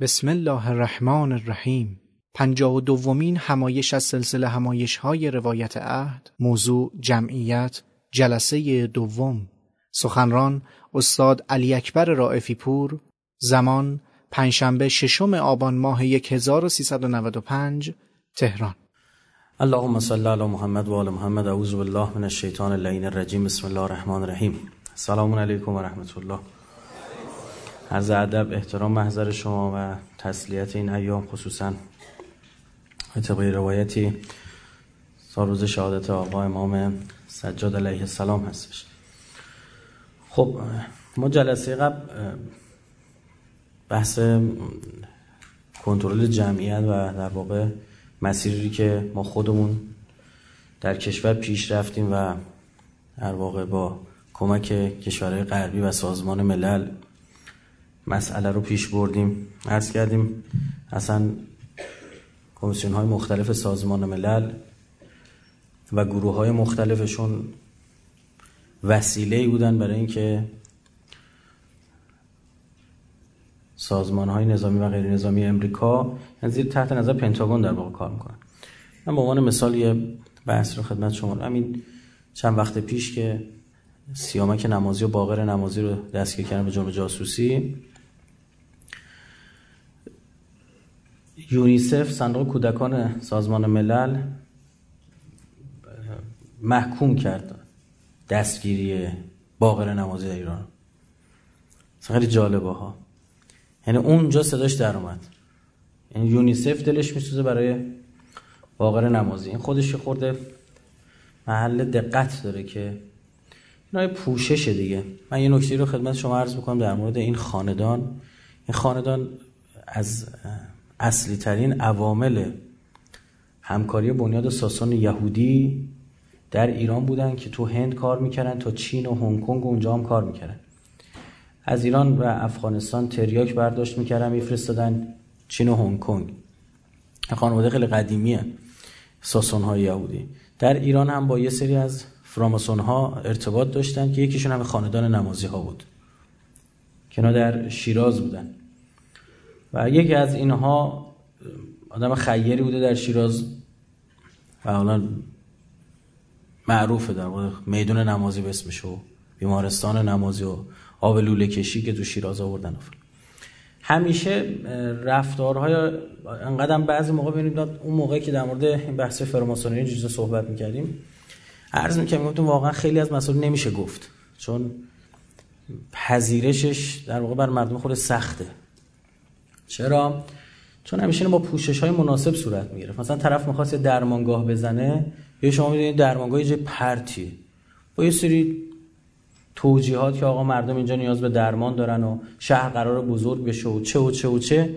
بسم الله الرحمن الرحیم. پنجاه و دومین همایش از سلسله همایش های روایت عهد موضوع جمعیت جلسه دوم. سخنران استاد علی اکبر رائفی پور زمان پنجشنبه ششم آبان ماه 1395 تهران. اللهم صل علی محمد و آل محمد. اعوذ بالله من الشیطان اللعین الرجیم. بسم الله الرحمن الرحیم. سلام علیکم و رحمت الله. عرض ادب احترام محضر شما و تسلیت این ایام خصوصا طبق روایتی روز شهادت آقا امام سجاد علیه السلام هستش. خب ما جلسه قبل بحث کنترل جمعیت و در واقع مسیری که ما خودمون در کشور پیش رفتیم و در واقع با کمک کشورهای غربی و سازمان ملل مسئله رو پیش بردیم. عرض کردیم اصلا کمیسیون های مختلف سازمان ملل و گروه های مختلفشون وسیله بودن برای اینکه سازمان های نظامی و غیر نظامی امریکا یعنی تحت نظر پنتاگون در واقع کار می‌کنن. من به عنوان مثال یه بحث رو خدمت شما همین چند وقت پیش که سیامک نمازی و باقر نمازی رو دستگیر کردن به جرم جاسوسی یونیسف صندوق کودکان سازمان ملل محکوم کرد دستگیری باقر نمازی ایران. خیلی جالبه ها. یعنی اونجا صداش در اومد. یعنی یونیسف دلش میسوزه برای باقر نمازی. این خودش خورده محل دقت داره که اینا پوششه دیگه. من یه نکته رو خدمت شما عرض می‌کنم در مورد این خاندان. این خاندان از اصلی ترین عوامل همکاری بنیاد ساسان یهودی در ایران بودن که تو هند کار می‌کردن تا چین و هنگ کنگ اونجا هم کار می‌کردن. از ایران و افغانستان تریاک برداشت می‌کردن میفرستادن چین و هنگ کنگ. خانواده خیلی قدیمیه ساسون های یهودی. در ایران هم با یه سری از فراماسون ها ارتباط داشتن که یکیشون هم خاندان نمازی ها بود. که در شیراز بودن. و یکی از اینها آدم خیری بوده در شیراز و حالا معروفه در میدون نمازی به اسمش و بیمارستان نمازی و آب لوله کشی که تو شیراز آوردن. همیشه رفتارهای انقدر بعضی موقع ببینید اون موقعی که در مورد این بحث فراماسونری جزء صحبت می‌کردیم عرض می‌کنم گفتم واقعا خیلی از مسائل نمیشه گفت چون پذیرشش در واقع بر مردم خود سخته. چرا؟ چون همیشه با پوشش های مناسب صورت می‌گیره مثلا طرف می‌خواست یه درمانگاه بزنه یا شما می‌دونید درمانگاه یه پرتی. با یه سری توجیهات که آقا مردم اینجا نیاز به درمان دارن و شهر قرار بزرگ بشه و چه و چه و چه.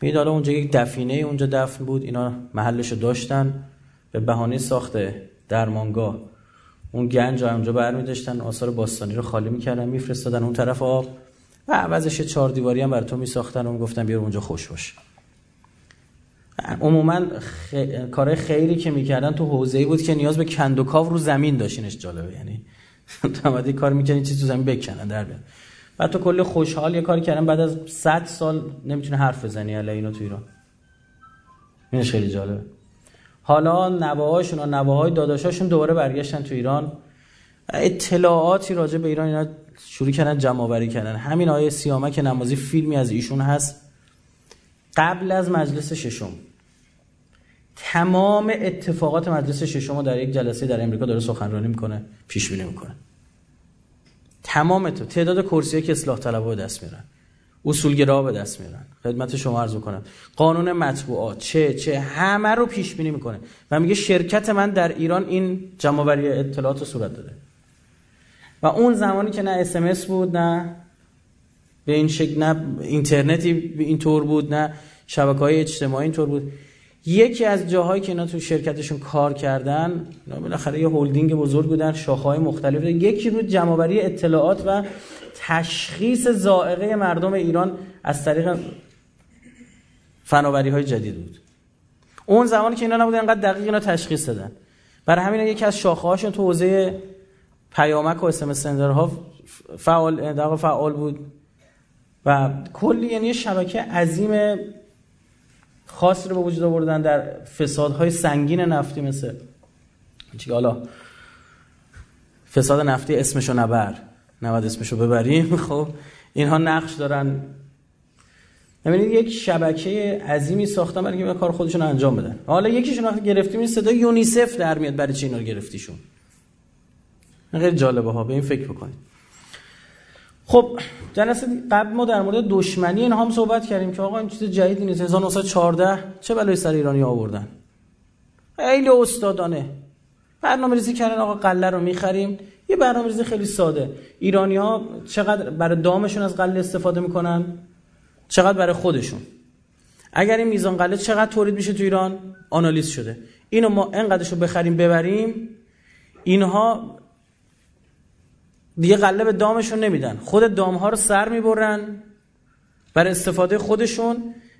بید حالا اونجا یک دفینه اونجا دفن بود اینا محلشو داشتن به بهانه ساخت درمانگاه. اون گنج اونجا برمی داشتن آثار باستانی رو خالی می‌کردن میفرستادن. اون طرف آب و عوضش چهار دیواری هم برای تو میساختن و گفتن بیا اونجا خوش باش. عموما خ... کار خیری که می‌کردن تو حوزه‌ای بود که نیاز به کندوکاو رو زمین داشتینش جالبه. یعنی تو کار می‌کنی چیزی تو زمین بکنن در بیان بعد تو کلی خوشحال یه کاری کردن بعد از 100 سال نمی‌تونه حرف بزنی علی اینو تو ایران. اینش خیلی جالبه. حالا نواهاشون و نواهای داداشاشون دوباره برگشتن تو ایران. اطلاعاتی راجع به ایران اینا شروع کردن جمع آوری کردن. همین آیه سیامک نمازی فیلمی از ایشون هست قبل از مجلس ششم تمام اتفاقات مجلس ششم در یک جلسه در امریکا داره سخنرانی می‌کنه پیش بینی می‌کنه. تمام تو تعداد کرسی که اصلاح طلبها به دست میارن اصولگرا به دست میارن خدمت شما عرض کنم قانون مطبوعات چه چه همه رو پیش بینی می‌کنه. و میگه شرکت من در ایران این جمع اطلاعات رو صورت داده. و اون زمانی که نه اسمس بود نه به این شکل نه اینترنتی اینطور بود نه شبکه های اجتماعی اینطور بود. یکی از جاهایی که اینا تو شرکتشون کار کردن بالاخره یه هلدینگ بزرگ بودن شاخه‌های مختلف یکی بود جمعآوری اطلاعات و تشخیص زائقه مردم ایران از طریق فناوری های جدید بود. اون زمانی که اینا نبود اینقدر دقیق اینا تشخیص دادن. برای همین یکی از شاخه هاشون تو پیامک و اسمس سندرها فعال در فعال بود. و کلی یعنی شبکه عظیم خاصی رو به وجود آوردن در فسادهای سنگین نفتی مثل چی حالا فساد نفتی اسمشو نبر نباید اسمشو ببریم. خب اینها نقش دارن. ببینید یک شبکه عظیمی ساختن برای کار خودشون انجام بدن. حالا یکیشون وقتی گرفتیم این صدا یونیسف در میاد. برای چی اینا رو گرفتیشون خیلی جالبه ها به این فکر بکنید. خب جلسه قبل ما در مورد دشمنی اینها هم صحبت کردیم که آقا این چیز جدیدی نیست. 1914 چه بلایی سر ایرانی آوردن؟ خیلی استادانه. برنامه ریزی کردن آقا قله رو می‌خریم. یه برنامه ریزی خیلی ساده. ایرانی ها چقدر برای دامشون از قله استفاده می‌کنن؟ چقدر برای خودشون؟ اگر این میزان قله چقدر تولید میشه تو ایران؟ آنالیز شده. اینو ما انقدرش رو بخریم ببریم. اینها دیگه قله به دامشون نمیدن. خود دام ها رو سر می‌برن برای استفاده خودشون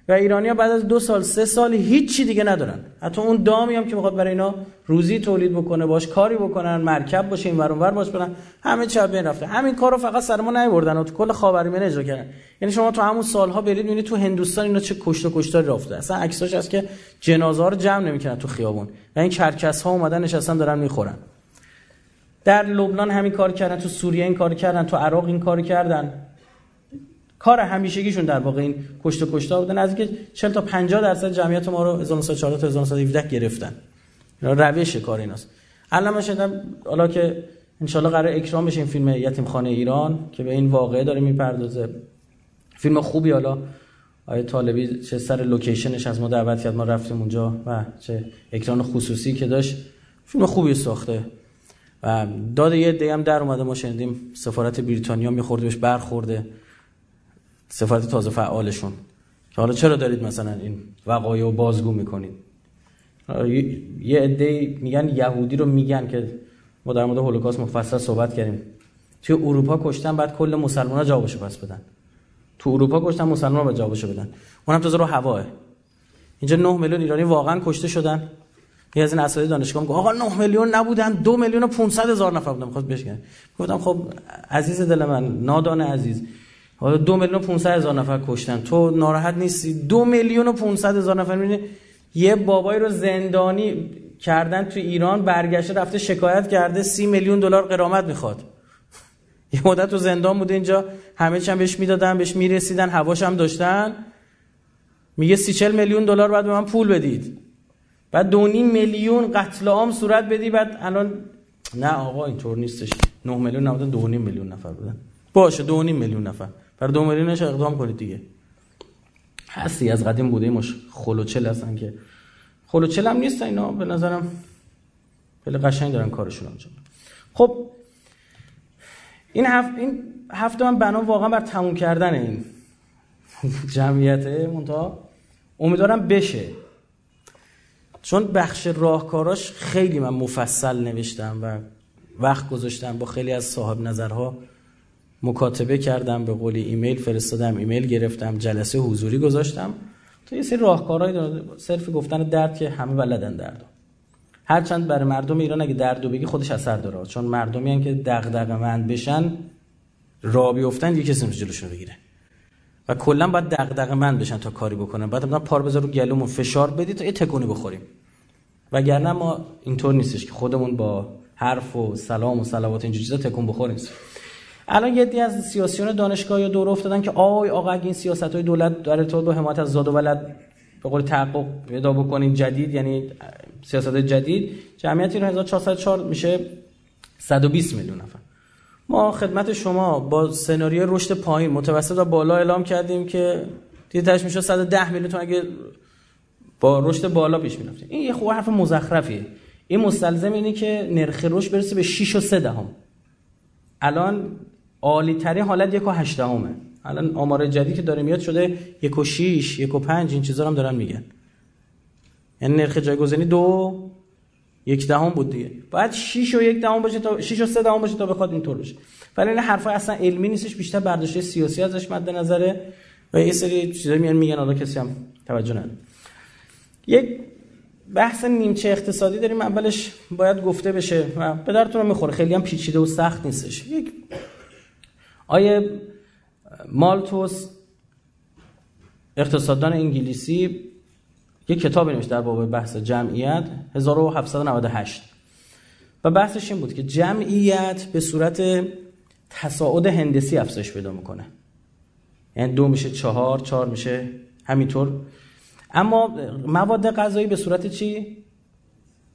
و ایرانی ها بعد از دو سال سه سال هیچی دیگه ندارن. حتی اون دامی هم که می‌خواد برای اینا روزی تولید بکنه باش کاری بکنن مرکب باشه این ور باش برن. همه چی بین رفته. همین کارو فقط سر ما نیوردن. و تو کل خاورمیانه اجرا کردن. یعنی شما تو همون سالها برید ببینید تو هندوستان اینا چه کشت و کشتاری رفته. اصلا عکساش هست که جنازه ها رو جمع نمی‌کنن تو خیابون. و این کرکس ها اومدن نشستن دارن می‌خورن. در لبنان همین کار کردن تو سوریه این کار کردن تو عراق این کار کردن. کار همیشگیشون در واقع این کشت و کشتا بودن از اینکه 40 تا 50 درصد جمعیت ما رو 1914 تا 1917 گرفتن. روش کار ایناست. الان من حالا که ان قرار اکرام بشه این فیلم یتیم خانه ایران که به این واقعه داره می‌پردازه. فیلم خوبی حالا. آیه طالبی چه سر لوکیشنش از ما دعوت کرد ما رفتیم اونجا و چه اکران خصوصی که داشت. فیلم خوبی ساخته. و داد یه دی هم در اومده ما شنیدیم سفارت بریتانیا میخورده بهش برخورده سفارت تازه فعالشون. که حالا چرا دارید مثلا این وقایع رو بازگو می‌کنید؟ یه عده میگن یهودی رو میگن که ما در مورد هولوکاست مفصل صحبت کردیم. توی اروپا کشتن بعد کل مسلمان ها جوابشو پس بدن. تو اروپا کشتن مسلمان ها جوابشو بدن. اونم تازه رو هواه. اینجا 9 میلیون ایرانی واقعا کشته شدن. یه از این اساتید دانشگاه میگه آقا 9 میلیون نبودن 2 میلیون و 500 هزار نفر بودن می‌خواد بشکنه. گفتم خب عزیز دل من نادان عزیز حالا 2 میلیون و 500 هزار نفر کشتن. تو ناراحت نیستی؟ 2 میلیون و 500 هزار نفر. می‌بینی یه بابایی رو زندانی کردن تو ایران برگشته رفته شکایت کرده 30 میلیون دلار غرامت می‌خواد. یه مدت تو زندان بوده اینجا همه چی هم بهش می‌دادن بهش می‌رسیدن هواش هم داشتن. میگه 30 میلیون دلار بعد به من پول بدید. بعد دو میلیون قتل عام صورت بدی. بعد الان نه آقا اینطور نیستش. 9 میلیون نبودن دو میلیون نفر بودن. باشه دو میلیون نفر. بر دو میلیونش اقدام کنید دیگه. هستی از قدیم بوده مش. خلوچل هستن که. خلوچل هم نیست اینا. به نظرم خیلی قشنگ دارن کارشون انجام خب این هفت این هفته من بنا واقعا بر تموم کردن این جمعیت منتها امیدوارم بشه. چون بخش راهکاراش خیلی من مفصل نوشتم و وقت گذاشتم با خیلی از صاحب نظرها مکاتبه کردم به قولی ایمیل فرستادم ایمیل گرفتم جلسه حضوری گذاشتم. تو یه سری راهکارهایی داره صرف گفتن درد که همه بلدن درد هرچند برای مردم ایران اگه درد بگی خودش اثر داره. چون مردمی هم که دغدغه مند بشن را بیفتن یه کسی جلوشون بگیره. و کلا باید دغدغه مند بشن تا کاری بکنن. بعد مثلا پار بذار رو گلومون فشار بدید تا یه تکونی بخوریم. وگرنه ما اینطور نیستش که خودمون با حرف و سلام و صلوات اینجور چیزا تکون بخوریم. الان یه دی از سیاسیون دانشگاه یا دور افتادن که آی آقا اگه این سیاست های دولت در ارتباط با حمایت از زاد و ولد به قول تحقق پیدا بکنید جدید یعنی سیاست جدید جمعیت ایران 1404 میشه 120 میلیون نفر. ما خدمت شما با سناریوی رشد پایین متوسط و بالا اعلام کردیم که دیگه تاش میشه 110 میلیون اگه با رشد بالا پیش می‌رفتیم این یه خوب حرف مزخرفیه. این مستلزم اینه که نرخ رشد برسه به 6 و 3 دهم. الان عالی ترین حالت یک و هشتمه الان آمار جدید که داره میاد شده یک و شیش یک و پنج این چیزا هم دارن میگن. یعنی نرخ جایگزینی دو یک دهم بود دیگه. باید 6 و یک دهم باشه تا 6 و 3 دهم باشه تا بخواد اینطور بشه. ولی این حرفا اصلا علمی نیستش بیشتر برداشت سیاسی ازش مد نظره. و یه سری چیزا میان میگن حالا کسی هم توجه نداره. یک بحث نیمچه اقتصادی داریم. اولش باید گفته بشه و به درتون می‌خوره. خیلی هم پیچیده و سخت نیستش. یک آیه مالتوس اقتصاددان انگلیسی یک کتاب نوشت در باب بحث جمعیت 1798 و بحثش این بود که جمعیت به صورت تصاعد هندسی افزایش پیدا می‌کنه. یعنی دو میشه چهار چهار میشه همینطور. اما مواد غذایی به صورت چی؟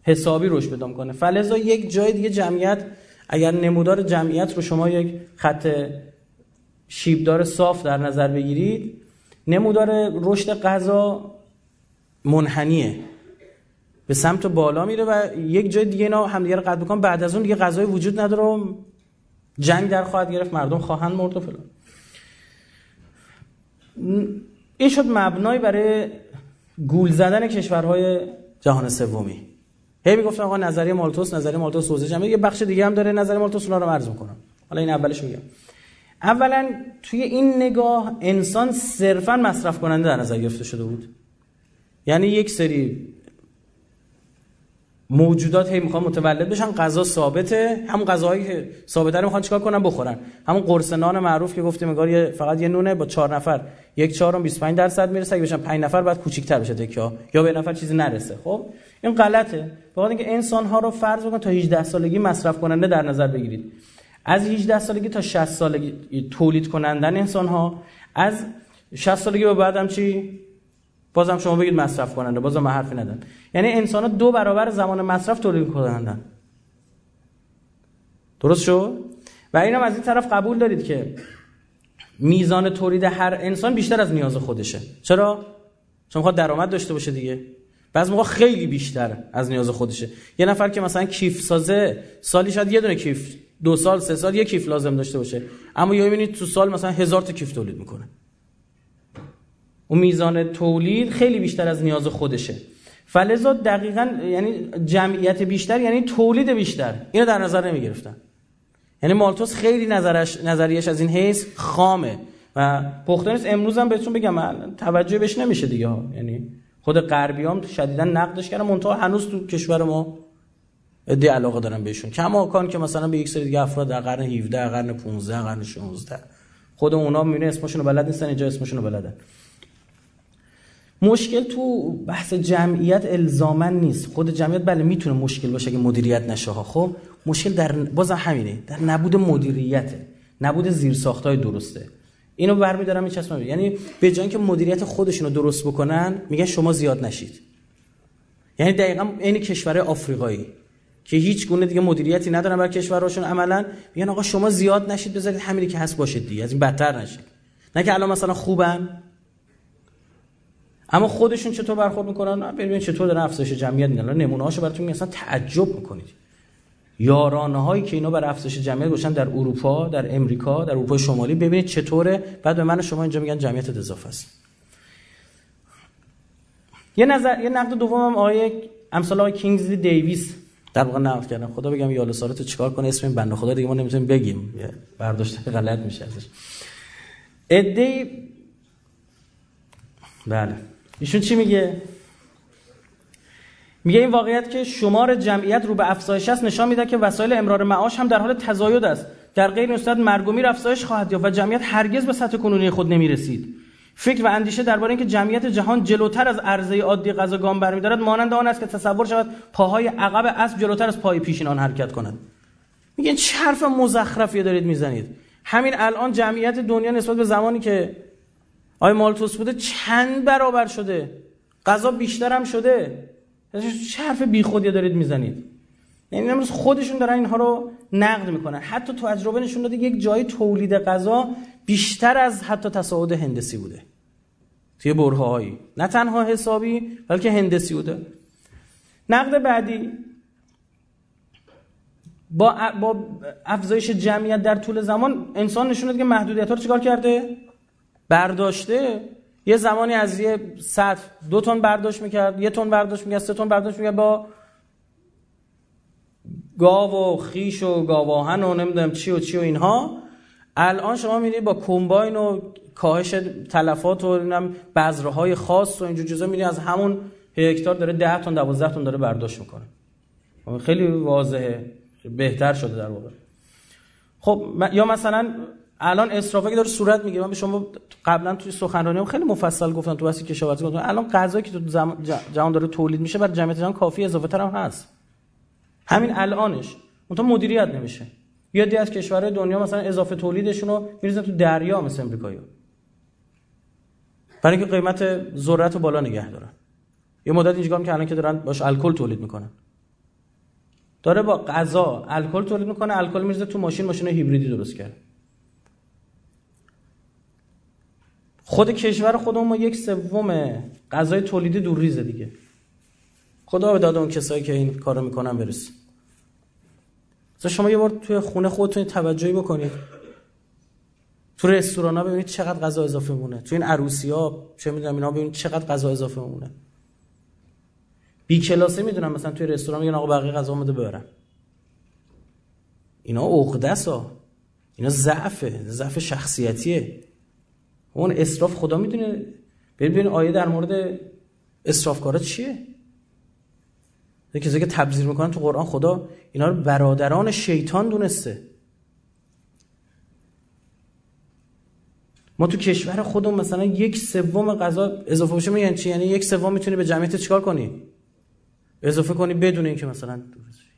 حسابی رشد پیدا می‌کنه. فلزا یک جای دیگه جمعیت اگر نمودار جمعیت رو شما یک خط شیبدار صاف در نظر بگیرید نمودار رشد غذا منحنیه. به سمت بالا میره و یک جای دیگه اینا همدیگه رو قطع می‌کنن. بعد از اون دیگه غذای وجود نداره و جنگ در خواهد گرفت. مردم خواهند مرد و فلان. این شد مبنای برای گول زدن کشورهای جهان سومی. هی می‌گفتن آقا نظریه مالتوس نظریه مالتوس حوزه جمعی یه بخش دیگه هم داره نظریه مالتوس اونا رو عرض می‌کنم. حالا این اولش میگم. اولا توی این نگاه انسان صرفا مصرف کننده در نظر گرفته شده بود. یعنی یک سری موجودات هی می‌خوان متولد بشن غذا ثابته. همون غذاهایی که ثابته رو می‌خوان چیکار کنن؟ بخورن. همون قرص نان معروف که گفتیم انگار فقط یه نونه با چهار نفر. یک چهارم 25 درصد می‌رسه. اگه بشن 5 نفر بعد کوچیک‌تر بشه تکیا یا به نفر چیزی نرسه. خب؟ این غلطه. فقط اینکه انسان ها رو فرض بکن تا 18 سالگی مصرف کننده در نظر بگیرید. از 18 سالگی تا 60 سالگی تولید کنندن انسان ها از 60 سالگی به بعدم چی؟ بازم شما بگید مصرف کننده بازم من حرفی ندارم. یعنی انسان ها دو برابر زمان مصرف تولید کنندن درست شد؟ و اینم از این طرف قبول دارید که میزان تولید هر انسان بیشتر از نیاز خودشه. چرا؟ چون می‌خواد درآمد داشته باشه دیگه. بعضی موقع خیلی بیشتر از نیاز خودشه. یه نفر که مثلا کیف سازه سالی شاید یه دونه کیف دو سال سه سال یه کیف لازم داشته باشه. اما یا می‌بینید تو سال مثلا هزار تا کیف تولید می‌کنه. اون میزان تولید خیلی بیشتر از نیاز خودشه. فلزا دقیقا یعنی جمعیت بیشتر یعنی تولید بیشتر. اینو در نظر نمی گرفتن یعنی مالتوس خیلی نظرش نظریش از این حیث خامه. و پخته نیست. امروز هم بهتون بگم توجه بهش نمیشه دیگه. یعنی خود غربیام شدیدا نقدش کردن. منتها هنوز تو کشور ما ادعای علاقه دارن بهشون. کان که مثلا به یک سری دیگه افراد در قرن 17 قرن 15 قرن 16 خود اونا می‌بینه اسمشون بلد نیستن اینجا اسمشون رو بلدن. مشکل تو بحث جمعیت الزامن نیست. خود جمعیت بله می‌تونه مشکل باشه که مدیریت نشه ها. خب مشکل در باز همینه. در نبود مدیریته نبود زیرساختای درسته. اینو برمیدارم این چسبم. یعنی به جای اینکه مدیریت خودشونو درست بکنن میگن شما زیاد نشید. یعنی دقیقا این کشور آفریقایی که هیچ گونه دیگه مدیریتی ندارن بر کشورشون عملا میگن آقا شما زیاد نشید بذارید همینی که هست باشید دیگه از این بدتر نشید. نه که الان مثلا خوبن. اما خودشون چطور برخورد می‌کنن؟ ببینید چطور دارن افزایش جمعیت میدن نمونه هاشو براتون اصلا تعجب می‌کنید. یارانه هایی که اینا بر افزایش جمعیت گوشن در اروپا در امریکا در اروپا شمالی. ببینید چطوره؟ بعد به من شما اینجا میگن جمعیت اضافه است. یه نظر یه نقد دومم آقای امثال آقای کینگزلی دیویس در واقع نقد کردن. خدا بگم یا تو چیکار کنه؟ اسم این بنده خدا دیگه ما نمی‌تونیم بگیم. برداشت غلط میشه ازش. ادعی بله. ایشون چی میگه؟ میگه این واقعیت که شمار جمعیت رو به افزایش است نشان میده که وسایل امرار معاش هم در حال تزاید است. در غیر این صورت مرگ و میر افزایش خواهد یافت و جمعیت هرگز به سطح کنونی خود نمی‌رسید. فکر و اندیشه درباره اینکه جمعیت جهان جلوتر از عرضه عادی غذا گام برمیدارد مانند آن است که تصور شود پاهای عقب اسب جلوتر از پای پیشین آن حرکت کند. میگن چه حرف مزخرفی دارید می‌زنید؟ همین الان جمعیت دنیا نسبت به زمانی که آی مالتوس بوده چند برابر شده؟ غذا بیشتر هم شده. چه حرف بیخودی دارید می‌زنید؟ یعنی امروز خودشون دارن اینها رو نقد می‌کنن. حتی تو تجربه نشون داده یک جای تولید غذا بیشتر از حتی تصاعد هندسی بوده. توی برهایی نه تنها حسابی بلکه هندسی بوده. نقد بعدی. با با افزایش جمعیت در طول زمان انسان نشون داده که محدودیت ها رو چیکار کرده؟ برداشته یه زمانی از یه سطح دو تن برداشت می‌کرد یه تن برداشت می‌کرد سه تن برداشت می‌کرد با گاو و خیش و گاواهن و نمی‌دونم چی و چی و اینها. الان شما می‌بینید با کمباین و کاهش تلفات و نمی‌دونم بذرهای خاص و اینجور چیزا می‌بینید از همون هکتار داره 10 تن 12 تن داره برداشت می‌کنه. خیلی واضحه بهتر شده در واقع. خب یا مثلا الان اسرافه که داره صورت می‌گیره من به شما قبلا توی سخنرانی خیلی مفصل گفتم تو بحث کشاورزی گفتم. الان غذایی که تو جهان داره تولید میشه برای جمعیت جهان کافی اضافه تر هم هست. همین الانش. اون مدیریت نمیشه. یادی از کشورهای دنیا مثلا اضافه تولیدشون رو میریزن تو دریا مثل امریکایی برای اینکه قیمت ذرت رو بالا نگه دارن. یه مدت اینجا که الان که دارن باش الکل تولید می‌کنن. داره با غذا الکل تولید می‌کنه الکل میریزه تو ماشین ماشین هیبریدی درست کرده. خود کشور خودمون ما یک سوم غذای تولیدی دور ریزه دیگه. خدا به داد اون کسایی که این کارو می‌کنن برسه. مثلا شما یه بار توی خونه خودتون توجهی بکنید. تو رستوران ها ببینید چقدر غذا اضافه مونه تو این عروسی ها چه می‌دونم اینا ببینید چقدر غذا اضافه مونه بی کلاسه می‌دونم مثلا توی رستوران میگن آقا بقیه غذا اومده ببرن. اینا عقده ها اینا ضعفه. ضعف شخصیتیه. اون اسراف خدا می‌دونه. ببین آیه در مورد اسرافکارا چیه؟ کسی که تبذیر می‌کنن تو قرآن خدا اینا رو برادران شیطان دونسته. ما تو کشور خودمون مثلا یک سوم غذا اضافه بشه یعنی چی؟ یعنی یک سوم می‌تونی به جمعیت چیکار کنی؟ اضافه کنی بدون اینکه مثلا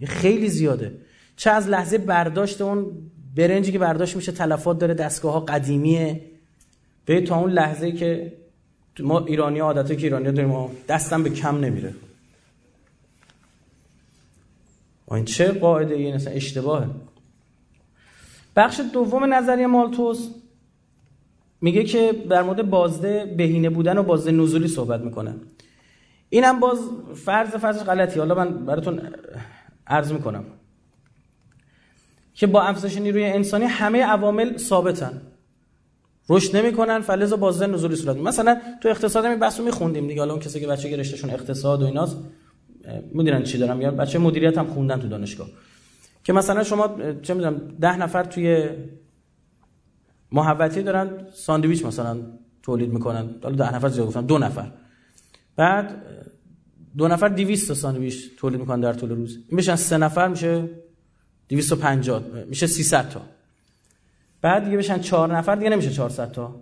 خیلی زیاده. چه از لحظه برداشت اون برنجی که برداشت میشه تلفات داره دستگاه ها قدیمیه. به تا اون لحظه که ما ایرانی عادته که ایرانی داریم دستم به کم نمیره. این چه قاعده این اصلا اشتباهه. بخش دوم نظریه مالتوس میگه که در مورد بازده بهینه بودن و بازده نزولی صحبت می‌کنه. اینم باز فرض فرض غلطی. حالا من براتون عرض می‌کنم که با افزایش نیروی انسانی همه عوامل ثابتن. رشد نمی‌کنن فلز و بازده نزولی صورت مثلا تو اقتصاد می بحثو میخوندیم دیگه. حالا اون کسی که بچه رشتهشون اقتصاد و ایناست می‌دونن چی دارم یا بچه مدیریت هم خوندن تو دانشگاه. که مثلا شما چه می‌دونم ده نفر توی محوطه دارن ساندویچ مثلا تولید می‌کنن. حالا ده نفر زیاد گفتم دو نفر. بعد دو نفر 200 تا ساندویچ تولید می‌کنن در طول روز. این بشن سه نفر میشه 250 میشه 300 تا. بعد دیگه بشن چهار نفر دیگه نمیشه 400 تا.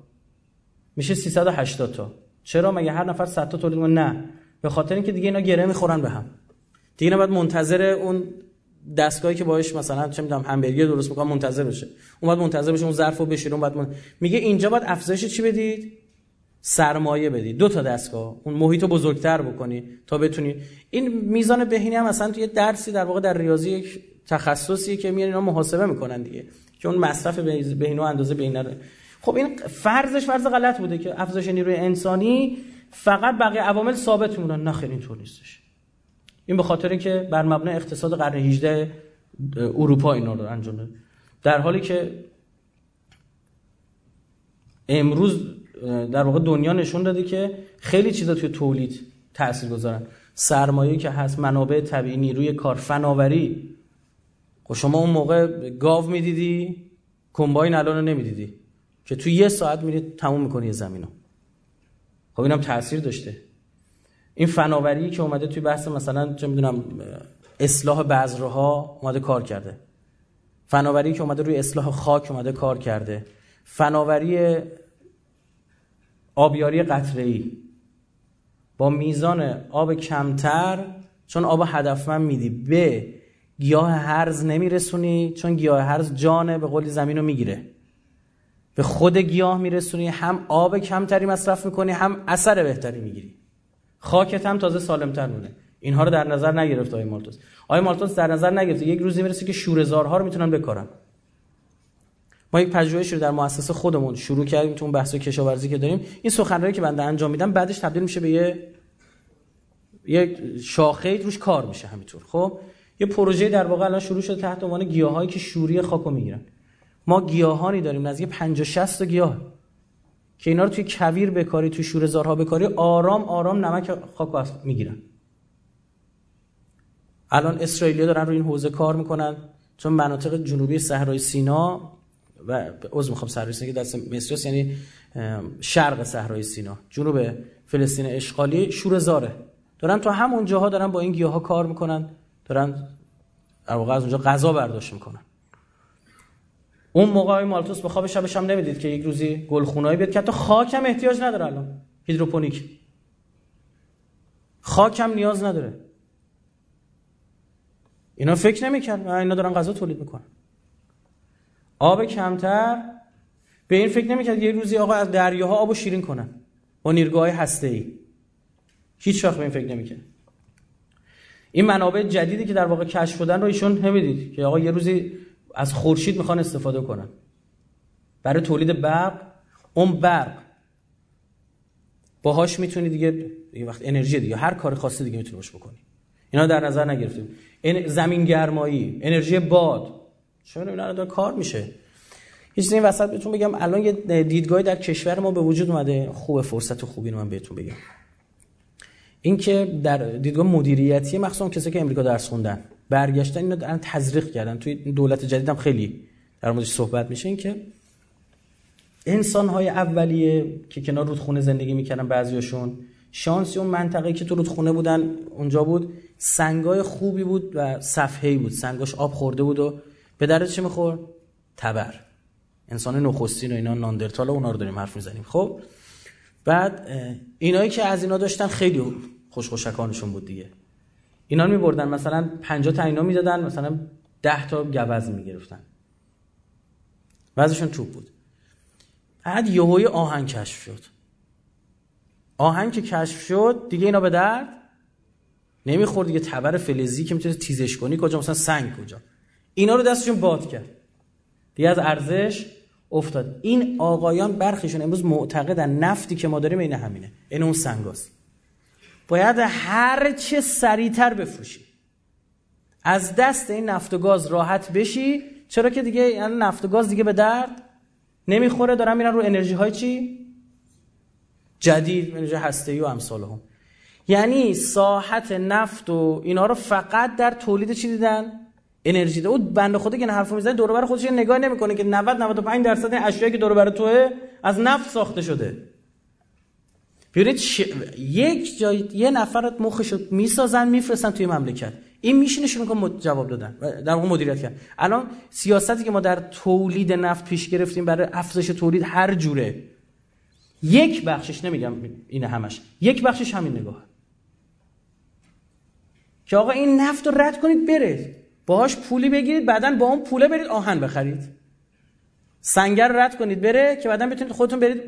میشه 380 تا. چرا؟ مگه هر نفر 100 تا تولید نه. به خاطر اینکه دیگه اینا گره می‌خورن به هم. دیگه نباید منتظر اون دستگاهی که باهاش مثلا چه می‌دونم همبرگر درست می‌کنه منتظر بشه. اون بعد منتظر بشه اون ظرفو بشوره اون بعد من... میگه اینجا باید افزایش چی بدید؟ سرمایه بدید. دو تا دستگاه. اون محیط رو بزرگتر بکنی تا بتونی این میزان بهینه هم مثلا توی درسی در واقع در ریاضی یک تخصصیه که میان اینا محاسبه می‌کنن دیگه. که اون مصرف و اندازه بهینه رو خب این فرضش فرض غلط بوده که افزایش نیروی انسانی فقط بقیه عوامل ثابت میمونن نه خیلی اینطور نیستش. این به خاطر اینکه بر مبنای اقتصاد قرن 18 اروپا اینا رو انجام داد در حالی که امروز در واقع دنیا نشون داده که خیلی چیزا توی تولید تاثیر گذارن سرمایه که هست منابع طبیعی نیروی کار فناوری. خب شما اون موقع گاو می‌دیدی کمباین الان رو نمی‌دیدی. که توی یه ساعت میری تموم می‌کنی زمینو. خب اینم تاثیر داشته. این فناوری که اومده توی بحث مثلا چه می‌دونم اصلاح بذرها اومده کار کرده. فناوری که اومده روی اصلاح خاک اومده کار کرده. فناوری آبیاری قطره‌ای. با میزان آب کمتر چون آب هدفمند میدی. به گیاه هرز نمیرسونی چون گیاه هرز جانه به قولی زمین رو می‌گیره. به خود گیاه میرسونی هم آب کمتری مصرف می‌کنی هم اثر بهتری می‌گیری. خاکت هم تازه سالمتر مونه. اینها رو در نظر نگرفت آقای مالتوس. آقای مالتوس در نظر نگرفت. یک روزی می‌رسه که شورزارها رو می‌تونن بکارن. ما یک پژوهشی رو در مؤسسه خودمون شروع کردیم تو اون بحث کشاورزی که داریم. این سخنرانی که بنده انجام میدم بعدش تبدیل میشه به یه یک شاخه روش کار میشه همینطور خب؟ یه پروژه در واقع الان شروع شده تحت عنوان گیاهایی که شوری خاکو می‌گیرن. ما گیاهانی داریم نزدیک 50 60 تا گیاه. که اینا رو توی کویر بکاری توی شورزارها بکاری آرام آرام نمک خاکو می‌گیرن. الان اسرائیلیا دارن روی این حوزه کار می‌کنن. چون مناطق جنوبی صحرای سینا و عذر می‌خوام صحرای سینا که دست مصر یعنی شرق صحرای سینا. جنوب فلسطین اشغالی شورزاره دارن تو همون جاها دارن با این گیاها کار می‌کنن. دارن در واقع از اونجا غذا برداشت می‌کنن. اون موقع مالتوس به خواب شبش هم نمی‌دید که یک روزی گلخونایی بیاد که حتی خاک هم احتیاج نداره الان. هیدروپونیک. خاک هم نیاز نداره. اینا فکر نمی‌کرد اینا دارن غذا تولید می‌کنن. آب کمتر. به این فکر نمی‌کرد یه روزی آقا از دریاها آبو شیرین کنن. با نیرگاه هسته ای هیچ وقت به این فکر نمی‌کرد این منابع جدیدی که در واقع کشف شدن رو ایشون نمی‌دید که آقا یه روزی از خورشید می‌خوان استفاده کنن. برای تولید برق اون برق باهاش می‌تونی دیگه یه وقت انرژی دیگه هر کار خاصی دیگه می‌تونی باش بکنی. اینا در نظر نگرفتیم. زمین گرمایی انرژی باد. چون اینا داره کار میشه؟ هیچ این وسط بهتون بگم. الان یه دیدگاهی در کشور ما به وجود اومده. خوب فرصت خوبی رو من بهتون بگم. این که در دیدگاه مدیریتی مخصوصا کسی که امریکا درس خوندن برگشتن اینو دارن تزریق کردن. توی دولت جدیدم خیلی در موردش صحبت میشه این که انسان های اولیه که کنار رودخونه زندگی می‌کردن بعضیاشون شانسی اون منطقه که تو رودخونه بودن اونجا بود سنگای خوبی بود و صفحه‌ای بود. سنگاش آب خورده بود و به درد چی میخور تبر. انسان نخستین و اینا ناندرتال اونا رو داریم حرف می‌زنیم. خب بعد اینایی که از اینا داشتن خیلی خوشخوشکانشون بود دیگه. اینا میبردن مثلا 50 تا اینا می‌دادن مثلا 10 تا گوز می‌گرفتن. وزنشون توپ بود. بعد یهوی آهن کشف شد. آهن که کشف شد دیگه اینا به درد نمی‌خورد. دیگه تبر فلزی که می‌تونه تیزش کنی کجا؟ مثلا سنگ کجا؟ اینا رو دستشون باد کرد. دیگه از ارزش افتاد. این آقایان برخیشون امروز معتقدن نفتی که ما داریم این همینه. این اون سنگاست باید هر چه سریعتر بفروشی. از دست این نفت و گاز راحت بشی چرا که دیگه یعنی نفت و گاز دیگه به درد نمی‌خوره دارن میرن رو انرژی های چی؟ جدید انرژی هسته و امثال هم یعنی ساحت نفت و اینا رو فقط در تولید چی دیدن؟ انرژی ده. اون بنده خدا که این حرفو می‌زنه دور بر خودش نگاه نمی‌کنه که 90 95 درصد اشیایی که دور بر توه از نفت ساخته شده. ببینید یک جای یه نفر مخش می‌سازن میفرستن توی مملکت. این میشینه می‌کنه جواب دادن. در واقع مدیریت کرد. الان سیاستی که ما در تولید نفت پیش گرفتیم برای افزایش تولید هر جوره. یک بخشش نمیگم این همش. یک بخشش همین نگاه. که آقا این نفت رو رد کنید بره. باهاش پولی بگیرید بعدا با اون پوله برید آهن بخرید. سنگر رد کنید بره که بعدا بتونید خودتون برید.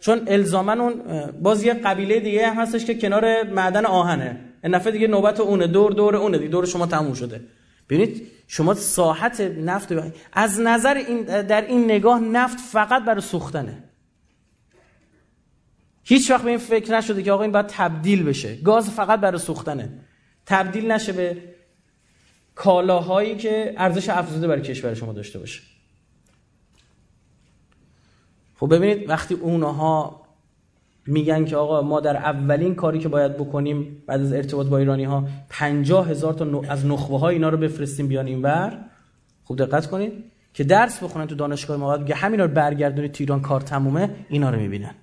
چون الزامن اون باز یه قبیله دیگه هم هستش که کنار معدن آهنه. این نفع دیگه نوبت اونه دور دور اونه دیگه دور شما تموم شده. ببینید شما ساحت نفت از نظر این در این نگاه نفت فقط برای سوختنه. هیچ وقت به این فکر نشده که آقا این باید تبدیل بشه. گاز فقط برای سوختنه. تبدیل نشه به کالاهایی که ارزش افزوده برای کشور شما داشته باشه. خب ببینید وقتی اونها میگن که آقا ما در اولین کاری که باید بکنیم بعد از ارتباط با ایرانی ها پنجاه هزار تا از نخبه ها اینا رو بفرستیم بیان اینور خوب دقت کنید که درس بخونن تو دانشگاه ما که همینا رو برگردونید تو کار تمومه اینا رو می‌بینن.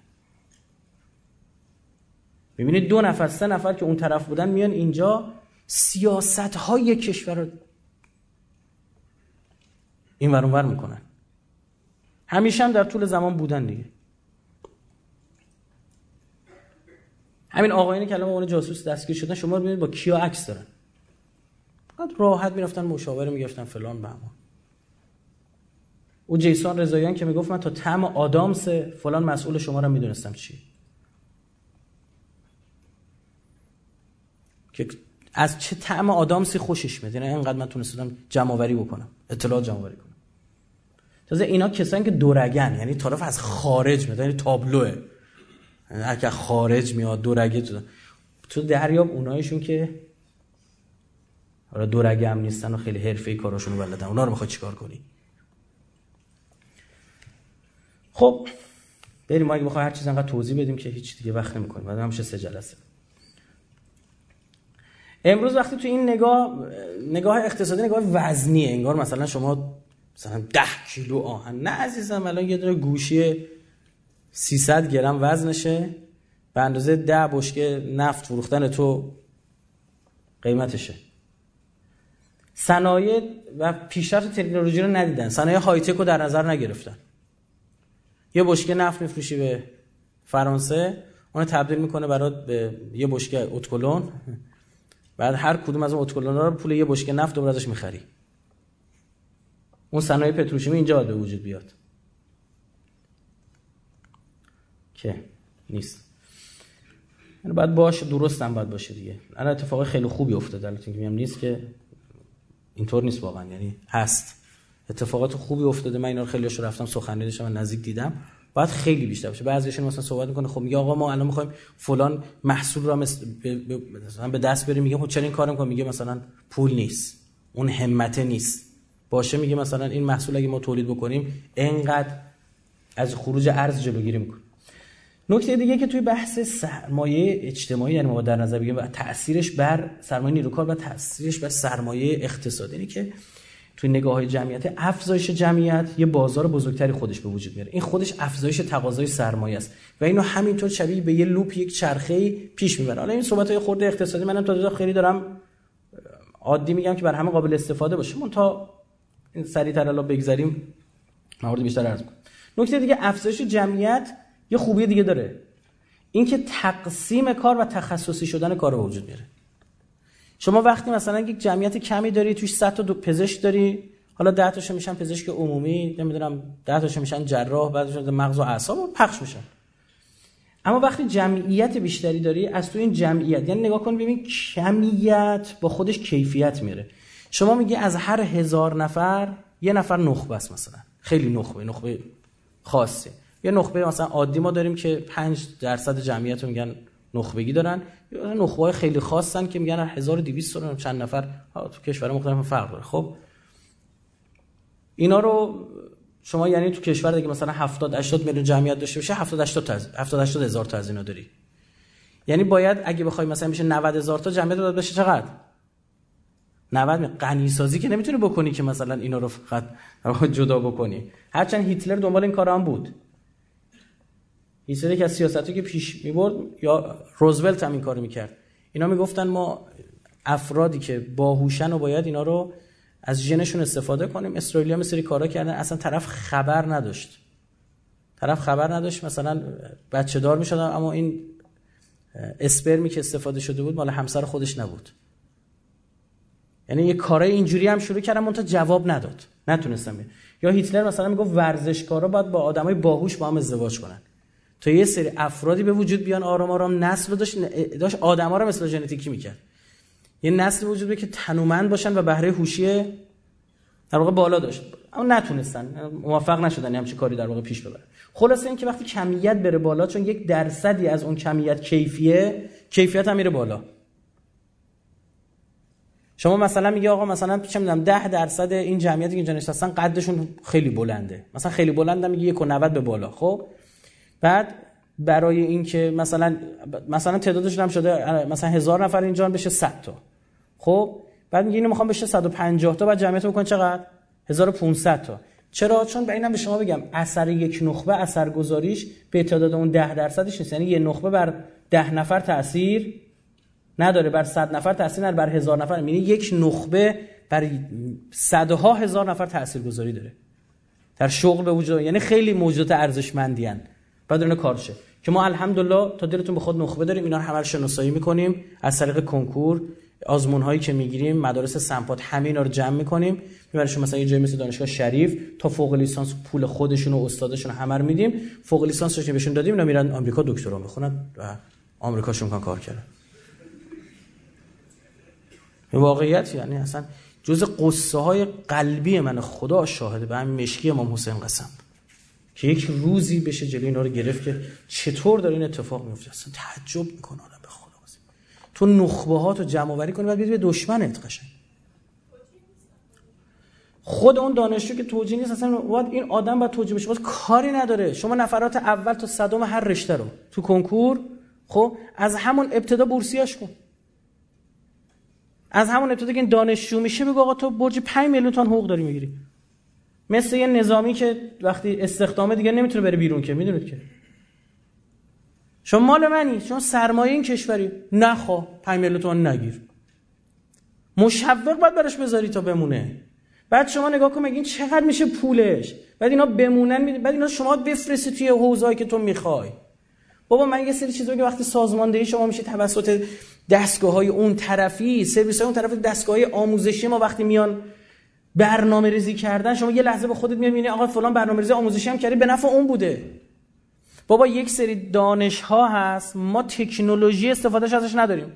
ببینید دو نفر سه نفر که اون طرف بودن میان اینجا سیاست های کشور رو این ور می‌کنن. همیشه هم در طول زمان بودن دیگه. همین که الان اون جاسوس دستگیر شدن شما ببینید با کیا عکس دارن. راحت می‌رفتن مشاوره می‌گفتن فلان بهمان او جیسون رضاییان که می‌گفت من تا تم آدامس فلان مسئول شما رو می‌دونستم چی که از چه طعم آدامسی خوشش میاد؟ یعنی اینقدر من تونستم جمع آوری بکنم اطلاعات جمع آوری کنم. تازه اینا کسانی که دورگن یعنی طرف از خارج میاد یعنی تابلوه. یعنی اگه خارج میاد دورگه تو تو دریاب اونایشون که حالا دورگه هم نیستن و خیلی حرفه‌ای کاراشون رو بلدن. اونا رو می‌خواد چیکار کنی؟ خب بریم ما اگه بخوای هر چیز انقدر توضیح بدیم که هیچ دیگه وقت نمی‌کنیم. بعد همشه سه جلسه. امروز وقتی تو این نگاه نگاه اقتصادی نگاه وزنیه. انگار مثلا شما مثلا ده کیلو آهن. نه عزیزم الان یه دونه گوشی 300 گرم وزنشه. به اندازه ده بشکه نفت فروختن تو قیمتشه. صنایع و پیشرفت تکنولوژی رو ندیدن. صنایع های تک رو در نظر نگرفتن. یه بشکه نفت میفروشی به فرانسه اون تبدیل می‌کنه برات به یه بشکه اتکلون بعد هر کدوم از اون رو پول یه بشکه نفت دوباره ازش می‌خری. اون صنایع پتروشیمی اینجا به وجود بیاد. که نیست. یعنی باید درست هم باید باشه دیگه. الان اتفاق خیلی خوبی افتاده. البته میگم نیست که اینطور نیست واقعا. یعنی هست. اتفاقات خوبی افتاده. من اینا رو خیلیش رفتم سخنرانی و نزدیک دیدم. باید خیلی بیشتر باشه. بعضیشون مثلا صحبت می‌کنه خب میگه آقا ما الان می‌خوایم فلان محصول رو مثلا به دست بریم. میگه خب چرا این کارو می‌کنه میگه مثلا پول نیست. اون همته نیست. باشه میگه مثلا این محصول اگه ما تولید بکنیم انقدر از خروج ارز جلوگیری می‌کنه. نکته دیگه که توی بحث سرمایه اجتماعی یعنی ما در نظر بگیریم و تاثیرش بر سرمایه نیروکار و تاثیرش بر سرمایه اقتصادی اینه که توی نگاه های جمعیت افزایش جمعیت یه بازار بزرگتری خودش به وجود میاره. این خودش افزایش تقاضای سرمایه است و اینو همینطور شبیه به یه لوپ یک چرخه پیش می‌بره. حالا این صحبت های خورده اقتصادی منم تا خیلی دارم عادی میگم که بر همه قابل استفاده باشه. من تا این سریعتر الان بگذریم موارد بیشتر عرض کنم نکته دیگه افزایش جمعیت یه خوبی دیگه داره. اینکه تقسیم کار و تخصصی شدن کار به وجود میاره. شما وقتی مثلا یک جمعیت کمی داری توش 100 تا پزشک داری حالا 10 تاشو میشن پزشک عمومی نمی‌دونم 10 تاشو میشن جراح بعدش مغز و اعصاب پخش میشن. اما وقتی جمعیت بیشتری داری از تو این جمعیت یعنی نگاه کن ببین کمیت با خودش کیفیت میاره شما میگی از هر هزار نفر یه نفر نخبه است مثلا. خیلی نخبه نخبه خاصه. یه نخبه مثلا عادی ما داریم که 5 درصد جمعیت رو میگن نخبگی دارن. یا نخبه های خیلی خاصن که میگن 1200 تا چند نفر تو کشور مختلف فرق داره. خب اینا رو شما یعنی تو کشور دیگه مثلا 70 80 میلیون جمعیت داشته باشه 70 80 تا 70 80 هزار تا از اینا داری. یعنی باید اگه بخوای مثلا میشه 90 هزار تا جمعیت داد بشه چقدر؟ 90 غنی سازی که نمی‌تونی بکنی که مثلا اینا رو فقط جدا بکنی. هرچند هیتلر دنبال این کارا هم بود. هیتلر که از سیاستی که پیش می‌برد یا روزولت هم این کارو می‌کرد. اینا می‌گفتن ما افرادی که باهوشن و باید اینا رو از ژنشون استفاده کنیم. اسرائیلی هم سری کارا کردن. اصلا طرف خبر نداشت. طرف خبر نداشت. مثلا بچه دار می‌شدن اما این اسپرمی که استفاده شده بود مال همسر خودش نبود. یعنی یه کارای اینجوری هم شروع کردم تا جواب نداد. نتونستم. یا هیتلر مثلا می‌گفت ورزشکارا باید با آدمای باهوش با هم ازدواج کنن. تا یه سری افرادی به وجود بیان آرام آرام نسل داشت داشت آدما رو مثل ژنتیکی می‌کرد. یه نسل وجود بیاد که تنومند باشن و بهره هوشی در واقع بالا داشت. اما نتونستن. موفق نشدن همچین کاری در واقع پیش ببرن خلاصه اینکه وقتی کمیت بره بالا چون یک درصدی از اون کمیت کیفیه کیفیت هم میره بالا. شما مثلا میگه آقا مثلا چه می‌دونم 10 درصد این جمعیتی که اینجا نشستن قدشون خیلی بلنده. مثلا خیلی بلنده میگه 1.90 به بالا. خب؟ بعد برای اینکه مثلا مثلا تعدادشون هم شده مثلا هزار نفر اینجا بشه 100 تا. خب؟ بعد میگه اینو می‌خوام بشه 150 تا بعد جمعیت بکن چقدر؟ 1500 تا. چرا؟ چون به اینم به شما بگم اثر یک نخبه اثرگذاریش به تعداد اون 10 درصدش نیست. یعنی یه نخبه بر 10 نفر تاثیر نداره بر 100 نفر تاثیر نداره بر هزار نفر. یعنی یک نخبه بر صدها هزار نفر تاثیرگذاری داره. در شغل به وجود یعنی خیلی موجودات ارزشمندی بعد اون کارشه که ما الحمدلله تا دلتون به خود نخبه داریم اینا رو همه رو شناسایی می‌کنیم. از طریق کنکور آزمون هایی که می‌گیریم مدارس سمپات همه اینا رو جمع می‌کنیم. می‌بریم مثلا یه جای مثل دانشگاه شریف تا فوق لیسانس پول خودشون و استادشون همه رو میدیم. فوق لیسانسش بهشون دادیم اینا میرن آمریکا دکترا می‌خونن و آمریکاشون کار کار کردن. واقعیت یعنی اصلا جز قصه های قلبی من خدا شاهده به همین مشکی امام حسین قسم. که یک روزی بشه جلوی اینا رو گرفت که چطور داره این اتفاق میفته؟ اصلا تعجب می‌کنه آدم به خدا. تو نخبه ها تو جمع آوری کنی بعد به دشمنت قشنگ. خود اون دانشجو که توجیه نیست اصلا باید این آدم باید توجیه بشه. کاری نداره. شما نفرات اول تا صدم هر رشته رو. تو کنکور خب از همون ابتدا بورسیاش کن. از همون ابتدا که این دانشجو میشه بگو آقا تو برج 5 میلیون تومان حقوق داری می‌گیری. مثل یه نظامی که وقتی استخدامه دیگه نمی‌تونه بره بیرون که می‌دونید که؟ شما مال منی شما سرمایه این کشوری. نخوا 5 میلیون نگیر. مشوق باید براش بذاری تا بمونه. بعد شما نگاه کن این چقدر میشه پولش؟ بعد اینا بمونن بعد اینا شما بفرستی توی حوزه‌ای که تو می‌خوای. بابا من یه سری چیزا که وقتی سازماندهی شما میشه توسط دستگاه های اون طرفی سرویس های اون طرف دستگاه های آموزشی ما وقتی میان برنامه ریزی کردن شما یه لحظه به خودت می‌بینی آقا فلان برنامه ریزی آموزشی هم کردی به نفع اون بوده. بابا یک سری دانش ها هست ما تکنولوژی استفادهش ازش نداریم.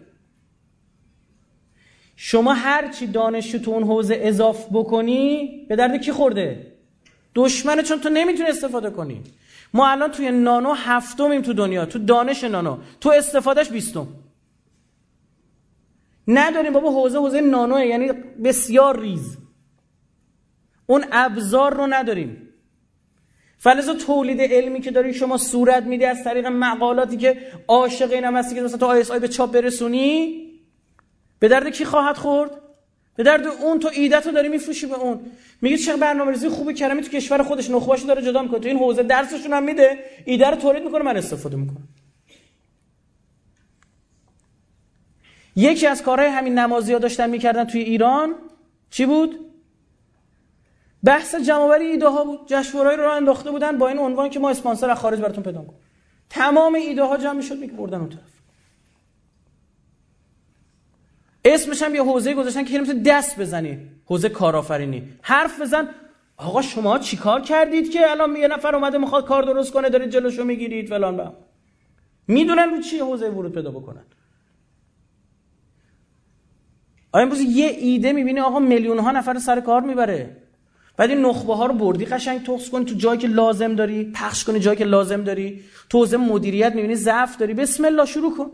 شما هر چی دانشجو تو اون حوزه اضاف بکنی به درد کی خورده؟ دشمنه چون تو نمی‌تونی استفاده کنی. ما الان توی نانو هفتمیم تو دنیا تو دانش نانو. تو استفادهش بیستم. نداریم بابا حوزه حوزه نانوه یعنی بسیار ریز. اون ابزار رو نداریم. فلزا تولید علمی که داری شما صورت میده از طریق مقالاتی که عاشق اینم هستی که مثلا تو آیس آی به چاپ برسونی به درد کی خواهد خورد؟ به درد اون تو ایده تو داری میفروشی به اون. میگه چه برنامه‌ریزی خوبی کرمی تو کشور خودش نخبه‌اشو داره جدا می‌کنه. تو این حوزه درسشون هم میده ایده رو تولید می‌کنه من استفاده می‌کنم. یکی از کارهای همین نمازی ها داشتن می‌کردن توی ایران چی بود؟ بحث جمعوری ایده ها بود. جشنواره‌ای رو انداخته بودن با این عنوان که ما اسپانسر از خارج براتون پیدا کنیم تمام ایده ها جمع می‌شد میبردن اون طرف. اسمش هم یه حوزه گذاشتن که نمی‌تونی دست بزنی. حوزه کارآفرینی. حرف بزن. آقا شما چیکار کردید که الان یه نفر اومده می‌خواد کار درست کنه دارید جلوشو می‌گیرید فلان با می‌دونن رو چی حوزه ورود پیدا بکنن. آیا امروز یه ایده می‌بینی آقا میلیون ها نفر سر کار می‌بره؟ بعد این نخبه ها رو بردی قشنگ تخص کنی تو جایی که لازم داری پخش کنی جایی که لازم داری. تو حوزه مدیریت می‌بینی ضعف داری. بسم الله شروع کن.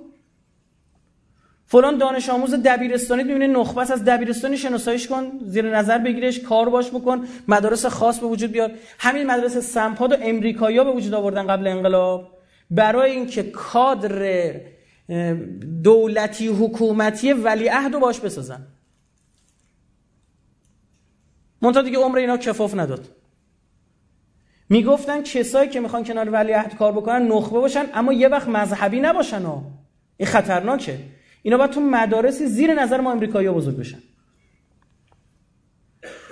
فلان دانش آموز دبیرستانی می‌بینی نخبه از دبیرستانی شناساییش کن زیر نظر بگیرش کار باش بکن مدارس خاص به وجود بیار. همین مدرسه سمپاد و امریکایی به وجود آوردن قبل انقلاب. برای اینکه کادر دولتی حکومتی ولیعهد رو باش بسازن. منتها دیگه عمر اینا کفاف نداد. می‌گفتن کسایی که می‌خوان کنار ولیعهد کار بکنن نخبه باشن اما یه وقت مذهبی نباشن ها. این خطرناکه. اینا باید تو مدارسی زیر نظر ما امریکایی بزرگ بشن.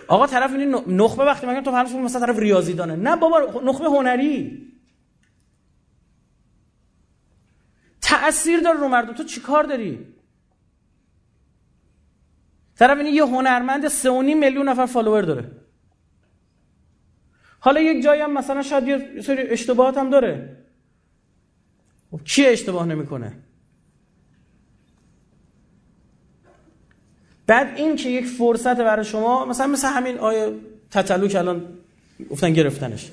آقا طرف این نخبه وقتی میگن تو فرض مثلا طرف ریاضی دانه نه بابا نخبه هنری. تأثیر داره رو مردم. تو چیکار داری؟ طرف این یه هنرمند 3.5 میلیون نفر فالوور داره. حالا یک جایی هم مثلا شاید یه سری اشتباهات هم داره. خب کی اشتباه نمی‌کنه؟ بعد این که یک فرصت برای شما مثلا مثل همین آیه تتلو که الان گفتن گرفتنش.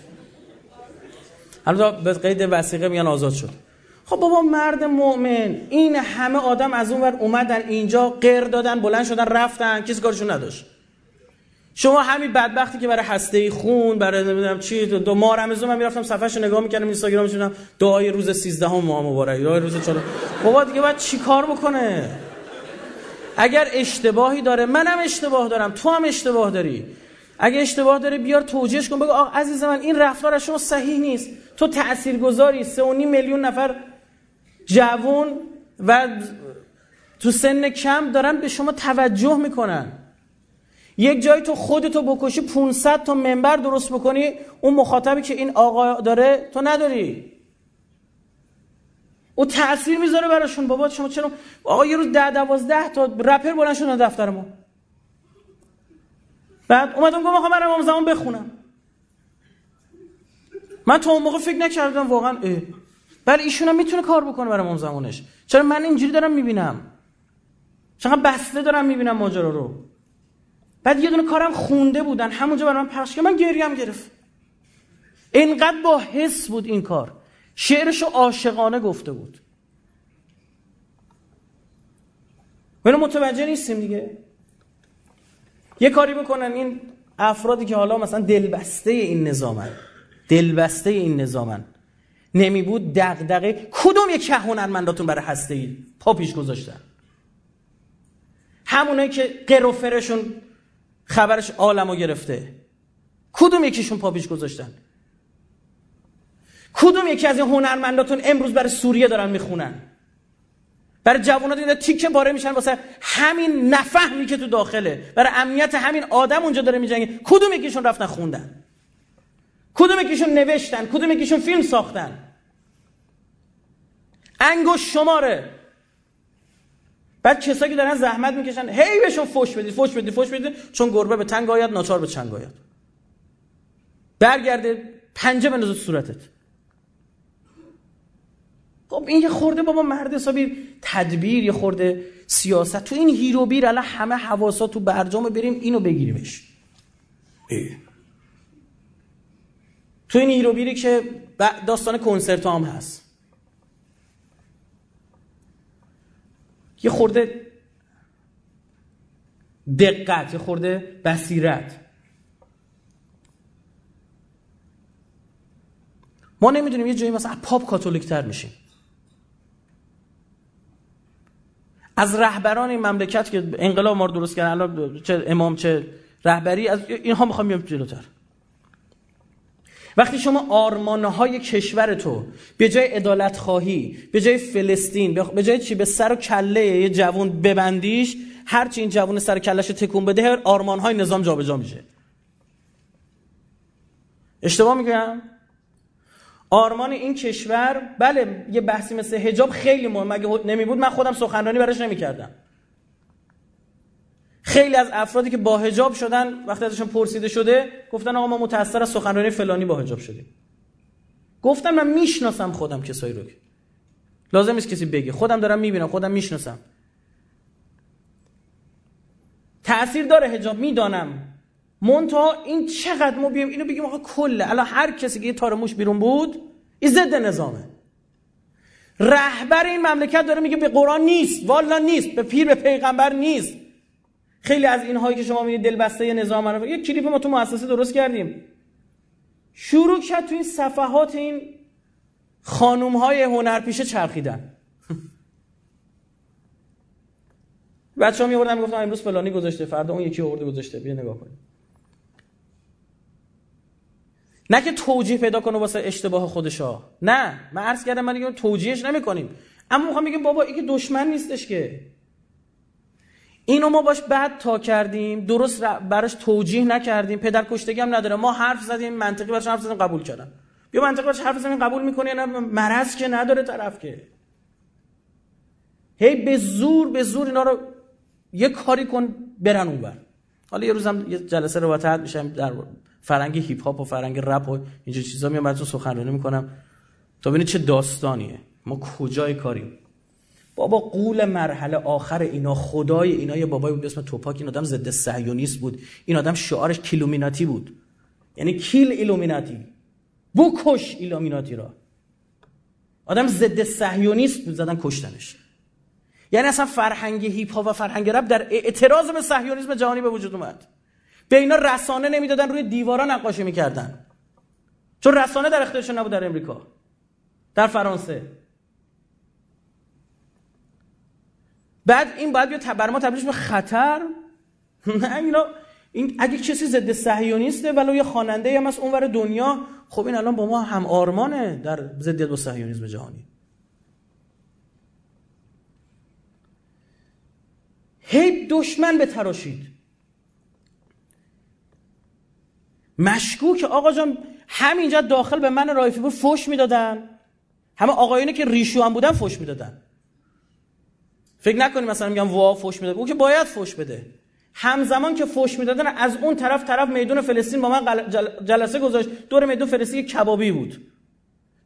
الان به قید وسیقه میان آزاد شد. خب بابا مرد مؤمن این همه آدم از اون ور اومدن اینجا غیر دادن بلند شدن رفتن کسی کارشون نداشت. شما همین بدبختی که برای هسته خون برای نمی‌دونم چی دو ماه رمضان من می‌رفتم صفحهشو نگاه می‌کردم اینستاگرامش می‌شدم دعای روز 13 هم ماه مبارک دعای روز 4 بابا دیگه باید چیکار بکنه؟ اگر اشتباهی داره منم اشتباه دارم تو هم اشتباه داری. اگه اشتباه داره بیار توجیهش کن بگو آقا عزیز من این رفتار شما صحیح نیست. تو تاثیرگذاری 3.5 میلیون نفر جوون و تو سن کم دارن به شما توجه می‌کنن. یک جایی تو خودتو بکشی 500 تا منبر درست بکنی اون مخاطبی که این آقا داره تو نداری. او تاثیر می‌ذاره براشون. بابا شما چرا؟ آقا یه روز ده دوازده تا رپر بلند شدن دفتر ما. بعد اومدم گفتم من امام زمان بخونم. من تو اون موقع فکر نکردم واقعا. برای ایشون هم می‌تونه کار بکنه برای زمانش. چرا من اینجوری دارم می‌بینم؟ چقدر بسته دارم می‌بینم ماجرا رو. بعد یه دونه کارم خونده بودن همونجا برای من پخش که من گریم گرفت. اینقدر با حس بود این کار. شعرشو عاشقانه گفته بود. ولی متوجه نیستیم دیگه. یه کاری بکنن این افرادی که حالا مثلا دلبسته این نظامن دلبسته این نظامن نمی بود دغدغه. کدوم یک هنرمنداتون برای هسته ای؟ پا پیش گذاشتن. همونایی که قروفرشون خبرش عالمو گرفته. کدوم یکیشون پا پیش گذاشتن؟ کدوم یکی از این هنرمنداتون امروز برای سوریه دارن می‌خونن؟ برای جوانات اینا تیکه پاره میشن واسه همین نفهمی که تو داخله. برای امنیت همین آدم اونجا داره میجنگه. کدوم یکیشون رفتن خوندن؟ کدوم یکیشون نوشتن؟ کدوم یکیشون فیلم ساختن؟ انگوش شماره. بعد کسایی که دارن زحمت می‌کشن هی بهشون فوش بدید فوش بدید فوش بدید چون گربه به تنگ آید ناچار به چنگ آید. برگرده پنجه بندازه صورتت. خب این یه خورده بابا مرد حسابی تدبیر یه خورده سیاست. تو این هیرو بیر الان همه حواسا تو برجام بریم اینو بگیریمش. تو این هیرو بیری که داستان کنسرت هم هست. یه خورده دقت یه خورده بصیرت. ما نمی‌دونیم یه جایی مثلا پاپ کاتولیک تر میشیم. از رهبران این مملکت که انقلاب ما رو درست کردن چه امام چه رهبری از اینها می‌خوام بیام جلوتر. وقتی شما آرمانهای کشور تو به جای عدالت خواهی به جای فلسطین به جای چی؟ به سر و کله یه جوون ببندیش هرچی این جوون سر کلش تکون بده آرمانهای نظام جابجا جا میشه. اشتباه میگم آرمان این کشور بله یه بحثی مثل حجاب خیلی مهم. اگه نمی بود من خودم سخنرانی براش نمی‌کردم. خیلی از افرادی که با حجاب شدن وقتی ازشون پرسیده شده گفتن آقا ما متأثر از سخنرانی فلانی با حجاب شدیم. گفتم من می‌شناسم خودم کسایی رو لازم نیست کسی بگه. خودم دارم می‌بینم خودم می‌شناسم. تأثیر داره حجاب می‌دانم. منتها این چقدر ما بیایم اینو بگیم آقا کله. الان هر کسی که یه تار موش بیرون بود این ضد نظامه. رهبر این مملکت داره میگه به قرآن نیست. والا نیست. به پیر به پیغمبر نیست. خیلی از اینهایی که شما میگید دلبسته نظام رو یه کلیپ ما تو مؤسسه درست کردیم. شروع کرد تو این صفحات این خانوم های هنرپیشه چرخیدن. بچه ها می آوردن می‌گفتن امروز فلانی گذاشته فردا اون یکی آورده گذاشته بیا نگاه کنید نه که توجیه پیدا کنه واسه اشتباه خودشا. نه من عرض کردم من توجیهش نمی‌کنیم. اما می‌خوام بگیم بابا این که دشمن نیستش که. اینو ما باش بعد تا کردیم درست براش توجیه نکردیم پدر کشتگی هم نداره. ما حرف زدیم منطقی براش حرف زدیم قبول کردن. بیا منطقی براش حرف زدیم قبول می‌کنه نه؟ مرض که نداره طرف که. هی به زور به زور اینا رو یه کاری کن برن اونور حالا یه روزم یه جلسه روایت میشم در فرهنگ هیپ هاپ و فرهنگ رپ و اینجور چیزا میام براتون سخنرانی می‌کنم. تا ببینید چه داستانیه. ما کجای کاریم؟ بابا غول مرحله آخر اینا خدای اینا یه بابایی بود اسم توپاک این آدم ضد صهیونیست بود. این آدم شعارش Killuminati بود. یعنی kill Illuminati. بکش ایلومیناتی را. آدم ضد صهیونیست بود زدن کشتنش. یعنی اصلا فرهنگ هیپ و فرهنگ رپ در اعتراض به صهیونیسم جهانی به وجود اومد. به اینا رسانه نمی‌دادن روی دیوارا نقاشی می‌کردن. چون رسانه در اختیارشون نبود در امریکا. در فرانسه. بعد این باید بیا بر ما تبدیلش به خطر؟ نه اینا این اگه کسی ضد صهیونیسته ولو یه خواننده هم از اونور دنیا خب این الان با ما هم آرمانه در ضدیت با صهیونیسم جهانی. هی دشمن به تراشید. مشکوک آقا جان همینجا داخل به من رایفی بود فوش می‌دادن. همه آقایونی که ریشو هم بودن فوش می‌دادن. فکر نکنیم مثلا میگم وا فوش می‌داد. او که باید فوش بده. همزمان که فوش می‌دادن از اون طرف طرف میدون فلسطین با من جلسه گذاشت. دور میدون فلسطین کبابی بود.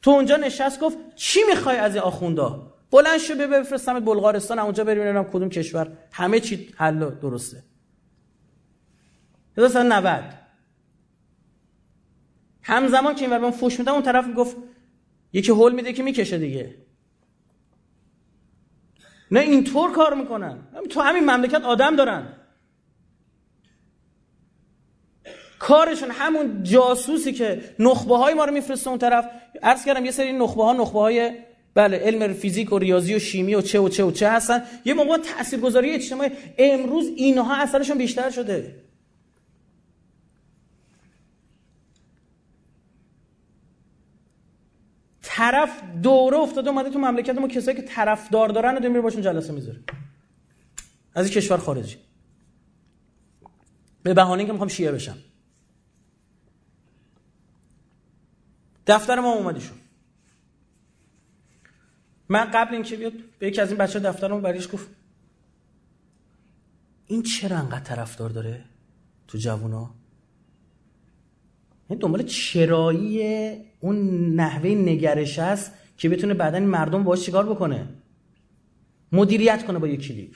تو اونجا نشست گفت چی می‌خوای از این آخوندا؟ بلند شو به بفرستم بلغارستان اونجا بریم ببینم کدوم کشور. همه چی حل درسته. 1990 همزمان که این ور فوش میدم اون طرف می‌گفت یکی هول میده که می‌کشه دیگه. نه اینطور کار می‌کنن. تو همین مملکت آدم دارن. کارشون همون جاسوسی که نخبه های ما رو میفرسته اون طرف. عرض کردم یه سری نخبه ها نخبه های بله علم فیزیک و ریاضی و شیمی و چه و چه و چه هستن. یه موقع تاثیرگذاری اجتماعی. امروز اینها اثرشون بیشتر شده. طرف دوره افتاده اومده تو مملکت ما کسایی که طرفدار دارن و میره باشون جلسه می‌ذاره. از این کشور خارجی. به بهانه اینکه می‌خوام شیعه بشم. دفتر ما اومدیشون من قبل اینکه بیاد به یکی از این بچه دفترمو بریش گفت این چرا انقدر طرفدار داره تو جوونا؟ این دنبال چرایی اون نحوه نگرش است که بتونه بعدا مردم باش چیکار بکنه؟ مدیریت کنه با یه کلیپ.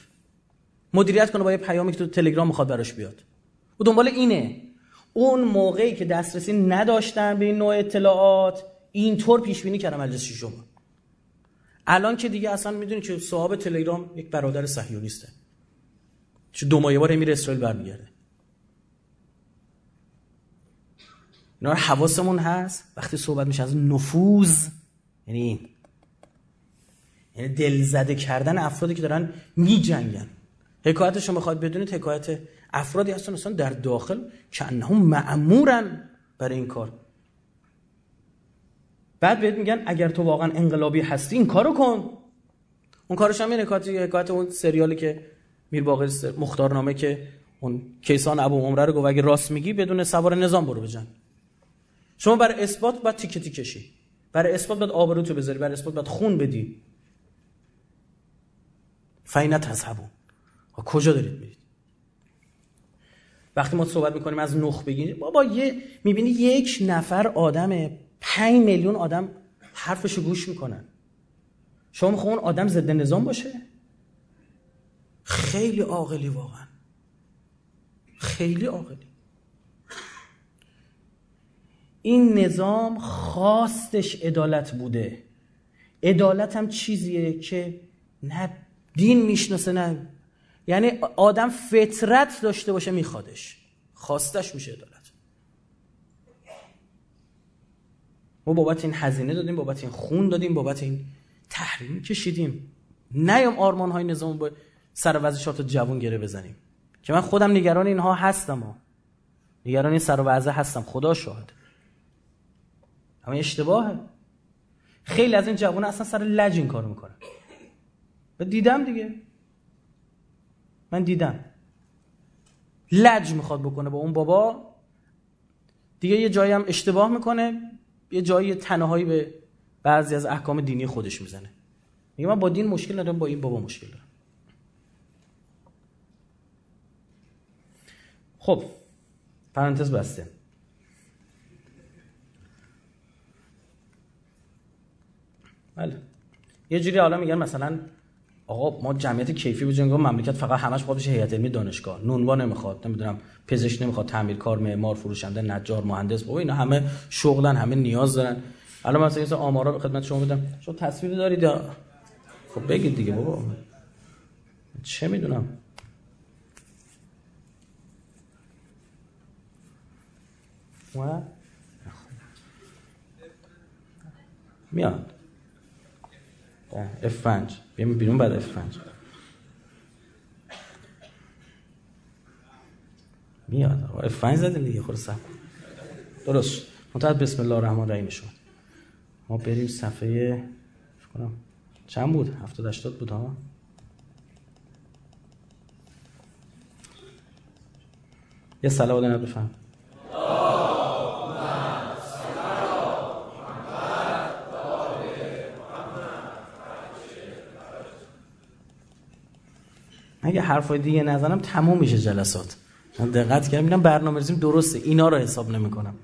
مدیریت کنه با یه پیامی که تو تلگرام می‌خواد براش بیاد. و دنبال اینه. اون موقعی که دسترسی نداشتن به این نوع اطلاعات اینطور پیش بینی کردم مجلس شما الان که دیگه اصلا می‌دونی که صاحب تلگرام یک برادر صهیونیسته. چه دو ماه بار میره اسرائیل برمیگرده. اینا حواسمون هست. وقتی صحبت میشه از نفوذ یعنی این. یعنی دلزده کردن افرادی که دارن میجنگن. حکایتش رو می‌خواد بدونید حکایت افرادی هستن اصلا در داخل که انهم معمورن برای این کار. بعد بهت میگن اگر تو واقعا انقلابی هستی این کارو کن. اون کارش هم حکایت حکایت اون سریالی که میر باقر مختارنامه که اون کیسان ابو عمره رو گفت اگه راست میگی بدون سوار نظام برو بجن شما برای اثبات باید تیکه تیکشی برای اثبات باید آبرو تو بذاری برای اثبات باید خون بدی. فینت تذهبون کجا دارید میرید؟ وقتی ما صحبت می‌کنیم از نخ بگیریم بابا یه می‌بینی یک نفر آدم پنج میلیون آدم حرفشو گوش می‌کنن. شما می‌خواه اون آدم ضد نظام باشه؟ خیلی عاقلی واقعا. خیلی عاقلی. این نظام خواستش عدالت بوده. عدالت هم چیزیه که نه دین می‌شناسه نه. یعنی آدم فطرت داشته باشه میخوادش. خواستش میشه عدالت. ما بابت این هزینه دادیم بابت این خون دادیم بابت این تحریم کشیدیم. نیام آرمان های نظام با سر وضعیت جوون گره بزنیم. که من خودم نگران اینها هستم ها. نگران این سر وضع هستم. خدا شاهد اما اشتباهه. خیلی از این جوان اصلا سر لج این کارو می‌کنن. و دیدم دیگه. من دیدم. لج می‌خواد بکنه با اون بابا. دیگه یه جایی هم اشتباه می‌کنه. یه جایی تنهایی به بعضی از احکام دینی خودش می‌زنه. میگه من با دین مشکل ندارم با این بابا مشکل دارم. خب پرانتز بسته. بله. یه جوری حالا میگن مثلا آقا ما جمعیت کیفی بجنگا مملکت فقط همش خودش هیئت علمی دانشگاه. نونوا نمی‌خواد نمی‌دونم پزشک نمی‌خواد تعمیرکار معمار فروشنده نجار مهندس. بابا اینا همه شغلن همه نیاز دارن. الان مثلا این آمارا به خدمت شما بدم شما تصویر دارید یا؟ خب بگید دیگه بابا. چه می‌دونم؟ میاد. F5. بیایم بیرون بعد F5. میاد. F5 زدیم دیگه خود سب درست. منتهت بسم الله الرحمن الرحیم شد ما بریم صفحه کنم چند بود؟ 70 80 بود ها یه صلوات نبی اگه حرفای دیگه نزنم تموم میشه جلسات. من دقت کردم برنامه ریزیم درسته. اینا رو حساب نمی‌کنم.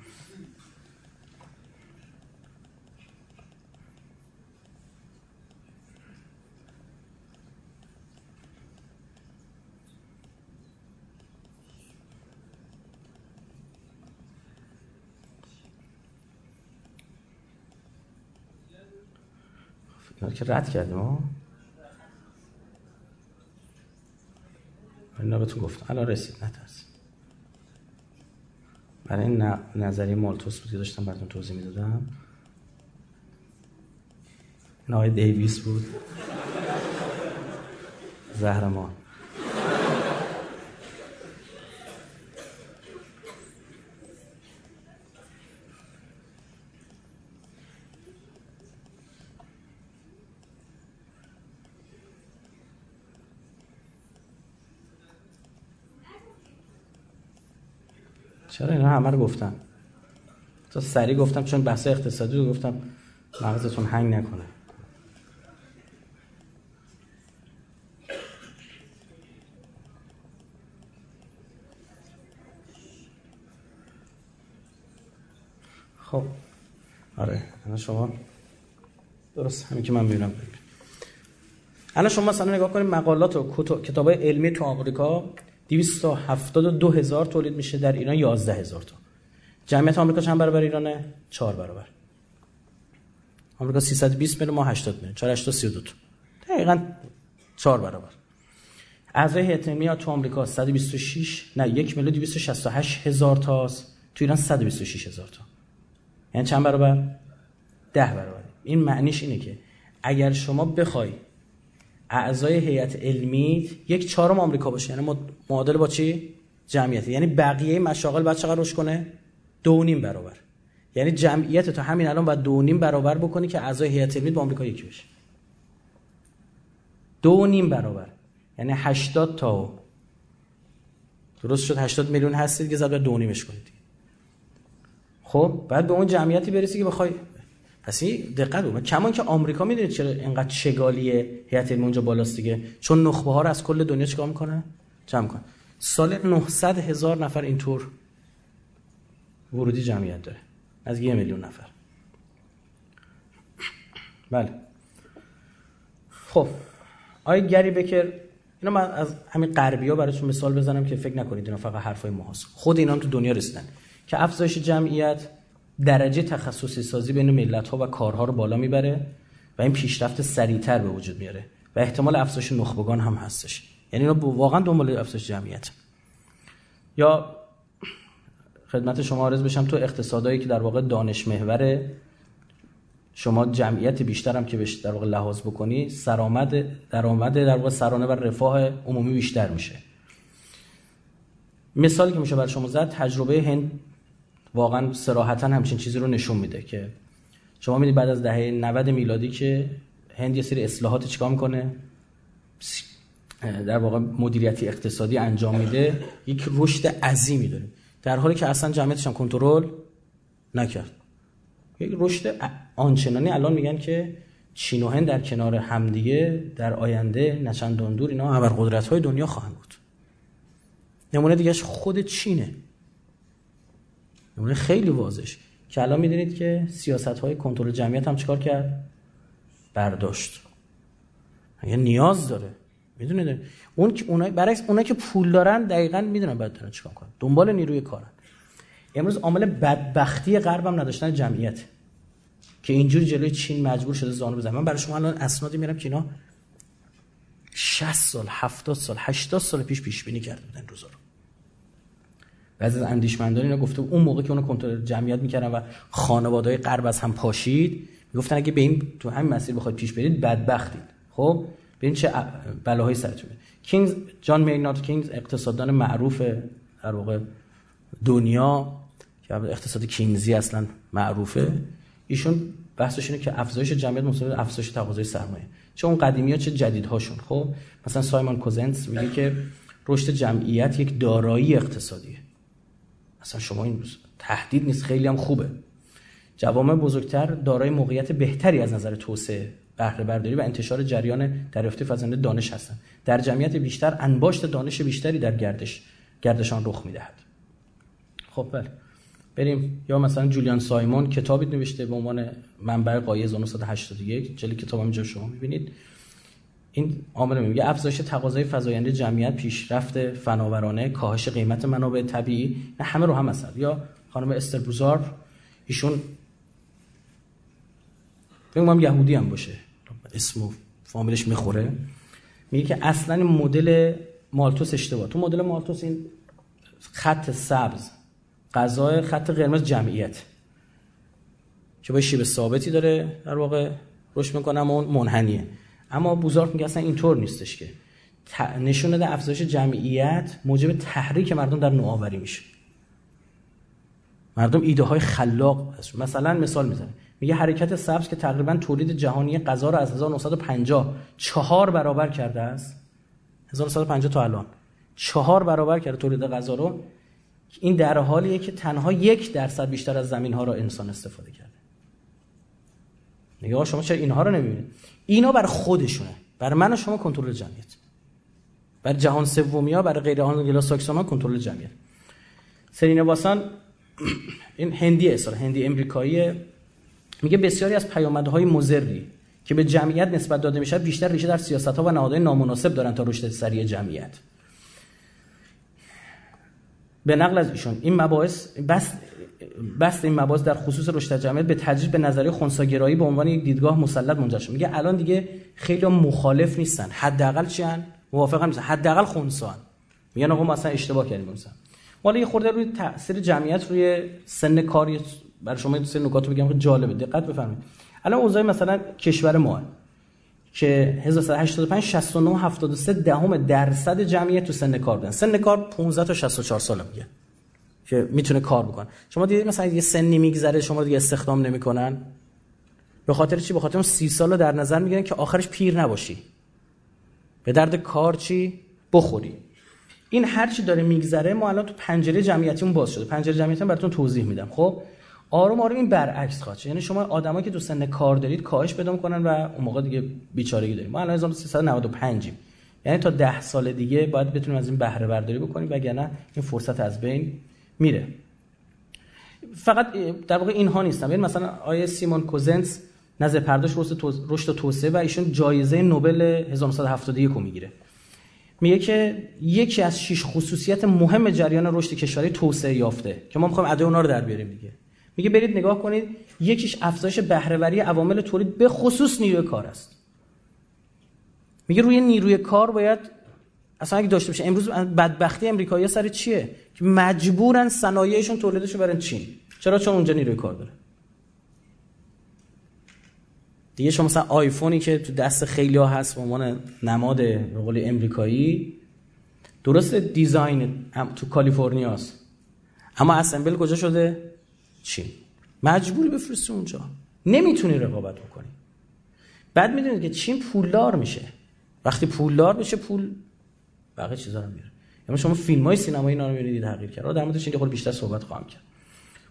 که رد کردیم اینا بهتون گفتم. الان رسید نترس برای این نظری مالتوس بود که داشتم براتون توضیح می‌دادم. نای دیویس بود. زهرمان چرا اینا همه رو گفتم تا سریع گفتم چون بحث اقتصادی رو گفتم مغزتون هنگ نکنه. خب. آره الان شما درست همین که من می‌بینم. الان شما مثلا نگاه کنید مقالات و کتاب علمی تو آمریکا 272 هزار تولید میشه در ایران 11 هزار تا. جمعیت آمریکا چند برابر ایرانه؟ 4 برابر. آمریکا 320 میلیون ما 80 میلیون 4 80 32 تا. دقیقاً 4 برابر. اعضای هیئت علمی تو آمریکا 126 نه 1 میلیون 268 هزار تاست. تو ایران 126 هزار تا. یعنی چند برابر؟ 10 برابر. این معنیش اینه که اگر شما بخوای اعضای هیئت علمی یک چهارم آمریکا باشه یعنی معادل با چی؟ جمعیت. یعنی بقیه مشاغل بعد چقدر روش کنه؟ دو نیم برابر. یعنی جمعیت تو همین الان باید دو نیم برابر بکنی که اعضای هیئت علمی با آمریکا یکی بشه. دو نیم برابر. یعنی 80 تا درست شد 80 میلیون هستید که زد دو نیمش کنید. خب بعد به اون جمعیتی برسی که بخوای پس این دقت بود کمان که آمریکا می‌دونید چرا اینقدر چگالیه هیئت علمی اونجا بالاست دیگه. چون نخبه ها رو از کل دنیا چیکار می‌کنه جمع کن. سال 900 هزار نفر اینطور ورودی جمعیت داره. از یه میلیون نفر. بله. خب. آیا گری بکر اینا من از همین غربی ها براتون مثال بزنم که فکر نکنید اینا فقط حرفای ماست. خود اینا هم تو دنیا رسیدن. که افزایش جمعیت درجه تخصصی سازی بین ملت ها و کارها رو بالا می‌بره و این پیشرفت سریعتر به وجود میاره و احتمال افزایش نخبگان هم هستش. یعنی اینا واقعا دنبال افزایش جمعیت. یا خدمت شما عرض بشم تو اقتصادایی که در واقع دانش محوره شما جمعیت بیشتر هم که بهش در واقع لحاظ بکنی سرآمد درآمد در واقع سرانه و رفاه عمومی بیشتر میشه. مثالی که میشه بر شما زد تجربه هند واقعا سراحتا همچین چیزی رو نشون میده که شما می‌دید بعد از دهه 90 میلادی که هند یه سری اصلاحات چیکار می‌کنه؟ در واقع مدیریتی اقتصادی انجام میده یک رشد عظیمی داره. در حالی که اصلا جمعیتش هم کنترل نکرد. یک رشد آنچنانی الان میگن که چین و هند در کنار همدیگه در آینده نچندان دور اینا قدرت های دنیا خواهند بود. نمونه دیگهش خود چینه. نمونه خیلی واضح که الان می‌دونید که سیاست های کنترل جمعیت هم چیکار کرد؟ برداشت. یه نیاز داره. می‌دونید اون اونای برعکس اونایی که پول دارن دقیقا می‌دونن باید دارن چیکار کنن. دنبال نیروی کارن. امروز عامل بدبختی غرب هم نداشتن جمعیت. که اینجوری جلوی چین مجبور شده زانو بزنه. من برای شما الان اسنادی میرم که اینا 60 سال 70 سال 80 سال پیش پیش بینی کرده بودن روزا رو. بعضی از اندیشمندان اینا گفته اون موقع که اون کنترل جمعیت می‌کردن و خانواده‌های غرب از هم پاشید می‌گفتن اگه به این تو همین مسیر بخواید پیش برید بدبختید. خب؟ ببین چه بلاهایی سرتون کینگز جان مینارد کینگز اقتصاددان معروف در واقع دنیا که اقتصاد کینزی اصلا معروفه. ایشون بحثش اینه که افزایش جمعیت مساوی افزایش تقاضای سرمایه. چه اون قدیمی ها چه جدید هاشون خب؟ مثلا سایمون کوزنس میگه که رشد جمعیت یک دارایی اقتصادیه. اصلا شما این تهدید نیست خیلی هم خوبه. جوامع بزرگتر دارای موقعیت بهتری از نظر توسعه. بهره برداری و انتشار جریان دریافتی فزاینده دانش هستند. در جمعیت بیشتر انباشت دانش بیشتری در گردش گردشان رخ می‌دهد. خب بله. بریم. یا مثلا جولیان سایمون کتابی نوشته به عنوان منبع قایز 1981 جلی کتاب اینجا شما می‌بینید. این عامل میگه افزایش تقاضای فزاینده جمعیت پیشرفت فناورانه کاهش قیمت منابع طبیعی نه همه رو هم اثر یا خانم استر بوزار ایشون بگم یهودی هم باشه. اسم و فامیلش می‌خوره. میگه که اصلا مدل مالتوس اشتباه. تو مدل مالتوس این خط سبز غذای خط قرمز جمعیت که با شیب ثابتی داره در واقع رشد می‌کنه اون منحنیه. اما بوزارت میگه اصلا اینطور نیستش که نشون داده افزایش جمعیت موجب تحریک مردم در نوآوری میشه. مردم ایده های خلاق هست. مثلا مثال می‌زنه میگه حرکت سبز که تقریبا تولید جهانی غذا رو از 1950 چهار برابر کرده است. 1950 تا الان. چهار برابر کرده تولید غذا رو. این در حالیه که تنها یک درصد بیشتر از زمین ها را انسان استفاده کرده. نگاه شما چرا اینها رو نمی‌بینید؟ اینا بر خودشونه. بر من و شما کنترل جمعیت. بر جهان سومی ها برای غیر آنگلو ساکسون کنترل جمعیت. سرین واسان این هندی اصلا هندی امریکایی میگه بسیاری از پیامدهای مضری که به جمعیت نسبت داده میشه بیشتر ریشه در سیاست ها و نهادهای نامناسب دارن تا رشد سریع جمعیت. به نقل از ایشون این مباحث بس بس این مباحث در خصوص رشد جمعیت به تجربه به نظریه خنثاگرایی به عنوان یک دیدگاه مسلط منجر شد. میگه الان دیگه خیلی مخالف نیستن. حداقل چیان موافق هم نیستن. حداقل خنثان میگن آقا ما اصلا اشتباه کردیم مثلا. حالا یه خورده روی تاثیر جمعیت روی سن کاری برای شما سه نکات بگم که جالبه. دقت بفرمایید. الان اوضاع مثلا کشور ما که 1385 69 73 دهم درصد جمعیت تو سن کار بودن. سن کار 15 تا 64 سال میگه که می‌تونه کار بکنه. شما دیدید مثلا یه سنی میگذره شما دیگه استخدام نمی‌کنن. به خاطر چی؟ به خاطر 30 سال رو در نظر می‌گیرن که آخرش پیر نباشی. به درد کار چی؟ بخوری. این هر چی داره میگذره ما الان تو پنجره جمعیتیمون باز شده. پنجره جمعیتی براتون توضیح میدم. خب؟ آروم آروم این برعکس خواهد یعنی شما آدمایی که تو سن کار دارید کاهش پیدا کنن و اون موقع دیگه بیچارگی داریم. ما الان 1395 یعنی تا 10 سال دیگه باید بتونیم از این بهره برداری بکنیم وگرنه این فرصت از بین میره. فقط در واقع اینها نیستن یعنی مثلا آیه سیمون کوزنس نظر پرداش رشد و توسعه و ایشون جایزه نوبل 1971 رو می‌گیره. میگه که یکی از شش خصوصیت مهم جریان رشد کشوری توسعه یافته که ما می‌خوایم ادای اونا رو در بیاریم دیگه. میگه برید نگاه کنید یکیش افزایش بهرهوری عوامل تولید به خصوص نیروی کار است. میگه روی نیروی کار باید اصلا اگه داشته باشه امروز بدبختی امریکایی سر چیه؟ که مجبورن صنایعشون تولیدشون برن چین. چرا؟ چون اونجا نیروی کار داره. دیگه شما مثلا آیفونی که تو دست خیلی ها هست به عنوان نماد به امریکایی درست دیزاین تو کالیفرنیا اما اسمبل کجا شده؟ چین مجبوری بفرستی اونجا. نمی‌تونی رقابت بکنی. بعد می‌دونید که چین پولدار میشه. وقتی پولدار بشه پول بقیه چیزا رو میاره یعنی شما فیلم های سینمایی اینا رو می‌بینید تغییر کرد. در موردش خود بیشتر صحبت خواهم کرد.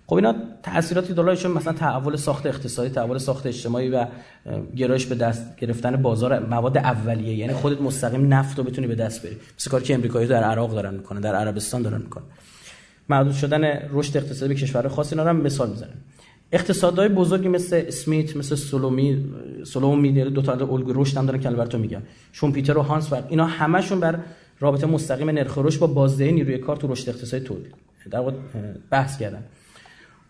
خب اینا تاثیراتی دلارشون مثلا تحول ساخت اقتصادی تحول ساخت اجتماعی و گرایش به دست گرفتن بازار مواد اولیه. یعنی خودت مستقیم نفت رو بتونی به دست بری. مثل کاری که امریکایی در عراق دارن می‌کنن در عربستان دارن می‌کنن. محدود شدن رشد اقتصادی کشور خاص اینا هم مثال می‌زنم. اقتصادهای بزرگی مثل اسمیت مثل سولومی سولومی دو تا الگوی رشد هم دارن که البته میگم شومپیتر و هانس و اینا همشون بر رابطه مستقیم نرخ رشد با بازدهی نیروی کار تو رشد اقتصادی تولید. در واقع بحث کردن.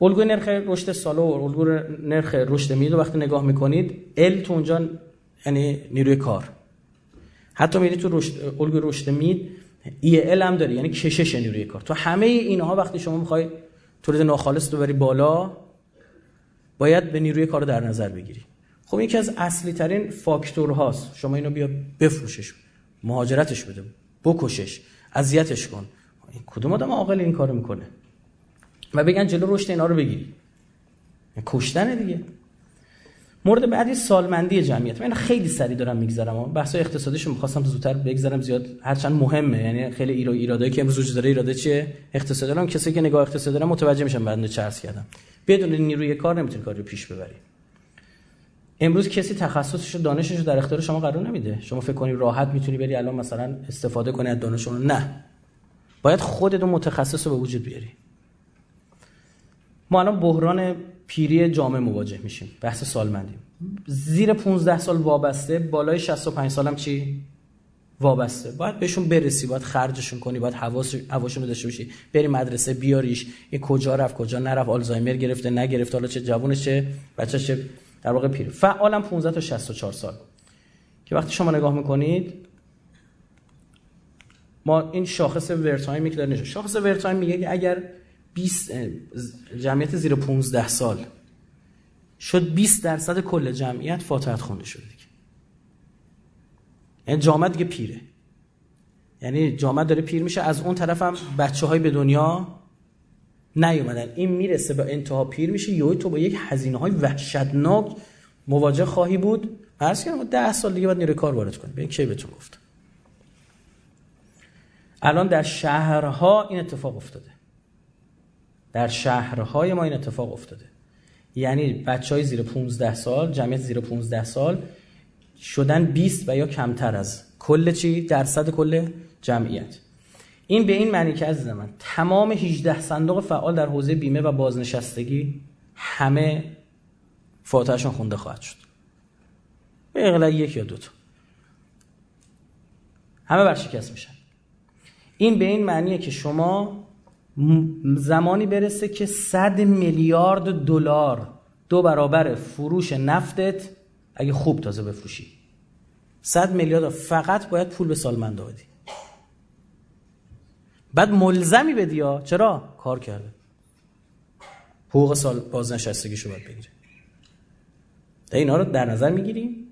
الگوی نرخ رشد سالو و الگوی نرخ رشد رو وقتی نگاه می‌کنید ال تو اونجا یعنی نیروی کار. حتی میرید تو رشد الگوی رشد مید EL هم داره یعنی کشش نیروی کار. تو همه اینها وقتی شما می‌خوای تولید ناخالص رو بری بالا باید به نیروی کار در نظر بگیری. خب یکی از اصلی ترین فاکتور هاست شما اینو بیا بفروشش مهاجرتش بده بکشش اذیتش کن. کدوم آدم عاقل این کارو می‌کنه؟ و بگن جلو رشد اینا رو بگیری. کشتن دیگه. مورد بعدی سالمندی جمعیت. من خیلی سریع دارم میگذرم. بحث اقتصادیشو می‌خواستم زودتر بگذرم زیاد هرچند مهمه. یعنی خیلی ایراد ایرادایی که امروز وجود داره ایراده چیه؟ اقتصادی دارم کسی که نگاه اقتصادی دارم متوجه میشن بعد چرس کردم. بدون نیروی کار نمی‌تونی کاری رو پیش ببری. امروز کسی تخصصش و دانشش رو در اختیار شما قرار نمیده. شما فکر کنی راحت می‌تونی بری الان مثلا استفاده کنی از دانش نه. باید خودت متخصص رو به وجود بیاری. ما الان بحران پیری جامعه مواجه میشیم. بحث سالمندی زیر 15 سال وابسته بالای 65 سالم چی؟ وابسته. باید بهشون برسی باید خرجشون کنی باید حواس حواشون داشته باشی. بری مدرسه بیاریش. این کجا رفت کجا نرفت آلزایمر گرفته نگرفته حالا چه جوونش چه چه در واقع پیر فعالم 15 تا 64 سال. که وقتی شما نگاه می‌کنید ما این شاخص ورتایم داره شاخص ورتایم میگه که اگر 20 جمعیت زیر 15 سال. شد 20 درصد کل جمعیت فاتحت خونده شده دیگه. یعنی جامعه دیگه پیره. یعنی جامعه داره پیر میشه. از اون طرف هم بچه های به دنیا نیومدن. این می‌رسه به انتها پیر میشه. یهو تو با یک هزینه های وحشتناک مواجه خواهی بود. عرض کردم 10 سال دیگه باید نیروی کار وارد کنی ببین کی بهتون گفت الان در شهرها این اتفاق افتاده. در شهرهای ما این اتفاق افتاده. یعنی بچه های زیر 15 سال جمعیت زیر 15 سال شدن 20 و یا کمتر از کل چی؟ درصد کل جمعیت. این به این معنی که عزیز من تمام 18 صندوق فعال در حوزه بیمه و بازنشستگی همه فاتحشون خونده خواهد شد. به اقلا یک یا دو تا. همه برشکست میشن. این به این معنیه که شما زمانی برسه که 100 میلیارد دلار دو برابر فروش نفتت اگه خوب تازه بفروشی. 100 میلیارد فقط باید پول به سالمندا بدی. بعد ملزمی بدی ها. چرا؟ کار کرده. حقوق سال بازنشستگیشو باید بگیره. اینا رو در نظر می‌گیریم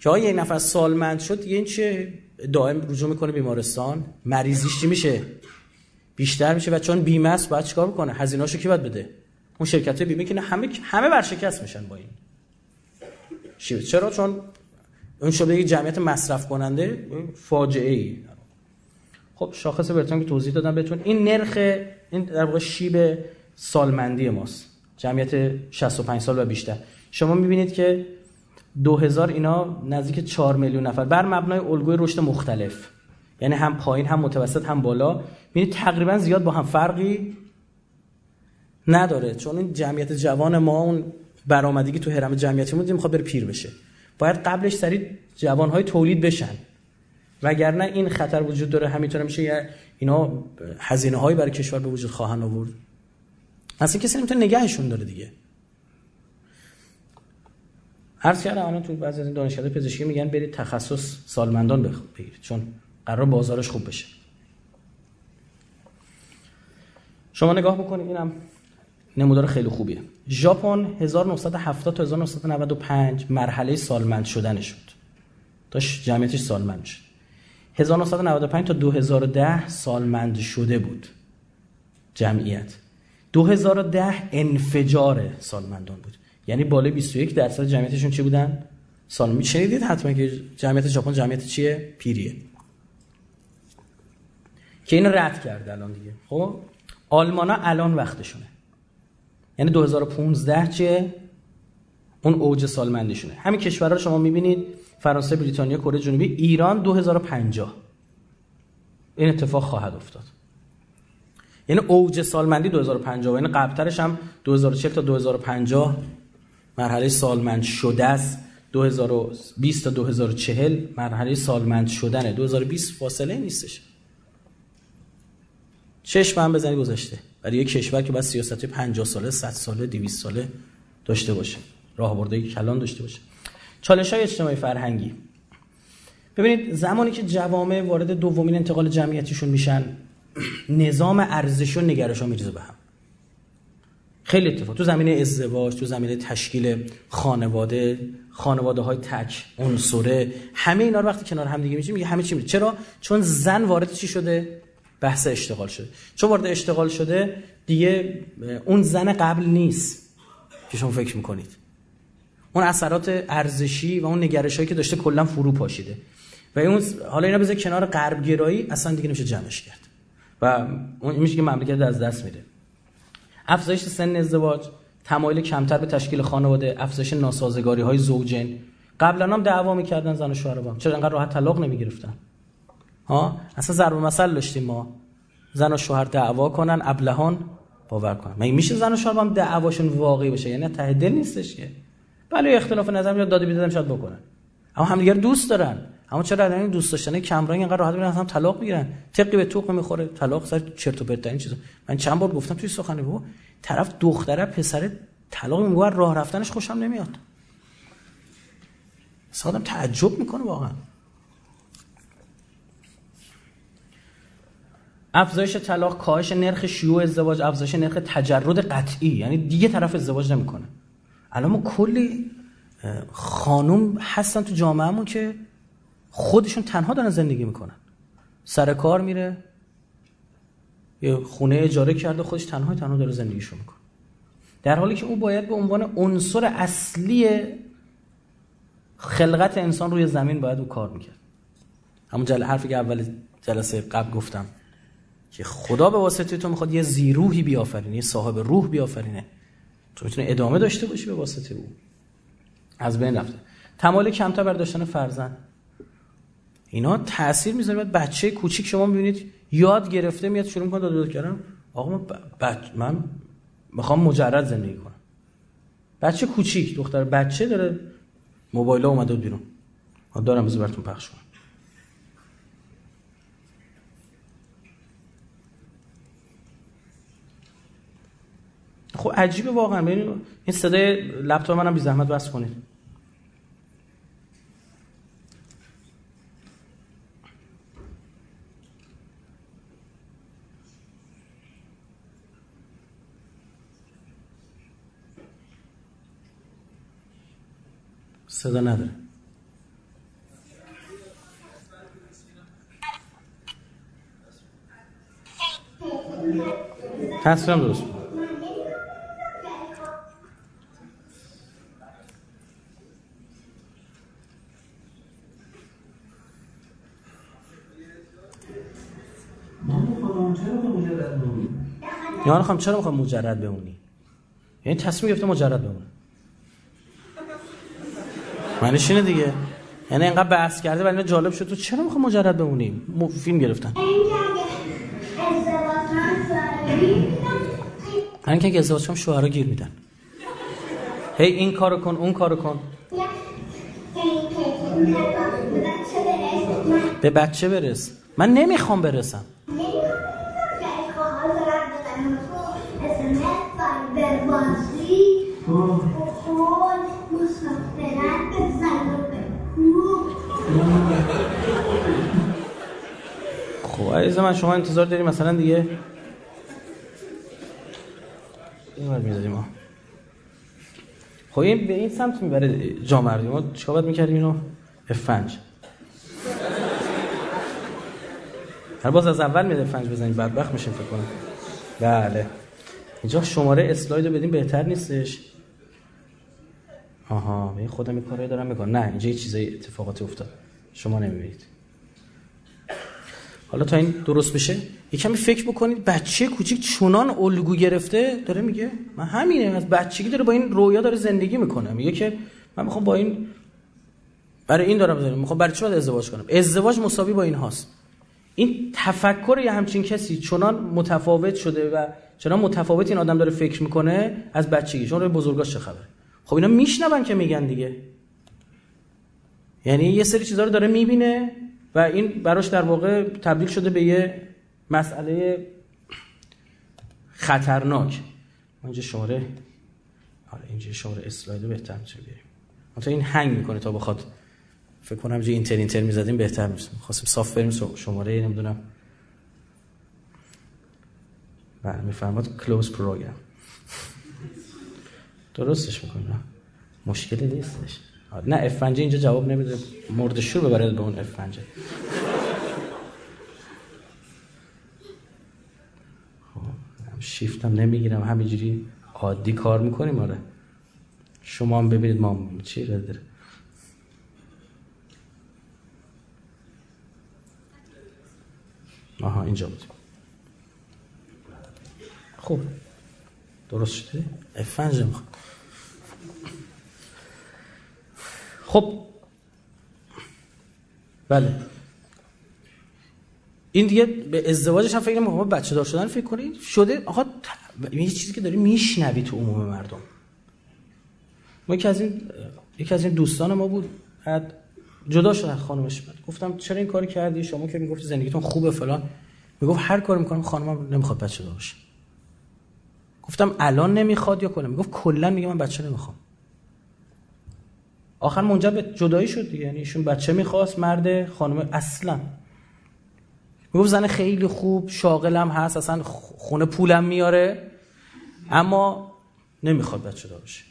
که یه نفر سالمند شد دیگه این چه دائم رجوع می‌کنه بیمارستان؟ مریضیش چی میشه؟ بیشتر میشه و چون بیمه است باید چیکار بکنه؟ هزینه‌اشو کی باید بده؟ اون شرکت بیمه که همه همه ورشکست میشن با این. چرا؟ چون اون شده جمعیت مصرف کننده فاجعه ای خب شاخص برتون که توضیح دادم بهتون این نرخ این در واقع شیب سالمندی ماست. جمعیت 65 سال و بیشتر. شما می‌بینید که 2000 اینا نزدیک 4 میلیون نفر بر مبنای الگوی رشد مختلف. یعنی هم پایین هم متوسط هم بالا. می‌بینید تقریبا زیاد با هم فرقی نداره. چون این جمعیت جوان ما اون برآمدگی تو حرم جمعیتیمون می‌خواد بره پیر بشه. باید قبلش سریع جوانهای تولید بشن. وگرنه این خطر وجود داره همینطور میشه اینا هزینه هایی برای کشور به وجود خواهند آورد. اصلا کسی نمی‌تونه نگهشون داره دیگه. عرض کردم الان تو بعضی از این دانشکده پزشکی میگن برید تخصص سالمندان بگیرید. چون قرار بازارش خوب بشه. شما نگاه بکنید اینم نمودار خیلی خوبیه. ژاپن 1970 تا 1995 مرحله سالمند شدنش شد داشت جمعیتش سالمند شد. 1995 تا 2010 سالمند شده بود. جمعیت. 2010 انفجار سالمندان بود. یعنی بالای 21 درصد جمعیتشون چی بودن؟ سالم شنیدید حتما که جمعیت ژاپن جمعیت چیه؟ پیریه. که این رد کرده الان دیگه. خب؟ آلمانا الان وقتشونه. یعنی 2015 چه؟ اون اوج سالمندیشونه. همین کشورها رو شما می‌بینید فرانسه بریتانیا کره جنوبی ایران 2050 این اتفاق خواهد افتاد. یعنی اوج سالمندی 2050 یعنی قبلترش هم 2040 تا 2050 مرحله سالمند شده است. 2020 تا 2040 مرحله سالمند شدنه. 2020 فاصله نیستش. چشم هم بزنی گذاشته. برای یک کشور که باید سیاست 50 ساله 100 ساله 200 ساله داشته باشه. راهبردهای کلان داشته باشه. چالش های اجتماعی فرهنگی. ببینید زمانی که جوامع وارد دومین انتقال جمعیتیشون میشن نظام ارزش و نگرش ها میریزه به هم. خیلی اتفاق. تو زمینه ازدواج تو زمینه تشکیل خانواده خانواده های تک عنصره همه اینا رو وقتی کنار هم دیگه میشه میگه همه چی میشه چرا؟ چون زن وارد چی شده؟ بحث اشتغال شده. چون وارد اشتغال شده دیگه اون زن قبل نیست که شما فکر می‌کنید. اون اثرات ارزشی و اون نگرش هایی که داشته کلا فرو پاشیده. و اون حالا اینا بذار کنار غرب گرایی اصلا دیگه نمیشه جمعش کرد. و اون میشه که مملکت از دست میره افزایش سن ازدواج تمایل کمتر به تشکیل خانواده افزایش ناسازگاری های زوجین. قبلا هم دعوا می‌کردن زن و شوهر با چرا انقدر راحت طلاق نمی‌گرفتن؟ ها؟ اصلا ضرب مثل داشتیم ما. زن و شوهر دعوا کنن ابلهان باور کنن. مگه میشه زن و شوهر هم دعواشون واقعی باشه یعنی ته دل نیستش که. بله اختلاف نظر میاد داده بیدادم شاید بکنن. اما همدیگر دوست دارن. اما چرا این دوست داشتن کمرنگ اینقدر راحت میرن هم طلاق می‌گیرن؟ طبقی به توق می‌خوره طلاق سر چرت و پرت این چیزا. من چند بار گفتم توی سخنرانی بابا طرف دختره پسر طلاق میگه راه رفتنش خوشم نمیاد. سادم تعجب می‌کنه واقعا. افزایش طلاق کاهش نرخ شیوع ازدواج افزایش نرخ تجرد قطعی. یعنی دیگه طرف ازدواج نمی‌کنه. الان ما کلی خانم هستن تو جامعهمون که خودشون تنها دارن زندگی می‌کنن. سر کار میره یه خونه اجاره کرده خودش تنها تنها داره زندگیشو می‌کنه. در حالی که او باید به عنوان عنصر اصلی خلقت انسان روی زمین باید او کار می‌کرد. همون جل حرفی که اول جلسه قبل گفتم. که خدا به واسطه تو می‌خواد یه زیروحی بیافرینه یه صاحب روح بیافرینه. تو می‌تونه ادامه داشته باشی به واسطه او. از بین رفته. تمایل کمتر بر داشتن فرزند. اینا تاثیر می‌ذاره. بعد بچه کوچیک شما می‌بینید یاد گرفته میاد شروع می‌کنه داد کردن. آقا من, بچ... من می‌خوام مجرد زندگی کنم. بچه کوچیک دختر بچه داره موبایل اومده بیرون. دارم بذار براتون پخش کنم. خب عجیبه واقعا. این صدای لپتاپ منم بی زحمت بس کنید. صدا نداره. تصویرم درست یا خواهم چرا می‌خوام مجرد بمونی؟ یعنی تصمیم گرفته مجرد بمونه معنیش اینه دیگه. یعنی اینقدر بحث کرده ولی جالب شد. تو چرا می‌خوام مجرد بمونی؟ فیلم گرفتن. من که ازدواج کنم شوهرها گیر میدن. هی این کارو کن اون کارو کن. به بچه برس. من نمی‌خوام برسم. خب عزیز من شما انتظار داریم. مثلا دیگه این بار می‌دادیم خب این به این سمت می‌بره جامعه ما چیکار باید می‌کردیم اینو؟ افنج هر باز از اول میده فنج بزنیم. بدبخت میشیم فکر کنم. بله. اینجا شماره اسلاید رو بدیم بهتر نیستش. آها. این خودم این کارایی دارم می‌کنم. نه اینجا یه چیزای اتفاقاتی افتاد. شما نمی‌بینید. حالا تا این درست بشه یه کمی فکر بکنید بچه کوچیک چونان الگو گرفته داره میگه من همینه از بچگی داره با این رویا داره زندگی می‌کنه. میگه که من می‌خوام با این برای این دارم می‌خوام می‌خوام برای چی باید ازدواج کنم؟ ازدواج مساوی با این هاست. این تفکر یه همچین کسی چنان متفاوت شده و چنان متفاوت این آدم داره فکر می‌کنه از بچگی. چون روی بزرگاش چه خبره؟ خب اینا میشنون که میگن دیگه. یعنی یه سری چیزا رو داره می‌بینه و این براش در واقع تبدیل شده به یه مسئله خطرناک. اینجا شماره آره اینجا شماره اسلاید بهتر میشه بیاریم تا این هنگ می‌کنه تا بخواد. فکر کنم اینجا اینتر اینتر می‌زدیم بهتر میشه. خواستیم صاف بریم شماره نمی‌دونم. بله میفرماد کلوز پروگرام درستش می‌کنم مشکلی نیستش. نه افنجه اینجا جواب نمیده. مردشور ببره به اون افنجه خب شیفتم نمی‌گیرم همینجوری عادی کار می‌کنیم آره. شما هم ببینید ما چی داره. آها اینجا بود. خب درست شده؟ افنجه می‌خوام. خب. بله. این دیگه به ازدواجش هم فکر نمی‌کنم. بچه دار شدن فکر کنید شده. آقا یه چیزی که داری میشنوی تو عموم مردم. ما یکی از این یکی از این دوستان ما بود. بعد جدا شد از خانمش گفتم چرا این کاری کردی؟ شما که می‌گفتی زندگیتون خوبه فلان. می‌گفت هر کاری می‌کنم خانمم نمی‌خواد بچه دار باشه. گفتم الان نمی‌خواد یا کنه می‌گفت کلا میگه من بچه نمی‌خوام. آخر منجر به جدایی شد دیگه. یعنی ایشون بچه می‌خواست مرد خانم اصلا. می‌گفت زن خیلی خوب شاغلم هست اصلا خونه پولم میاره. اما نمی‌خواد بچه دار بشه.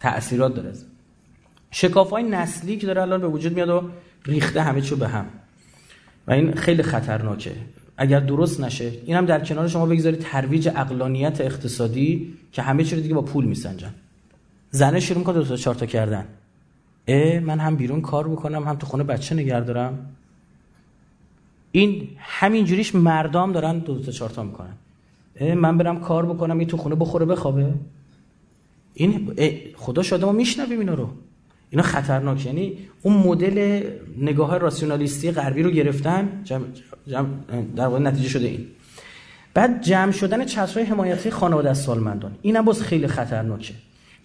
تأثیرات داره. شکاف های نسلی که داره الان به وجود میاد و ریخته همه چیو به هم. و این خیلی خطرناکه. اگر درست نشه این هم در کنار شما بگذارید ترویج اقلانیت اقتصادی که همه چی دیگه با پول میسنجن. زنه شروع می‌کنه دو تا چهار تا کردن. اه من هم بیرون کار بکنم هم تو خونه بچه نگه دارم. این همینجوریش مردم دارن دو تا چهار تا می‌کنن. من برم کار بکنم این تو خونه بخوره بخوابه. این خدا شاده ما میشنویم اینا رو. اینا خطرناک. یعنی اون مدل نگاه راسیونالیستی غربی رو گرفتن جمع, جمع در واقع نتیجه شده این. بعد جمع شدن چترهای حمایتی خانواده سالمندان. اینم باز خیلی خطرناکه.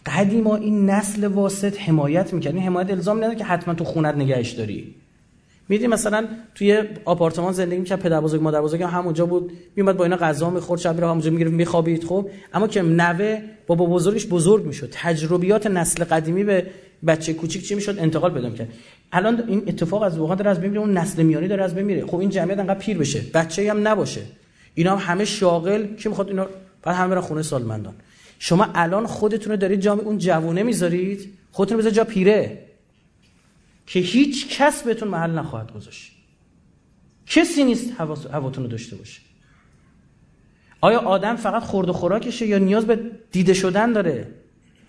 قدیما این نسل واسط حمایت می‌کرد. این حمایت الزام نداره که حتما تو خونت نگهش داری. میدی مثلا توی آپارتمان زندگی می‌کرد پدر بزرگ مادر بزرگ هم همونجا بود. میومد با اینا غذا می‌خورد شب میره همونجا می‌گرفت میخوابید خب. اما که نوه بابا بزرگش بزرگ می‌شد. تجربیات نسل قدیمی به بچه کوچیک چی می‌شد؟ انتقال پیدا می‌کرد. الان این اتفاق از واقعا داره از بین اون نسل میانی داره از بین میره. خب این جمعیت انقدر پیر بشه. بچه هم نباشه. اینا هم همه شاغل کی می‌خواد اینا بعد همه برن خونه سالمندان. شما الان خودتون رو دارید جامعه اون جوونه می‌ذارید؟ خودتون بذار جا پیره. که هیچ کس بهتون محل نخواهد گذاشت. کسی نیست هواتون رو داشته باشه. آیا آدم فقط خورد و خوراکشه یا نیاز به دیده شدن داره؟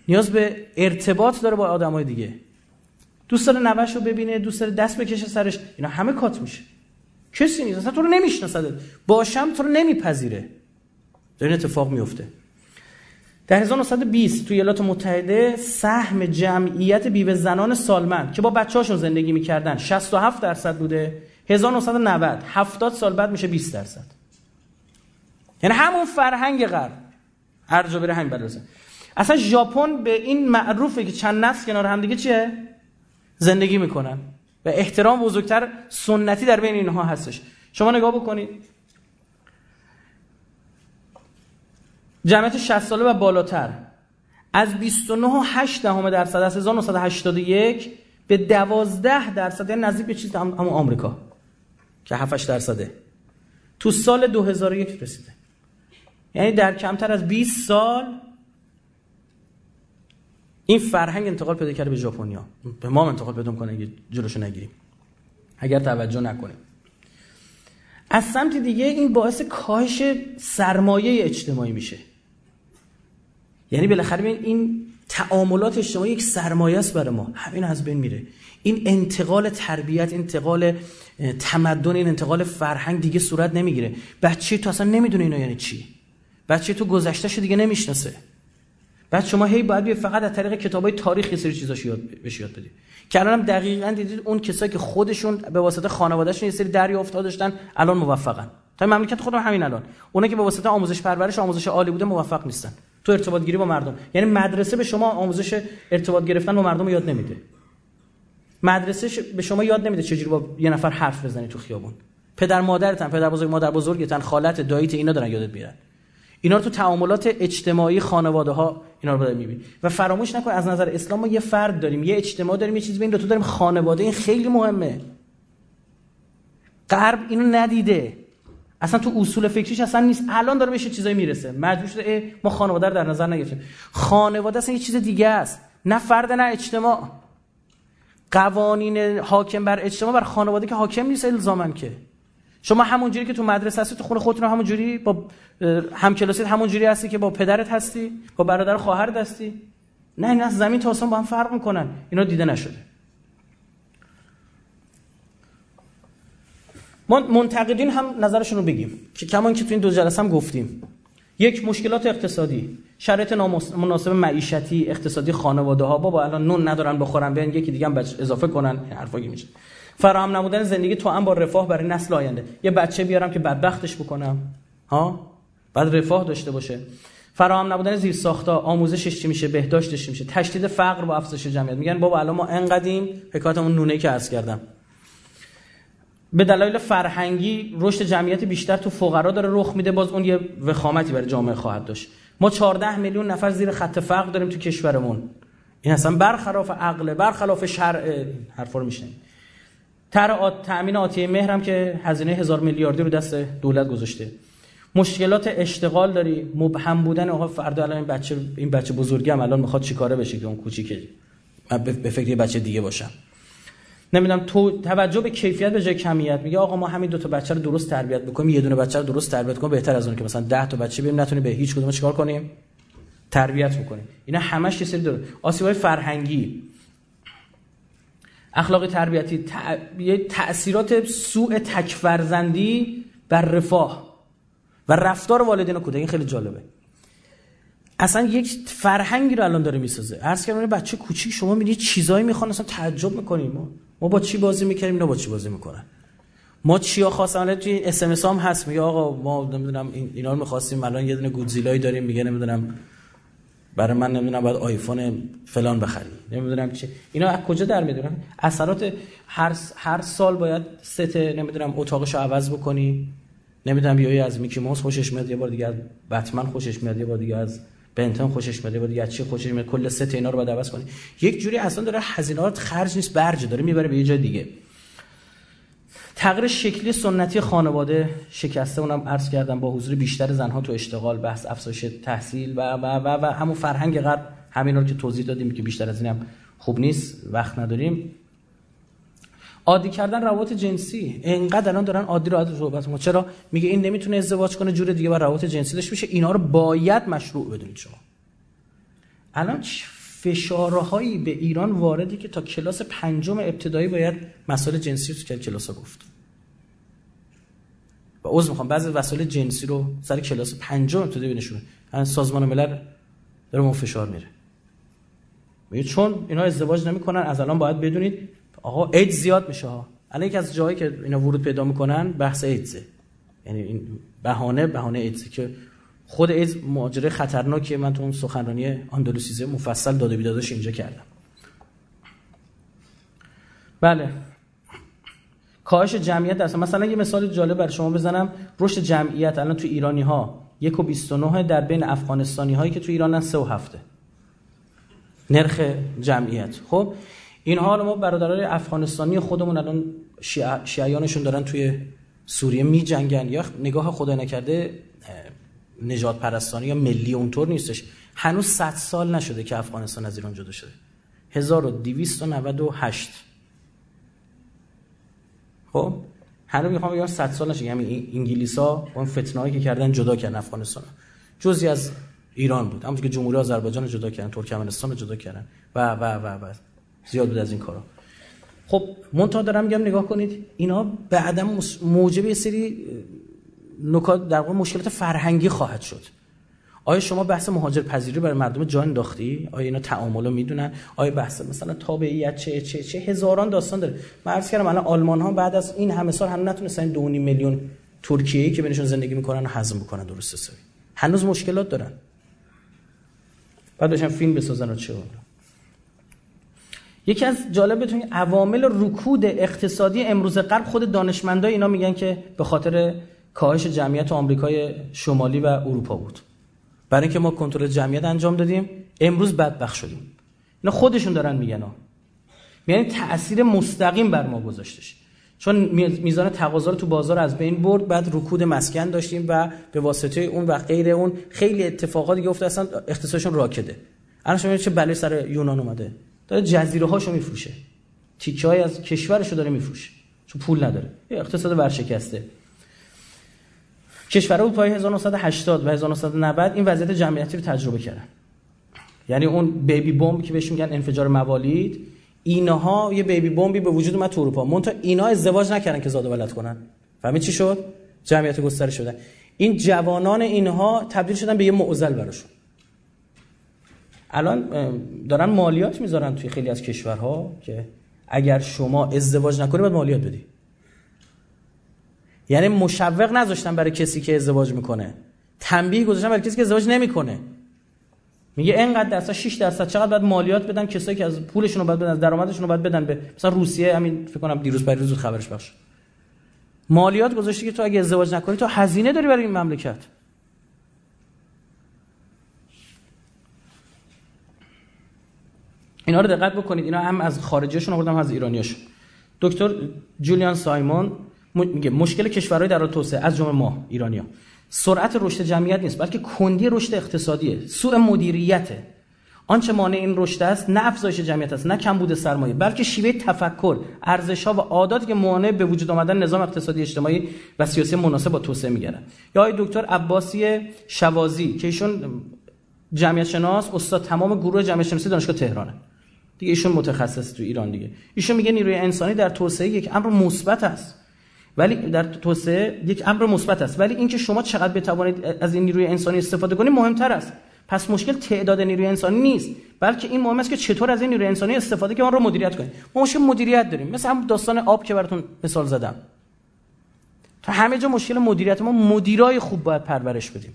نیاز به ارتباط داره با آدمای دیگه؟ دوست داره نوش رو ببینه دوست داره دست بکشه سرش. اینا همه کات میشه. کسی نیست. اصلا تو رو نمی‌شناسد باشم تو رو نمیپذیره. در این اتفاق میفته در 1920 توی ایالات متحده سهم جمعیت بیوه زنان سالمند که با بچه‌هاشون زندگی می‌کردن 67 درصد بوده. 1990 70 سال بعد میشه 20 درصد. یعنی همون فرهنگ غرب. هر جا بره همین بدلسه اصلا ژاپن به این معروفه که چند نسل کنار هم دیگه چیه؟ زندگی می‌کنن. و احترام بزرگتر سنتی در بین اینها هستش. شما نگاه بکنید. جمعیت 60 ساله و بالاتر. از 29.8 دهم درصد از 1981 به 12 درصد یعنی نزدیک به چیز هم آمریکا که 7 درصده. تو سال 2001 رسیده. یعنی در کمتر از 20 سال این فرهنگ انتقال پیدا کرده به ژاپنیا. به ما انتقال پیدا کنه اگه جلوشو نگیریم. اگر توجه نکنیم. از سمت دیگه این باعث کاهش سرمایه اجتماعی میشه. یعنی بالاخره این تعاملات اجتماعی یک سرمایه است برای ما. همین از بین میره. این انتقال تربیت انتقال تمدن این انتقال فرهنگ دیگه صورت نمی‌گیره. بچه تو اصلا نمی‌دونه اینا یعنی چی. بچه تو گذشتهش دیگه نمی‌شناسه. بعد شما هی باید بیا فقط از طریق کتابای تاریخ یه سری چیزاش یاد بهش یاد بدی. که الانم دقیقاً دیدید اون کسایی که خودشون به واسطه خانوادهشون یه سری دریافت داشتن الان موفقن. تا مملکت خودم همین الان. اونایی که به واسطه آموزش پرورش آموزش عالی بوده موفق نیستن. تو ارتباط گیری با مردم. یعنی مدرسه به شما آموزش ارتباط گرفتن با مردم یاد نمیده. مدرسه به شما یاد نمیده چجوری با یه نفر حرف بزنی تو خیابون. پدر مادرتن پدر بزرگ مادر بزرگتن خالت داییت اینا دارن یادت میرن. اینا رو تو تعاملات اجتماعی خانواده ها اینا رو می‌بینی. و فراموش نکن از نظر اسلام ما یه فرد داریم یه اجتماع داریم یه چیزی بین دو تا داریم. خانواده این خیلی مهمه. غرب اینو ندیده. اصلا تو اصول فکریش اصلا نیست. الان داره بهش چیزایی می‌رسه. مجبور شده ما خانواده رو در نظر نگرفتیم. خانواده اصلا یه چیز دیگه است. نه فرد نه eجتماع قوانین حاکم بر اجتماع بر خانواده که حاکم نیست الزامن که. شما همون جوری که تو مدرسه هستی تو خونه خودتون همون جوری با همکلاسیت همون جوری هستی که با پدرت هستی با برادر خواهرت هستی. نه این از زمین تا با هم فرق می‌کنن. اینا دیده نشده. ما منتقدین هم نظرشون رو بگیم. که کمان که تو این دو جلسه هم گفتیم. یک مشکلات اقتصادی. شرایط مناسب معیشتی اقتصادی خانواده ها بابا الان نون ندارن بخورن بیان یکی دیگه هم اضافه کنن. حرفا میشه. فراهم نمودن زندگی تو هم با رفاه برای نسل آینده. یه بچه بیارم که بدبختش بکنم. ها؟ بعد رفاه داشته باشه. فراهم نبودن زیر ساختا آموزشش چی میشه؟ بهداشتش چی میشه؟ تشدید فقر با افزایش جمعیت. میگن بابا الان ما انقدیم حکایت اون نونه که عرض کردم. به دلایل فرهنگی رشد جمعیت بیشتر تو فقرا داره رخ میده باز اون یه وخامتی برای جامعه خواهد داشت. ما 14 میلیون نفر زیر خط فقر داریم تو کشورمون. این اصلا برخلاف عقل برخلاف شرع حرفا رو میشنیم تر تامین آتیه مهر هم که هزینه هزار میلیاردی رو دست دولت گذاشته. مشکلات اشتغال داری مبهم بودن آقا فردا الان این بچه این بچه بزرگی هم الان می‌خواد چیکاره بشه که اون کوچیکه؟ من به فکر بچه دیگه باشم. نمی‌دونم تو توجه به کیفیت به جای کمیت میگه آقا ما همین دو تا بچه رو درست تربیت بکنیم یه دونه بچه رو درست تربیت کنیم بهتر از اون که مثلا 10 تا بچه بیم نتونیم به هیچ کدوم چیکار کنیم؟ تربیت بکنیم. اینا همش یه سری آسیبای فرهنگی. اخلاق تربیتی تأثیرات سوء تکفرزندی بر رفاه و رفتار والدین کودک این خیلی جالبه. اصلا یک فرهنگی رو الان داره می‌سازه. عرض کردم بچه کوچیک شما می‌بینید چیزایی می‌خوان اصلا تعجب می‌کنیم ما با چی بازی می‌کردیم؟ اینا با چی بازی می‌کنن؟ ما چیا خواستم توی SMS هم هست میگه آقا ما نمی‌دونم اینا رو می‌خواستیم الان یه دونه گودزیلایی داریم میگه نمی‌دونم برای من نمی‌دونم باید آیفون فلان بخری نمی‌دونم چه اینا از کجا در میاد؟ اثرات هر هر سال باید ست نمی‌دونم اتاقشو عوض بکنی. نمی‌دونم بیای از میکی موس خوشش میاد یه بار دیگه از بتمن خوشش میاد یه بار دیگه از بنتن خوشش میاد از چی خوشش میاد؟ کل ست اینا رو باید عوض کنی. یک جوری اصلا داره هزینه‌ات خرج نیست برج داره می‌بره به یه جای دیگه. تغییر شکلی سنتی خانواده شکسته اونم عرض کردم با حضور بیشتر زنها تو اشتغال بحث افزایش تحصیل و و و, و همون فرهنگ غرب همین رو که توضیح دادیم که بیشتر از اینم خوب نیست وقت نداریم. عادی کردن روابط جنسی. انقدر الان دارن عادی رو عادی صحبت می‌کنن. چرا؟ میگه این نمی‌تونه ازدواج کنه جور دیگه با روابط جنسی داشته بشه اینا رو باید مشروع بدونید شما. الان فشارهایی به ایران واردی که تا کلاس پنجم ابتدایی باید مسائل جنسی رو کلاس ها گفت. و عذر می‌خوام بعضی وسایل جنسی رو سر کلاس پنجم ابتدایی بنشونه سازمان ملل داره فشار میره. میگه چون اینا ازدواج نمی‌کنن از الان باید بدونید آقا اید زیاد میشه ها. الان یکی از جایی که اینا ورود پیدا می‌کنن بحث ایدزه یعنی این بهانه بهانه ایدزه که خود ایدز ماجره خطرناکیه. من تو اون سخنرانی آندلوسیزه مفصل داده بیدادش اینجا کردم. بله. کاهش جمعیت اصلا مثلا یه مثال جالب برای شما بزنم. رشد جمعیت الان تو ایرانی ها یک و 29 در بین افغانستانی هایی که تو ایرانن سه و هفته. نرخ جمعیت. خب؟ این حال ما برادرای افغانستانی خودمون الان شیعیانشون دارن توی سوریه می جنگن یا نگاه خدا نکرده نجات پرستانی یا ملی اونطور نیستش. هنوز 100 سال نشده که افغانستان از ایران جدا شده. 1298 خب؟ هنوز می‌خوام بگم 100 سال نشده. یعنی انگلیسا اون فتنه‌ای که کردن جدا کردن افغانستان. جزئی از ایران بود. همونطور که جمهوری آذربایجان جدا کردن ترکمنستان جدا کردن. و و و و زیاد بود از این کارا. خب منتها دارم میگم نگاه کنید اینا بعدا موجب یه سری نکات در واقع مشکلات فرهنگی خواهد شد. آیا شما بحث مهاجر پذیری برای مردم جان انداختی؟ آیا اینا تعامل می‌دونن؟ آیا بحث مثلا تابعیت چه چه چه هزاران داستان داره؟ من عرض کردم الان آلمان ها بعد از این همه سال هنوز نتونستن 2.5 میلیون ترکیه‌ای که بینشون زندگی می‌کنن هضم بکنن درست حسابی. هنوز مشکلات دارن. بعد داشتن فیلم بسازن و چه یکی از جالب بتونید عوامل رکود اقتصادی امروز قلب خود دانشمندای اینا میگن که به خاطر کاهش جمعیت آمریکای شمالی و اروپا بود. برای اینکه ما کنترل جمعیت انجام دادیم امروز بدبخت شدیم. اینا خودشون دارن میگن یعنی تاثیر مستقیم بر ما گذاشتش. چون میزان تقاضا رو تو بازار از بین برد بعد رکود مسکن داشتیم و به واسطه اون و غیر اون خیلی اتفاقاتی که افتاد اصلا اقتصادشون راکده. الان شما چه بلای سر یونان اومده. داره جزیره هاشو میفروشه. تیکه های از کشورشو داره میفروشه. چون پول نداره. اقتصاد ورشکسته. کشورها بود پای 1980 و 1990 این وضعیت جمعیتی رو تجربه کردن. یعنی اون بیبی بمب که بهش میگن انفجار موالید اینها یه بیبی بمبی به وجود اومد تو اروپا. مونتا اینا ازدواج نکردن که زاد ولد کنن. فهمید چی شد؟ جمعیت گسترش شده این جوانان اینها تبدیل شدن به یه معضل براشون. الان دارن مالیات می‌ذارن توی خیلی از کشورها که اگر شما ازدواج نکنی باید مالیات بدی. یعنی مشوق نذاشتن برای کسی که ازدواج می‌کنه. تنبیه گذاشتن برای کسی که ازدواج نمی‌کنه. میگه اینقدر درصد 6 درصد چقدر باید مالیات بدن کسایی که از پولشون رو باید بدن از درآمدشون رو باید بدن به مثلا روسیه همین فکر کنم دیروز روز خبرش بخش. مالیات گذاشته که تو اگه ازدواج نکنی تو هزینه داری برای این مملکت. اینا رو دقت بکنید. اینا هم از خارجیشون آوردم از ایرانیاشون. دکتر جولیان سایمون میگه مشکل کشورهای در توسعه از جمله ما ایرانیا. سرعت رشد جمعیت نیست بلکه کندی رشد اقتصادیه. سوء مدیریته. آنچه مانع این رشد است نه افزایش جمعیت است نه کمبود سرمایه بلکه شیوه تفکر ارزش ها و عاداتی که مانع به وجود آمدن نظام اقتصادی اجتماعی و سیاسی مناسب با توسعه می‌گیرن. یا آقای دکتر عباسی شوازی که ایشون جمعیت شناس استاد تمام گروه جمعیت شناسی دانشگاه تهرانه. دیگه ایشون متخصص تو ایران دیگه. ایشون میگه نیروی انسانی در توسعه یک امر مثبت است. ولی در توسعه یک امر مثبت است. ولی اینکه شما چقدر بتوانید از این نیروی انسانی استفاده کنید مهمتر است. پس مشکل تعداد نیروی انسانی نیست. بلکه این مهم است که چطور از این نیروی انسانی استفاده که آن رو مدیریت کنید. ما مشکل مدیریت داریم. مثل هم داستان آب که براتون مثال زدم. تا همه جا مشکل مدیریت ما مدیرای خوب باید پرورش بدیم.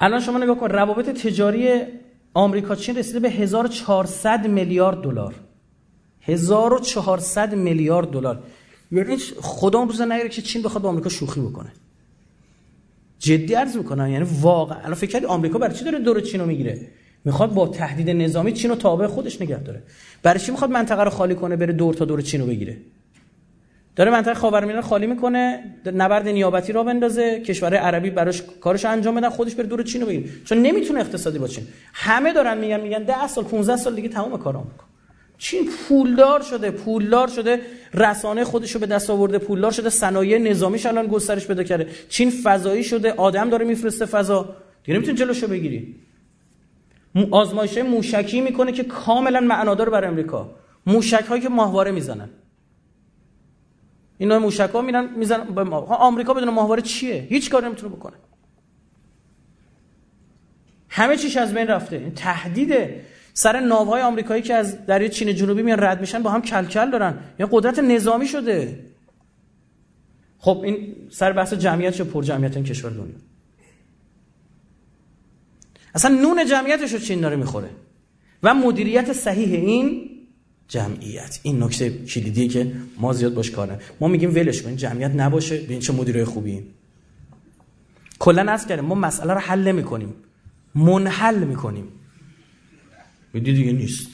الان شما نگاه کن روابط تجاری آمریکا چین رسیده به 1400 میلیارد دلار. 1400 میلیارد دلار. یعنی خدا روز نگیره که چین بخواد با آمریکا شوخی بکنه. جدی عرض می‌کنم یعنی واقعا. الان فکر کردی آمریکا برای چی داره دور چین رو می‌گیره؟ می‌خواد با تهدید نظامی چین رو تابع خودش نگه داره. برای چی می‌خواد منطقه رو خالی کنه بره دور تا دور چین رو بگیره؟ داره منطقه خاورمیانه خالی می‌کنه نبرد نیابتی را بندازه کشور عربی براش کارش انجام بدن خودش بره دور چین بگیره. چون نمی‌تونه اقتصادی با چین. همه دارن میگن میگن 10 سال 15 سال دیگه تمام کارا می‌کنه. چین پولدار شده پولدار شده رسانه خودش رو به دست آورده پولدار شده صنایع نظامیش الان گسترش پیدا کرده. چین فضایی شده آدم داره میفرسته فضا. دیگه نمی‌تونی جلوشو بگیری. آزمایش موشکی می‌کنه که کاملا معنادار برای امریکا. موشک هایی که ماهواره می‌زنن. اینا موشک ها میرن می‌زنن آمریکا بدون ماهواره چیه؟ هیچ کاری نمی‌تونه بکنه. همه چیش از بین رفته. این تهدیده سر ناوهای آمریکایی که از دریای چین جنوبی میان رد میشن با هم کلکل دارن. یه قدرت نظامی شده. خب این سر بحث جمعیت چه پر جمعیت این کشور دنیا. اصلا نون جمعیتش رو چین داره می‌خوره. و مدیریت صحیح این جمعیت. این نکته کلیدیه که ما زیاد باش کار ما میگیم ولش کن جمعیت نباشه ببین چه مدیرای خوبی؟ کلا از کردیم. ما مسئله رو حل نمی‌کنیم. منحل می‌کنیم. میدی دیگه نیست.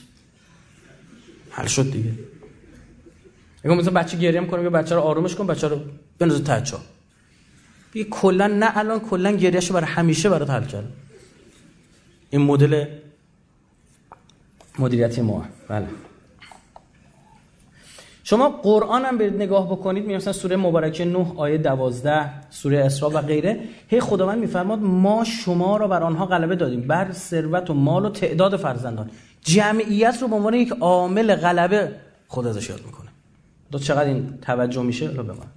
حل شد دیگه. اگه مثلا بچه گریه می‌کنه که بچه رو آرومش کن بچه رو بنوزه تچا دیگه کلا نه الان کلا گریهشو برای همیشه برات حل کرد این مدل مدیریتی ما. بله. شما قرآن هم به نگاه بکنید مثلا سوره مبارکه 9 آیه 12 سوره اسراء و غیره. هی خداوند میفرماد ما شما را بر آنها غلبه دادیم. بر ثروت و مال و تعداد فرزندان. جمعیت رو به عنوان یک عامل غلبه خود ازش یاد می‌کنه. دو چقدر این توجه میشه؟ رو به من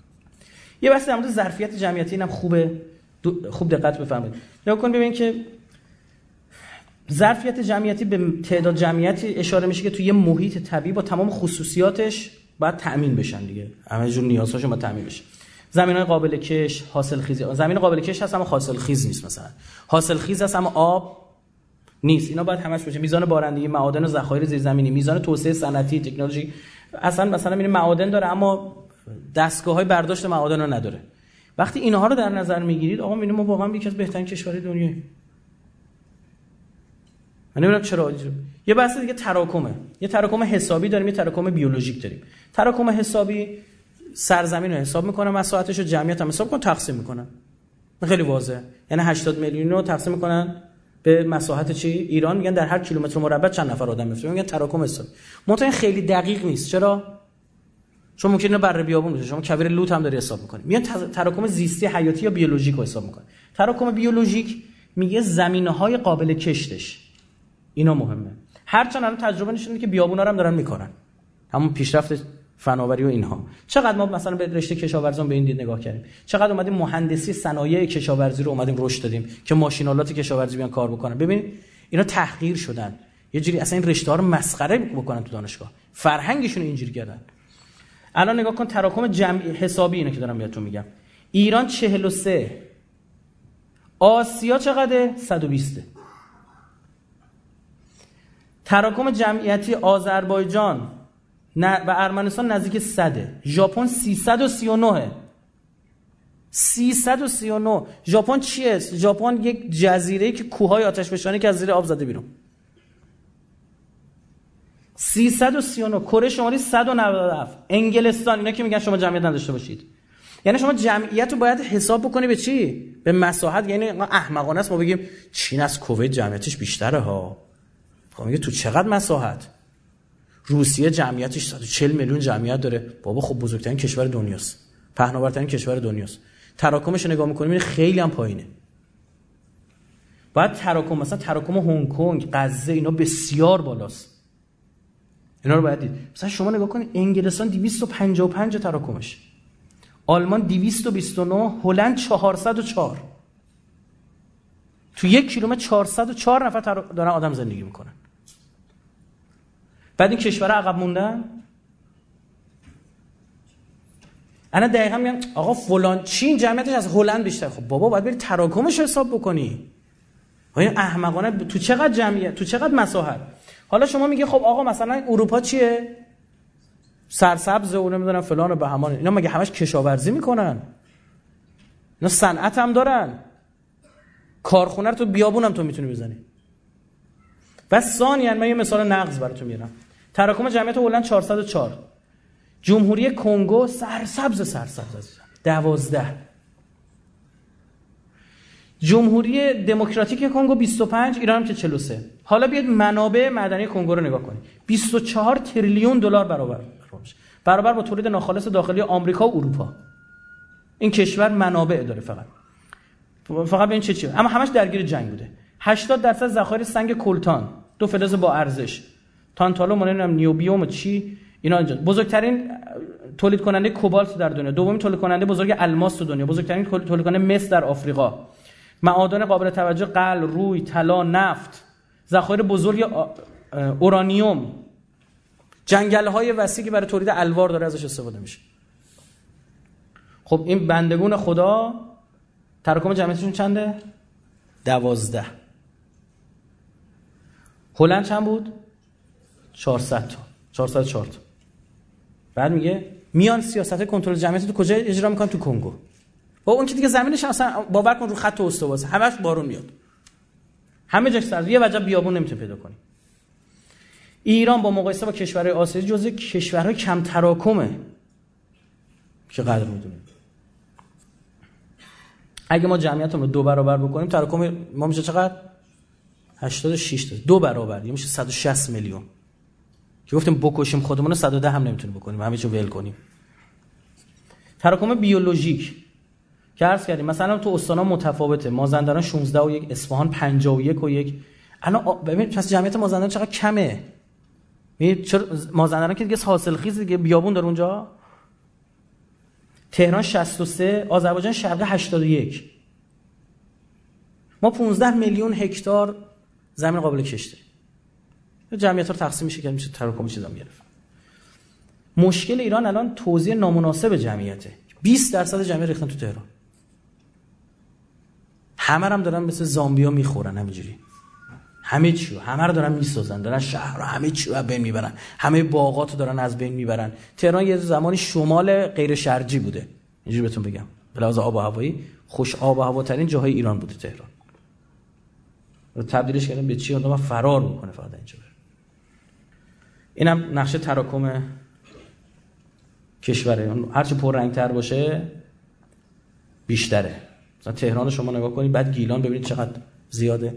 یه بحث در مورد ظرفیت جمعیتی اینم خوبه. خوب دقت بفرمایید. نگاه کن ببین که ظرفیت جمعیتی به تعداد جمعیتی اشاره میشه که توی یه محیط طبیعی با تمام خصوصیاتش باید تأمین بشن دیگه. همه جور نیازهاشون باید تأمین بشه. زمین های قابل کش حاصل خیزی زمین قابل کش هست اما حاصل خیز نیست مثلا. حاصل خیز هست اما آب نیست. اینا باید همش باشه. میزان بارندگی معادن و ذخایر زیرزمینی. میزان توسعه صنعتی تکنولوژی. اصلا مثلا این معادن داره اما دستگاه های برداشت معادن رو نداره. وقتی اینها رو در نظر می‌گیرید آقا می‌بینید ما واقعا یکی از بهترین کشورهای دنیا من نمی‌دونم چرا یه بحث دیگه تراکمه. یه تراکم حسابی داریم یه تراکم بیولوژیک داریم. تراکم حسابی سرزمین رو حساب می‌کنه مساحتش رو جمعیت هم حساب می‌کنه تقسیم می‌کنن خیلی واضحه. یعنی 80 میلیون رو تقسیم می‌کنن به مساحت چی؟ ایران. میگن در هر کیلومتر مربع چند نفر آدم میفته میگن تراکم حسابی. منتها خیلی دقیق نیست. چرا؟ چون ممکنه بر بیابون باشه شما کویر لوت هم داری حساب می‌کنی. میان تراکم زیستی حیاتی یا بیولوژیک رو حساب می‌کنه تراکم بیولوژیک میگه زمینه های قابل کشتش. اینا مهمه. هرچند الان تجربه نشونه که بیابونا هم دارن می‌کنن. همون پیشرفت فناوری و اینها. چقدر ما مثلا به رشته کشاورزان به این دید نگاه کردیم. چقدر اومدیم مهندسی صنایع کشاورزی رو اومدیم رشد دادیم که ماشینالات کشاورزی بیان کار بکنن. ببین اینا تحقیر شدن. یه جوری اصلا این رشته ها رو مسخره بکنن تو دانشگاه. فرهنگشون اینجوری کردن. الان نگاه کن تراکم جمعی حسابی اینه که دارم بهتون میگم. ایران 43 آسیا چقدر 120 تراکم جمعیتی آذربایجان و ارمنستان نزدیک صده. ژاپن 339 339 ژاپن چیه؟ ژاپن یک جزیره که کوههای آتش فشانی که از زیر آب زده بیرون. 339 کره شمالی 197 انگلستان. اینا که میگن شما جمعیت نداشته باشید. یعنی شما جمعیت رو باید حساب بکنی به چی؟ به مساحت. یعنی احمقانه است. ما بگیم چین از کویت جمعیتش بیشتره ها. میگه تو چقدر مساحت؟ روسیه جمعیتش 140 میلیون جمعیت داره. بابا خب بزرگترین کشور دنیاست. پهناورترین کشور دنیاست. تراکمش رو نگاه می‌کنیم خیلی هم پایینه. باید تراکم مثلا تراکم هنگ کنگ غزه اینا بسیار بالاست. اینا رو باید دید. مثلا شما نگاه کنید انگلستان 255 تراکمش. آلمان 229 هلند 404 تو یک کیلومتر 404 نفر دارن آدم زندگی می‌کنن. بعد این کشور عقب موندن؟ انا دقیقا میگن آقا فلان چین جمعیتش از هلند بیشتر. خب بابا باید بری تراکمش حساب بکنی. این احمقانه تو چقدر جمعیت تو چقدر مساحت؟ حالا شما میگه خب آقا مثلا اروپا چیه؟ سرسبز و نمی‌دونم فلان و به همان. اینا مگه همش کشاورزی می‌کنن؟ اینا صنعت هم دارن. کارخونه رو تو بیابونم تو می‌تونی بزنی. و ثانیا من یه مثال نقض براتون میارم تراکم جمعیت هلند 404 جمهوری کنگو سرسبز سرسبز عزیزم. دوازده. جمهوری دموکراتیک کنگو 25 ایران هم که 43 حالا بیاید منابع معدنی کنگو رو نگاه کنید 24 تریلیون دلار برابر برابر با تولید ناخالص داخلی آمریکا و اروپا. این کشور منابع داره فقط. فقط این چه چیه؟ اما همش درگیر جنگ بوده. 80 درصد ذخایر سنگ کلتان. دو فلز با ارزش. تانتالوم نمی‌دونم نیوبیوم چی؟ اینا اینجا. بزرگترین تولید کننده کوبالت در دنیا. دومین تولید کننده بزرگ الماس تو دنیا. بزرگترین تولید کننده مس در آفریقا. معادن قابل توجه قل روی طلا نفت. ذخایر بزرگ اورانیوم. جنگل های وسیعی برای تولید الوار داره ازش استفاده میشه. خب این بندگون خدا تراکم جمعیتشون چنده؟ دوازده. هلند چند بود؟ 400 تا. 404 تا. بعد میگه میان سیاست کنترل جمعیت تو کجا اجرا می‌کنن؟ تو کنگو. با اون که دیگه زمینش اصلا باور کن رو خط استواست همش بارون میاد. همه جاش سر یه وجب بیابون نمی‌تونه پیدا کنی. ایران با مقایسه با کشورهای آسیایی جزء کشورهای کم تراکمه. چقدر می‌دونیم. اگه ما جمعیتمون رو دو برابر بکنیم تراکم ما میشه چقدر؟ 86 تا. دو برابر. میشه 160 میلیون. که گفتیم بکشیم خودمون رو 110 هم نمی‌تونیم بکنیم همه چیو ول کنیم. تراکم بیولوژیک. که عرض کردیم مثلا تو استانا متفاوته. مازندران 16 و یک اصفهان 51 و یک الان ببین پس جمعیت مازندران چقدر کمه؟ چرا مازندران که دیگه حاصل خیز دیگه بیابون داره اونجا؟ تهران 63 آذربایجان شرقی 81 ما 15 میلیون هکتار زمین قابل کشته. جمعیت رو تقسیم میشه که میشه تراکم چیزا می‌گرفت مشکل ایران الان توزیع نامناسب جمعیته. 20 درصد جمعیت ریختن تو تهران. همه هم دارن مثل زامبیا می‌خورن همینجوری. همه چی همه رو دارن می‌سازن دارن شهر رو همه چی رو بین می‌برن. همه باغات رو دارن از بین می‌برن. تهران یه زمانی شمال غیر شرجی بوده. اینجوری بهتون بگم. به لحاظ آب و هوایی خوش آب و هواترین جاهای ایران بوده تهران. رو تبدیلش کردن به چی؟ آدم فرار می‌کنه فقط اینجا. اینم نقشه تراکم کشوره. هرچی پر تر باشه بیشتره. مثلا تهران شما نگاه کنید بعد گیلان ببینید چقدر زیاده.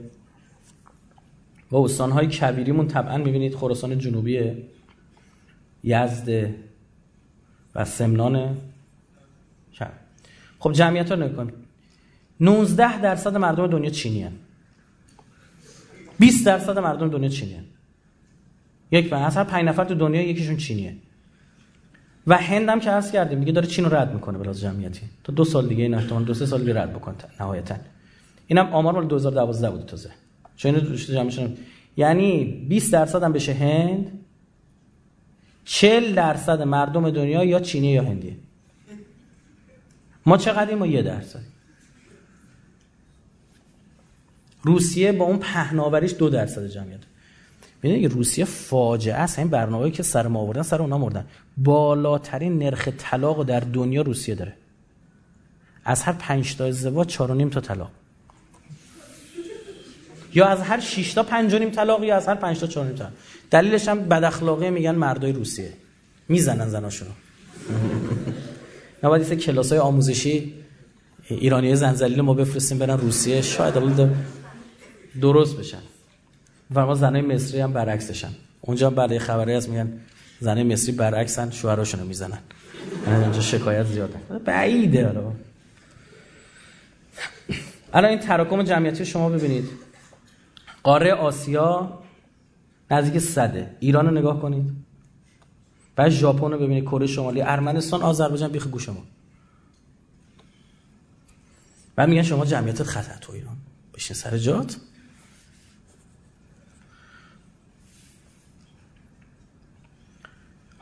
و استانهای کبیریمون طبعا می‌بینید خراسان جنوبی یزد و سمنان خب جمعیت رو نکنیم 19 درصد مردم دنیا چینی هن. 20 درصد مردم دنیا چینی هن. یک از هر 5 نفر تو دنیا یکیشون چینیه. و هند هم که عرض کردیم میگه داره چین رو رد می‌کنه بلاز جمعیتی. تا دو سال دیگه این احتمال دو سه سال دیگه رد بکنه نهایتا. اینم آمار مال 2012 بود تازه. چون اینو یعنی 20 درصد هم بشه هند 40 درصد مردم دنیا یا چینی یا هندیه. ما چقدریم ما یه درصد؟ روسیه با اون پهناوریش دو درصد جمعیت. می‌دونی روسیه فاجعه است. این برنامه‌ای که سر ما آوردن سر اونا مردن. بالاترین نرخ طلاق در دنیا روسیه داره. از هر 5 تا ازدواج 4.5 تا طلاق. یا از هر 6 تا 5 نیم طلاق یا از هر 5 تا 4 نیم طلاق. دلیلش هم بد اخلاقی میگن مردای روسیه. می‌زنن زناشونو. نباید کلاس کلاسای آموزشی ایرانی زنزلیل ما بفرستیم برن روسیه. شاید درست بشن. و ما زنای مصری هم برعکسشن. اونجا برای خبری از میگن زنای مصری برعکسن شوهراشونو می‌زنن. اونجا شکایت زیاده بعیده حالا. الان این تراکم جمعیتی شما ببینید. قاره آسیا نزدیک صده. ایران رو نگاه کنید. بعد ژاپن رو ببینید کره شمالی. ارمنستان آذربایجان بیخ گوش ما. بعد میگن شما جمعیت خطر تو ایران. بشین سر جات.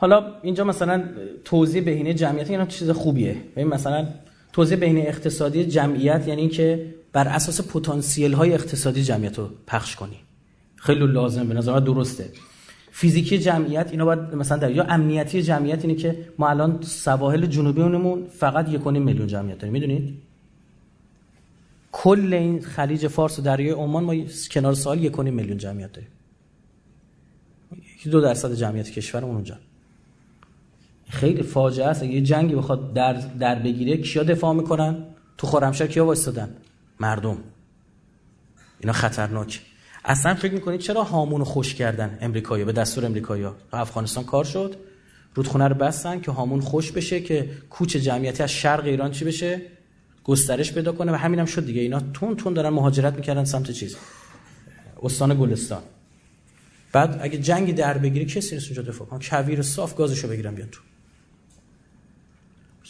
حالا اینجا مثلا توضیح بهینه جمعیت اینا چیز خوبیه. ببین مثلا توضیح بهینه اقتصادی جمعیت یعنی اینکه بر اساس پتانسیل های اقتصادی جمعیت رو پخش کنی. خیلی لازم به نظر درسته. فیزیکی جمعیت اینا باید مثلا در یا امنیتی جمعیت اینه که ما الان سواحل جنوبی اونمون فقط یک میلیون جمعیت داریم. می‌دونید؟ کل این خلیج فارس و دریای عمان ما کنار سال یک میلیون جمعیت داریم. دو درصد جمعیت کشورمون اونجا. خیلی فاجعه است. اگه جنگی بخواد در در بگیره کیا دفاع می‌کنن؟ تو خرمشهر کیا وایستادن؟ مردم. اینا خطرناک. اصلا فکر می‌کنید چرا هامون خوش کردن امریکایی به دستور امریکایی تو افغانستان کار شد. رودخونه رو بستن که هامون خوش بشه که کوچ جمعیتی از شرق ایران چی بشه؟ گسترش پیدا کنه و همینم شد دیگه. اینا تون تون دارن مهاجرت می‌کردن سمت چیز. استان گلستان. بعد اگه جنگی در بگیره کسی نیست اونجا دفاع کنه. کویر صاف گازشو بگیرن بیان تو.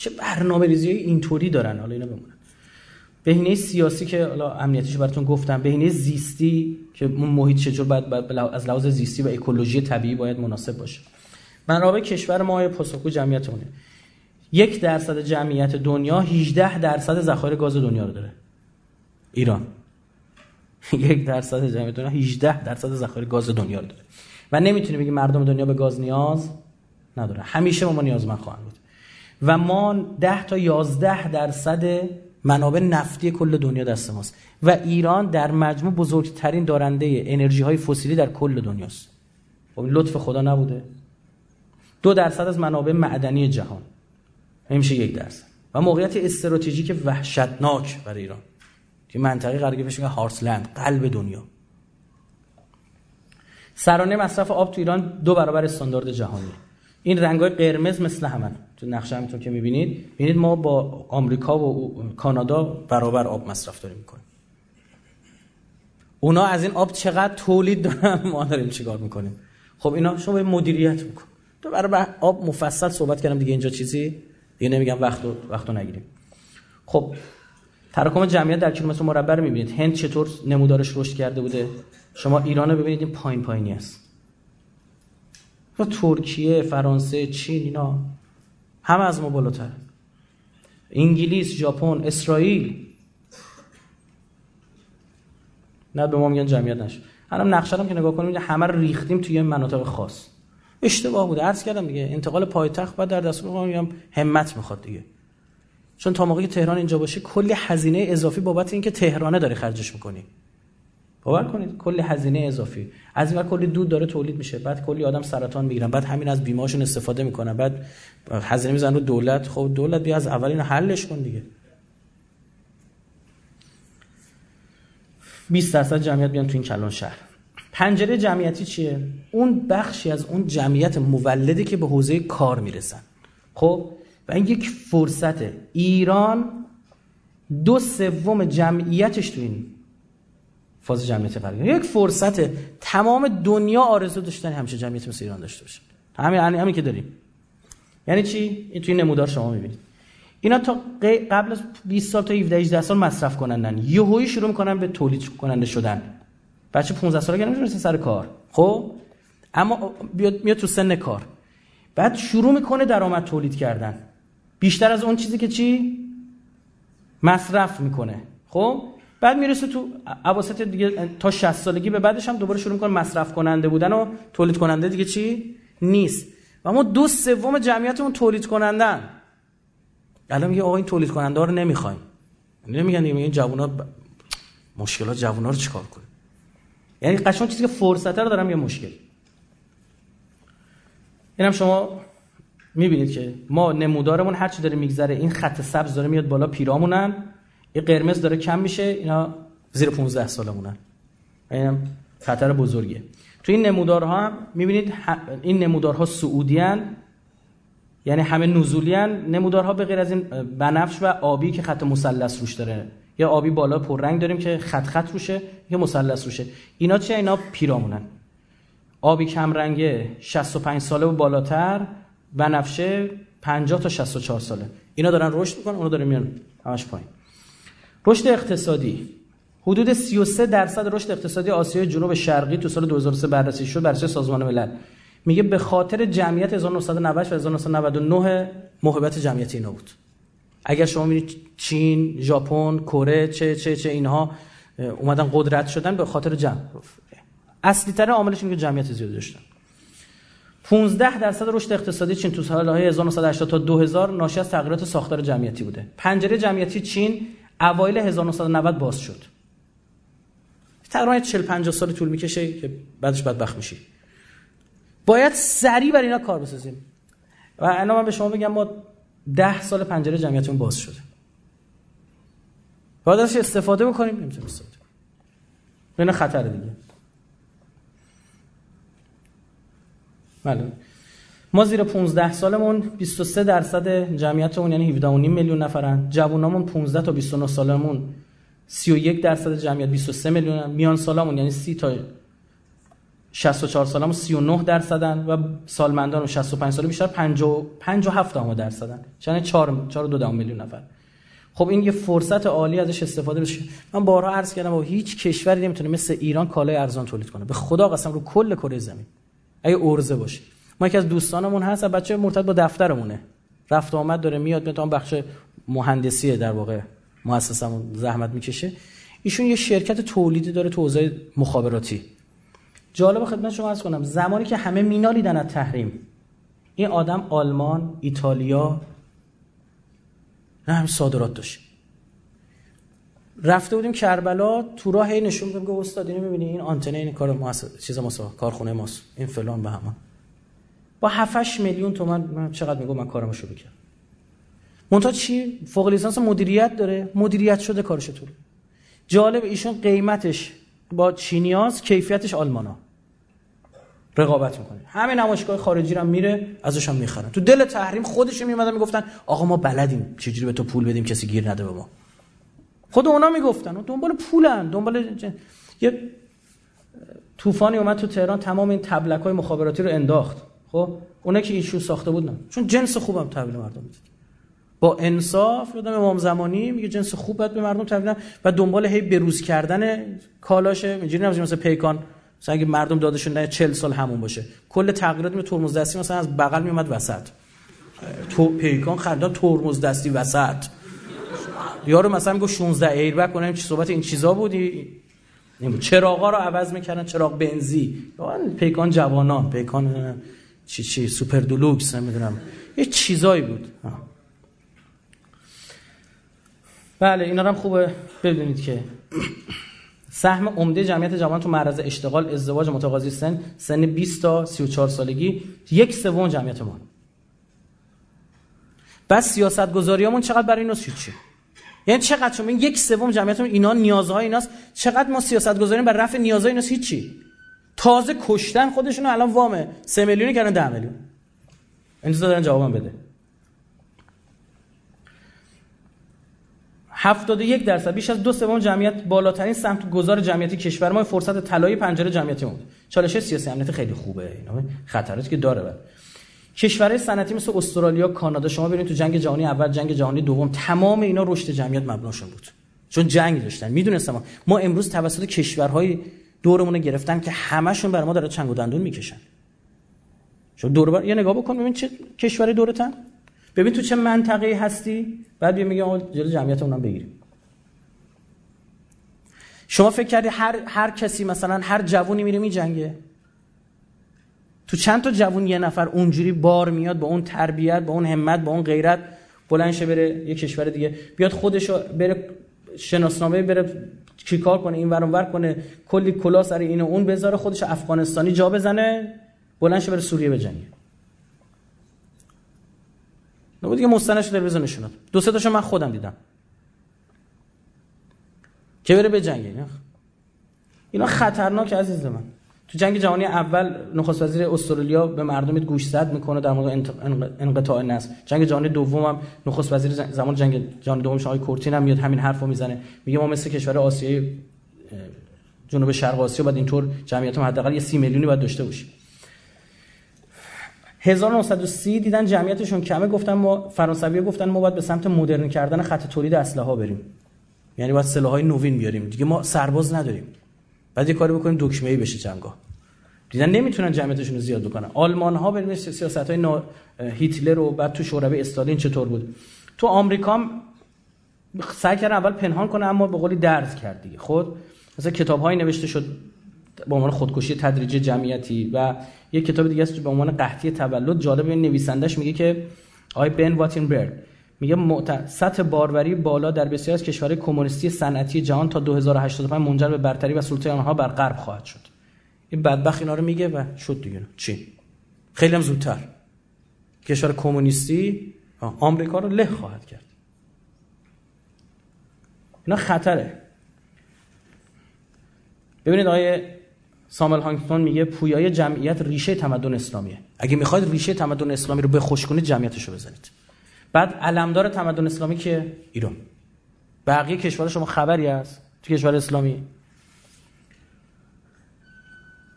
چه برنامه ریزی اینطوری دارن؟ حالا اینا بمونن. بهینه سیاسی که حالا امنیتیش براتون گفتم بهینه زیستی که محیط چجور باید, باید از لحاظ زیستی و اکولوژی طبیعی باید مناسب باشه. منابع کشور ما پاسخگو جمعیتونه یک درصد جمعیت دنیا 18 درصد ذخایر گاز دنیا رو داره. ایران. یک درصد جمعیت دنیا 18 درصد ذخایر گاز دنیا رو داره. و نمی‌تونی بگی مردم دنیا به گاز نیاز نداره همیشه ما نیازمند خواهند بود. و ما 10 تا 11 درصد منابع نفتی کل دنیا دست ماست. و ایران در مجموع بزرگترین دارنده انرژی های فسیلی در کل دنیاست. خب لطف خدا نبوده. دو درصد از منابع معدنی جهان. میشه یک درصد. و موقعیت استراتژیک وحشتناک برای ایران. که منطقه قرار گرفته هارسلند قلب دنیا. سرانه مصرف آب تو ایران دو برابر استاندارد جهانی. این رنگ های قرمز مثل همن تو نقشه همتون که می‌بینید. ببینید ما با آمریکا و کانادا برابر آب مصرف داریم می‌کنیم. اونا از این آب چقدر تولید دارن؟ ما داریم چیکار می‌کنیم؟ خب اینا شما به مدیریت میکن تو برای آب مفصل صحبت کردم دیگه اینجا چیزی؟ دیگه نمیگم وقت وقتو نگیریم. خب تراکم جمعیت در کیلومتر مربع رو می‌بینید. هند چطور نمودارش رشد کرده بوده؟ شما ایران رو ببینید این پایین پایینی است. ترکیه فرانسه چین اینا همه از ما بالاتر انگلیس ژاپن اسرائیل. نه به ما میگن جمعیت نشد الان نقشه که نگاه کنیم همه رو ریختیم توی مناطق خاص. اشتباه بوده. عرض کردم دیگه انتقال پایتخت بعد در دستور ما میگم همت می‌خواد دیگه. چون تا موقعی که تهران اینجا باشه کلی هزینه اضافی بابت اینکه تهرانه داره خرجش می‌کنی باور کنید کلی هزینه اضافی. از این کلی دود داره تولید میشه بعد کلی آدم سرطان می‌گیرن بعد همین از بیماشون استفاده می‌کنن بعد هزینه می‌زنن رو دولت. خب دولت بیا از اول اینو حلش کن دیگه. 20 درصد جمعیت بیان تو این کلان شهر. پنجره جمعیتی چیه؟ اون بخشی از اون جمعیت مولدی که به حوزه کار می‌رسن. خب؟ و این یک فرصته. ایران دو سوم جمعیتش تو این فاز جمعیت قرار یک فرصت تمام دنیا آرزو داشتن همیشه جمعیت مثل ایران داشته باشه. همین همین که داریم. یعنی چی؟ این توی نمودار شما می‌بینید. اینا تا قبل از 20 سال تا 17 18 سال مصرف کنندن. یهویی شروع می‌کنن به تولید کننده شدن. بچه 15 ساله که نمیشه سر کار. خب؟ اما بیاد میاد تو سن کار. بعد شروع می‌کنه درآمد تولید کردن. بیشتر از اون چیزی که چی؟ مصرف می‌کنه. خب؟ بعد می‌رسه تو اواسط دیگه تا 60 سالگی به بعدش هم دوباره شروع می‌کنه مصرف کننده بودن و تولید کننده دیگه چی؟ نیست. و ما دو سوم جمعیتمون تولید کنندن. الان میگه آقا این تولید کننده ها رو نمی‌خوایم. نمیگن دیگه این جوونا ب... مشکلات جوونا رو چیکار کنیم؟ یعنی قشنگ چیزی که فرصت رو دارم یه مشکل. اینم شما می‌بینید که ما نمودارمون هر چی داره میگذره این خط سبز داره میاد بالا پیرامونن. این قرمز داره کم میشه اینا زیر 15 سالمونن اینم خطر بزرگیه. تو این نمودارها هم می‌بینید این نمودارها سعودیان یعنی همه نزولیان نمودارها به غیر از این بنفش و آبی که خط مثلث روش داره. یه آبی بالا پررنگ داریم که خط خط روشه یه مثلث روشه. اینا چیه؟ اینا پیرامونن. آبی کم رنگه 65 ساله و بالاتر بنفشه 50 تا 64 ساله. اینا دارن رشد می‌کنن اونا داره میان همش پایین. رشد اقتصادی. حدود 33 درصد رشد اقتصادی آسیای جنوب شرقی تو سال 2003 بررسی شد بررسی سازمان ملل. میگه به خاطر جمعیت 1990 و 1999 محبت جمعیتی اینا بود. اگر شما می‌بینید چین، ژاپن، کره چه چه چه اینها اومدن قدرت شدن به خاطر جمع. اصلی ترین عاملش اینه که جمعیت زیاد داشتن. 15 درصد رشد اقتصادی چین تو سالهای 1980 تا 2000 ناشی از تغییرات ساختار جمعیتی بوده. پنجره جمعیتی چین اوایل 1990 باز شد. تقریبا 40 50 سال طول می‌کشه که بعدش بدبخت میشی. باید سریع بر اینا کار بسازیم. و الان من به شما بگم ما 10 سال پنجره جمعیتمون باز شده. باید ازش استفاده بکنیم نمی‌تونیم استفاده کنیم. خطر دیگه. بله. ما زیر 15 سالمون 23 درصد جمعیتمون یعنی 17.5 میلیون نفرن. جوونامون 15 تا 29 سالمون. 31 درصد جمعیت 23 میلیون میان سالمون یعنی 30 تا 64 سالمون 39 درصدن و سالمندان و 65 ساله بیشتر 57 درصدن. یعنی 4 4 دو میلیون نفر. خب این یه فرصت عالی ازش استفاده بشه. من بارها عرض کردم و هیچ کشوری نمی‌تونه مثل ایران کالای ارزان تولید کنه. به خدا قسم رو کل کره زمین. اگه ارزه باشه. ما یکی از دوستانمون هست بچه مرتبط با دفترمونه. رفت آمد داره میاد میاد بخش مهندسی در واقع مؤسسمون زحمت می‌کشه. ایشون یه شرکت تولیدی داره تو حوزه مخابراتی. جالب خدمت شما عرض کنم زمانی که همه مینالیدن از تحریم این آدم آلمان ایتالیا نه همین صادرات داشت. رفته بودیم کربلا تو راه نشون میدم که استاد اینو می‌بینی این آنتنه این کار مؤسسه چیز ماسا کارخونه ماست این فلان به همان. با 7 میلیون تومن من چقدر میگم من کارمو شروع کردم. منتها چی؟ فوق لیسانس مدیریت داره. مدیریت شده کارش تو. جالب ایشون قیمتش با چینیاز کیفیتش آلمانا. رقابت می‌کنه. همه نمایشگاه خارجی رو میره ازش هم می‌خرن. تو دل تحریم خودشون میومدن می‌گفتن آقا ما بلدیم چجوری به تو پول بدیم کسی گیر نده به ما خود اونا می‌گفتن. و دنبال پولن. دنبال یه طوفانی اومد تو تهران تمام این تبلک های مخابراتی رو انداخت. خب؟ اونا که ایشون ساخته بودن. چون جنس خوبم تحویل مردم می‌داد. با انصاف یادم امام زمانی میگه جنس خوب باید به مردم تحویل و دنبال هی بروز کردن کالاشه. اینجوری نمیشه مثلا پیکان. مثلا اگه مردم دادشون نه 40 سال همون باشه. کل تغییرات می ترمز دستی مثلا از بغل میومد وسط. تو پیکان خردا ترمز دستی وسط. یارو مثلا میگه 16 ایربک کنیم چی صحبت این چیزا بودی چراغا رو عوض می‌کردن چراغ بنزی. پیکان جوانان پیکان چی چی سوپر دولوکس نمی‌دونم. یه چیزایی بود. بله اینا هم خوبه بدونید که سهم عمده جمعیت جوان تو معرض اشتغال ازدواج متقاضی سن سن 20 تا 34 سالگی یک سوم جمعیت ما. بس سیاست گذاریامون چقدر برای اینو چی یعنی چقدر؟ شما یک سوم جمعیتمون اینا نیازهای ایناست. چقدر ما سیاست گذاریم بر رفع نیازهای ایناست؟ هیچی. تازه کشتن خودشون الان وامه 3 میلیونی کردن 10 میلیون. انتظار دارن جوابم بده. 71 درصد بیش از دو سوم جمعیت بالاترین سمت گذار جمعیتی کشور ما فرصت طلایی پنجره جمعیتی بود. چالش سیاسی امنیت خیلی خوبه اینا خطراتی که داره بعد کشورهای صنعتی مثل استرالیا کانادا شما ببینید تو جنگ جهانی اول جنگ جهانی دوم تمام اینا رشد جمعیت مبناشون بود. چون جنگ داشتن. می‌دونستم ما, ما امروز توسط کشورهای دورمون گرفتن که همشون بر ما داره چنگ و دندون می‌کشن شما دور بر... یه نگاه بکن ببین چه کشوری دورتن. ببین تو چه منطقه هستی. بعد بیا میگه جلو جمعیت اونم بگیریم. شما فکر کردی هر هر کسی مثلا هر جوونی میره میجنگه؟ تو چند تا جوون یه نفر اونجوری بار میاد با اون تربیت با اون همت با اون غیرت بلند بره یه کشور دیگه. بیاد خودشو بره شناسنامه بره چیکار کنه؟ این ور ور کنه کلی کلا سر اینو اون بذاره خودش افغانستانی جا بزنه بلند بره سوریه بجنگه. نبود دیگه مستندش تلویزیون نشوند دو سه تاشو من خودم دیدم. که بره به جنگ اینا خطرناک عزیز من. تو جنگ جهانی اول نخست وزیر استرالیا به مردم گوش زد می‌کنه در مورد انقطاع نسل. جنگ جهانی دوم هم نخست وزیر زمان جنگ جهانی دوم آقای کورتین هم میاد همین حرفو می‌زنه. میگه ما مثل کشور آسیای جنوب شرق آسیا باید اینطور جمعیت ما حداقل یه 30 میلیونی باید داشته باشیم. 1930 دیدن جمعیتشون کمه گفتن ما فرانسوی گفتن ما باید به سمت مدرن کردن خط تولید اسلحه ها بریم. یعنی باید سلاحهای نوین بیاریم. دیگه ما سرباز نداریم. بعد یه کاری بکنیم دکمه ای بشه جنگا. دیدن نمی‌تونن جمعیتشون رو زیاد بکنن. آلمان ها بریم سیاست های نا... هیتلر و بعد تو شوروی استالین چطور بود؟ تو آمریکا هم سعی کردن اول پنهان کنه اما به قولی درز کرد دیگه. خود مثلا کتاب نوشته شد به عنوان خودکشی تدریجی جمعیتی و یک کتاب دیگه است به عنوان قحطی تولد. جالب این نویسندش میگه که آی بن واتینبرگ. میگه معت... سطح باروری بالا در بسیاری از کشورهای کمونیستی صنعتی جهان تا 2085 منجر به برتری و سلطه آنها بر غرب خواهد شد. این بدبخت اینا رو میگه و شد دیگه. چی؟ خیلی هم زودتر. کشور کمونیستی آمریکا رو له خواهد کرد. اینا خطره. ببینید آقای سامل هانگتون میگه پویای جمعیت ریشه تمدن اسلامیه. اگه می‌خواید ریشه تمدن اسلامی رو بخوش کنید جمعیتش رو بزنید. بعد علمدار تمدن اسلامی که ایران. بقیه کشور شما خبری هست تو کشور اسلامی.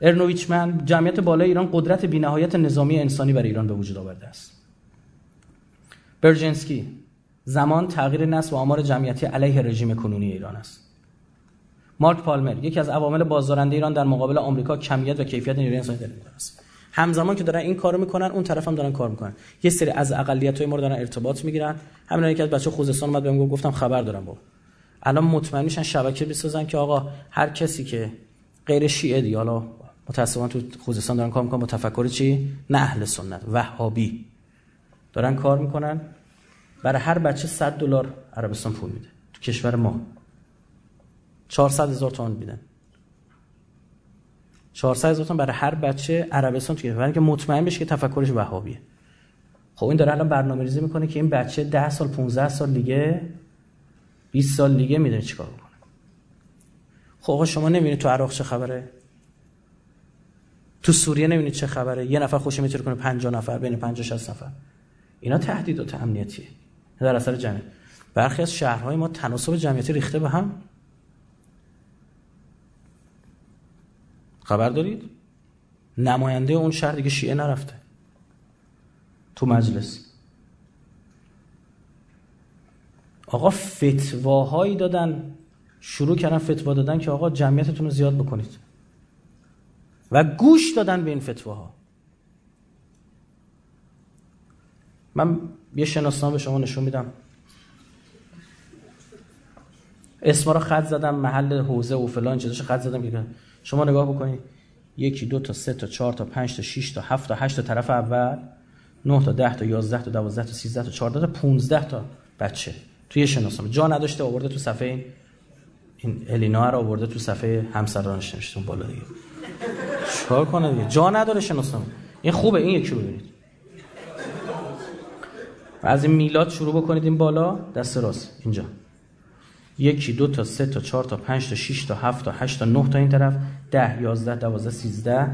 ارنویچمن جمعیت بالای ایران قدرت بینهایت نظامی انسانی برای ایران به وجود آورده است. برجنسکی زمان تغییر نسل و آمار جمعیتی علیه رژیم کنونی ایران است. مارک پالمر یکی از عوامل بازدارنده ایران در مقابل آمریکا کمیت و کیفیت نیروی انسانی در است. همزمان که دارن این کارو می‌کنن اون طرف هم دارن کار می‌کنن. یه سری از اقلیت های ما رو دارن ارتباط می‌گیرن. همین یکی از بچه خوزستان اومد بهم گفتم خبر دارم با الان مطمئن میشن شبکه بسازن که آقا هر کسی که غیر شیعه دی حالا متأسفانه تو خوزستان دارن کار می‌کنن با تفکر چی؟ نه اهل سنت وهابی. دارن کار می‌کنن. برای هر بچه 100 دلار عربستان پول میده. تو کشور ما. 400 هزار تومان میدن. 400 هزار تومان برای هر بچه عربستان توی برای که مطمئن بشه که تفکرش وهابیه. خب این داره الان برنامه ریزی می‌کنه که این بچه 10 سال 15 سال دیگه 20 سال دیگه می‌دونه چیکار بکنه. خب شما نمی‌بینید تو عراق چه خبره؟ تو سوریه نمی‌بینید چه خبره؟ یه نفر خوش می‌تونه کنه 50 نفر بین 50 60 نفر. اینا تهدیدات امنیتیه. در اثر جمعیت. برخی از شهرهای ما تناسب جمعیتی ریخته به هم. خبر دارید؟ نماینده اون شهر دیگه شیعه نرفته. تو مجلس. آقا فتواهایی دادن شروع کردن فتوا دادن که آقا جمعیتتون رو زیاد بکنید. و گوش دادن به این فتواها. من یه شناسنامه به شما نشون میدم. اسما رو خط زدم محل حوزه و فلان چیزاش خط زدم که شما نگاه بکنید یکی دو تا سه تا چهار تا پنج تا شش تا هفت تا هشت تا طرف اول نه تا ده تا یازده تا دوازده تا سیزده تا چهارده تا پونزده تا بچه توی شناسنامه. جا نداشته آورده تو صفحه این الینا رو آورده تو صفحه همسرانش نوشته بالا دیگه. چیکار کنه دیگه؟ جا نداره شناسنامه. این خوبه این یکی ببینید. از این میلاد شروع بکنید این بالا. دست راست. اینجا. یکی دو تا سه تا چهار تا پنج تا شش تا هفت تا هشت تا نه تا این طرف. ده یازده دوازده سیزده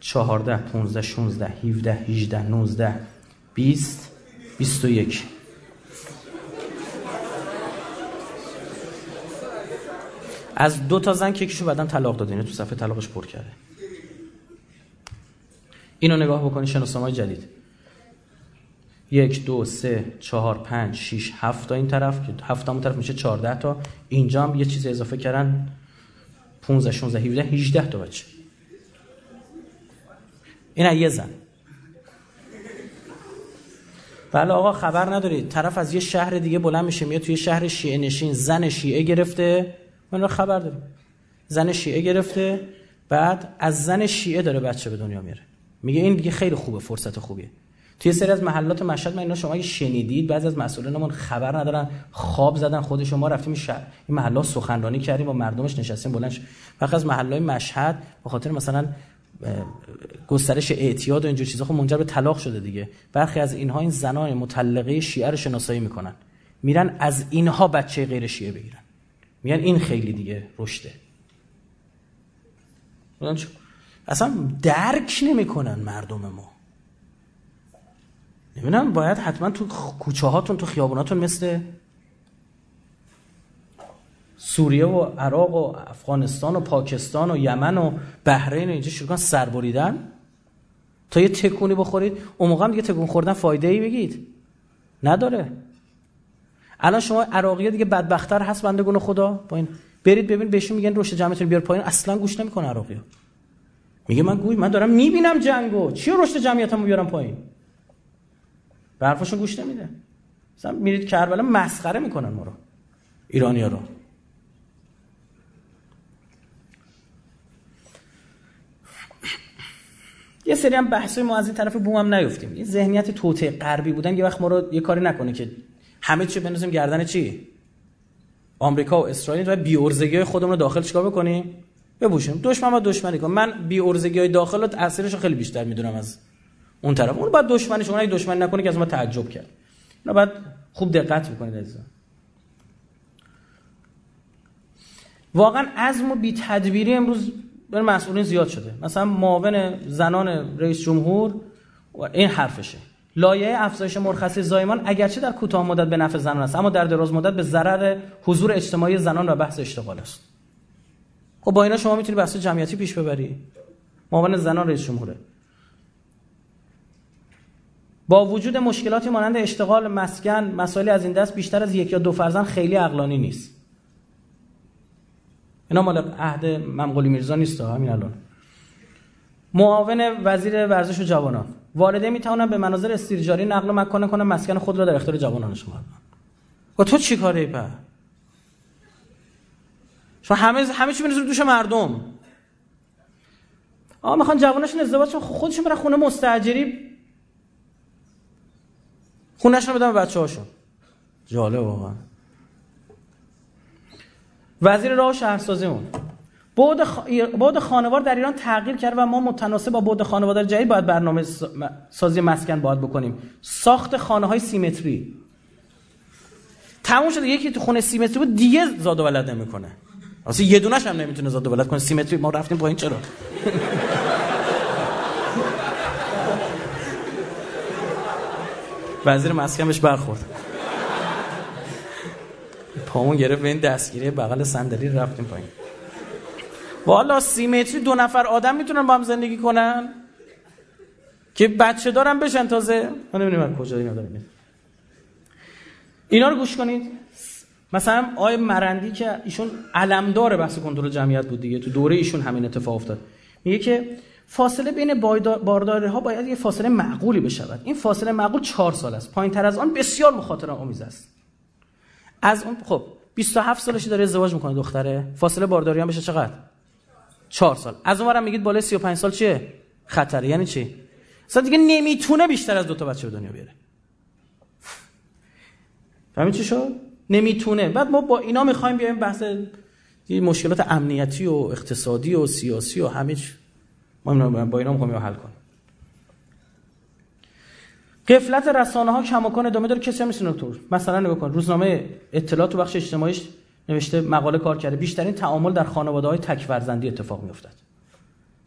چهارده پونزده شونزده هیوده هیجده نوزده بیست بیست و یک. از دو تا زن که یکیشو بعدم طلاق داده تو صفحه طلاقش پر کرده. اینو نگاه بکنی شناسنامه جدید. یک دو سه چهار پنج شیش هفت تا این طرف هفت همون طرف میشه چهارده تا. اینجا هم یه چیز اضافه کردن 15 16 17 18 تا بچه. این یه زن. بله آقا خبر نداری. طرف از یه شهر دیگه بلند میشه میاد توی شهر شیعه نشین. زن شیعه گرفته. من رو خبر داریم زن شیعه گرفته. بعد از زن شیعه داره بچه به دنیا میاره. میگه این دیگه خیلی خوبه فرصت خوبیه. توی سری از محلات مشهد من اینا شما اگه شنیدید بعضی از مسئولانمون خبر ندارن خواب زدن خود شما رفتیم شهر این محلا سخنرانی کردیم با مردمش نشستیم بلند وقتی از محلای مشهد به خاطر مثلا گسترش اعتیاد و اینجور چیزا خب منجر به طلاق شده دیگه. برخی از اینها این زنان مطلقه شیعه رو شناسایی می‌کنن. میرن از اینها بچه غیر شیعه بگیرن. میگن این خیلی دیگه رشده. اصلا درک نمی‌کنن مردم ما. نمی‌دونم باید حتما تو کوچه هاتون تو خیابوناتون مثل سوریه و عراق و افغانستان و پاکستان و یمن و بحرین و اینجا شروع کن سر بریدن. تا یه تکونی بخورید اون موقع هم دیگه تکون خوردن فایده ای بگید. نداره. الان شما عراقی دیگه بدبختتر هست بندگون خدا. با این برید ببین بهشون میگن رشد جمعیتون بیار پایین. اصلا گوش نمی‌کنه عراقی میگه من گوی من دارم می‌بینم جنگو. چی رشد جمعیتمو بیارم پایین؟ به حرفشون گوش نمیده. مثلا میرید کربلا مسخره می‌کنن ما رو. ایرانیا رو. یه سری هم بحثی ما از این طرف بوم هم نیفتیم. یه ذهنیت توته غربی بودن یه وقت ما رو یه کاری نکنه که همه چی بنوزیم گردن چی؟ آمریکا و اسرائیل و بی ارزگی خودمون رو داخل چیکار بکنیم؟ ببوشیم دشمن با دشمنی کن. من بی ارزگی های داخل رو تاثیرش خیلی بیشتر می‌دونم از اون طرف. اون بعد دشمنش اون دشمن نکنه که از ما تعجب کرد. اینا بعد خوب دقت می‌کنید عزیزان. واقعا عزم و بی تدبیری امروز بر مسئولین زیاد شده. مثلا معاون زنان رئیس جمهور این حرفشه. لایه افزایش مرخصی زایمان اگرچه در کوتاه مدت به نفع زنان است اما در دراز مدت به ضرر حضور اجتماعی زنان و بحث اشتغال است. خب با اینا شما می‌تونی بحث جمعیتی پیش ببری. معاون زنان رئیس جمهوره. با وجود مشکلاتی مانند اشتغال مسکن مسائلی از این دست بیشتر از یک یا دو فرزند خیلی عقلانی نیست. اینا مال عهد ممغولی میرزا نیست همین الان. معاون وزیر ورزش و جوانان. والده می به مناظر استیرجاری نقل و مکان کنند مسکن خود را در اختیار جوانانشون قرار و تو چی کاره په شما همه همه چی بنوزید دوش مردم. آ می‌خوان جواناشون ازدواج کنن. خودشون برن خونه مستاجری. خونهشون بدن به بچه‌هاشون. جالب واقعا. وزیر راه و شهرسازیمون بود, خ... خانوار در ایران تغییر کرد و ما متناسب با بود خانواده جدید باید برنامه سازی مسکن باید بکنیم. ساخت خانه های سیمتری. تموم شده. یکی تو خونه سیمتری بود دیگه زاد و ولد نمی‌کنه. اصلا یه دونش هم نمی‌تونه زاد و ولد کنه. سیمتری ما رفتیم پایین چرا؟ وزیر مسکن برخورد. پامون گرفت به این دستگیری بغل صندلی رفتیم پایین. والا سیمتری دو نفر آدم می‌تونن با هم زندگی کنن؟ که بچه دارم بشن تازه؟ من نمی‌دونم کجا اینا دارم اینا رو گوش کنید. مثلا آقای مرندی که ایشون علمدار بحث کنترل جمعیت بود دیگه تو دوره ایشون همین اتفاق افتاد. میگه که فاصله بین بارداری ها باید یه فاصله معقولی بشود. این فاصله معقول چهار سال است. پایین تر از آن بسیار مخاطره آمیز است. از اون خب 27 سالشی داره ازدواج می‌کنه دختره. فاصله بارداری هم بشه چقدر؟ 4 سال. از اونورم میگید بالای 35 سال چیه؟ خطره. یعنی چی؟ اصلا دیگه نمی‌تونه بیشتر از دو تا بچه به دنیا بیاره. فهمید چی شد؟ نمی‌تونه. بعد ما با اینا می‌خوایم بیایم بحث مشکلات امنیتی و اقتصادی و سیاسی و همه ما با اینا می‌خوایم حل کنیم قفلت رسانه ها کماکان ادامه داره. کسی هم نیست دکتر مثلا نگاه کن روزنامه اطلاعات و بخش اجتماعیش نوشته مقاله کار کرده. بیشترین تعامل در خانواده های تک فرزندی اتفاق میافتد.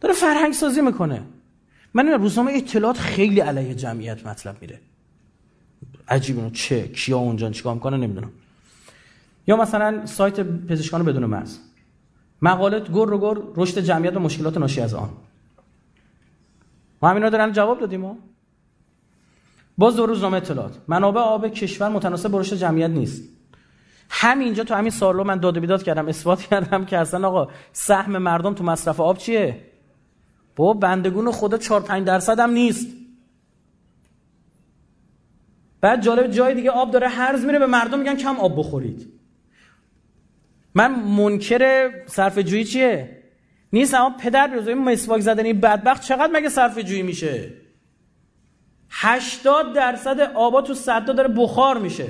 داره فرهنگ سازی می‌کنه. من روزنامه اطلاعات خیلی علیه جمعیت مطلب میره عجیبه چه؟ کیا اونجا؟ چیکار می‌کنه؟ نمی‌دونم. یا مثلا سایت پزشکان بدون مرز مقاله گر رو گر رشد جمعیت و مشکلات ناشی از آن. ما همینا دارن جواب دادیم ما باز دو روزنامه اطلاعات. منابع آب کشور متناسب با رشد جمعیت نیست. همینجا تو همین سالو من داد و بیداد کردم اثبات کردم که اصلا آقا سهم مردم تو مصرف آب چیه؟ بابا بندگون خدا 4 5 درصد هم نیست. بعد جالب جای دیگه آب داره هرز میره به مردم میگن کم آب بخورید. من منکر صرف جویی چیه؟ نیست اما پدر بیروز این مسواک زدنی بدبخت چقدر مگه صرف جویی میشه؟ 80 درصد آبا تو صدا داره بخار میشه.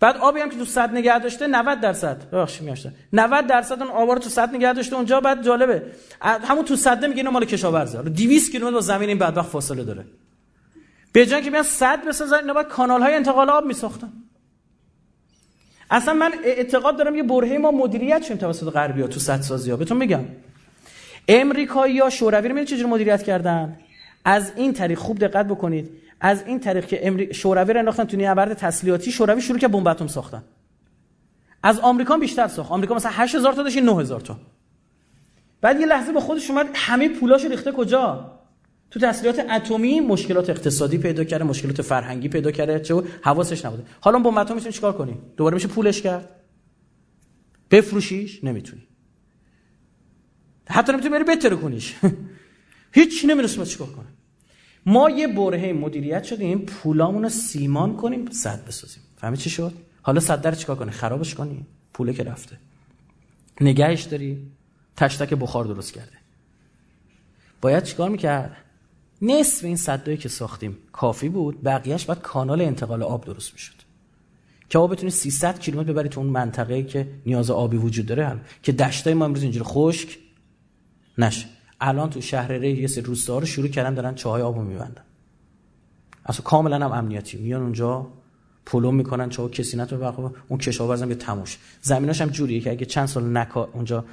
بعد آبی هم که تو صد نگه داشته 90 درصد. ببخشید میاشته 90 درصد اون آبا رو تو صد نگه داشته اونجا بعد جالبه. همون تو صد میگه اینو مال کشاورزه. 200 کیلومتر با زمین این بدبخت فاصله داره. به جای که بیان صد بسازن اینا باید کانال های انتقال آب میساختن. اصلا من اعتقاد دارم یه برهه ما مدیریت شیم توسط غربی ها تو صد سازی ها. بهتون میگم. امریکایی ها شوروی رو چجوری مدیریت کردن؟ از این طریق خوب دقت بکنید. از این طریق که امری... شوروی رو انداختن تو نبرد تسلیحاتی شوروی شروع که بمب اتم ساختن. از آمریکا بیشتر ساخت. آمریکا مثلا 8000 تا داشت 9000 تا. بعد یه لحظه با خودش اومد همه پولاشو ریخته کجا؟ تو تسلیحات اتمی مشکلات اقتصادی پیدا کرده مشکلات فرهنگی پیدا کرده چه حواسش نبوده. حالا بمب اتم می‌تونی چیکار کنی؟ دوباره میشه پولش کرد. بفروشیش؟ نمی‌تونی. حتی نمی‌تونی بری بتره کنیش. هیچ نمی‌رسه چیکار کنه ما یه برهه مدیریت شدیم پولامون رو سیمان کنیم صد بسازیم. فهمی چی شد؟ حالا صد در چیکار کنی؟ خرابش کنی. پوله که رفته. نگهش داری. تشتک بخار درست کرده. باید چیکار می‌کرد؟ نصف این صدایی که ساختیم کافی بود بقیهش باید کانال انتقال آب درست می‌شد. که آب بتونی 300 کیلومتر ببری تو اون منطقه که نیاز آبی وجود داره هم. که دشتای ما امروز اینجوری خشک نشه. الان تو شهر ری یه سری روستا رو شروع کردن دارن چاهای آبو میبندن. اصلا کاملا هم امنیتی. میان اونجا پلو می‌کنن چاها کسی نتونه اون کشاورزم یه تموش. زمیناش هم جوریه که اگه چند سال نکار اونجا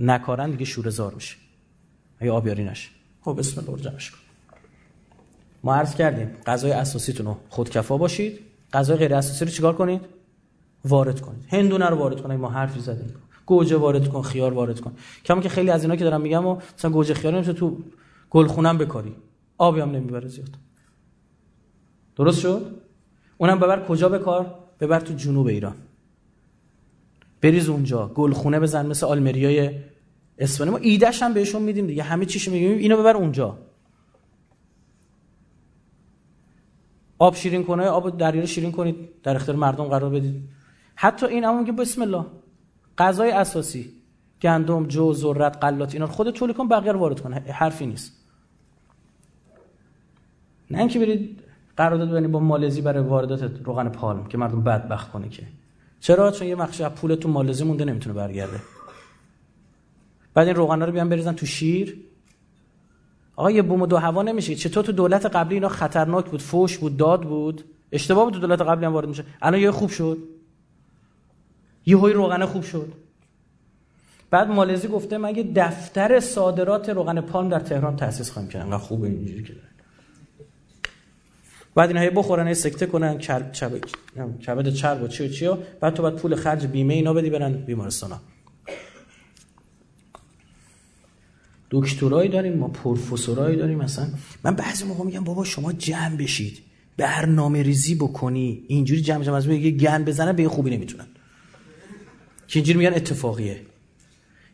نکارن دیگه شورزار میشه. اگه آبیاری نشه. خب بسم الله جمعش کن. ما عرض کردیم غذای اساسیتون رو خودکفا باشید. غذای غیر اساسی رو چیکار کنید؟ وارد کنید. هندونه رو وارد کنید. ما حرفی زدیم. گوجه وارد کن خیار وارد کن. کما که خیلی از اینا که دارم میگم و مثلا گوجه خیار نمیشه تو گلخونم بکاری. آبی هم نمی‌بره زیاد. درست شد؟ اونم ببر کجا بکار ببر تو جنوب ایران. بریز اونجا. گلخونه بزن مثل آلمریای اسپانیا. ما ایدهش هم بهشون میدیم دیگه. همه چیشو میگیم. اینو ببر اونجا. آب شیرین کنه آب دریا شیرین کنید در اختیار مردم قرار بدید. حتی این هم میگه بسم الله غذای اساسی گندم جو ذرت غلات اینا خودت تولید کن بقیه رو وارد کن حرفی نیست. نه اینکه برید قرارداد ببینید با مالزی برای واردات روغن پالم که مردم بدبخت کنه که. چرا؟ چون یه از پول تو مالزی مونده نمی‌تونه برگرده. بعد این روغنا رو بیان بریزن تو شیر. آقا یه بوم و دو هوا نمیشه. چطور تو دولت قبلی اینا خطرناک بود فوش بود داد بود. اشتباه بود تو دولت قبلی هم وارد میشه الان یه خوب شد. یه های روغن خوب شد. بعد مالزی گفته مگه دفتر صادرات روغن پالم در تهران تأسیس خواهیم کرد؟ انقدر خوبه اینجوری که بعد اینا بخورن سکته کنن کبد چرب و چی و چی و بعد تو بعد پول خرج بیمه اینا بدی برن بیمارستان دکترایی داریم ما پروفسورایی داریم مثلا. من بعضی موقع میگم بابا شما جمع بشید. برنامه ریزی بکنی. اینجوری جمع جمع از یه گن بزنن به خوبی نمی‌تونن. که اینجوری میگن اتفاقیه.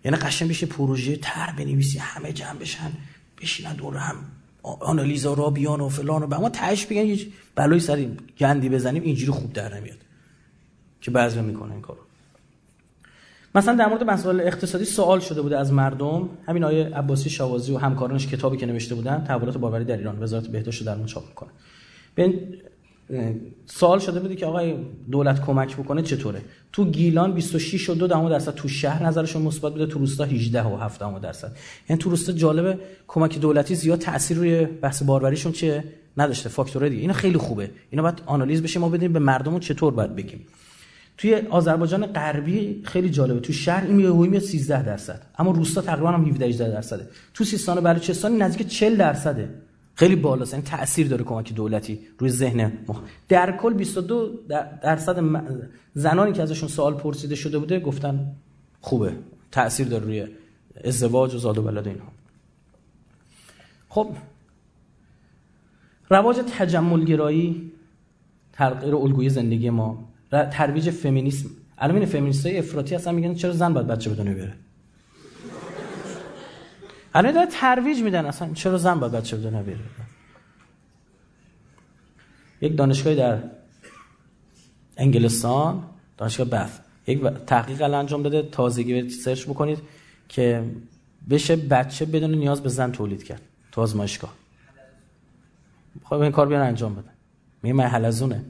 یعنی قشنگ بشه پروژه تر بنویسی همه جمع بشن بشینن دور هم. آنالیزا را بیان و فلان و به ما تهش بگن یه بلایی سر گندی بزنیم اینجوری خوب در نمیاد. که بعضی می‌کنن این کارو. مثلا در مورد مسائل اقتصادی سوال شده بوده از مردم. همین آیه عباسی شوازی و همکارانش کتابی که نوشته بودن تحولات باوری در ایران. وزارت بهداشت در اون چاپ می‌کنه. به سوال شده بوده که آقای دولت کمک بکنه چطوره؟ تو گیلان 26 و 2 درصد تو شهر نظرشون مثبت بوده تو روستا 18 و 7 درصد. یعنی تو روستا جالبه کمک دولتی زیاد تاثیر روی بحث باروریشون چه نداشته فاکتورهای دیگه. اینا خیلی خوبه. اینا باید آنالیز بشه. ما بدیم به مردمون چطور باید بگیم. توی آذربایجان غربی خیلی جالبه. تو شهر این میاد 13 درصد. اما روستا تقریبا هم 17 18 درصده. تو سیستان و بلوچستان نزدیک 40 درصده. خیلی بالاست. یعنی تاثیر داره کمک دولتی روی ذهن مخ... در کل 22 درصد زنانی که ازشون سوال پرسیده شده بوده گفتن خوبه. تاثیر داره روی ازدواج و زاد و ولاد اینها. خب. رواج تجمل گرایی تغییر الگوی زندگی ما. ترویج فمینیسم. الان این فمینیستای افراطی هستن میگن چرا زن باید بچه بدونه بره الان داره ترویج میدن اصلا چرا زن باید بچه بده نبیره یک دانشگاهی در انگلستان دانشگاه بف. یک تحقیق الان انجام داده. تازگی سرچ بکنید که بشه بچه بدون نیاز به زن تولید کرد تو آزمایشگاه. خب این کار بیان انجام بده. میگه من حلزونه.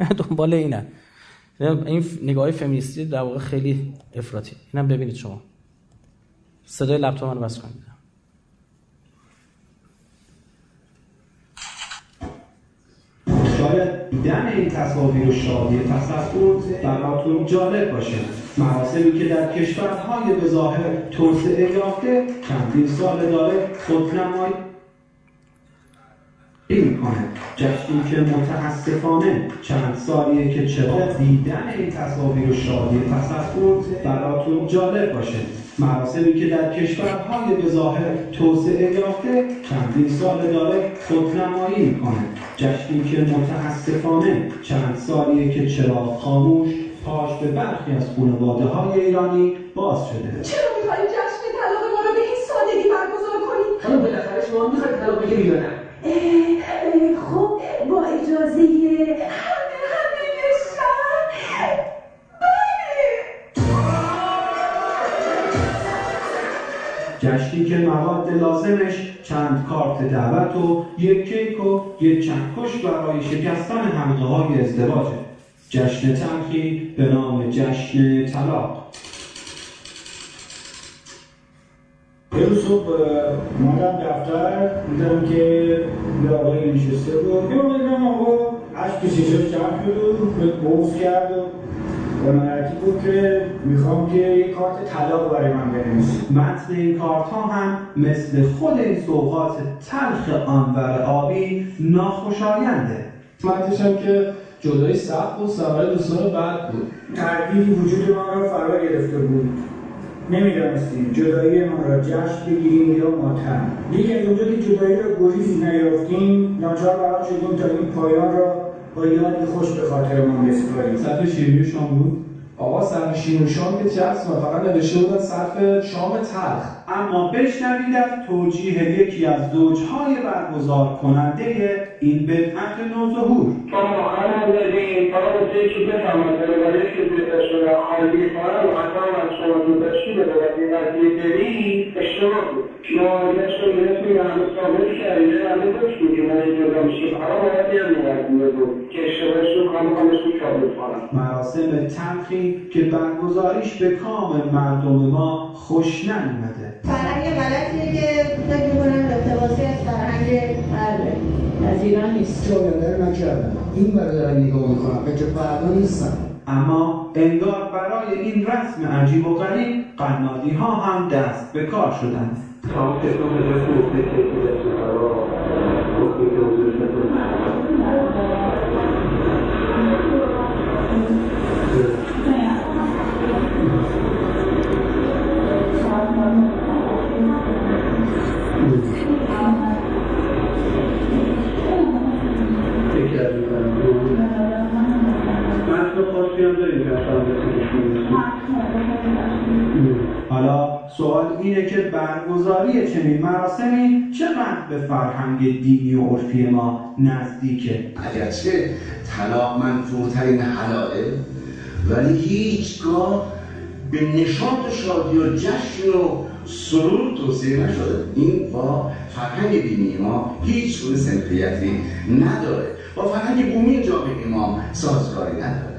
دنبال اینه. این نگاه فمینیستی در واقع خیلی افراطی. اینم ببینید شما. صدای لپتاپ رو بس کنید. شاید دیدن این تصاویر و شادی تصور براتون جالب باشه. مراسمی که در کشورهای به ظاهر توسعه یافته چندین سال داره خودنمایی می‌کنه جشنی که متاسفانه چند سالیه که چرا دیدن این تصاویر و شادی تصور براتون جالب باشه. مراسمی که در کشورهای به ظاهر توسعه یافته چندین سال داره خودنمایی می‌کنه جشنی که متاسفانه چند سالیه که چرا خاموش پاش به برخی از خانواده های ایرانی باز شده. چرا میخوایی جشن طلاق ما رو به این سادگی برگزار کنی؟ خانم بالاخره شما می‌خواید طلاق بگیری یا نه؟ با اجازه شهر بله. جشنی که مواد لازمش چند کارت دعوت و یک کیک و یک چند کش برای شکستن حلقه های ازدواجه. جشن تلخی به نام جشن طلاق. یه صبح مادم دفتر دیدم که یه آقایی نشسته بود. یه دیدم آقا عشق چشاش جمع شد و بغض کرد و به من بود که می‌خوام که یه کارت طلاق برای من بنویسی متن این کارت ها هم مثل خود این سوقات تلخ آنور آبی ناخوشاینده. متنش هم که جدایی سخت و سوال دوستان بعد بود. تردیدی وجود من را فرا گرفته بود. نمی‌دانستیم جدایی ما را جشن بگیریم یا ماتم. دیگه از اونجا که جدایی را گریزی نیافتیم ناچار برات شدیم تا این پایان را با یادی خوش به خاطرمان بسپاریم. صرف شام بود؟ آقا صرف شام که چه فقط نوشته بودن صرف شام تلخ. اما بشنوید از توجیه یکی از زوجهای برگزار کننده این بدعت نوظهور. ما الدشم كما يجب أن يشير على وادي المعدود كشتراك شو كان قمش كابل فعلا مراسم تلخی که برگزاریش به کام مردم ما خوش نیومده. فرهنگ غلطیه که فکر می‌کنم اقتباسی از فرهنگ غربه از ایران نیست. نکردم این برای دارم نگاه می‌کنم. فکر فردا نیستم. اما انگار برای این رسم عجیب و غریب قنادی ها هم دست به کار شدند. حالا سوال اینه که برگزاری چنین مراسمی چقدر به فرهنگ دینی و عرفی ما نزدیکه؟ اگرچه طلاق منفورترین حلاله ولی هیچگاه به نشاط و شادی و جشن و سرور توصیه نشده. این با فرهنگ دینی ما هیچ گونه سنخیتی نداره. با فرهنگ بومی جامعه ما سازگاری نداره.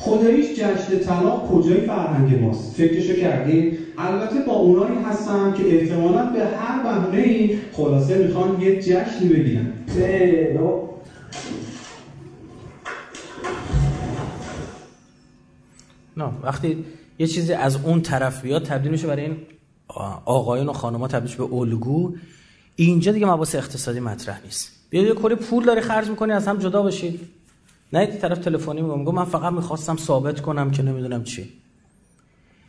خداییش جشن طلاق کجای فرهنگ ماست؟ فکرشو کردیم البته با اونایی هستم که احتمالا به هر بهونه ای خلاصه می‌خوان یه جشنی بگیرن. نه وقتی یه چیزی از اون طرف بیاد تبدیل میشه برای این آقایون و خانم‌ها تبدیل به الگو. اینجا دیگه مباحث اقتصادی مطرح نیست. بیاد یه کلی پول داری خرج می‌کنی از هم جدا بشید نه طرف تلفنی میگم میگم من فقط می‌خواستم ثابت کنم که نمی‌دونم چی.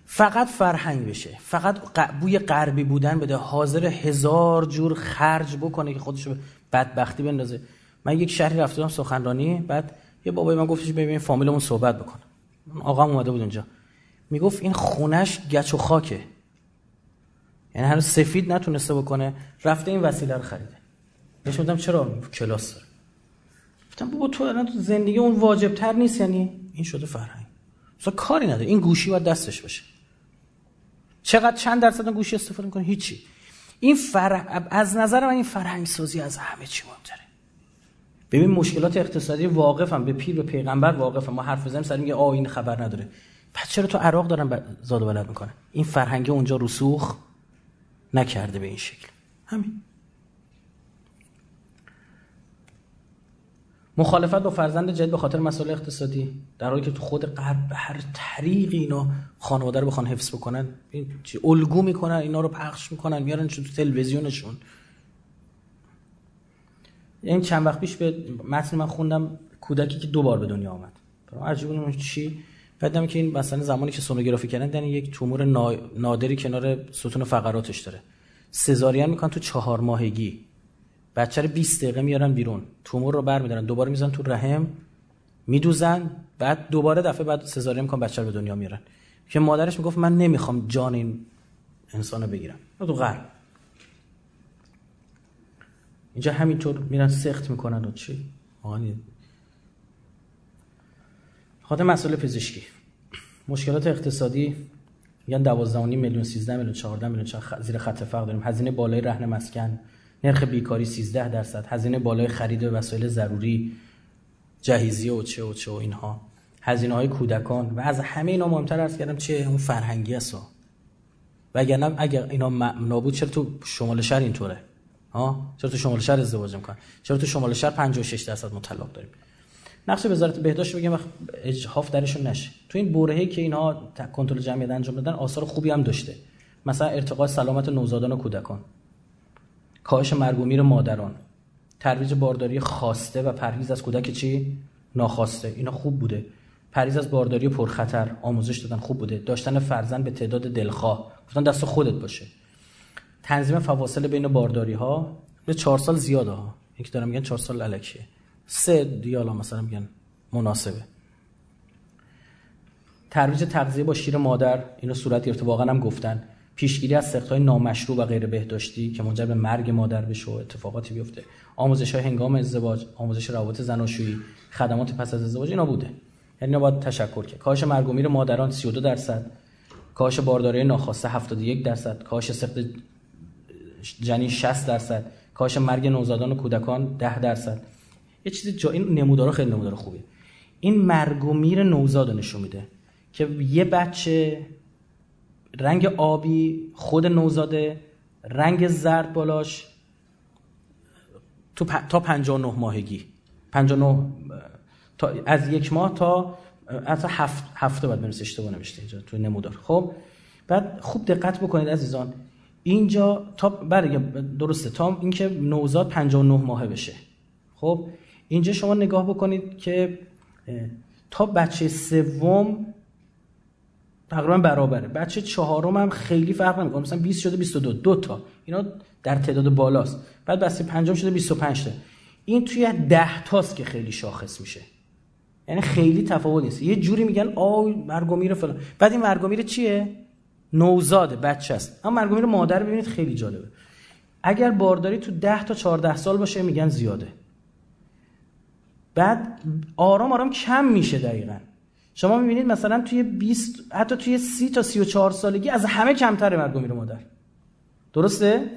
فقط فرهنگ بشه. فقط بوی غربی بودن بده. حاضر هزار جور خرج بکنه که خودش به بدبختی بندازه. من یک شهری رفتم سخنرانی بعد یه بابای من گفتش ببین فامیلمون صحبت بکنه آقا اومده بود اونجا. می‌گفت این خونش گچ و خاکه. یعنی هنوز سفید نتونسته بکنه. رفته این وسیله رو خریده. گفتم چرا کلاس داره؟ گفتم بابا تو الان تو زندگی اون واجب تر نیست یعنی این شده فرهنگ. مثلا کاری نداره. این گوشی باید دستش باشه. چقدر چند درصد گوشی استفاده می‌کنه؟ هیچی. این فر... از نظر من این فرهنگ سازی از همه چی مهمتره. ببین مشکلات اقتصادی واقفم به پیر و پیغمبر واقفم ما حرف بزنیم سر میگه آ این خبر نداره. پس چرا تو عراق دارن ب... زاد و ولد می‌کنه این فرهنگ اونجا رسوخ نکرده به این شکل. همین. مخالفت با فرزند جدید به خاطر مسائل اقتصادی. در حالی که تو خود غرب به هر طریقی اینا خانواده رو بخوان حفظ بکنن چی الگو می‌کنن اینا رو پخش می‌کنن میارن تو تلویزیونشون. این چند وقت پیش به متن من خوندم کودکی که دو بار به دنیا آمد. عجیب چی؟ بعدم که این مثلا زمانی که سونوگرافی کردن دیدن یک تومور نادری کنار ستون فقراتش داره. سزارین می‌کنن تو چهار ماهگی. بچه رو 20 دقیقه میارن بیرون. تومور رو برمیدارن. دوباره می‌زنن تو رحم میدوزن بعد دوباره دفعه بعد سزارین می‌کنن بچه رو به دنیا میارن. که مادرش می‌گفت من نمی‌خوام جان این انسان رو بگیرم. تو غرب اینجا همینطور میرن سخت می‌کنن و چی؟ خاطر مسئله پزشکی. مشکلات اقتصادی میگن 12 میلیون 13 میلیون 14 میلیون زیر خط فقر داریم. هزینه بالای رهن مسکن. نرخ بیکاری 13 درصد هزینه بالای خرید وسایل ضروری جهیزی و چه و چه و اینها. هزینه های کودکان. و از همه اینا مهمتر ارز کردم چه اون فرهنگی است. وگرنه اگر اینا نابود چرا تو شمال شهر اینطوره؟ ها؟ چرا تو شمال شهر ازدواج می‌کنن چرا تو شمال شهر 56 درصد مطلق داریم؟ نقش وزارت بهداشت بگم اجحاف درشون نشه. تو این برهه‌ای که اینها کنترل جمعیت انجام دادن آثار خوبی هم داشته. مثلا ارتقاء سلامت نوزادان و کودکان. کاهش مرگ و میر مادران. ترویج بارداری خواسته و پرهیز از کودک چی؟ ناخواسته. اینا خوب بوده. پرهیز از بارداری پرخطر. آموزش دادن خوب بوده. داشتن فرزند به تعداد دلخواه. گفتن دست خودت باشه. تنظیم فواصل بین بارداری ها به چهار سال زیاده ها. اینکه دارم میگن چهار سال الکیه. سه دیالا مثلا میگن مناسبه. ترویج تغذیه با شیر مادر. اینو صورت گرفته. واقعا هم گفتن. پیشگیری از سختهای نامشروع و غیر بهداشتی که منجر به مرگ مادر بشه و اتفاقاتی بیفته. آموزش های هنگام ازدواج آموزش روابط زناشویی خدمات پس از ازدواج اینا بوده. یعنی باید تشکر کرد. کاهش مرگ و میر مادران 32 درصد کاهش بارداری ناخواسته 71 درصد کاهش سخت جنین 60 درصد کاهش مرگ نوزادان و کودکان 10 درصد. یه چیز جا این نمودارا خیلی نمودار خوبیه. این مرگ و میر نوزاد نشون میده که یه بچه رنگ آبی خود نوزاده رنگ زرد بالاش تو پ... تا 59 ماهگی. 59 تا از یک ماه تا حتی هفت هفته بعد برسه اشتباه نوشته اینجا تو نمودار. خب؟ بعد خوب دقت بکنید عزیزان. اینجا تا برای درسته. تا اینکه نوزاد 59 ماهه بشه. خب؟ اینجا شما نگاه بکنید که تا بچه سوم تقریبا برابره. بچه چهارم هم خیلی فرق نمی‌کنه. مثلا 20 شده 22 دو. تا. اینا در تعداد بالاست. بعد بچه پنجم شده 25 تا. این توی 10 تاست که خیلی شاخص میشه. یعنی خیلی تفاوت نیست. یه جوری میگن آی مرگومیر فلان. بعد این مرگومیر چیه؟ نوزاده. بچه است. اما مرگومیر مادر ببینید خیلی جالبه. اگر بارداری تو 10 تا 14 سال باشه میگن زیاده. بعد آرام آرام کم میشه دقیقا. شما می‌بینید مثلا توی 20 حتی توی 30 تا 34 سالگی از همه کمتره مرگ میره مادر. درسته؟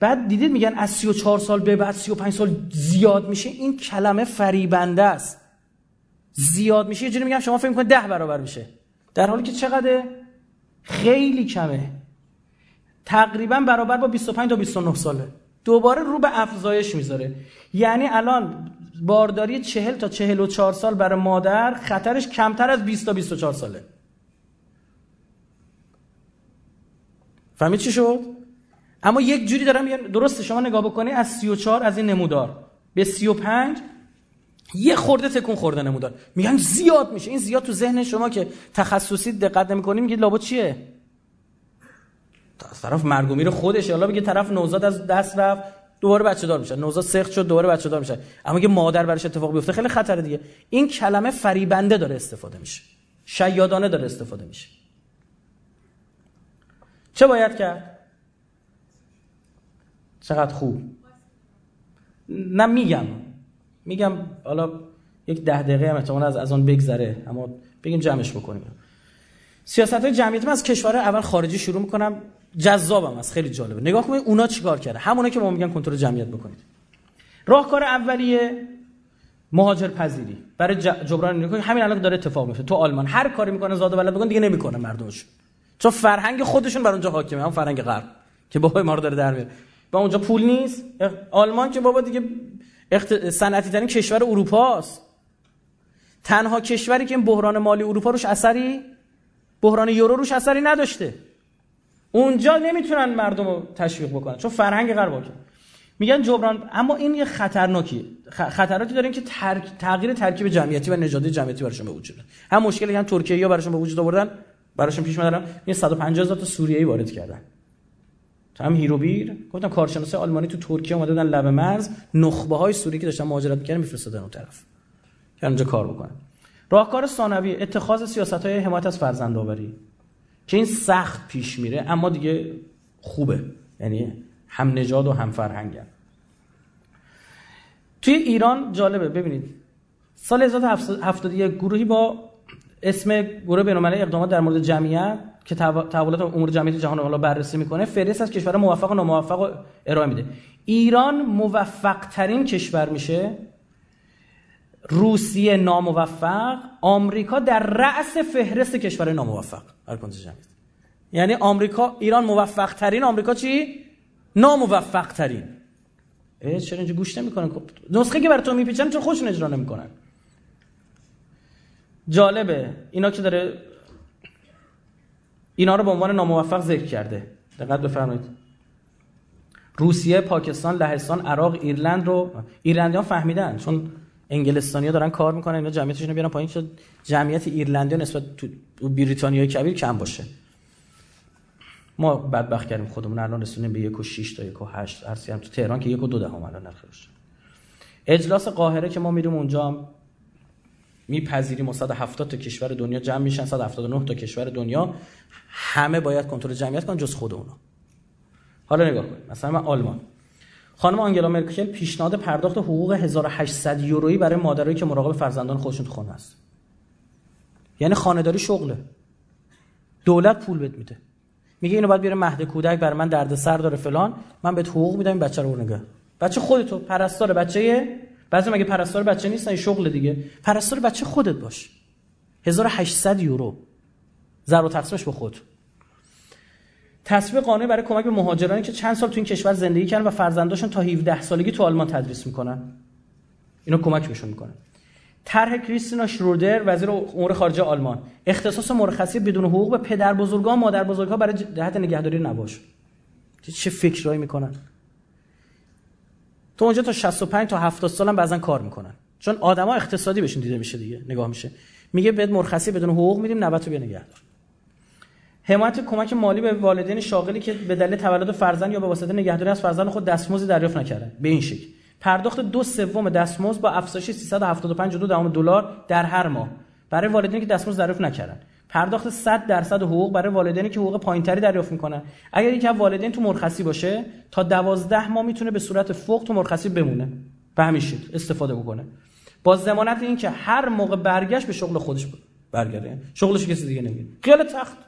بعد دیدید میگن از 34 سال به بعد 35 سال زیاد میشه. این کلمه فریبنده است. زیاد میشه. یه جوری میگم شما فکر می‌کنید 10 برابر میشه. در حالی که چقدر خیلی کمه. تقریبا برابر با 25 تا 29 ساله. دوباره رو به افزایش می‌ذاره. یعنی الان بارداری 40 تا 44 سال برای مادر خطرش کمتر از 20 تا 24 ساله. فهمید چی شد؟ اما یک جوری دارم درسته شما نگاه بکنی از 34 از این نمودار به 35 یه خورده تکون خورده نمودار. میگن زیاد میشه. این زیاد تو ذهن شما که تخصصی دقت نمی‌کنی میگید لابد چیه؟ طرف مرگ و خودش حالا بگه طرف نوزاد از دست رفت. دوباره بچه دار میشه. نوزاد سخت شد دوباره بچه دار میشه. اما که مادر برش اتفاق بیفته خیلی خطر دیگه. این کلمه فریبنده داره استفاده میشه. شیادانه داره استفاده میشه. چه باید کرد؟ چقدر خوب. نه میگم. میگم حالا یک ده دقیقه هم احتمال از از آن بگذره. اما بگیم جمعش بکنیم. سیاست های جمعیت من از کشور اول خارجی شروع می‌کنم. جذابم است خیلی جالبه. نگاه کنید اونا چیکار کرده همونا که ما میگن کنترل جمعیت بکنید. راهکار اولیه مهاجر پذیری. برای جبران نگاه همین الان داره اتفاق میفته. تو آلمان هر کاری می‌کنه زاد ولد بکن دیگه نمی‌کنه مردمش. چون فرهنگ خودشون بر اونجا حاکمه. هم فرهنگ غرب. که بابای ما رو داره در میاره. و اونجا پول نیست. آلمان که بابا دیگه اخت... صنعتی ترین کشور اروپا است تنها کشوری که این بحران مالی اروپا روش اثری بحران یورو روش اثری نداشته. اونجا نمی‌تونن مردم رو تشویق بکنن چون فرهنگ غرب میگن جبران اما این یه خطرناکی. خطراتی داریم که ترک... تغییر ترکیب جمعیتی و نژادی جمعیتی براشون به وجود هم مشکلی هم ترکیه ها براشون به وجود آوردن براشون پیش اومدن این 150 هزار تا سوریه‌ای وارد کردن. هم هیروبیر گفتم کارشناس آلمانی تو ترکیه اومده بودن لب مرز نخبه های سوری که داشتن مهاجرت می‌کردن میفرستادن اون طرف. که اونجا کار بکنن. راهکار ثانوی اتخاذ سیاست های حمایت از فرزندآوری. که این سخت پیش میره اما دیگه خوبه. یعنی هم نژاد و هم فرهنگن توی ایران جالبه ببینید سال 1971 گروهی با اسم گروه بین‌المللی اقدامات در مورد جمعیت که تحولات امور جمعیت جهان حالا بررسی می‌کنه فهرست از کشور موفق و ناموفق ارائه میده. ایران موفق ترین کشور میشه روسیه ناموفق آمریکا در رأس فهرست کشور ناموفق. یعنی آمریکا ایران موفق ترین آمریکا چی؟ ناموفق ترین چرا اینجا گوش نمی‌کنن؟ خب، نسخه که برای تو میپیچن چون خوشون اجرا نمی‌کنن. جالبه اینا که داره اینا رو به عنوان ناموفق ذکر کرده. دقت بفرمایید. روسیه، پاکستان، لهستان، عراق، ایرلند رو ایرلندیان فهمیدن. چون انگلستانیا دارن کار می‌کنن اینا جمعیتشون رو بیارن پایین شد جمعیت ایرلندیا نسبت تو بریتانیای کبیر کم باشه. ما بدبخت کردیم خودمون الان رسونیم به یک و 6 تا یک و 8 ارسی هم تو تهران که یک و دو دهم الان نرخش اجلاس قاهره که ما میریم اونجا میپذیریم 170 تا کشور دنیا جمع میشن 179 تا کشور دنیا همه باید کنترل جمعیت کنن جز خود اونا. حالا نگاه کنید مثلا من آلمان. خانم آنگلا مرکل پیشنهاد پرداخت حقوق 1800 یورویی برای مادرایی که مراقب فرزندان خودشون تو خونه است. یعنی خانه‌داری شغله. دولت پول بد میده. میگه اینو باید بیاره مهد کودک برای من درد سر داره فلان. من بهت حقوق میدم این بچه رو نگه. بچه خودتو پرستار بچه بعضی مگه پرستار بچه نیستن شغل دیگه. پرستار بچه خودت باش. 1800 یورو. ضرب و تقسیمش به خود تصویب قانونی برای کمک به مهاجرانی که چند سال تو این کشور زندگی کردن و فرزنداشون تا 17 سالگی تو آلمان تدریس می‌کنن. اینا کمک بهشون می‌کنن. طرح کریستینا شرودر وزیر امور خارجه آلمان. اختصاص مرخصی بدون حقوق به پدر بزرگا مادر بزرگا برای جهت نگهداری نباش. چه فکرایی می‌کنن؟ تو اونجا تا 65 تا 70 سالم بعضا کار می‌کنن. چون آدما اقتصادی بهشون دیده میشه دیگه. نگاه میشه. میگه بهت مرخصی بدون حقوق میدیم 90 تو بیا نگهدار. حمایت کمک مالی به والدین شاغلی که به دلیل تولد فرزند یا به واسطه نگهداری از فرزند خود دستمزدی دریافت نکردن به این شکل. پرداخت دو سوم دستمزد با افزایش 375 دلار در هر ماه. برای والدینی که دستمزد دریافت نکردن. پرداخت 100 درصد حقوق برای والدینی که حقوق پایینتری دریافت می‌کنن. اگر یکی از والدین تو مرخصی باشه تا 12 ماه می‌تونه به صورت فوق تو مرخصی بمونه. به همین شکل استفاده بکنه. با ضمانت اینکه هر موقع برگشت به شغل خودش برگرده. شغلش کسی دیگه نمی‌گیره خیال تخت.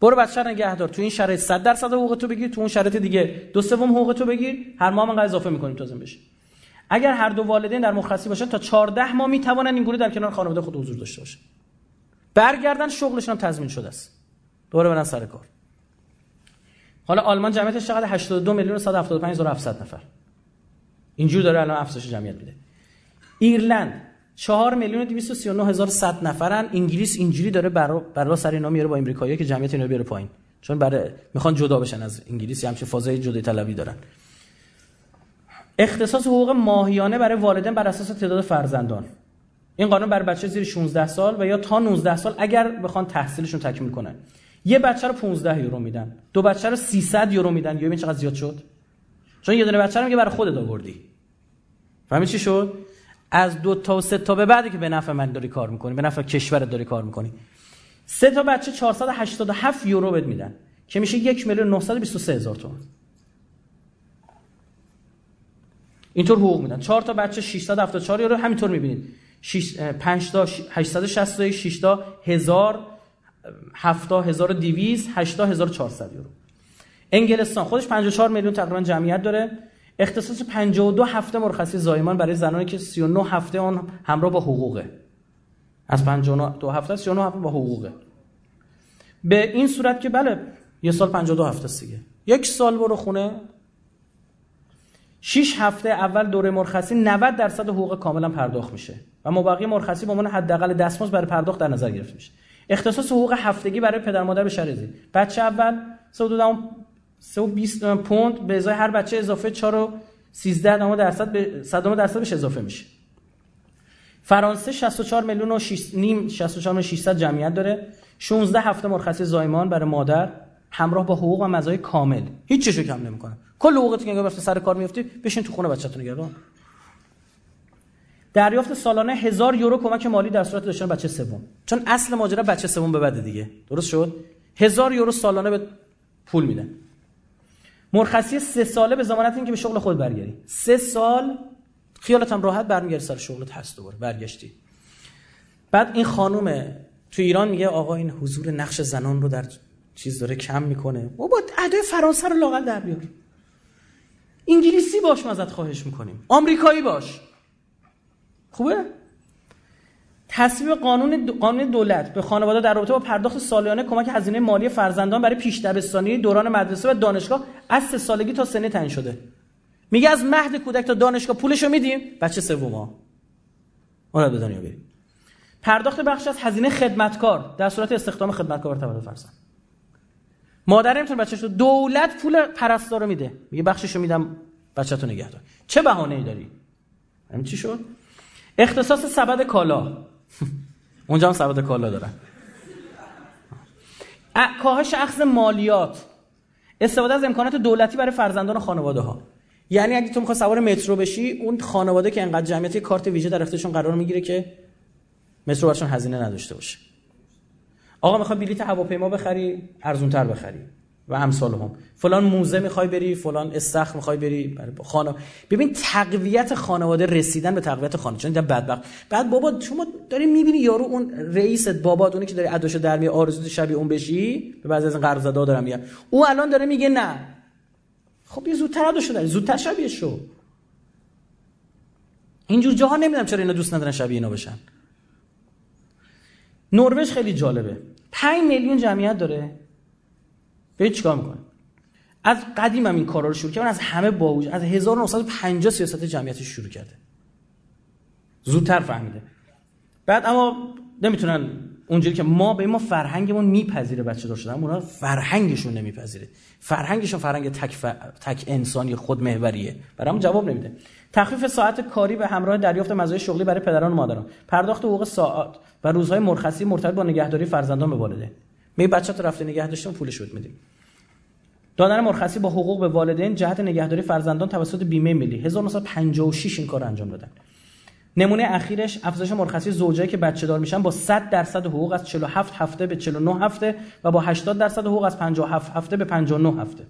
برو بچه نگهدار. تو این شرایط 100 درصد حقوق تو بگیر تو اون شرایط دیگه دو سوم حقوق تو بگیر. هر ماه من اضافه می‌کنیم تازه بشه. اگر هر دو والدین در مرخصی باشن تا 14 ماه می‌توانن این گروه در کنار خانواده خود حضور داشته باشن. برگردن شغلشون هم تضمین شده است. دوباره برن سر کار. حالا آلمان جمعیتش چقدر؟ 82 میلیون و 175 هزار 700 نفر. اینجور داره الان افزایش جمعیت میده. ایرلند 4 میلیون و 239 هزار 100 نفرن. انگلیس اینجوری داره برا برا سر اینا میاره با امریکایی که جمعیت اینا بیاره پایین. چون برای می‌خوان جدا بشن از انگلیس همچین فازای جدا طلبی دارن. اختصاص حقوق ماهیانه برای والدین بر اساس تعداد فرزندان. این قانون برای بچه زیر 16 سال و یا تا 19 سال اگر بخوان تحصیلشون تکمیل کنن. یه بچه رو 15 یورو میدن. دو بچه رو 300 یورو میدن. یا ببین چقدر زیاد شد. چون یه دونه بچه رو میگه برای خودت آوردی. فهمی چی شد؟ از دو تا سه تا به بعدی که به نفع من داری کار می‌کنی به نفع کشورت داری کار می‌کنی. سه تا بچه 487 یورو بد میدن که میشه 1 میلیون 923 هزار تومان. اینطور حقوق میدن. 4 تا بچه 674 یورو همینطور می‌بینید. 5 تا 860 6 تا 1000 7 تا 1200 8 تا 1400 یورو. انگلستان خودش 54 میلیون تقریبا جمعیت داره. اختصاص 52 هفته مرخصی زایمان برای زنانی که 39 هفته آن همراه با حقوقه. از 52 هفته 39 هفته با حقوقه. به این صورت که بله یه سال 52 هفته است دیگه. یک سال برو خونه. 6 هفته اول دوره مرخصی 90 درصد حقوق کاملا پرداخت میشه و مبقی مرخصی به عنوان حداقل دستمزد برای پرداخت در نظر گرفته میشه. اختصاص حقوق هفتگی برای پدر مادر به شرایطی بچه اول 320 پوند به ازای هر بچه اضافه 4 و 13 درصد به 100 درصد بهش اضافه میشه. فرانسه 64 میلیون و 6 نیم 64 و 600 جمعیت داره. 16 هفته مرخصی زایمان برای مادر. همراه با حقوق و مزایای کامل. هیچ چیزو کم نمی‌کنه. کل حقوقت که انگار سر کار میافتی بشین تو خونه بچه‌تون نگهدار دریافت سالانه هزار یورو کمک مالی در صورت داشتن بچه سوم. چون اصل ماجرا بچه سوم به بعد دیگه. درست شد؟ هزار یورو سالانه به پول میدن. مرخصی سه ساله به ضمانت اینکه به شغل خود برگردی. سه سال خیالت هم راحت برمیگردی سر شغلت هست دوباره برگشتی. بعد این خانم تو ایران میگه آقا این حضور نقش زنان رو در چیز داره کم می‌کنه. و با ادای فرانسه رو لاقل در بیار. انگلیسی باش مزد خواهش می‌کنیم. آمریکایی باش. خوبه؟ تصویب قانون قانون دولت به خانواده در رابطه با پرداخت سالیانه کمک هزینه مالی فرزندان برای پیش دبستانی دوران مدرسه و دانشگاه از سه سالگی تا سنه تعیین شده. میگه از مهد کودک تا دانشگاه پولشو میدیم؟ بچه سوم ها. اون به دنیا بریم. پرداخت بخش از هزینه خدمتکار. در صورت استخدام خدمتکار تولد فرزند. مادر نمی‌تونه بچه‌شو دولت پول پرستار رو میده. میگه بخششو میدم بچه‌تو نگه دار چه بهانه‌ای داری؟ همین چی شد؟ اختصاص سبد کالا. اونجا هم سبد کالا دارن. کاهش اخذ مالیات. استفاده از امکانات دولتی برای فرزندان و خانواده ها یعنی اگه تو می‌خوای سوار مترو بشی اون خانواده که انقدر جمعیت کارت ویژه در اختیارشون قرار می‌گیره که مترو براشون هزینه نداشته باشه. آقا می‌خوای بلیت هواپیما بخری ارزون تر بخری. و امثال هم فلان موزه می‌خوای بری فلان استخر می‌خوای بری. خانه ببین تقویت خانواده رسیدن به تقویت خانواده چون بدبخت. بعد بابا شما داری می‌بینی یارو اون رئیست بابات اونی که داری اداشو در می آرزو شبیه اون بشی؟ به بعضی از این قرض دارم میگم او الان داره میگه نه. خب یه زودتر اداشو داری زودتر شبیه شو. اینجور جاها نمی‌دونم چرا اینا دوست ندارن شبیه اینا بشن. نروژ خیلی جالبه. 5 میلیون جمعیت داره. به چیکار می‌کنه؟ از قدیم هم این کارا رو شروع کرد. از همه باوج از 1950 سیاست جمعیتش شروع کرده. زودتر فهمیده. بعد اما نمی‌تونن اونجوری که ما به ما فرهنگمون میپذیره بچه دار شدن. اونا فرهنگشون نمیپذیره. فرهنگشون فرهنگ تک, ف... تک انسانی خود محوریه برام جواب نمیده. تخفیف ساعت کاری به همراه دریافت مزایای شغلی برای پدران و مادران. پرداخت حقوق ساعت و روزهای مرخصی مرتبط با نگهداری فرزندان به والدین. می بچه تو رفته نگه داشتم پولش بهت میدیم. دادن مرخصی با حقوق به والدین جهت نگهداری فرزندان توسط بیمه ملی. 1956 این کار انجام دادن. نمونه اخیرش افزایش مرخصی زوجایی که بچه دار میشن با 100 درصد حقوق از 47 هفته به 49 هفته و با 80 درصد حقوق از 57 هفته به 59 هفته.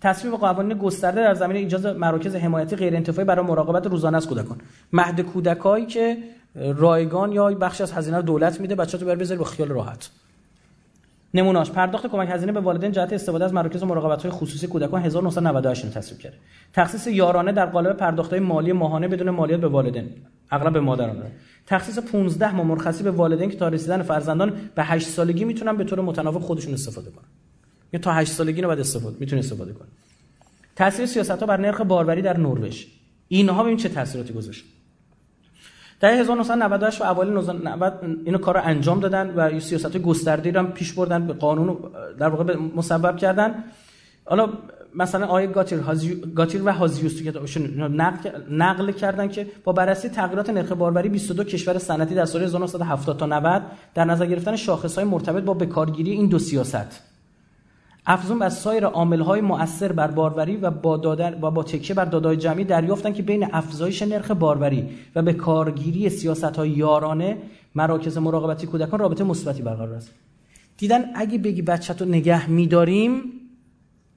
تصویب قوانین گسترده در زمینه ایجاد مراکز حمایتی غیر انتفاعی برای مراقبت روزانه از کودکان. مهد کودکایی که رایگان یا بخشی از هزینه دولت میده بچه‌تو بر بذاری با خیال راحت. نمونهاش. پرداخت کمک هزینه به والدین جهت استفاده از مراکز مراقبت های خصوصی کودکان 1998 رو تصویب کرده تخصیص یارانه در قالب پرداخت های مالی ماهانه بدون مالیات به والدین اغلب به مادران. داره تخصیص 15 ماه مرخصی به والدین که تا رسیدن فرزندان به 8 سالگی می‌تونن به طور متناوب خودشون استفاده کنن. یا تا 8 سالگی رو بعد استفاده می‌تونه استفاده کنه تاثیر سیاست ها بر نرخ باروری در نروژ. اینها ببین چه تاثیراتی گذاشت. در 1998 و اوایل 1990 اینو کار انجام دادن و سیاست گسترده هم پیش بردن به قانون در واقع مسبب کردن. حالا مثلا آیه گاتیر, گاتیر و هازیوس که نقل... نقل کردن که با بررسی تغییرات نرخ باروری 22 کشور صنعتی در سال 1970 تا 90 در نظر گرفتن شاخص‌های مرتبط با بکارگیری این دو سیاست. افزون بر سایر عامل‌های مؤثر بر باروری و با دادن و با تکیه بر دادای جمعی دریافتن که بین افزایش نرخ باروری و به کارگیری سیاست‌های یارانه مراکز مراقبتی کودکان رابطه مثبتی برقرار است. دیدن اگه بگی بچه‌تو نگه می‌داریم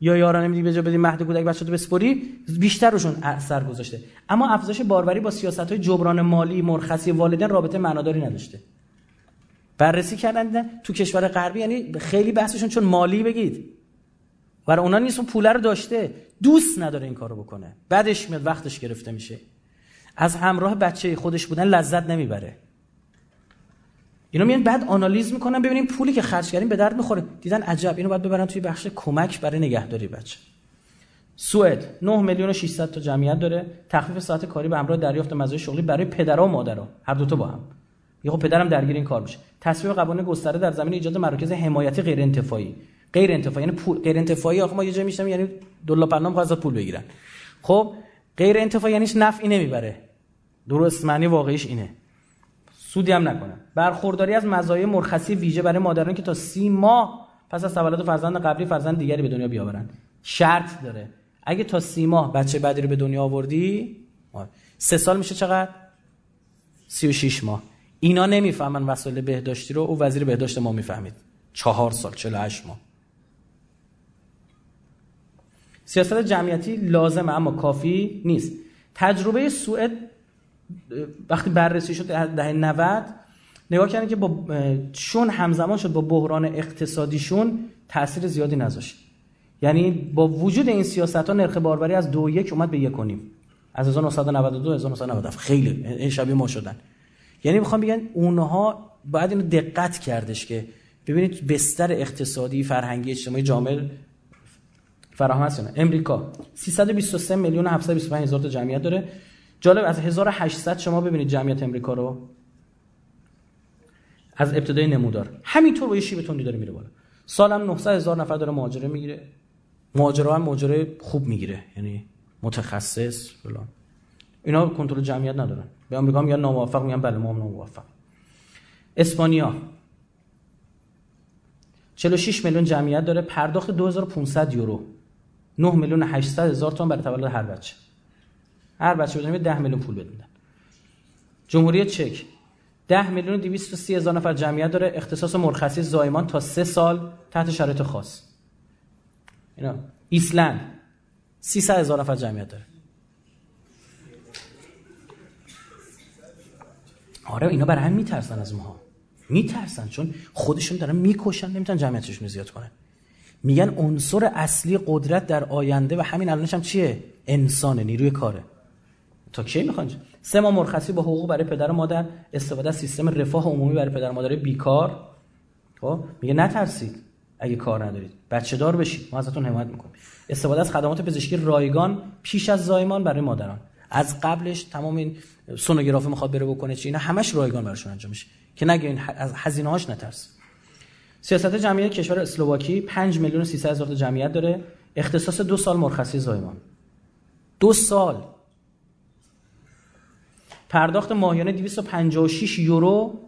یا یارانه میدی به جا بدی مهد کودک بچه‌تو بسپری بیشتر روشون اثر گذاشته. اما افزایش باروری با سیاست‌های جبران مالی مرخصی والدین رابطه معناداری نداشته. بررسی کردن تو کشور غربی یعنی خیلی بحثشون چون مالی بگید. برای اونا نیست اون پوله رو داشته. دوست نداره این کارو بکنه. بعدش میاد وقتش گرفته میشه. از همراه بچه خودش بودن لذت نمی‌بره. اینا میان بعد آنالیز می‌کنن ببینیم پولی که خرج کردیم به درد می‌خوره. دیدن عجب اینو باید ببرن توی بخش کمک برای نگهداری بچه. سوئد 9 میلیون و 600 تا جمعیت داره. تخفیف ساعت کاری به همراه دریافت مزایای شغلی برای پدرها و مادرها. هر دو تا با هم. یه خب پدرم درگیر این کار میشه. تصویب قوانین گسترده در زمین ایجاد مراکز حمایتی غیر انتفاعی غیر انتفاعی یعنی پول غیر انتفاعی آخه ما یه جا میشم یعنی دلار پنام خواست پول بگیرن. خب غیر انتفاعی یعنی نفعی نمی‌بره. درست معنی واقعیش اینه. سودی هم نکنن برخورداری از مزایای مرخصی ویژه برای مادران که تا سی ماه پس از تولد فرزند قبلی فرزند دیگری به دنیا بیاورن. شرط داره. اگه تا سی ماه بچه بعدی رو به دنیا آوردی سه سال میشه چقدر؟ سی و شیش ماه. اینا نمی‌فهمن وسایل بهداشتی رو او وزیر بهداشت ما می‌فهمید. چهار سال چلو هشت ماه. سیاست جمعیتی لازمه اما کافی نیست. تجربه سوئد وقتی بررسی شد در دهه 90 نگاه کردن که با چون همزمان شد با بحران اقتصادیشون تاثیر زیادی نذاشت. یعنی با وجود این سیاست ها نرخ باربری از دو یک اومد به یک کنیم از 1992 1997 خیلی شبیه ما شدن. یعنی می‌خوام بگن اونها باید اینو دقت کردش که ببینید بستر اقتصادی فرهنگی اجتماعی جامعه فراهم هست امریکا 323 میلیون 725 هزار تا جمعیت داره. جالب از 1800 شما ببینید جمعیت امریکا رو از ابتدای نمودار. همینطور با یه شیب تندی داره میره بالا. سالم 900 هزار نفر داره مهاجره می‌گیره. مهاجره هم مهاجره خوب می‌گیره. یعنی متخصص فلان. اینا کنترل جمعیت ندارن. به آمریکا میگن ناموفق میگن بله ما هم ناموفق. اسپانیا. 46 میلیون جمعیت داره. پرداخت 2500 یورو. 9 میلیون 800 هزار تومان برای تولد هر بچه. هر بچه بدونیم 10 میلیون پول بدن. جمهوری چک. 10 میلیون و 230 هزار نفر جمعیت داره. اختصاص مرخصی زایمان تا 3 سال تحت شرایط خاص. اینا. ایسلند. 300 هزار نفر جمعیت داره. آره اینا برای هم میترسن از ماها. میترسن چون خودشون دارن می‌کشن نمی‌تونن جمعیتشون رو زیاد کنن. میگن عنصر اصلی قدرت در آینده و همین الانش هم چیه؟ انسان نیروی کاره. تا کی می‌خوان؟ سه ماه مرخصی با حقوق برای پدر و مادر استفاده از سیستم رفاه عمومی برای پدر و مادر بیکار. خب؟ میگه نترسید اگه کار ندارید. بچه دار بشید. ما ازتون حمایت می‌کنیم. استفاده از خدمات پزشکی رایگان پیش از زایمان برای مادران. از قبلش تمام این سونوگراف می‌خواد بره بکنه چی اینا همش رایگان براشون انجام میشه. که نگه از هزینه هاش نترس سیاست جمعیت کشور اسلواکی 5 میلیون و 300 هزار جمعیت داره. اختصاص دو سال مرخصی زایمان. دو سال. پرداخت ماهیانه 256 یورو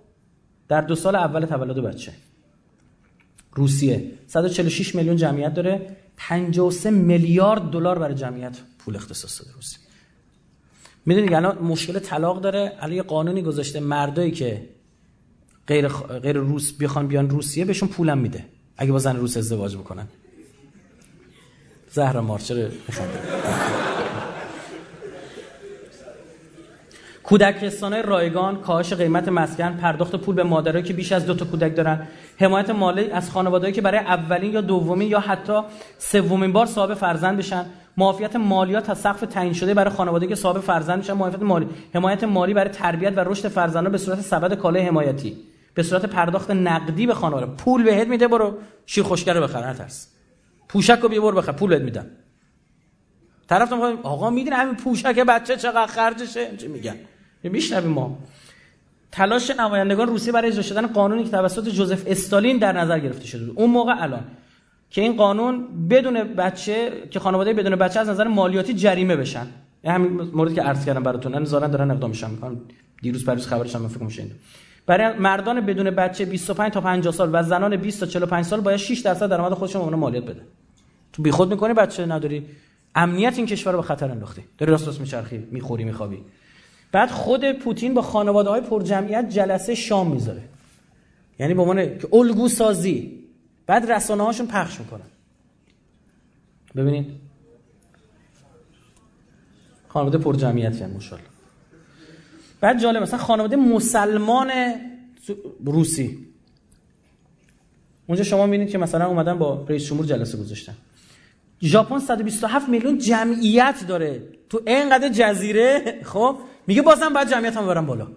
در دو سال اول تولد بچه. روسیه. 146 میلیون جمعیت داره. 53 میلیارد دلار برای جمعیت پول اختصاص داده روسیه. می‌دونید الان مشکل طلاق داره. الان یه قانونی گذاشته مردایی که غیر غیر روس بخوان بیان روسیه بهشون پولم میده. اگه با زن روس ازدواج بکنن. زهرا مارچر میخنده کودک رایگان کاهش قیمت مسکن پرداخت پول به مادرایی که بیش از دو تا کودک دارن. حمایت مالی از خانوادهایی که برای اولین یا دومین یا حتی سومین بار صاحب فرزند بشن. معافیت مالیات تا سقف تعیین شده برای خانواده که صاحب فرزند بشن معافیت مالی حمایت مالی برای تربیت و رشد فرزندان به صورت سبد کالای حمایتی. به صورت پرداخت نقدی به خانواده. پول بهت میده برو. شیر خوشگر رو بخر نترس. پوشک رو بیا برو بخر. پول بهت میدم. طرف آقا میدین همین پوشک بچه چقدر خرجشه؟ چه میگن؟ میشنویم ما. تلاش نمایندگان روسیه برای اجرا شدن قانونی که توسط جوزف استالین در نظر گرفته شده بود. اون موقع الان که این قانون بدون بچه که خانواده بدون بچه از نظر مالیاتی جریمه بشن. همین موردی که عرض کردم براتون. ان زارن دارن اقدام میشن. می‌کنن دیروز پریز خبرش هم فکر میشه برای مردان بدون بچه 25 تا 50 سال و زنان 20 تا 45 سال باید 6 درصد درآمد خودشون به مالیات بده. تو بیخود می‌کنی بچه نداری. امنیت این کشور رو به خطر انداختی. داری راست راست میچرخی می‌خوری میخوابی. بعد خود پوتین با خانواده های پر جمعیت جلسه شام می‌ذاره. یعنی به عنوان که الگو سازی بعد رسانه هاشون پخش می‌کنن. ببینید. خانواده پر جمعیت یعنی مشالله بعد جالب مثلا خانواده مسلمان روسی. اونجا شما می‌بینید که مثلا اومدن با رئیس جمهور جلسه گذاشتن. ژاپن 127 میلیون جمعیت داره. تو اینقدر جزیره خب؟ میگه بازم باید جمعیت هم برم بالا.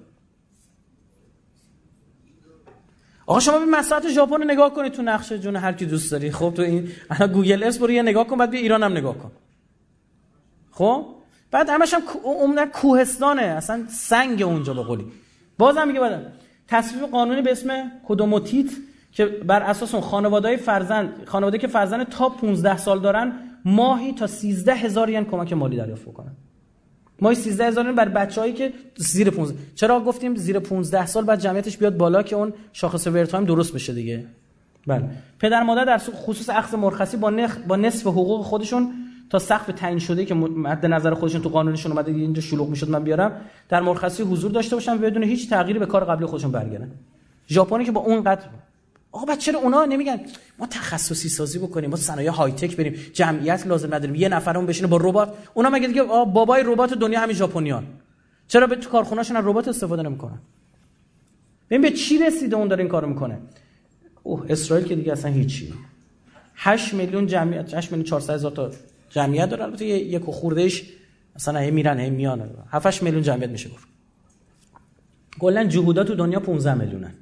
آقا شما به مساحت ژاپن رو نگاه کنید تو نقشه جون هر کی دوست داری. خب تو این Google Earth برو یه نگاه کن بعد بیا ایران هم نگاه کن. خب؟ بعد همش هم عموما کوهستانه اصلا سنگ اونجا به قولی بازم میگه بعد تصویب قانونی به اسم Kodomo Teate که بر اساس اون خانواده‌های فرزند خانواده که فرزند تا 15 سال دارن ماهی تا 13 هزار ین کمک مالی دریافت بکنن. ماهی 13 هزار بر بچه‌هایی که زیر 15 چرا گفتیم زیر 15 سال بعد جمعیتش بیاد بالا که اون شاخص ورتایم درست بشه دیگه؟ بله. پدر مادر در خصوص اخذ مرخصی با نخ با نصف حقوق خودشون تا سقف تعیین شده که مد نظر خودشون تو قانونشون اومده اینجا شلوغ می‌شد من بیارم. در مرخصی حضور داشته باشن بدون هیچ تغییری به کار قبلی خودشون برگردن. ژاپنی که با اون قدر آقا بعد چرا اونا نمیگن؟ ما تخصصی سازی بکنیم ما صنایع های تک بریم جمعیت لازم نداریم یه نفرمون بشینه با ربات. اونا مگه دیگه بابای ربات دنیا همین ژاپنیان. چرا به تو کارخونه‌شون از ربات استفاده نمی‌کنن؟ ببین به چی رسیده اون داره این کارو می‌کنه؟ اوه اسرائیل که دیگه اصلا هیچی. 8 میلیون جمعیت 8 میلیون 400 هزار تا جمعیت داره. البته یک خوردهش مثلا هی میرن هی میان. 7 8 میلیون جمعیت میشه گفت. کلا جهودا تو دنیا 15 میلیونن.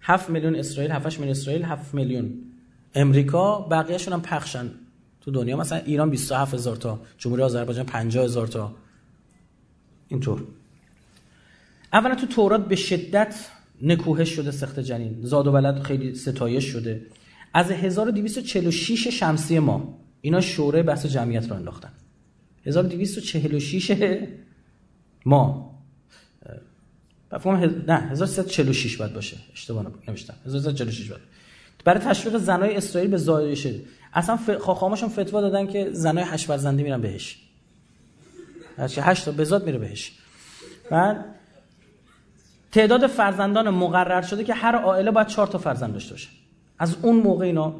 7 میلیون اسرائیل 7 میلیون اسرائیل 7 میلیون امریکا. بقیه‌شون هم پخشن تو دنیا. مثلا ایران 27 هزار تا جمهوری آذربایجان 50 هزار تا. اینطور. اولا تو تورات به شدت نکوهش شده سخت جنین. زاد و ولد خیلی ستایش شده. از 1246 شمسی ما اینا شوره بحث جمعیت رو انداختن. 1246 ما فهم نه 1346 باید باشه. اشتباه نوشتم. 1346 باید. برای تشویق زنای اسرائیل به زایش اصلا خاخاماشون فتوا دادن که زنای هشت فرزندی میرن بهش. هرچی هشت تا بزاد میره بهش. بعد تعداد فرزندان مقرر شده که هر عائله باید چهار تا فرزند داشته باشه. از اون موقع اینا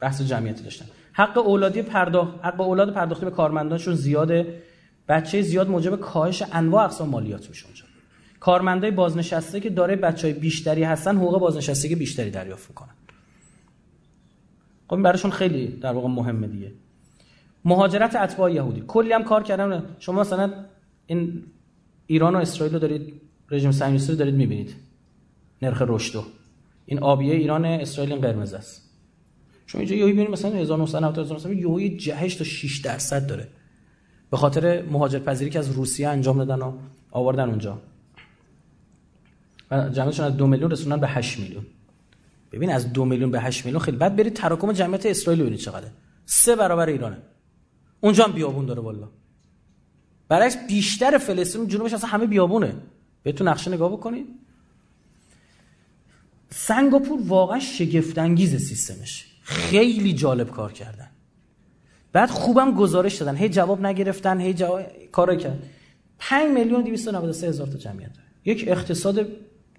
بحث جمعیتی داشتن. حق اولادی پرداخت حق اولاد پرداختی به کارمندانشون زیاده. بچه زیاد موجب کاهش انواع اقسام مالیات میشه اونجا کارمندای بازنشسته که داره بچهای بیشتری هستن حقوق بازنشستگی بیشتری دریافت می‌کنن. خب براشون خیلی در واقع مهمه دیگه. مهاجرت اتباع یهودی. کلی هم کار کردم شما مثلا این ایران و اسرائیل رو دارید رژیم صهیونیستی رو دارید می‌بینید. نرخ رشد این آبیه ایران اسرائیل قرمز است. شما اینجا یهو ببینید مثلا 1990 1990 یهو جهش تا 6 درصد داره. به خاطر مهاجرپذیری که از روسیه انجام دادن و آوردن اونجا. و جمعیتشون از دو میلیون رسوندن به 8 میلیون. ببین از دو میلیون به 8 میلیون خیلی بعد برید تراکم جمعیت اسرائیل ببینید چقدره. سه برابر ایرانه. اونجا هم بیابون داره والا برعکس بیشتر فلسطین جنوبش اصلا همه بیابونه. بهتون نقشه نگاه بکنید سنگاپور واقعا شگفت انگیز سیستمش خیلی جالب کار کردن. بعد خوبم گزارش دادن. هی جواب نگرفتن هی جواب کارا کرد 5 میلیون 293 هزار تا جمعیت داره. یک اقتصاد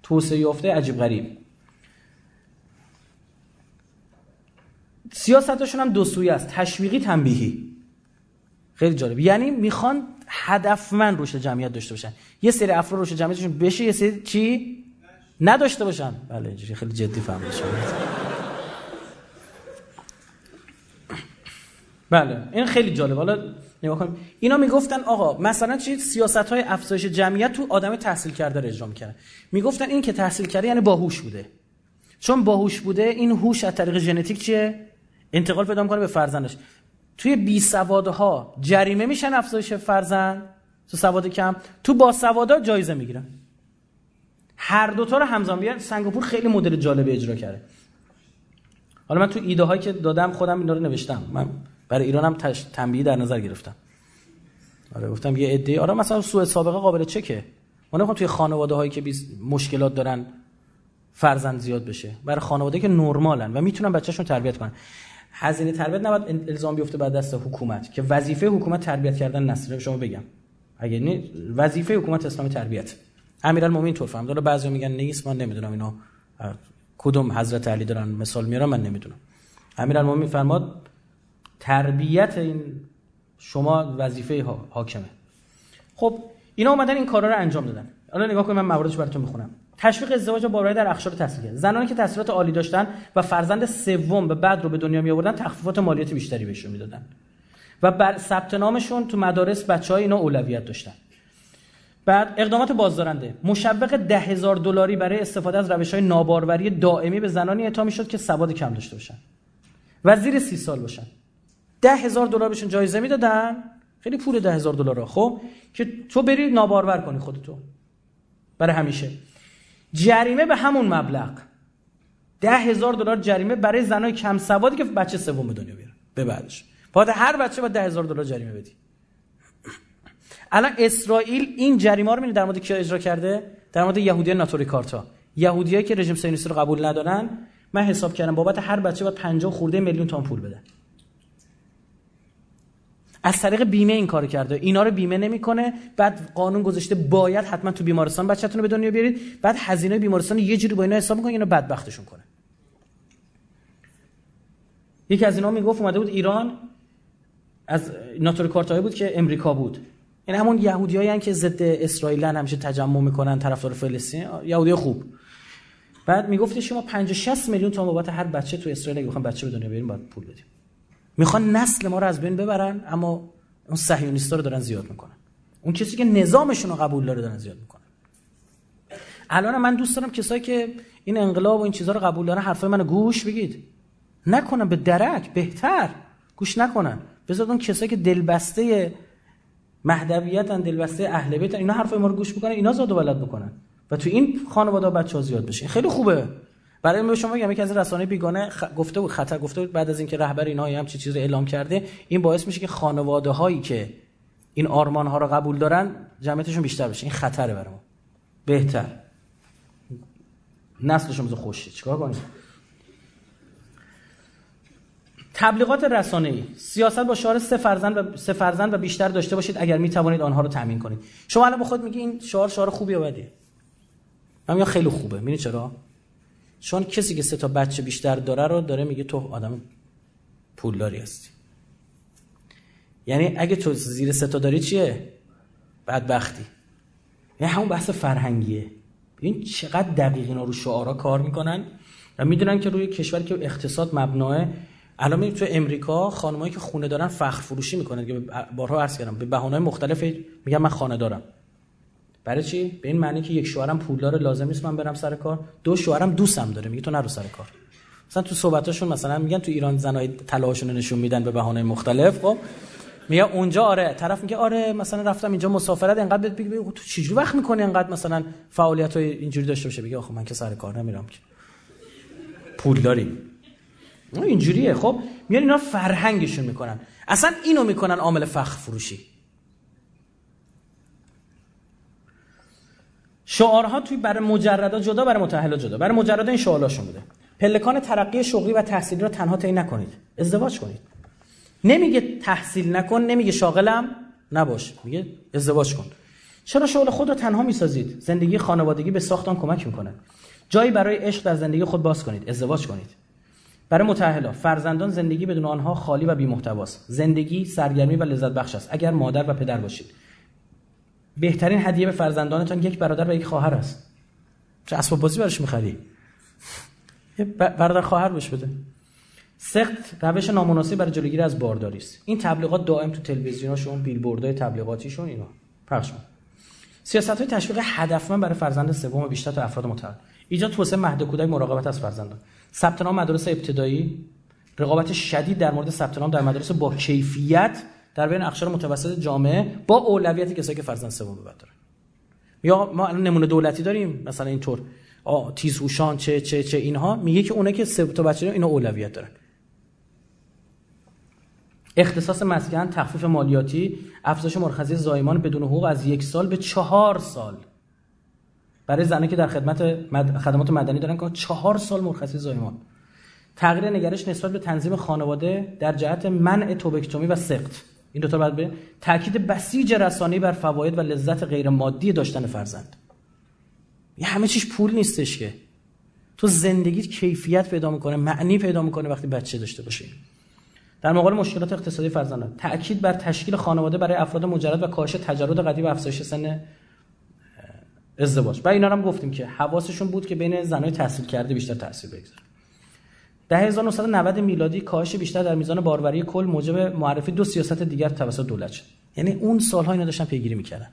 توسعه یافته عجیب غریب. سیاستشون هم دو سویه است. تشویقی تنبیهی. خیلی جالب. یعنی می‌خوان هدفمند روش جمعیت داشته باشن. یه سری افراد روش جمعیتشون بشه یه سری چی؟ نداشته باشن. بله اینجوری خیلی جدی فهمید بله. این خیلی جالب حالا نگاه کنیم. اینا می‌گفتن آقا مثلا چی؟ سیاست های افزایش جمعیت تو آدم تحصیل کرده رو اجرا می‌کردن. می‌گفتن این که تحصیل کرده یعنی باهوش بوده. چون باهوش بوده این هوش از طریق ژنتیک چیه؟ انتقال پیدا می‌کنه به فرزندش. توی بی سوادها جریمه میشن افزایش فرزند؟ تو سواد کم؟ تو با سوادا جایزه می‌گیرن. هر دوتا رو همزمان بیان سنگاپور خیلی مدل جالبی اجرا کرده. حالا من تو ایده هایی که دادم خودم اینا رو نوشتم. من برای ایرانم تش... تنبیه در نظر گرفتم. آره گفتم یه عده آره مثلا سوء سابقه قابل چکه. ما نمی‌خوام توی خانواده هایی که بیز... مشکلات دارن فرزند زیاد بشه. برای خانواده که نرمالن و می‌تونن بچه‌شون تربیت کنن. هزینه تربیت نباید الزام بیفته بعد دست حکومت که وظیفه حکومت تربیت کردن نسل. شما بگم. اگه نه وظیفه حکومت اسلامی تربیت. امیرالمومنین طور فهم داره بعضی میگن نیست من نمی‌دونم اینو کدوم حضرت علی دارن مثال میارن من نمی‌دونم. امیرالمومنین فرماد تربیت این شما وظیفه حاکمه. خب اینا اومدن این کارا رو انجام دادن. حالا نگاه کنید من مواردش براتون می‌خونم. تشویق ازدواج با در اخشار تحصیلی زنانی که تحصیلات عالی داشتن و فرزند سوم به بعد رو به دنیا می آوردن تخفیفات مالیاتی بیشتری بهشون می‌دادن. و بر ثبت نامشون تو مدارس بچهای اینا اولویت داشتن. بعد اقدامات بازدارنده. مشوق ده هزار دلاری برای استفاده از روش های ناباروری دائمی به زنانی اعطا می‌شد که سواد کم داشته باشن. و زیر سی سال باشن. ده هزار دلار بهشون جایزه می‌دادن. خیلی پول ده هزار دلار خب که تو بری نابارور کنی خودتو. برای همیشه. جریمه به همون مبلغ. ده هزار دلار جریمه برای زنای کم سوادی که بچه سوم دنیا بیارن به بعدش. باید هر بچه باید ده هزار دلار جریمه بدی. الان اسرائیل این جریمه رو در مورد کیا اجرا کرده؟ در مورد یهودی ناتوری کارتا یهودیایی که رژیم صهیونیستی رو قبول ندارن من حساب کردم بابت هر بچه باید 50 خورده میلیون تومان پول بدن. از طریق بیمه این کار کرده. اینا رو بیمه نمی‌کنه. بعد قانون گذاشته باید حتما تو بیمارستان بچه‌تون رو به دنیا بیارید. بعد هزینه بیمارستان یه جوری با اینا حساب می‌کنه اینا بدبختشون کنه. یکی از اینا می‌گفت اومده بود ایران از ناتوری کارتایی بود که امریکا بود. این همون یهودیایی که ضد اسرائیلن همیشه تجمع می‌کنن طرفدار فلسطین. یهودی خوب. بعد می‌گفت شما 50 60 میلیون تومان بابت هر بچه تو اسرائیل اگه بخوام بچه به دنیا بیاریم باید پول بدیم. می‌خوان نسل ما رو از بین ببرن اما اون صهیونیستا رو دارن زیاد می‌کنن. اون کسی که نظامشون رو قبول داره دارن زیاد می‌کنن. الان من دوست دارم کسایی که این انقلاب و این چیزها رو قبول دارن حرفای منو گوش بگید. نکنن به درک بهتر. گوش نکنن. بذار اون کسایی که دلبسته مهدویتن دلبسته اهل بیتن اینا حرفای ما رو گوش می‌کنن اینا زاد و ولد می‌کنن و تو این خانواده بچه‌ها زیاد بشه. خیلی خوبه. برای من شما میگم یکی از رسانه بیگانه خ... گفته بود خطر گفته بود بعد از اینکه رهبر اینها هم چه چیزی اعلام کرده این باعث میشه که خانواده هایی که این آرمان ها رو قبول دارن جمعیتشون بیشتر بشه. این خطره برای ما. بهتر. نسلشون بزن خوشه چیکار کنیم؟ تبلیغات ای سیاست با شعار سه فرزند و سه فرزند و بیشتر داشته باشید اگر می توانید آنها رو تامین کنید. شما الان با خود میگی این شعار شعار خوبی یا من خیلی خوبه. می‌بینی چرا؟ چون کسی که سه تا بچه بیشتر داره رو داره میگه تو آدم پولداری هستی. یعنی اگه تو زیر سه تا داری چیه؟ بدبختی. یعنی همون بحث فرهنگیه. این چقدر دقیق اینا رو شعارا کار می‌کنن و می‌دونن که روی کشوری که اقتصاد مبناه الان تو امریکا خانمایی که خونه دارن فخر فروشی می‌کنن که بارها عرض کردم به بهانه‌های مختلف میگن من خانه دارم. برای چی؟ به این معنی که یک شوهرم پولدار لازم نیست من برم سر کار. دو شوهرم دوستم داره میگه تو نرو سر کار. مثلا تو صحبتاشون مثلا میگن تو ایران زنای طلاهاشون نشون میدن به بهانه مختلف خب؟ میگه اونجا آره طرف میگه آره مثلا رفتم اینجا مسافرت انقدر بگی تو چجوری وقت می‌کنی انقدر مثلا فعالیت های اینجوری داشته باشه؟ بگه آخه من که سر کار نمیرم که. پول داری اینجوریه خب؟ میان اینا فرهنگشون می‌کنن. اصلا اینو می‌کنن عامل فخر فروشی. شعارها توی برای مجردا جدا برای متأهلا جدا. برای مجردا این شعاراشون بوده. پلکان ترقی شغلی و تحصیلی رو تنها طی نکنید. ازدواج کنید. نمیگه تحصیل نکن نمیگه شاغلم نباش. میگه ازدواج کن. چرا شغل خود رو تنها می‌سازید؟ زندگی خانوادگی به ساختان کمک می‌کنه. جایی برای عشق در زندگی خود باز کنید. ازدواج کنید. برای متأهلا فرزندان زندگی بدون آنها خالی و بی محتواست زندگی سرگرمی و لذت بخش است. اگر مادر و پدر باشید. بهترین هدیه به فرزندانتان یک برادر و یک خواهر است. چه اسباب بازی براش می‌خری؟ یه برادر خواهر بهش بده. سخت روش نامناسب برای جلوگیری از بارداری است. این تبلیغات دائم تو تلویزیوناشون بیلبوردهای تبلیغاتیشون اینا. پخش سیاست های تشویق هدفمند برای فرزند سوم بیشتر تا افراد متعهل ایجاد توسعه مهد کودک مراقبت از فرزندان. ثبت نام مدارس ابتدایی. رقابت شدید در مورد ثبت نام در مدارس با کیفیت در بین اقشار متوسط جامعه با اولویت کسایی که فرزند سوم بعد دارن. یا ما الان نمونه دولتی داریم مثلا اینطور. تیزهوشان چه چه چه اینها. میگه که اونایی که سه تا بچه اینا اولویت دارن. اختصاص مسکن تخفیف مالیاتی افزایش مرخصی زایمان بدون حقوق از یک سال به چهار سال. برای زنانی که در خدمت مد... خدمات مدنی دارن که چهار سال مرخصی زایمان. تغییر نگرش نسبت به تنظیم خانواده در جهت منع توبکتومی و سقط. این دو تا بعد به تاکید بسیج رسانه‌ای بر فواید و لذت غیر مادی داشتن فرزند. یه همه چیش پول نیستش که. تو زندگیت کیفیت پیدا می‌کنه معنی پیدا می‌کنه وقتی بچه داشته باشی. در مقابل مشکلات اقتصادی فرزندان. تاکید بر تشکیل خانواده برای افراد مجرد و کاهش تجرد قدیم و افزایش سن ازدواج. و اینا هم گفتیم که حواسشون بود که بین زنای تحصیل کرده بیشتر تاثیر بگذاره. در 1990 میلادی کاهش بیشتر در میزان باروری کل موجب معرفی دو سیاست دیگر توسط دولت شد. یعنی اون سالها اینا داشتن پیگیری می‌کردن.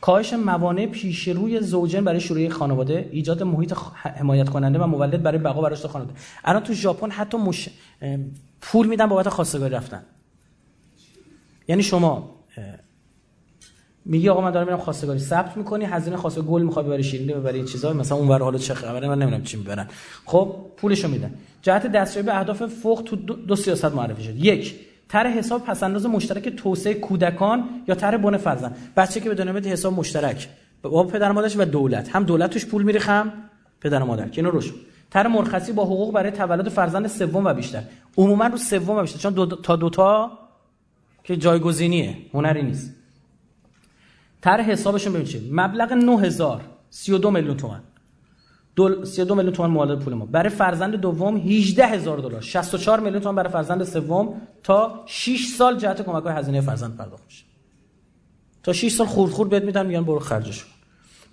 کاهش موانع پیش روی زوجین برای شروع خانواده ایجاد محیط حمایت کننده و مولد برای بقا و رشد خانواده. الان تو ژاپن حتی مش... پول میدن بابت خواستگاری رفتن. یعنی شما میگی آقا من دارم میرم خواستگاری ثبت می‌کنی هزینه خواسته گل می‌خوای ببری شیرینی ببری این چیزا مثلا اون ور حالا چه خبره من نمی‌دونم چی می‌برن. خب پولشو میدن. جهت دستیابی به اهداف فوق تو دو, سیاست معرفی شد. یک طرح حساب پسنداز مشترک توسعه کودکان یا طرح بن فرزند. بچه که بدون میاد حساب مشترک. با پدر مادرش و دولت. هم دولت توش پول میریخم پدر مادر. که اینو روش. طرح مرخصی با حقوق برای تولد فرزند سوم و بیشتر. عموما رو سوم و بیشتر. چون دو تا دوتا که جایگزینیه. هنری نیست. طرح حسابشون ببین چیه مبلغ 9000 32 میلیون تومان. دل 32 میلیون تومان معادل پول ما. برای فرزند دوم 18 هزار دلار. 64 میلیون تومان برای فرزند سوم تا 6 سال جهت کمک های هزینه فرزند پرداخت میشه. تا 6 سال خورد خورد بهت میدن میگن برو خرجش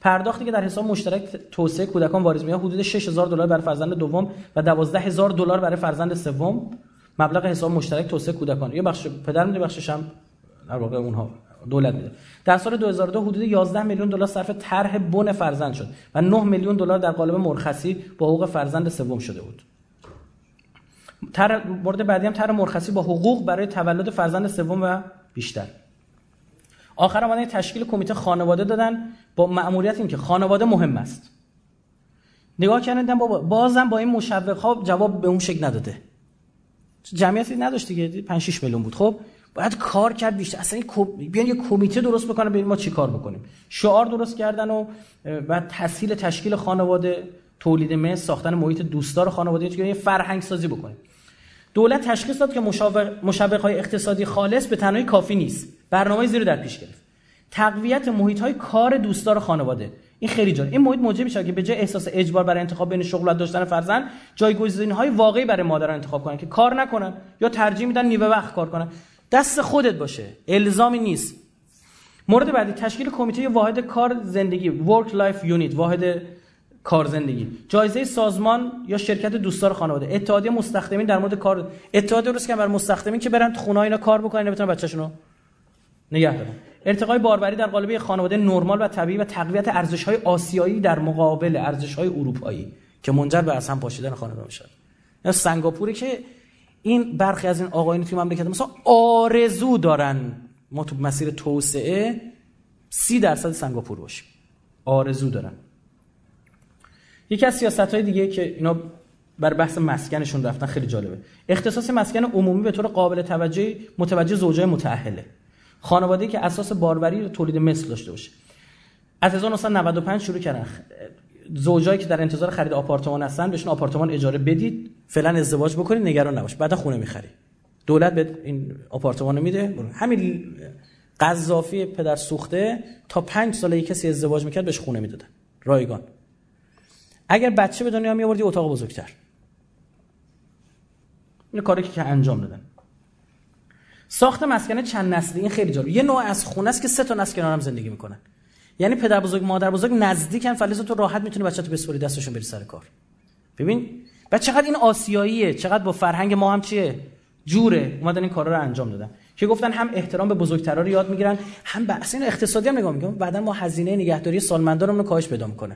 پرداختی که در حساب مشترک توسعه کودکان واریز میاد حدود 6000 دلار برای فرزند دوم و 12000 دلار برای فرزند سوم. مبلغ حساب مشترک توسعه کودکان. یه بخش پدر میده بخشش هم در واقع اونها دولت میده. در سال 2002 حدود 11 میلیون دلار صرف طرح بن فرزند شد و 9 میلیون دلار در قالب مرخصی با حقوق فرزند سوم شده بود. طرح مورد بعدی هم طرح مرخصی با حقوق برای تولد فرزند سوم و بیشتر. آخر آمدن تشکیل کمیته خانواده دادن با مأموریت این که خانواده مهم است. نگاه کردن بابا بازم با این مشوق ها جواب به اون شکل نداده. جمعیتی نداشت دیگه 5 6 میلیون بود. خب باید کار کرد بیشتر. اصلا این بیان یه کمیته درست بکنن ببین ما چی کار بکنیم. شعار درست کردن و بعد تسهیل تشکیل خانواده تولید مثل ساختن محیط دوستدار خانواده که یه فرهنگ سازی بکنیم. دولت تشخیص داد که مشوق های اقتصادی خالص به تنهایی کافی نیست. برنامه زیر در پیش گرفت. تقویت محیط های کار دوستدار خانواده. این خیلی جالب. این محیط موجب میشه که به جای احساس اجبار برای انتخاب بین شغل و داشتن فرزند جایگزینی های واقعی برای مادران انتخاب کنن که کار نکنن یا ترجیح میدن نیمه وقت کار کنن. دست خودت باشه. الزامی نیست. مورد بعدی تشکیل کمیته واحد کار زندگی work life unit واحد کار زندگی. جایزه سازمان یا شرکت دوستدار خانواده. اتحادیه مستخدمین در مورد کار اتحاد درست کردن بر مستخدمین که برن تو خونه اینا کار بکنن بتونن بچه‌شونو نگه دارن. ارتقای باربری در قالب خانواده نرمال و طبیعی و تقویت ارزش‌های آسیایی در مقابل ارزش‌های اروپایی که منجر به اصلا پاشیدن خانواده میشه سنگاپوری که این برخی از این آقایون توی مملکت مثلا آرزو دارن. ما تو مسیر توسعه سی درصد سنگاپور باشیم. آرزو دارن. یکی از سیاست های دیگه که اینا بر بحث مسکنشون رفتن خیلی جالبه. اختصاص مسکن عمومی به طور قابل توجه متوجه زوجای متأهله. خانواده که اساس باروری تولید مثل داشته باشه. از 1995 شروع کردن. زوجایی که در انتظار خرید آپارتمان هستن بهشون آپارتمان اجاره بدید فعلا ازدواج بکنید نگران نباش بعدا خونه می‌خری. دولت به این آپارتمان میده. همین قذافی پدر سوخته تا پنج ساله کسی ازدواج می‌کرد بهش خونه می‌دادن. رایگان. اگر بچه به دنیا می آوردی اتاق بزرگتر. این کاری که انجام دادن. ساخت مسکن چند نسلی این خیلی جالب. یه نوع از خونه است که سه تا نسل کنار هم زندگی می‌کنن. یعنی پدر بزرگ مادر بزرگ نزدیکن فلز تو راحت می‌تونی بچه تو بسپری دستشون بری سر کار. ببین؟ و چقدر این آسیاییه چقدر با فرهنگ ما هم چیه؟ جوره. اومدن این کارا رو انجام دادن. که گفتن هم احترام به بزرگترا رو یاد می‌گیرن هم به اصلا اقتصادی هم نگاه می‌کنن بعدا ما هزینه نگهداری سالمندانمون رو کاهش پیدا می‌کنه.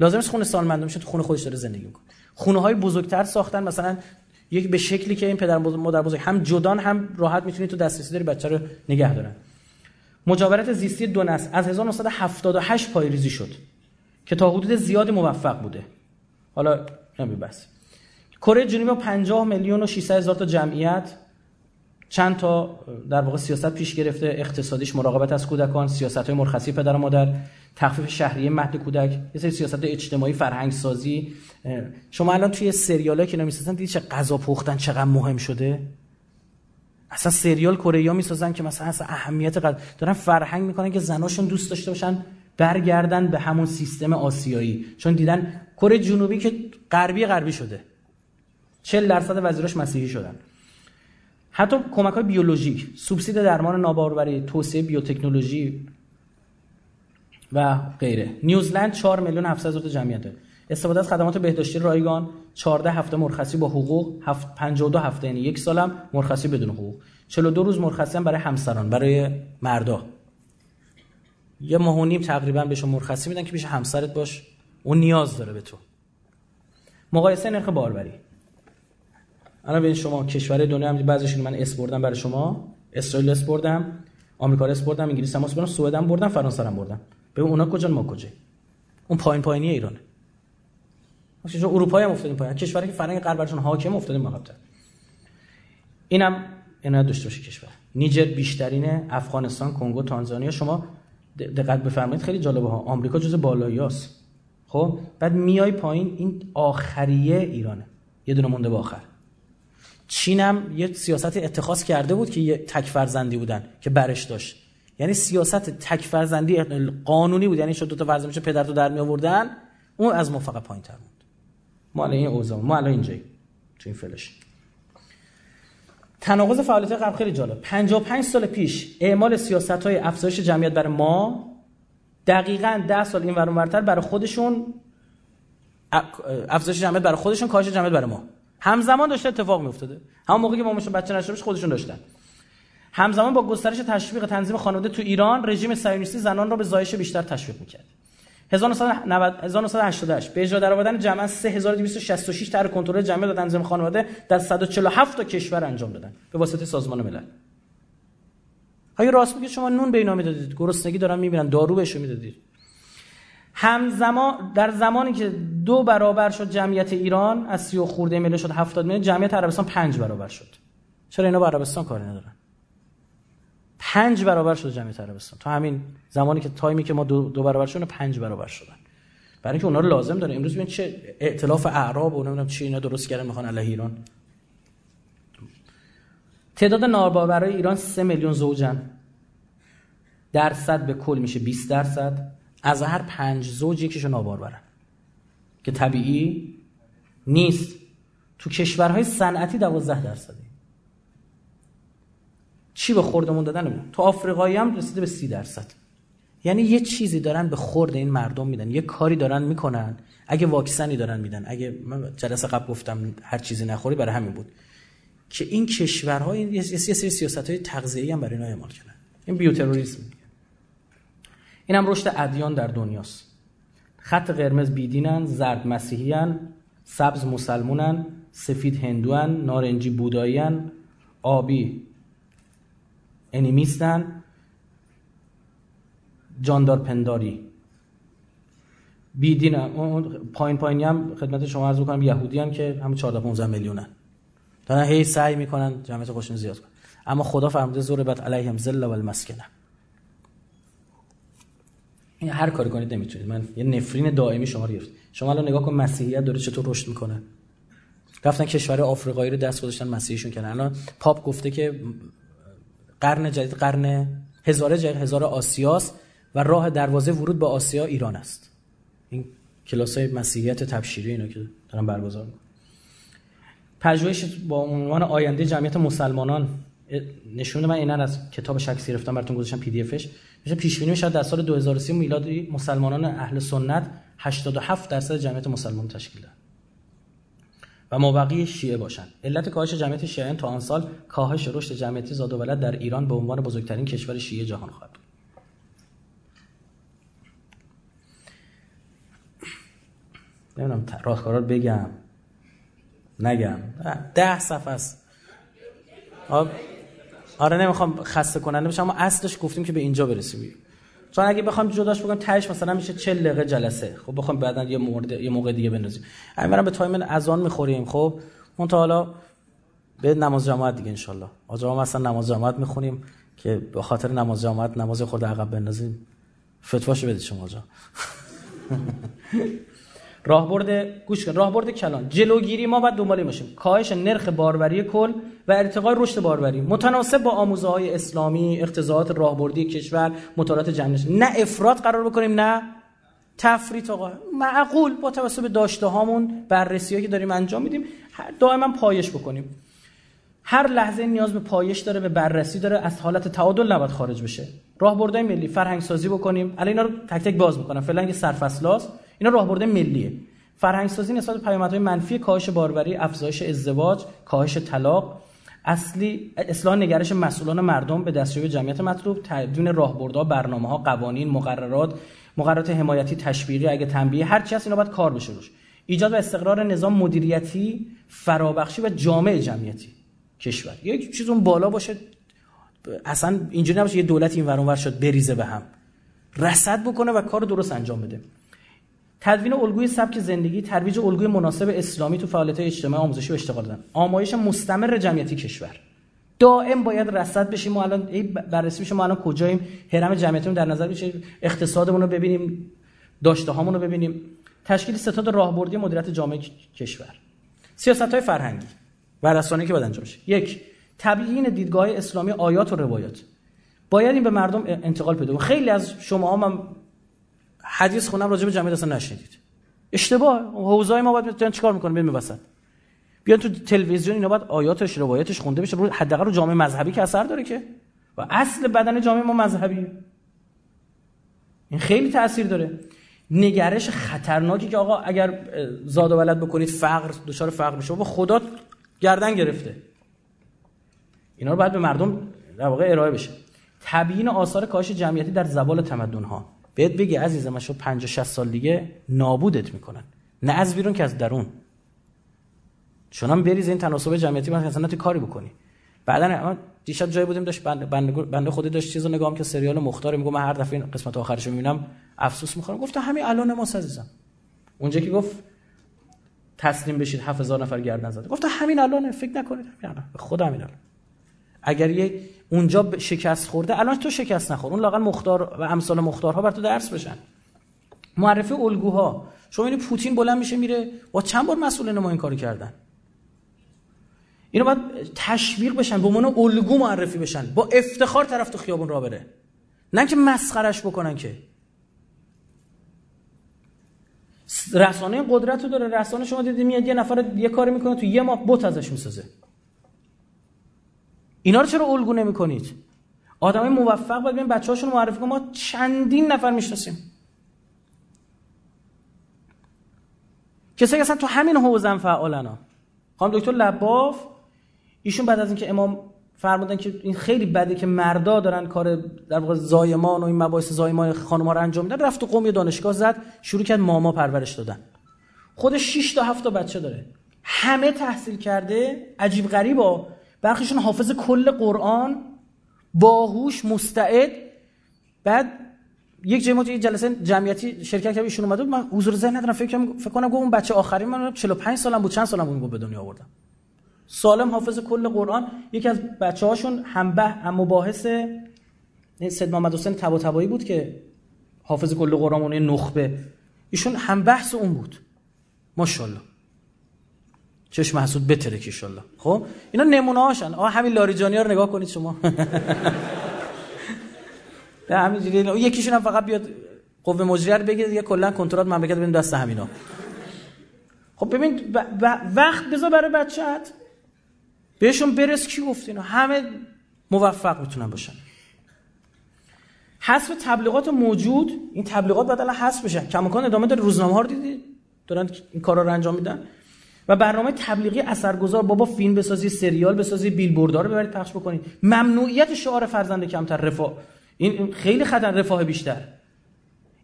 لازم است خونه سالمندان میشه تو خونه خودش داره زندگی می‌کنه. خونه های بزرگتر ساختن مثلا یک به شکلی که این پدر مادر بزرگ هم جدان هم راحت می‌تونید تو دسترسی داری بچه رو نگه دارن. مجاورت زیستی دو نسل. از 1978 پایریزی شد که تا حدود زیاد موفق بوده. حالا نمی بس کره جنوبی با 50 میلیون و 600 هزار تا جمعیت. چند تا در واقع سیاست پیش گرفته. اقتصادیش مراقبت از کودکان سیاست های مرخصی پدر و مادر تخفیف شهریه مهد کودک یه سری سیاست اجتماعی فرهنگ سازی شما الان توی سریالا که نمی‌سازن دیدی چه غذا پختن چقدر مهم شده؟ اصلا سریال کره می‌سازن که مثلا اصلا اهمیت قد... دارن فرهنگ می‌کنن که زناشون دوست داشته باشن برگردن به همون سیستم آسیایی. چون دیدن کره جنوبی که غربی غربی شده. 40 درصد وزیراش مسیحی شدن. حتی کمک های بیولوژیک سوبسید درمان ناباروری توسعه بیوتکنولوژی و غیره. نیوزلند 4 میلیون 700 هزار جمعیت داره استفاده از خدمات بهداشتی رایگان 14 هفته مرخصی با حقوق 52 هفته یعنی یک سالم مرخصی بدون حقوق. 42 روز مرخصی هم برای همسران برای مردا. یه ماه و نیم تقریبا بهشون مرخصی میدن که پیش همسرت باش. اون نیاز داره به تو. مقایسه نرخ باروری. الان ببین شما کشور دنیا هم بعضیشون من اسم بردم برای شما. اسرائیل اسم بردم آمریکا رو اسم بردم انگلیس هم بردن سوئد هم بردن فرانسه هم بردن ببین اونا کجا ما کجا اون پایین پایینی ایرانه. چون اروپا هم افتادیم پایین. کشوری که فرهنگ غرب برشون حاکم افتادیم عقب‌تر اینم عنایت داشته باشه کشور. نیجر بیشترینه افغانستان کنگو تانزانیا. شما دقت بفرمایید خیلی جالبه ها. آمریکا جز بالاییاست خب بعد میای پایین این آخریه ایرانه. یه دونه مونده به آخر. چین هم یه سیاست اتخاذ کرده بود که یه تک فرزندی بودن که برش داشت. یعنی سیاست تک فرزندی قانونی بود. یعنی شد دو تا فرزند پدر رو در می آوردن اون از ما فقط پایین تر بود. ما الان این اوضاع ما الان اینجایی تو این فلش. تناقض فعالیت غرب خیلی جالب. 55 سال پیش اعمال سیاست های افزایش جمعیت برای ما دقیقا 10 سال این ورون ورتر برای خودشون افزایش جمعیت برای خودشون کاهش جمعیت برای ما. همزمان داشته اتفاق میافتاده. همون موقعی که ماماشون بچه نشده خودشون داشتن. همزمان با گسترش تشویق تنظیم خانواده تو ایران رژیم صهیونیستی زنان را به زایش بیشتر تشویق می‌کرد. 1988 به اجرا درآوردن جمعا 3266 طرح کنترل جمعیت و تنظیم خانواده در 147 تا کشور انجام دادن. به واسطه سازمان ملل. آیا راست میگه شما نون به اینا می‌دادید؟ گرسنگی دارن می‌بینن دارو بهشون می‌دادید. همزمان در زمانی که دو برابر شد جمعیت ایران از 30 خورده میلیون شد 70 میلیون جمعیت عربستان 5 برابر شد. چرا اینا با عربستان کاری ندارن؟ پنج برابر شد جمعیت عربستان. تا همین زمانی که تایمی که ما دو, دو برابر شدن پنج برابر شدن. برای اینکه اونا رو لازم داره. امروز ببین چه ائتلاف اعراب و نمی‌دونم چی اینا درست کردن می‌خوان علیه ایران. تعداد ناباورای ایران 3 میلیون زوجن. درصد به کل میشه 20 درصد. از هر پنج زوج یکیشو نابارورن که طبیعی نیست. تو کشورهای صنعتی 12 درصدی. چی به خوردمون دادن؟ تو آفریقایی هم رسیده به 30 درصد. یعنی یه چیزی دارن به خورد این مردم میدن. یه کاری دارن می‌کنن. اگه واکسنی دارن میدن. اگه من جلسه قبل گفتم هر چیزی نخوری برای همین بود. که این کشورها یه سری سیاست های تغذیه‌ای هم برای اینا اعمال کردن. این بیوتروریسم. اینم رشد ادیان در دنیاست. خط قرمز بیدینن زرد مسیحیان سبز مسلمونن سفید هندوان نارنجی بوداییان آبی. انیمیستن جاندار پنداری. بیدین پایین پایینی هم خدمت شما عرض بکنم یهودی هم که همون 14 15 میلیونن. دارن هی سعی می‌کنن جمعیت خوشون زیاد کنن. اما خدا فرموده ضربت علیهم ذل و المسکنه این هر کاری کنید نمی‌تونید. من یه نفرین دائمی شما رو گرفت شما الان نگاه کن مسیحیت داره چطور رشد می‌کنه. رفتن کشور آفریقایی رو دست گذاشتن مسیحیشون کردن الان پاپ گفته که قرن جدید قرن هزار جدید هزار آسیاست و راه دروازه ورود به آسیا ایران است. این کلاس های مسیحیت تبشیری اینا که دارن برگزار می‌کنن پژوهش با عنوان آینده جمعیت مسلمانان نشون من اینا از کتاب شخصی گرفتم براتون گذاشتم پی دی افش میشه پیش بینی میشه در سال 2030 میلادی مسلمانان اهل سنت 87 درصد جمعیت مسلمان تشکیل دهند و مابقی شیعه باشند علت کاهش جمعیت شیعیان تا آن سال کاهش رشد جمعیتی زاد و ولد در ایران به عنوان بزرگترین کشور شیعه جهان خواهد بود. نمی‌دونم راهکارا بگم. نگم. ده صفحه است. آره نمی‌خوام خسته کننده بشم اما اصلش گفتیم که به اینجا برسیم. چون اگه بخوام جداش بگم تهش مثلا میشه 40 دقیقه جلسه. خب بخوام بعدا یه مورد یه موقع دیگه بندازیم. امیرم به تایم اذان می‌خوریم خب؟ اون تا حالا به نماز جماعت دیگه ان آجا ما مثلا نماز جماعت می‌خونیم که به خاطر نماز جماعت نماز خورده عقب بندازیم. فتواشو بدید شما راهبرد گوش کن. راهبرد کلان. جلوگیری ما باید دنبال باشیم. کاهش نرخ باروری کل و ارتقای رشد باروری. متناسب با آموزه های اسلامی اقتضاعات راهبردی کشور مطالعات جمعی نه افراد قرار بکنیم نه تفریط آقا. معقول با توسط به داشته هامون بررسی که داریم انجام میدیم دائما پایش بکنیم. هر لحظه نیاز به پایش داره به بررسی داره از حالت تعادل نباید خارج بشه. راهبردهای ملی فرهنگ سازی بکنیم. الان اینا رو تک تک باز می‌کنم. فعلا که سرفصلاست اینا راهبرد ملیه. فرهنگ سازی نسبت به پیامدهای منفی کاهش باروری افزایش ازدواج کاهش طلاق اصلی اصلاح نگرش مسئولان مردم به دستیابی جمعیت مطلوب تدوین راهبردها برنامه قوانین مقررات مقررات حمایتی تشویقی اگه تنبیه هر چی هست اینا باید کار بشه روش. ایجاد و استقرار نظام مدیریتی فرابخشی و جامع جمعیتی کشور. یک چیز اون بالا باشه. اصلا اینجوری نباشه یه دولت این ور شد بریزه به هم. رصد بکنه و کار درست انجام بده. تدوین الگوی سبک زندگی ترویج الگوی مناسب اسلامی تو فعالیت اجتماعی آموزشی و اشتغال دادن. آمایش مستمر جمعیتی کشور. دائم باید رصد بشیم ما الان بررسی میشه ما الان کجاییم. هرم جمعیتیمون در نظر بشه اقتصادمون رو ببینیم داشته هامون رو ببینیم. تشکیل ستاد راهبردی مدیریت جامعه کشور. سیاست های فرهنگی. و رسانه‌ای که باید انجام شه یک تبیین دیدگاه اسلامی آیات و روایات. باید این به مردم انتقال پیدا خیلی از شما هم حدیث خونم راجع به جمعیت اصلا نشنیدید. اشتباه. حوزه ما باید بیان چیکار می‌کنه بریم وسط بیان تو تلویزیون اینا باید آیاتش روایتش خونده بشه. رو حداقل رو جامعه مذهبی که اثر داره که. و اصل بدن جامعه ما مذهبی. این خیلی تاثیر داره. نگرش خطرناکی که آقا اگر زاد و ولد بکنید فقر دچار فقر میشه. و خدا گردن گرفته. اینا رو باید به مردم در واقع ارائه بشه. تبیین آثار کاهش جمعیتی در زوال تمدن ها بهت بگی عزیزم من شو 50 60 سال دیگه نابودت می‌کنن. نه از بیرون که از درون. چون هم بریز این تناسب جمعیتی من اصلا تو کاری بکنی. بعدا دیشب جای بودیم داشت بنده, بنده خودی داشت چیزو نگاه که سریال مختار میگم من هر دفعه این قسمت آخرش می‌بینم افسوس می‌خورم. گفتم همین الان ما عزیزم. اونجا که گفت تسلیم بشید 7000 نفر گردن زده. گفتم همین الان فکر نکنید همین الان. خدا همین الان. اگر یه اونجا شکست خورده. الان تو شکست نخور. اون لاقل مختار و امثال مختارها بر تو درس بشن. معرفی الگوها. شما این پوتین بلند میشه میره. با چند بار مسئولین ما این کارو کردن؟ اینو باید تشویق بشن به عنوان الگو معرفی بشن. با افتخار طرف تو خیابون را بره. نه که مسخرش بکنن که. رسانه قدرت رو داره. رسانه شما دیدی میاد یه نفر یه کاری می‌کنه تو یه ماه بوت ازش می‌سازه. اینا رو چرا الگو نمی‌کنید؟ آدمای موفق باید بچه بچه‌هاشون معرفی کنن. ما چندین نفر می‌شناسیم. کسایی اصلا تو همین حوزه فعالن خانم دکتر لباف ایشون بعد از اینکه امام فرمودن که این خیلی بده که مردا دارن کار در واقع زایمان و این مباحث زایمان خانم‌ها رو انجام میدن رفت تو قومی دانشگاه زد شروع کرد ماما پرورش دادن. خودش 6 تا 7 تا بچه داره. همه تحصیل کرده عجیب غریبا. برخیشون حافظ کل قرآن باهوش مستعد. بعد یک جمعیت یک جلسه جمعیتی شرکت کرد ایشون اومد من حضور ذهن ندارم فکر فکر کنم گفتم اون بچه آخری من 45 سالم بود چند سالم بود به دنیا آوردم. سالم حافظ کل قرآن. یکی از بچه هاشون هم به هم مباحث سید محمد حسین تبا بود که حافظ کل قرآن اون نخبه. ایشون هم بحث اون بود. ماشاءالله. چشم حسود بترک ان خب؟ اینا نمونه هاشن آ همین لاریجانی ها رو نگاه کنید شما. به همین جوری یکیشون هم فقط بیاد قوه مجریه رو بگیره دیگه کلا کنترل مملکت ببین دست همینا. خب ببین وقت بذار برای بچت بهشون برس کی گفت اینا همه موفق می‌تونن باشن. حذف تبلیغات موجود این تبلیغات بدل حذف بشه. کماکان ادامه داره. روزنامه ها رو دیدی؟ دارن این کارا رو انجام میدن. و برنامه تبلیغی اثرگذار بابا فیلم بسازی سریال بسازی بیلبوردها رو ببرید پخش بکنید. ممنوعیت شعار فرزند کمتر رفاه. این خیلی خطر رفاه بیشتر.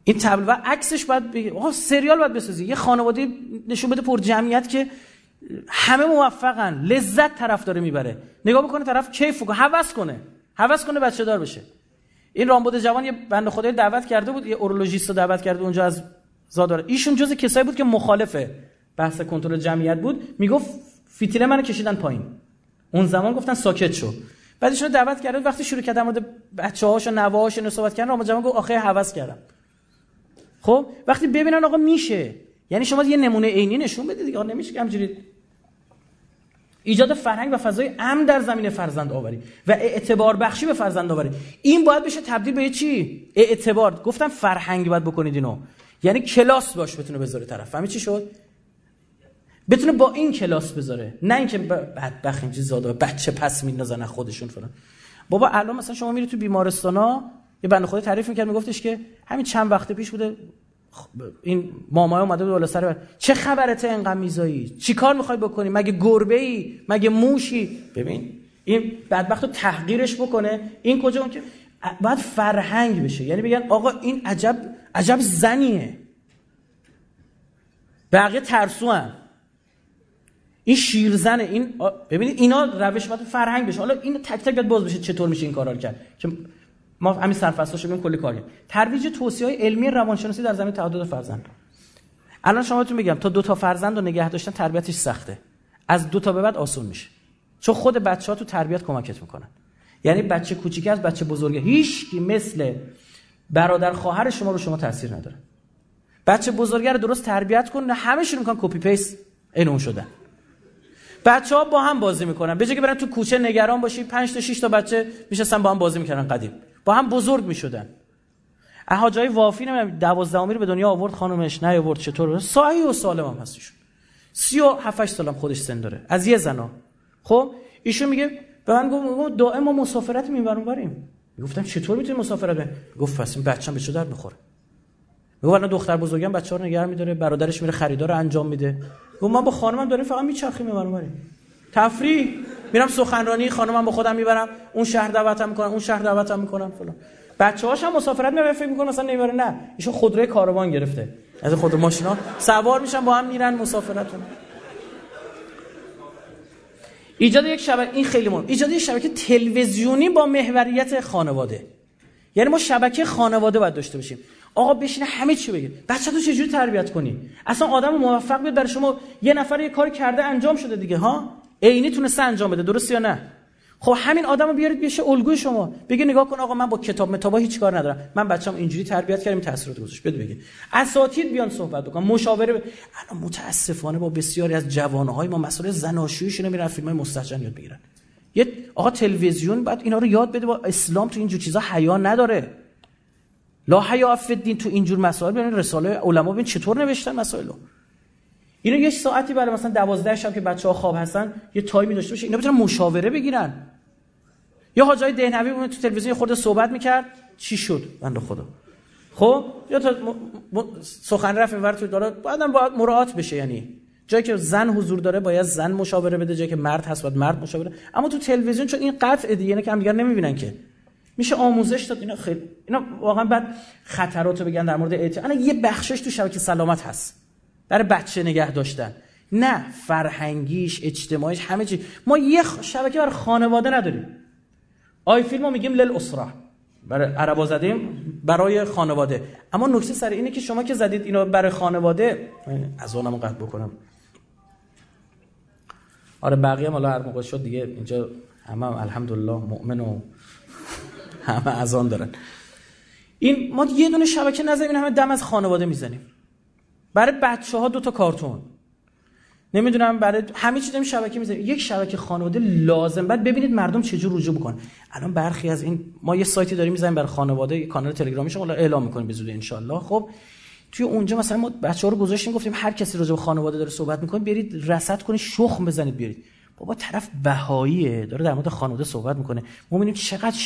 این تبلیغ و عکسش باید بگی آقا سریال باید بسازی. یه خانواده نشون بده پر جمعیت که همه موفقن. لذت طرف داره می‌بره. نگاه بکنه طرف کیف کنه هوس کنه. هوس کنه بچه دار بشه. این رامبد جوان یه بند خدای دعوت کرده بود. یه اورولوژیست رو دعوت کرده اونجا از زادار ایشون جز کسایی بود که مخالفه. بحث کنترل جمعیت بود می‌گفت فیتیله منو کشیدن پایین. اون زمان گفتن ساکت شو. بعدش رو دعوت کرده وقتی شروع کردم مورد بچه‌هاش و نواهاش اینو صحبت کردن رامبد جوان گفت آخه هوس کردم. خب وقتی ببینن آقا میشه. یعنی شما یه نمونه عینی نشون بدید دیگه نمیشه که همجوری. ایجاد فرهنگ و فضای امن در زمین فرزند آوری و اعتبار بخشی به فرزند آوری. این باید بشه تبدیل به چی؟ اعتبار. گفتم فرهنگ باید بکنید اینو. یعنی کلاس باش بتونه بذاره طرف. فهمی چی شد؟ بتونه با این کلاس بذاره. نه اینکه بدبخت این زاده بچه پس میندازن خودشون فلان. بابا الان مثلا شما میری تو بیمارستانا یه بنده خدا تعریف می‌کرد میگفتش که همین چند وقت پیش بوده این مامای اومده بود بالا سر چه خبرته انقدر میزایی؟ چی کار می‌خوای بکنی؟ مگه گربه ای مگه موشی؟ ببین این بدبخت تحقیرش بکنه. این کجا؟ اون که باید فرهنگ بشه. یعنی بگن آقا این عجب عجب زنیه. بقیه ترسو هم. این شیرزنه این ببینید اینا روش باید فرهنگ بشه. حالا این تک تک باز بشه چطور میشه این کارا رو کرد. که ما همین سرفصلش ببین کلی کار ترویج توصیه های علمی روانشناسی در زمین تعدد فرزند. الان شما بهتون میگم تا دو تا فرزند رو نگه داشتن تربیتش سخته. از دو تا به بعد آسون میشه. چون خود بچه ها تو تربیت کمکت می‌کنن. یعنی بچه کوچیک از بچه بزرگه هیچ مثل برادر خواهر شما رو شما تاثیر نداره. بچه بزرگه رو درست تربیت کن همه می‌کنن copy paste این شدن. بچه ها با هم بازی می‌کنن. به که برن تو کوچه نگران باشی 5 تا 6 تا بچه میشستن با هم بازی می‌کردن قدیم. با هم بزرگ می‌شدن. احاجای وافی نمی‌دونم 12 رو به دنیا آورد خانومش نه آورد چطور؟ صحیح و سالم هم هستیشون 37 سالم خودش سن داره. از یه زنا. خب ایشون میگه به من گفت دائم ما مسافرت می‌بریم بریم گفتم چطور می‌تونی مسافرت بریم؟ گفت پس این بچه‌م به چه درد می‌خوره؟ میگه دختر بزرگم بچه‌ها رو نگه میداره برادرش میره خریدار انجام میده. گفت من با خانمم داریم فقط میچرخیم می‌برم بریم تفریح! میرم سخنرانی خانمم با خودم می‌برم اون شهر دعوتم می‌کنم اون شهر دعوتم می‌کنم فلان. بچه‌هاش هم مسافرت می‌برن فکر می‌کنن مثلا نمی‌بره نه. ایشون خودروی کاروان گرفته. از خودرو ماشینا سوار میشن با هم میرن مسافرت ایجاد یک شبکه این خیلی مهم. ایجاد یک شبکه تلویزیونی با محوریت خانواده. یعنی ما شبکه خانواده باید داشته باشیم. آقا بشینه همه چی بگه. بچه تو چجوری تربیت کنی؟ اصلا آدم موفق بیاد برای شما یه نفر یه کار کرده انجام شده دیگه ها؟ عینی تونسته انجام بده درست یا نه؟ خب همین آدمو بیارید بشه الگوی شما. بگه نگاه کن آقا من با کتاب متابا هیچ کار ندارم. من بچه‌م اینجوری تربیت کردم تاثیرات گذاشت. بده بگه. اساتید بیان صحبت بکن مشاوره ب... الان متاسفانه با بسیاری از جوانهای ما مسئله زناشوییشون میرن فیلمای مستحجن یاد بگیرن یه آقا تلویزیون بعد اینا رو یاد بده با اسلام تو اینجور چیزا حیا نداره. لا حیا دین تو اینجور مسائل. ببین رساله علما ببین چطور نوشتن مسائلو اینو یه ساعتی برای مثلا 12 شب که بچه‌ها خواب هستن یه تایمی داشته باشه اینا بتونن مشاوره بگیرن. یا حاجای دهنوی اون تو تلویزیون خود صحبت می‌کرد چی شد؟ بنده خدا. خب یا تا م... سخن رفت اینور تو داره بعدم باید مراعات بشه یعنی. جایی که زن حضور داره باید زن مشاوره بده جایی که مرد هست باید مرد مشاوره. اما تو تلویزیون چون این قطع دیگه نه که هم دیگر نمی‌بینن که. میشه آموزش داد. اینا خیلی اینا واقعا بعد خطرات رو بگن در مورد اعتیاد یه بخشش تو شبکه سلامت هست. برای بچه نگه داشتن. نه فرهنگیش اجتماعیش همه چی. ما یه شبکه برای خانواده نداریم. آی فیلم میگیم لل اسره برای عربا زدیم برای خانواده. اما نکته سر اینه که شما که زدید اینو برای خانواده از اونم قطع بکنم. آره بقیه هم هر موقع شد دیگه اینجا همه هم الحمدلله مؤمن و همه از آن دارن. این ما یه دونه شبکه نزدیم همه دم از خانواده می‌زنیم. برای بچه ها دو تا کارتون. نمی‌دونم برای همه چیز شبکه می‌ذاریم یک شبکه خانواده لازم. بعد ببینید مردم چجور رجوع بکنن الان برخی از این ما یه سایتی داریم می‌ذاریم برای خانواده یه کانال تلگرامی شما اعلام می‌کنیم به زودی ان خب توی اونجا مثلا ما بچه‌ها رو گذاشتیم گفتیم هر کسی راجع خانواده داره صحبت می‌کنه برید رصد کنید شخم بزنید بیارید. بابا طرف بهاییه. داره در مورد خانواده صحبت می‌کنه. ما می‌بینیم چقدر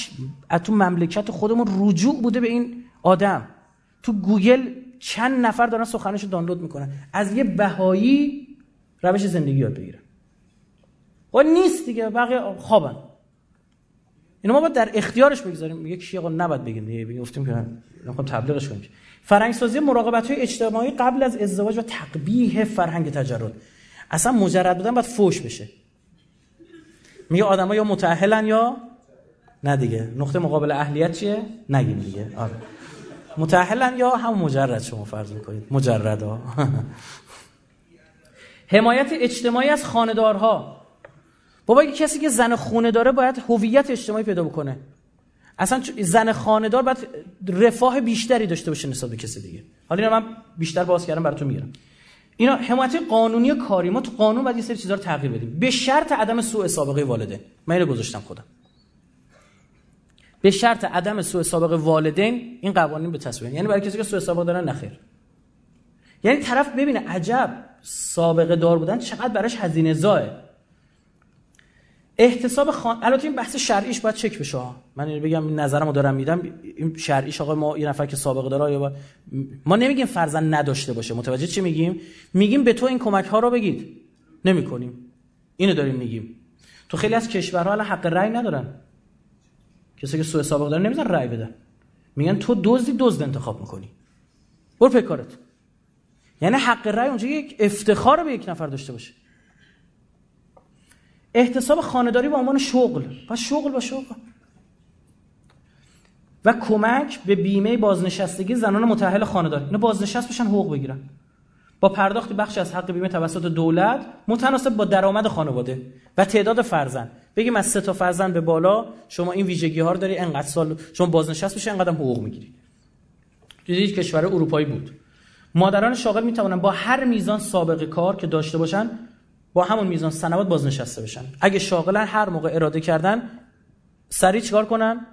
از تو مملکت خودمون رجوع بوده به این آدم. تو گوگل چند نفر دارن سخنشو دانلود می‌کنن. از یه بهایی روش زندگی یاد بگیرن. و خب نیست دیگه بقیه خوابن. اینو ما باید در اختیارش بگذاریم. میگه کی آقا نباید بگیم. دیگه گفتیم که نمی‌خوام تبلیغش کنیم. فرهنگ سازی مراقبت های اجتماعی قبل از ازدواج و تقبیح فرهنگ تجرد. اصلا مجرد بودن باید فوش بشه. میگه آدما یا متأهلن یا نه دیگه. نقطه مقابل اهلیت چیه؟ نگیم دیگه. آره. متأهلن یا هم مجرد شما فرض می‌کنید. مجردا. حمایت اجتماعی از خانه‌دارها. بابا اگه کسی که زن خونه داره باید هویت اجتماعی پیدا بکنه. اصلا زن خانه‌دار باید رفاه بیشتری داشته باشه نسبت به کسی دیگه. حالا من بیشتر باز کردم براتون میگم. اینا حمایت قانونی کاری ما تو قانون باید یه سری چیزا رو تغییر بدیم. به شرط عدم سوء سابقه والدین. من اینو گذاشتم خودم. به شرط عدم سوء سابقه والدین این قوانین به تصویر. یعنی برای کسی که سوء سابقه دارن نخیر یعنی طرف ببینه عجب سابقه دار بودن چقدر براش هزینه زاه احتساب خان البته این بحث شرعیش باید چک بشه. من اینو بگم نظرمو دارم میدم. این شرعیش آقا ما یه نفر که سابقه داره یا با... ما نمیگیم فرزند نداشته باشه. متوجه چی میگیم؟ میگیم به تو این کمک ها رو بگید. نمی‌کنیم. اینو داریم میگیم. تو خیلی از کشورها الان حق رأی ندارن. کسی که سوء سابقه داره نمی‌ذارن رأی بدن میگن تو دزدی دزد انتخاب می‌کنی. برو فکر کارت. یعنی حق رأی اونجا یک افتخار به یک نفر داشته باشه. احتساب خانهداری به عنوان شغل. و شغل با شغل. و کمک به بیمه بازنشستگی زنان متأهل خانهداری اینا بازنشست بشن حقوق بگیرن. با پرداخت بخشی از حق بیمه توسط دولت متناسب با درآمد خانواده و تعداد فرزند. بگیم از سه تا فرزند به بالا شما این ویژگی ها رو داری انقدر سال شما بازنشست بشه انقدر حقوق می‌گیری. دیدید کشور اروپایی بود. مادران شاغل می‌توانن با هر میزان سابقه کار که داشته باشن با همون میزان سنوات بازنشسته بشن. اگه شاغلن هر موقع اراده کردن سریع چیکار کنن؟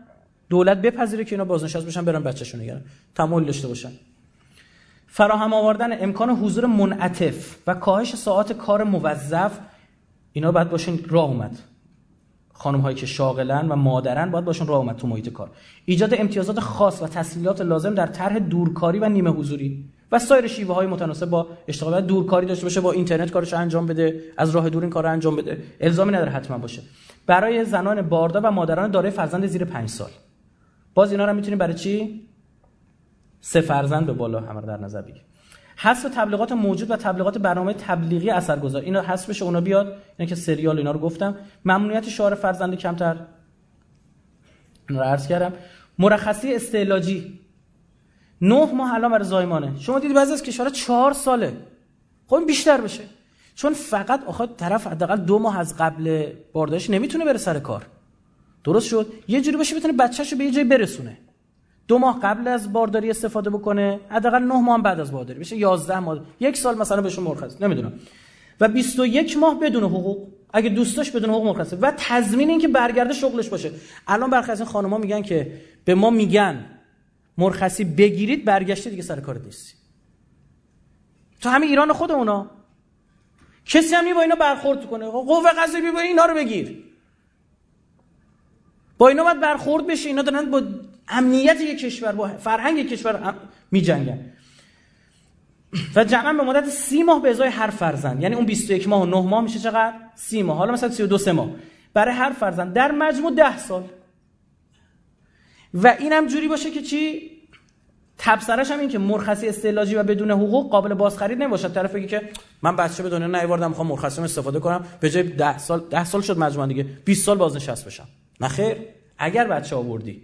دولت بپذیره که اینا بازنشسته بشن برن بچه‌شون نگرن تمایل داشته باشن. فراهم آوردن امکان حضور منعطف و کاهش ساعات کار موظف اینا باید باشون راه اومد. خانم هایی که شاغلن و مادرن باید باشون راه اومد تو محیط کار. ایجاد امتیازات خاص و تسهیلات لازم در طرح دورکاری و نیمه حضوری. و سایر شیوه های متناسب با اشتغال دورکاری داشته باشه با اینترنت کارش انجام بده از راه دور این کار انجام بده. الزامی نداره حتما باشه. برای زنان باردار و مادران دارای فرزند زیر 5 سال. باز اینا رو می‌تونیم برای چی؟ سه فرزند به بالا همه در نظر بگیر حذف تبلیغات موجود و تبلیغات برنامه تبلیغی اثرگذار. اینا حذف بشه اونا بیاد. اینا که سریال اینا رو گفتم. ممنوعیت شعار فرزند کمتر. اینا رو عرض کردم. مرخصی استعلاجی. نه ماه الان برای زایمانه. شما دیدی بعضی از کشورها چهار ساله. خب بیشتر بشه. چون فقط آخه طرف حداقل دو ماه از قبل بارداشت نمی‌تونه بره سر کار. درست شد؟ یه جوری باشه بتونه بچه‌شو به یه جای برسونه. دو ماه قبل از بارداری استفاده بکنه حداقل نه ماه بعد از بارداری. بشه 11 ماه. یک سال مثلا بهشون مرخص. نمی‌دونم. و 21 ماه بدون حقوق. اگه دوستاش بدون حقوق مرخصه و تضمین اینکه برگرده شغلش باشه. الان برخی از این خانم‌ها میگن که به ما میگن مرخصی بگیرید برگشته دیگه سر کار نیستی. تو همین ایران خود اونا کسی هم با اینا برخورد کنه. قوه قضاییه بیا اینا رو بگیر. با اینا باید برخورد بشه. اینا دارن با امنیت یک کشور با فرهنگ یک کشور می جنگن و جمعا به مدت سی ماه به ازای هر فرزند. یعنی اون 21 ماه و 9 ماه میشه چقدر؟ سی ماه. حالا مثلا 32 سه ماه. برای هر فرزند. در مجموع 10 سال. و این هم جوری باشه که چی؟ تبصرش هم این که مرخصی استعلاجی و بدون حقوق قابل بازخرید نباشد طرف بگه که من بچه به دنیا نیاوردم می‌خوام مرخصی استفاده کنم. به جای 10 سال 10 سال شد مجموعا دیگه. 20 سال بازنشست بشم. نه خیر. اگر بچه آوردی.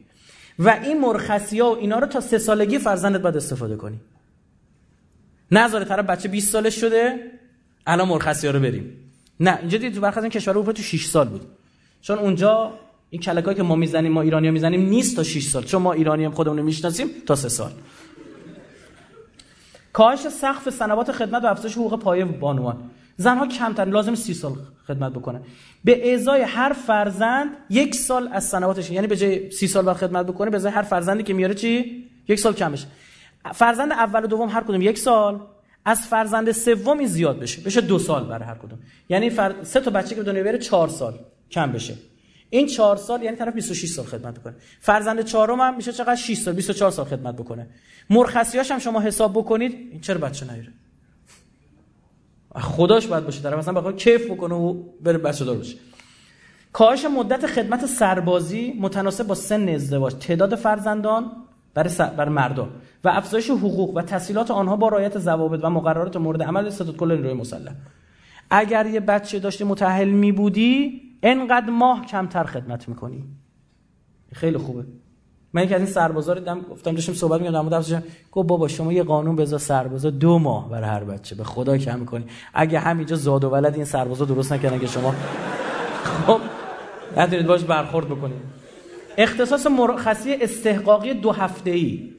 و این مرخصی ها و اینا رو تا سه سالگی فرزندت باید استفاده کنی. نذاره طرف بچه 20 سالش شده الان مرخصی ها رو بریم. نه اینجا دید تو برخلاف کشور اروپا تو 6 سال بود. چون اونجا این کلکایی که ما می‌زنیم ما ایرانی ها می‌زنیم نیست تا 6 سال. چون ما ایرانی هم خودمون می‌شناسیم تا 3 سال. کاهش سقف سنوات خدمت و افزایش حقوق پایه بانوان. زنها کمتر لازم سی سال خدمت بکنه به ازای هر فرزند یک سال از سنواتش یعنی به جای سی سال بعد خدمت بکنه به ازای هر فرزندی که میاره چی؟ یک سال کم بشه فرزند اول و دوم هر کدوم یک سال. از فرزند سوم زیاد بشه. بشه دو سال برای هر کدوم. یعنی فر... سه تا بچه که به دنیا بیاره چهار سال کم بشه. این چهار سال یعنی طرف 26 سال خدمت بکنه. فرزند چهارم هم میشه چقدر 6 سال 24 سال خدمت بکنه. مرخصیاش هم شما حساب بکنید این چرا بچه نیاره خداش باید باشه طرف مثلا بخواد کیف بکنه و بره بچه دار بشه کاهش مدت خدمت سربازی متناسب با سن ازدواج. تعداد فرزندان برای, س... برای مردان و افزایش حقوق و تسهیلات آنها با رعایت ضوابط و مقررات مورد عمل ستاد کل نیروی مسلح. اگر یه بچه داشتی متأهل می بودی انقدر ماه کمتر خدمت می‌کنی. خیلی خوبه. من یکی از این سربازا رو دیدم گفتم داشتیم صحبت می‌کردم در مورد گفت بابا شما یه قانون بذار سربازا دو ماه برای هر بچه به خدا کم می‌کنی. اگه همینجا زاد و ولد این سربازا درست نکردن که شما خب ندارید باش برخورد بکنید اختصاص مرخصی استحقاقی دو هفته‌ای.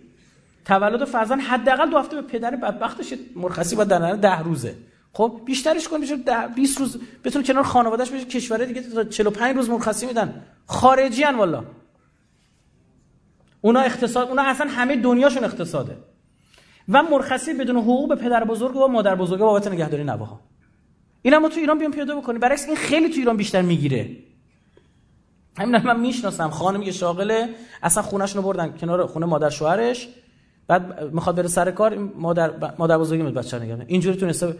تولد فرزند حداقل دو هفته به پدر بدبختش مرخصی با در ده روزه. خب بیشترش کن میشه 20 روز بتون کنار خانواده‌اش بشه کشور دیگه تا 45 روز مرخصی میدن. خارجی ان والا اونا اقتصاد اونا اصلا همه دنیاشون اقتصاده. و مرخصی بدون حقوق به پدر بزرگ و مادر بزرگ بابت نگهداری نواها. اینا ما تو ایران بیام پیاده بکنیم. برعکس این خیلی تو ایران بیشتر می‌گیره. همین من می‌شناسم. خانمی که شاغله اصلا خونش رو بردن کنار خونه مادر شوهرش. بعد می‌خواد بره سر کار مادر مادر بزرگی میاد بچه نگه اینجوری تونسته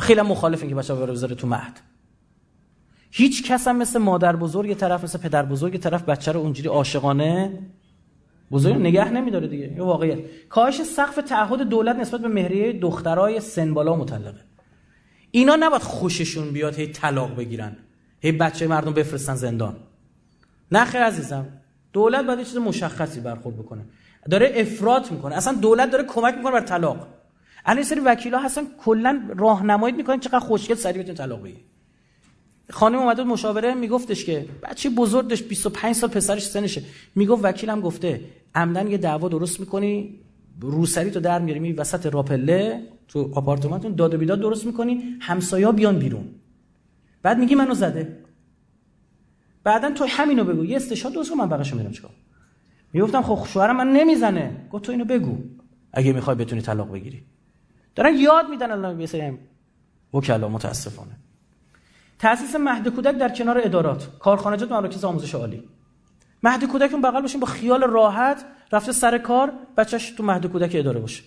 خیلی مخالف این که بچه بره بذاره تو مهد. هیچ کس هم مثل مادر بزرگ طرف مثل پدر بزرگ طرف بچه رو اونجوری عاشقانه بزرگ نگه نمیداره دیگه. این واقعیت. کاهش سقف تعهد دولت نسبت به مهریه دخترای سن بالا مطلقه اینا نباید خوششون بیاد هی طلاق بگیرن هی بچه مردم بفرستن زندان. نه خیر عزیزم. دولت باید چیز مشخصی برخورد بکنه. داره افراط می‌کنه. اصلا دولت داره کمک می‌کنه بر طلاق. الان سری وکیلا هستن کلا راهنمایی می‌کنن چقدر خوشگل سریع بتونید طلاق بگیرید خانم اومده مشاوره میگفتش که بچه بزرگ داشت 25 سال پسرش سنشه می‌گفت وکیلم گفته عمدن یه دعوا درست می‌کنی روسری تو در میاری می وسط راپله تو آپارتمانتون داد و بیداد درست می‌کنی همسایا بیان بیرون. بعد میگی منو زده. بعدا تو همینو بگو. یه استشهاد درست من بقیشو میرم چیکار. می‌گفتم خب شوهرم من نمی‌زنه. گفت تو اینو بگو. اگه می‌خوای بتونی طلاق بگیری. دارن یاد میدن الان یه سری وکلا متاسفانه. تاسیس مهد کودک در کنار ادارات. کارخانجات و مراکز آموزش عالی. مهد کودک اون بغل باشین با خیال راحت رفته سر کار بچهش تو مهد کودک اداره باشه.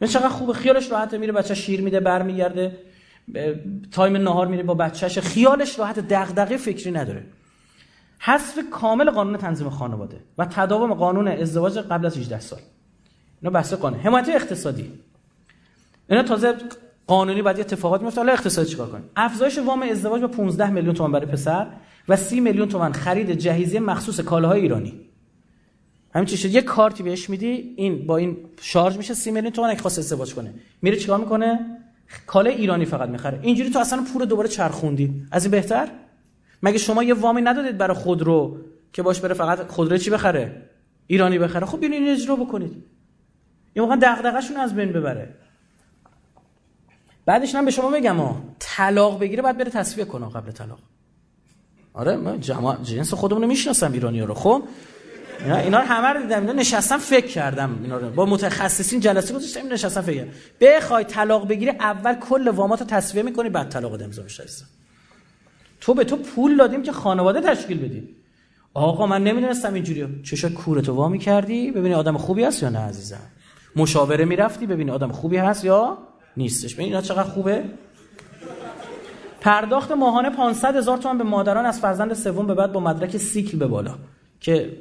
من چقدر خوبه. خیالش راحته. میره بچه شیر میده برمیگرده. تایم نهار میره با بچهش. خیالش راحت دغدغه فکری نداره. حذف کامل قانون تنظیم خانواده و تداوم قانون ازدواج قبل از 18 سال. اینا بحث قانون. حمایت اقتصادی. اینا تازه قانونی بعد اتفاقات میفته. حالا اقتصادی چیکار کنیم؟ افزایش وام ازدواج با 15 میلیون تومان برای پسر و 30 میلیون تومان خرید جهیزیه مخصوص کالاهای ایرانی. همین چی شد؟ یه کارتی بهش میدی این با این شارژ میشه 30 میلیون تومان اگه خواست ازدواج کنه. میره چیکار می‌کنه؟ کالا ایرانی فقط می‌خره. اینجوری تو اصلا پول دوباره چرخوندی. از این بهتر؟ مگه شما یه وامی ندادید برای خودرو که باش بره فقط خودرو چی بخره؟ ایرانی بخره؟ خب این اجرا بکنید. یه موقع دغدغه‌شون از بین ببره. بعدش هم به شما بگم ها طلاق بگیره بعد بره تصفیه کنه. قبل طلاق. آره من جماع جنس خودمون رو می‌شناسم ایرانی رو. خب؟ اینا اینا رو همه رو دیدم. اینا نشستم فکر کردم اینا رو. با متخصصین جلسه گذاشتم نشستم فکر بخوای طلاق بگیری اول کل وامات رو تصفیه می‌کنی بعد طلاق امضا میشه تو به تو پول دادیم که خانواده تشکیل بدی. آقا من نمی‌دونستم اینجوری. چشا کورتو وا می‌کردی ببینی آدم خوبی هست یا نه عزیزم؟ مشاوره می‌رفتی؟ ببینی آدم خوبی هست یا نیستش. ببین اینا چقدر خوبه. پرداخت ماهانه 500 هزار تومان به مادران از فرزند سوم به بعد با مدرک سیکل به بالا که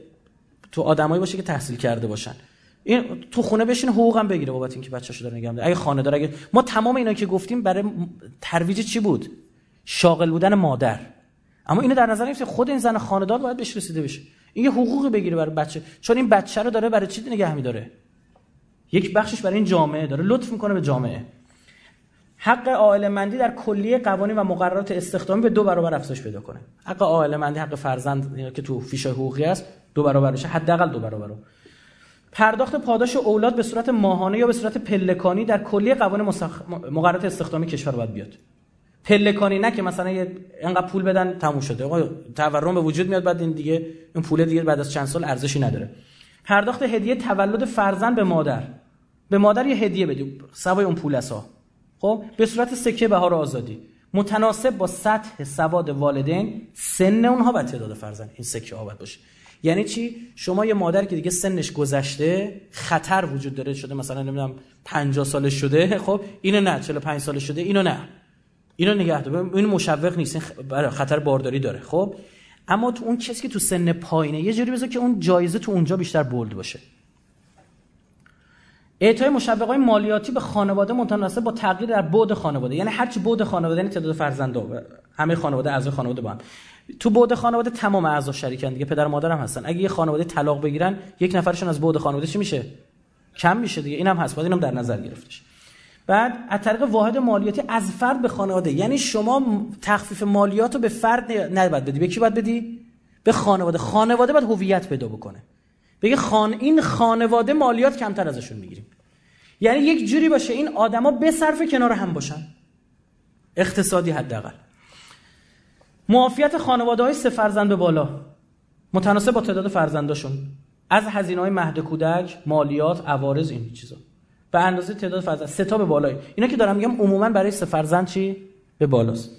تو آدمایی باشه که تحصیل کرده باشن. این تو خونه بشین حقوقم بگیره بابت اینکه بچه‌شو داره نگه اگه خانه داره اگه ما تمام اینا که گفتیم برای ترویج چی بود؟ شاغل بودن مادر. اما اینو در نظر گرفتیم خود این زن خانه‌دار باید بهش رسیده بشه. این یه حقوقی بگیره برای بچه. چون این بچه رو داره برای چی نگه می‌داره یک بخشش برای این جامعه. داره لطف می‌کنه به جامعه. حق عائله مندی در کلیه قوانین و مقررات استخدامی به دو برابر افزایش پیدا کنه. حق عائله مندی حق فرزند که تو فیش حقوقی است دو برابر بشه حداقل دو برابر. پرداخت پاداش اولاد به صورت ماهانه یا به صورت پلکانی در کلیه قوانین. مقررات استخدامی کشور باید بیاد. پلکانی نه که مثلا یه انقدر پول بدن تموم شده. آقا تورم به وجود میاد بعد این دیگه این پول دیگه بعد از چند سال ارزشی نداره. پرداخت هدیه تولد فرزند به مادر. به مادر یه هدیه بدی. سوای اون پول اسا خب؟ به صورت سکه بهار آزادی. متناسب با سطح سواد والدین سن اونها و تعداد فرزند. این سکه ها باشه. یعنی چی؟ شما یه مادر که دیگه سنش گذشته خطر وجود داره شده مثلا نمی‌دونم 50 سالش شده خب؟ اینو نه 45 سالش شده اینو نه. اینو نگه دار. این مشوق نیست. این خطر بارداری داره. خب؟ اما تو اون کسی که تو سن پایینه یه جوری بذار که اون جایزه تو اونجا بیشتر بولد باشه. اعطای مشوقای مالیاتی به خانواده متناسب با تغییر در بعد خانواده. یعنی هر چی بعد خانواده یعنی تعداد فرزندا همه خانواده اعضای خانواده با هم. تو بعد خانواده تمام اعضا شریکن دیگه پدر مادر هم هستن. اگه یه خانواده طلاق بگیرن یک نفرشون از بعد خانواده چی میشه؟ کم میشه دیگه. اینم هست. باید اینم در نظر گرفتش. بعد از طریق واحد مالیاتی از فرد به خانواده. یعنی شما تخفیف مالیات رو به فرد نباید بدی. به کی باید بدی؟ به خانواده. خانواده باید هویت پیدا بکنه. بگه خان این خانواده مالیات کمتر ازشون می‌گیریم. یعنی یک جوری باشه این آدما به صرف کنار هم باشن. اقتصادی حداقل. معافیت خانواده های سه فرزند به بالا. متناسب با تعداد فرزنداشون. از هزینه های مهد کودک مالیات عوارض این چیزا. به اندازه تعداد فرزند. سه تا به بالای. اینا که دارم میگم عموما برای سه فرزند چی؟ به بالاست.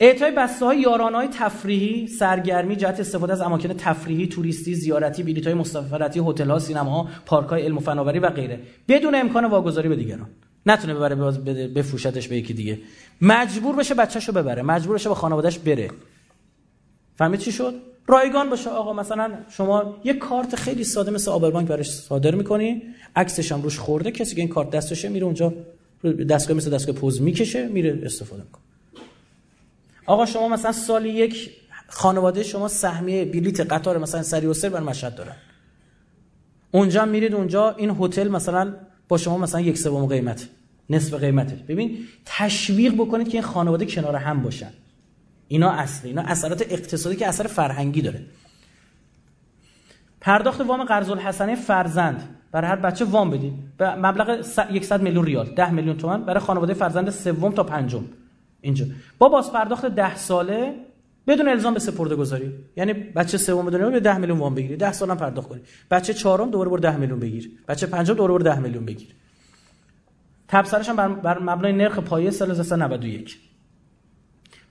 اعطای بسته های یارانه های تفریحی سرگرمی جهت استفاده از اماکن تفریحی توریستی زیارتی بلیط های مسافرتی هتل ها سینما ها پارک های علم و فناوری و غیره. بدون امکان واگذاری به دیگران. نتونه ببره بفروشتش به یکی دیگه. مجبور بشه بچه‌شو ببره. مجبور بشه با خانواده‌اش بره. فهمید چی شد؟ رایگان باشه. آقا مثلا شما یه کارت خیلی ساده مثل آبربانک براش صادر می‌کنی. عکسش هم روش خورده. کسی که این کارت دستشه میره اونجا دستگاه مثل دستگاه پوز می‌کشه میره استفاده می‌کنه. آقا شما مثلا سال یک خانواده شما سهمیه بلیت قطار مثلا سری و سر بر مشهد دارن. اونجا میرید اونجا این هتل مثلا با شما مثلا یک سوم قیمت نصف قیمته. ببین تشویق بکنید که این خانواده کنار هم باشن. اینا اصلی اینا اثرات اقتصادی که اثر فرهنگی داره. پرداخت وام قرض الحسنه فرزند برای هر بچه وام بدید. به مبلغ 100 میلیون ریال 10 میلیون تومان برای خانواده فرزند سوم تا پنجم. اینجا. با باز پرداخت 10 ساله بدون الزام به سپرده گذاری. یعنی بچه سوم دنیا به 10 میلیون وام بگیری. 10 سالم پرداخت کنی. بچه چهارم دوباره برو 10 میلیون بگیر. بچه پنجم دوباره برو 10 میلیون بگیر. تبصرش هم بر, بر مبنای نرخ پایه سال 1991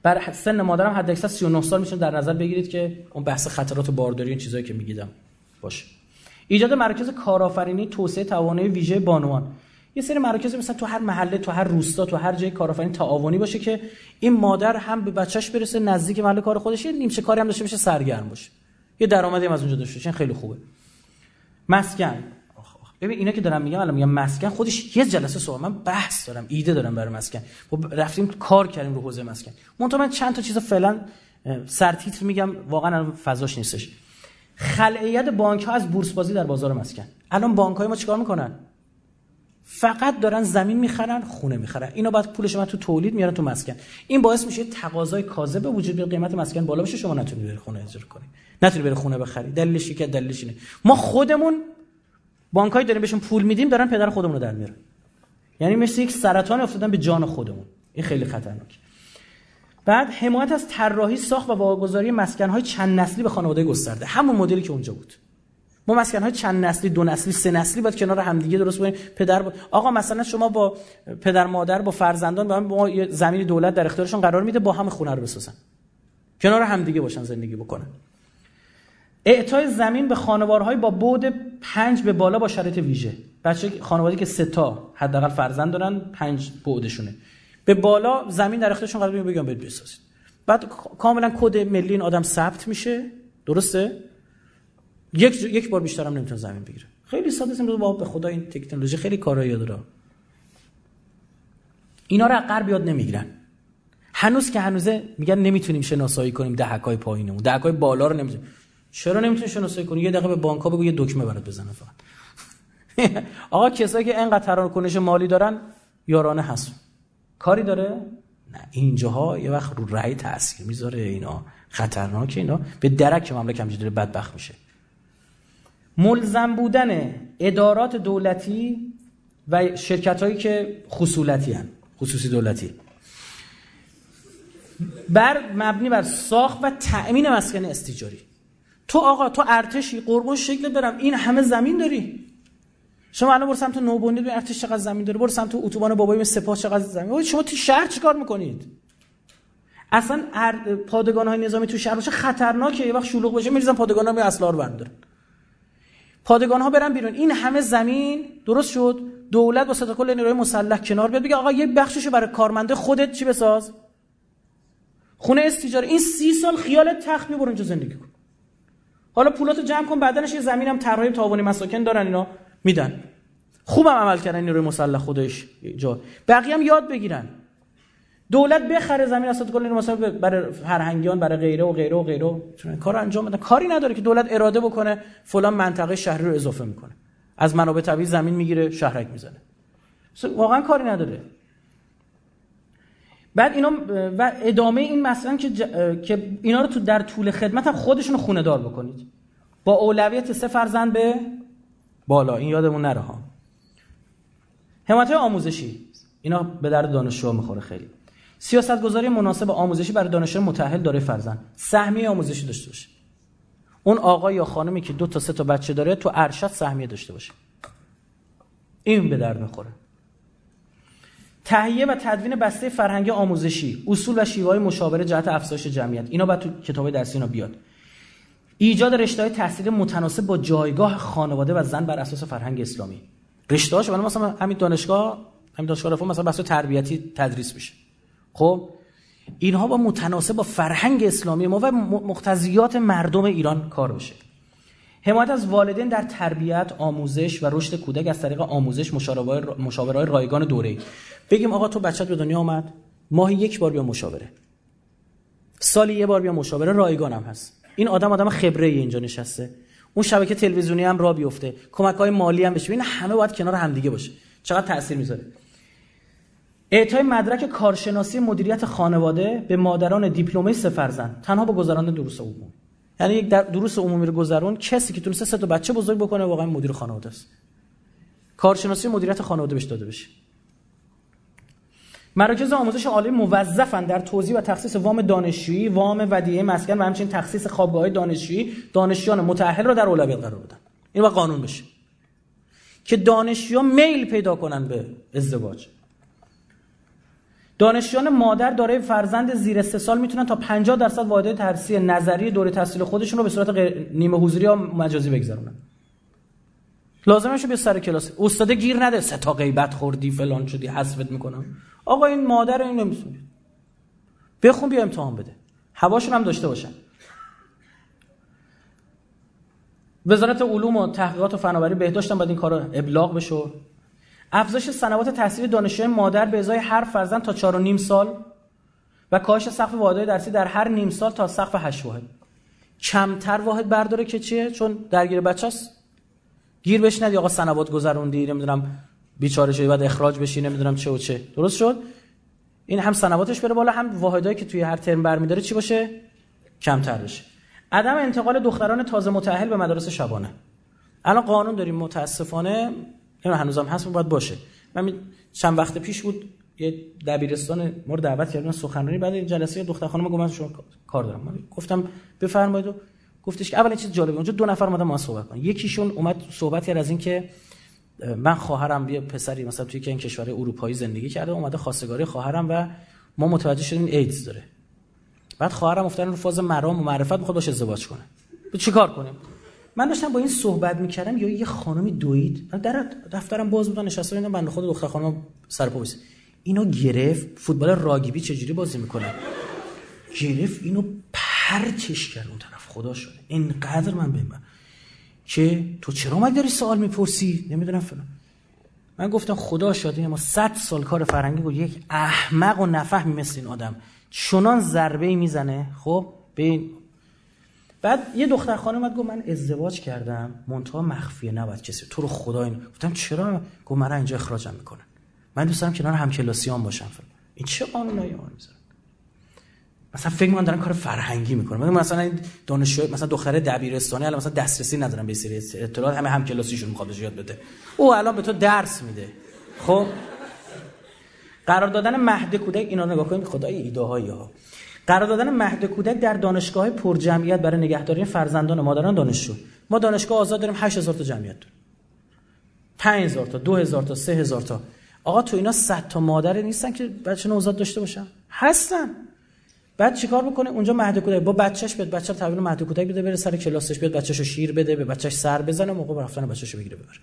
بر سن مادرم حد اکثر 39 سال میشه در نظر بگیرید که اون بحث خطرات بارداری این چیزایی که میگیدم باشه. ایجاد مراکز کارآفرینی توسعه توانایی ویژه بانوان. یه سری مراکز مثلا تو هر محله تو هر روستا تو هر جای کارآفرینی تعاونی باشه که این مادر هم به بچهش برسه نزدیک محل کار خودش یه نیمچه کاری هم داشته باشه سرگرم باشه. یه درآمدی هم از اونجا داشته باشه. خیلی خوبه. مسکن. ببین اینا که دارم میگم الان میگم مسکن خودش یه جلسه صحبت من بحث دارم ایده دارم برای مسکن. خب رفتیم کار کردیم رو حوزه مسکن. منتها من چند تا چیز فعلا سرتیتر میگم واقعا فضاش نیستش. خلعیت بانک ها از بورس بازی در بازار مسکن. الان بانک های ما چیکار می‌کنن؟ فقط دارن زمین می‌خرن خونه می‌خرن. اینا بعد پولش من تو تولید میارن تو مسکن. این باعث میشه تقاضای کاذب به وجود بیاد. قیمت مسکن بالا بشه شما نتونید بری خونه اجاره کنی. نتونید بری خونه بخری. دلیلش که دلیلش اینه. ما خودمون بانکایی داریم بهشون پول میدیم دارن پدر خودمون رو در میارن. یعنی مثل یک سرطان افتادن به جان خودمون. این خیلی خطرناکه بعد حمایت از طراحی ساخت و واگذاری مسکن‌های چند نسلی به خانواده گسترده. همون مدلی که اونجا بود. ما مسکن‌های چند نسلی دو نسلی سه نسلی باید کنار همدیگه درست کنیم. پدر با... آقا مثلا شما با پدر مادر با فرزندان با هم با زمین دولت در اختیارشون قرار میده با هم خونه رو بسازن. کنار همدیگه باشن زندگی بکنن. اعطای زمین به خانوارهای با بعد پنج به بالا با شرایط ویژه. بچه خانوادی که سه تا حداقل فرزند دارن پنج بعدشونه. به بالا زمین در اختیارشون قرار بگم برید بسازید. بعد کاملا کد ملی این آدم ثبت میشه. درسته؟ یک یک بار بیشتر هم نمی‌تونه زمین بگیره. خیلی ساده است با به خدا این تکنولوژی خیلی کارایی داره. اینا رو غرب یاد نمی‌گیرن. هنوز که هنوزه میگن نمی‌تونیم شناسایی کنیم دهکای پایینمون. دهکای بالا رو نمی‌تونیم چرا نمی‌تونی شناسایی کنی؟ یه دقیقه به بانک ها بگو یه دکمه برات بزنه فقط. آقا کسایی که انقدر تراکنش مالی دارن یارانه هست. کاری داره؟ نه اینجاها یه وقت رو رأی تاثیر می‌ذاره اینا. خطرناکه اینا. به درک مملکت همینجوری بدبخت میشه. ملزم بودن ادارات دولتی و شرکت هایی که خصولتی هن. خصوصی دولتی. بر مبنی بر ساخت و تأمین مسکن استیجاری. تو آقا تو ارتشی قربون شکل برم این همه زمین داری. شما الان برو سمت نوبونید ببین ارتش چقدر زمین داره برو سمت اتوبان بابایی سپاه چقدر زمین شما تو شهر چیکار می‌کنید؟ اصلا پادگان های نظامی تو شهر باشه خطرناکه یه وقت شلوغ باشه میریزن پادگان ها می اسلحه بردارن. پادگان ها برن بیرون. این همه زمین درست شد؟ دولت با کل نیروی مسلح کنار بیاد بگه آقا یه بخششو برای کارمنده خودت چی بساز؟ خونه استیجار. این سی سال خیال تخت برو اونجا زندگی کن. حالا پولاتو جمع کن بعدنش یه زمینم طراحی تاوانی مساکن دارن اینا. میدن. خوبم عمل کردن نیروی مسلح خودش. جا. بقیه هم یاد بگیرن. دولت بخره زمین اسات کل مثلا برای فرهنگیان برای غیره و غیره و غیره. چون کار انجام بده کاری نداره که دولت اراده بکنه فلان منطقه شهری رو اضافه می‌کنه. از منابع طبیعی زمین می‌گیره شهرک می‌زنه. واقعا کاری نداره. بعد اینا و ادامه این مثلا که که اینا رو تو در طول خدمت هم خودشون خونه دار بکنید. با اولویت سه فرزند به بالا. این یادمون نره ها. حمایت آموزشی. اینا به درد دانشجو می‌خوره خیلی. سیاست گذاری مناسب آموزشی برای دانشجو متأهل داره فرزند. سهمیه آموزشی داشته باشه. اون آقا یا خانمی که دو تا سه تا بچه داره تو ارشد سهمیه داشته باشه. این به درد می‌خوره. تهیه و تدوین بسته فرهنگی آموزشی اصول و شیوه های مشاوره جهت افزایش جمعیت. اینا باید تو کتاب درسی اینا بیاد. ایجاد رشته های تحصیلی متناسب با جایگاه خانواده و زن بر اساس فرهنگ اسلامی. رشته هاش مثلا همین دانشگاه همین دانشگاه رفت مثلا بحث تربیتی تدریس میشه. خب اینها با متناسب با فرهنگ اسلامی ما و مقتضیات مردم ایران کار بشه حمایت از والدین در تربیت آموزش و رشد کودک از طریق آموزش مشاورهای رایگان دوره بگیم آقا تو بچت به دنیا آمد ماهی یک بار بیا مشاوره. سالی یه بار بیا مشاوره رایگان هم هست. این آدم آدم خبره اینجا نشسته. اون شبکه تلویزیونی هم را بیفته. کمک های مالی هم بشه. این همه باید کنار همدیگه باشه. چقدر تاثیر می‌ذاره. اعطای مدرک کارشناسی مدیریت خانواده به مادران دیپلمه سه فرزند. تنها با گذراندن دروس عمومی یعنی یک دروس عمومی رو گذرون کسی که تونسته سه تا بچه بزرگ بکنه واقعا مدیر خانواده است کارشناسی مدیریت خانواده بهش داده بشه مراکز آموزش عالی موظفن در توزیع و تخصیص وام دانشجویی، وام ودیعه مسکن و همچنین تخصیص خوابگاه دانشجویی دانشجویان متأهل را در اولویت قرار بدن. این با قانون بشه. که دانشجویان میل پیدا کنن به ازدواج. دانشجویان مادر دارای فرزند زیر سه سال می‌تونن تا 50 درصد واحد تدریسی نظری دوره تحصیل خودشون رو به صورت نیمه حضوری یا مجازی بگذرونن. لازمشه به سر کلاس. استاد گیر نده. سه تا غیبت خوردی فلان شدی حذفت می‌کنم. آقا این مادر این نمی‌تونه. بخون بیا امتحان بده. هواشون هم داشته باشن. وزارت علوم و تحقیقات و فناوری بهداشت هم باید این کارو ابلاغ بشه افزایش سنوات تحصیلی دانشجوی مادر به ازای هر فرزند تا چهار و نیم سال و کاهش سقف واحدهای درسی در هر نیم سال تا سقف 8 واحد. کمتر واحد برداره که چیه؟ چون درگیر بچه‌ست. گیر بهش ندی آقا سنوات گذروندی نمی‌دونم بیچاره شدی بعد اخراج بشی نمی‌دونم چه و چه. درست شد؟ این هم سنواتش بره بالا هم واحدایی که توی هر ترم برمیداره چی باشه؟ کمتر بشه. عدم انتقال دختران تازه متأهل به مدارس شبانه. الان قانون داریم متاسفانه این هنوزم هست باید باشه. من چند وقت پیش بود یه دبیرستان ما رو دعوت کردن سخنرانی بعد این جلسه دختر خانم گفتم شما کار دارم. من گفتم بفرمایید و گفتش که اول چیز جالبه اونجا دو نفر اومدن ما صحبت کنن. یکیشون اومد صحبت کرد از اینکه من خواهرم یه پسری مثلا توی که این کشور اروپایی زندگی کرده اومده خواستگاری خواهرم و ما متوجه شدیم ایدز داره. بعد خواهرم افتاد رو فاز مرام و معرفت می‌خواد باشه ازدواج کنه. چیکار کنیم؟ من داشتم با این صحبت می‌کردم یا یه خانمی دوید. در دفترم باز بودن نشسته بودن بنده خود دختر خانم سر اینو گرفت. فوتبال راگبی چجوری بازی می‌کنه؟ گرفت اینو پرتش کرد اون طرف. خدا شده اینقدر من بهم که تو چرا اومد داری سوال می‌پرسی؟ نمی‌دونم فلان. من گفتم خدا شاده ما 100 سال کار فرنگی بود یک احمق و نفهمی مثل این آدم. چنان ضربه می‌زنه. خب به بعد یه دختر خانم اومد گفت من ازدواج کردم. منتها مخفیه نباید کسی. تو رو خدا اینو گفتم چرا؟ گفت من اینجا اخراجم می‌کنن من دوست دارم کنار همکلاسیام باشم. فلان این چه قانونایی ما می‌ذارن مثلا فکر می‌کنم دارن کار فرهنگی می‌کنن. مثلا این دانشجو مثلا دختر دبیرستانی الان مثلا دسترسی ندارن به سری اطلاعات. همه هم کلاسیشون می‌خواد یاد بده. او الان به تو درس میده. خب؟ قرار دادن مهد کودک اینا نگاه کنید. خدای ایده ها. قرار دادن مهد کودک در دانشگاه پر جمعیت برای نگهداری فرزندان مادران دانشجو. ما دانشگاه آزاد داریم 8000 تا جمعیت. داریم 5000 تا 2000 تا 3000 تا. آقا تو اینا 100 تا مادر نیستن که بچه نوزاد داشته باشن؟ هستن. بعد چیکار می‌کنه اونجا مهد کودک با بچهش بیاد بچه تحویل مهد کودک بده بره سر کلاسش بیاد بچه‌شو شیر بده به بچهش سر بزنه موقع رفتن بچه‌شو بگیره ببره.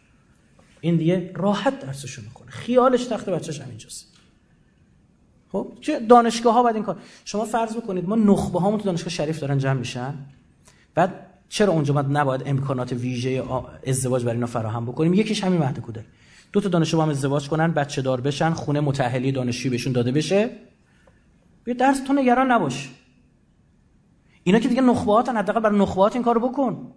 این دیگه راحت درسشو می‌کنه خیالش تخت بچهش همینجاست. خب چه دانشگاه ها بعد این کار. شما فرض بکنید ما نخبه هامون تو دانشگاه شریف دارن جمع میشن. بعد چرا اونجا ما نباید امکانات ویژه ازدواج برای اینا فراهم بکنیم؟ یکیش همین مهد کودک دو تا دانشجو هم ازدواج کنن بچه دار بشن خونه متأهلی دانشجویی بهشون داده بشه. بیا درس تو نگران نباش. اینا که دیگه نخبهاتن حداقل برای نخبهات این کارو بکن.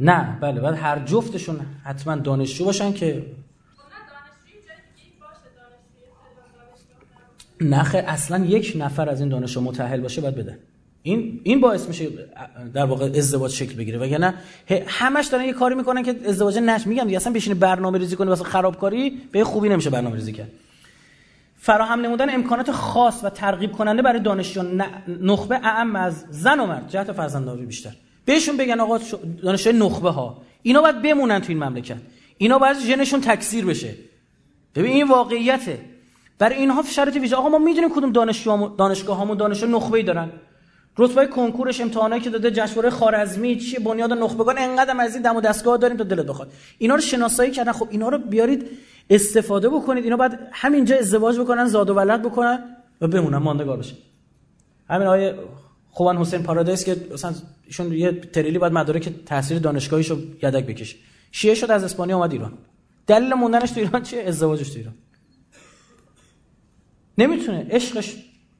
نه بله باید هر جفتشون حتما دانشجو باشن که نخه اصلا یک نفر از این دانشجو متأهل باشه باید بده. این این باعث میشه در واقع ازدواج شکل بگیره. وگرنه همش دارن یه کاری می‌کنن که ازدواج نش میگم دیگه اصلا بشینه برنامه ریزی کنه واسه خرابکاری به خوبی نمیشه برنامه ریزی کرد. فراهم نمودن امکانات خاص و ترغیب کننده برای دانشجویان نخبه اعم از زن و مرد جهت فرزندآوری بیشتر. بهشون بگن آقا دانشجوی نخبه ها اینا باید بمونن تو این مملکت. اینا باید ژنشون تکثیر بشه. ببین این واقعیته. برای اینها شرط ویژه. آقا ما می‌دونیم کدوم دانشجو دانشگاه هامون دانشجو نخبه ای دارن. رتبه کنکورش امتحانایی که داده جشنواره خارزمی چیه بنیاد نخبگان انقدر از این دم و دستگاه داریم تا دلت بخواد. اینا رو شناسایی کردن. خب اینا رو بیارید استفاده بکنید. اینا بعد همینجا ازدواج بکنن زاد و ولد بکنن و بمونن. ماندگار بشن. همین آیه خوان حسین پارادایس که مثلا ایشون یه تریلی بعد مدارک تحصیل دانشگاهیشو یدک بکشه. شیعه شد از اسپانیا اومد ایران. دلیل موندنش تو ایران چیه؟ ازدواجش تو ایران. نمی‌تونه. عشقش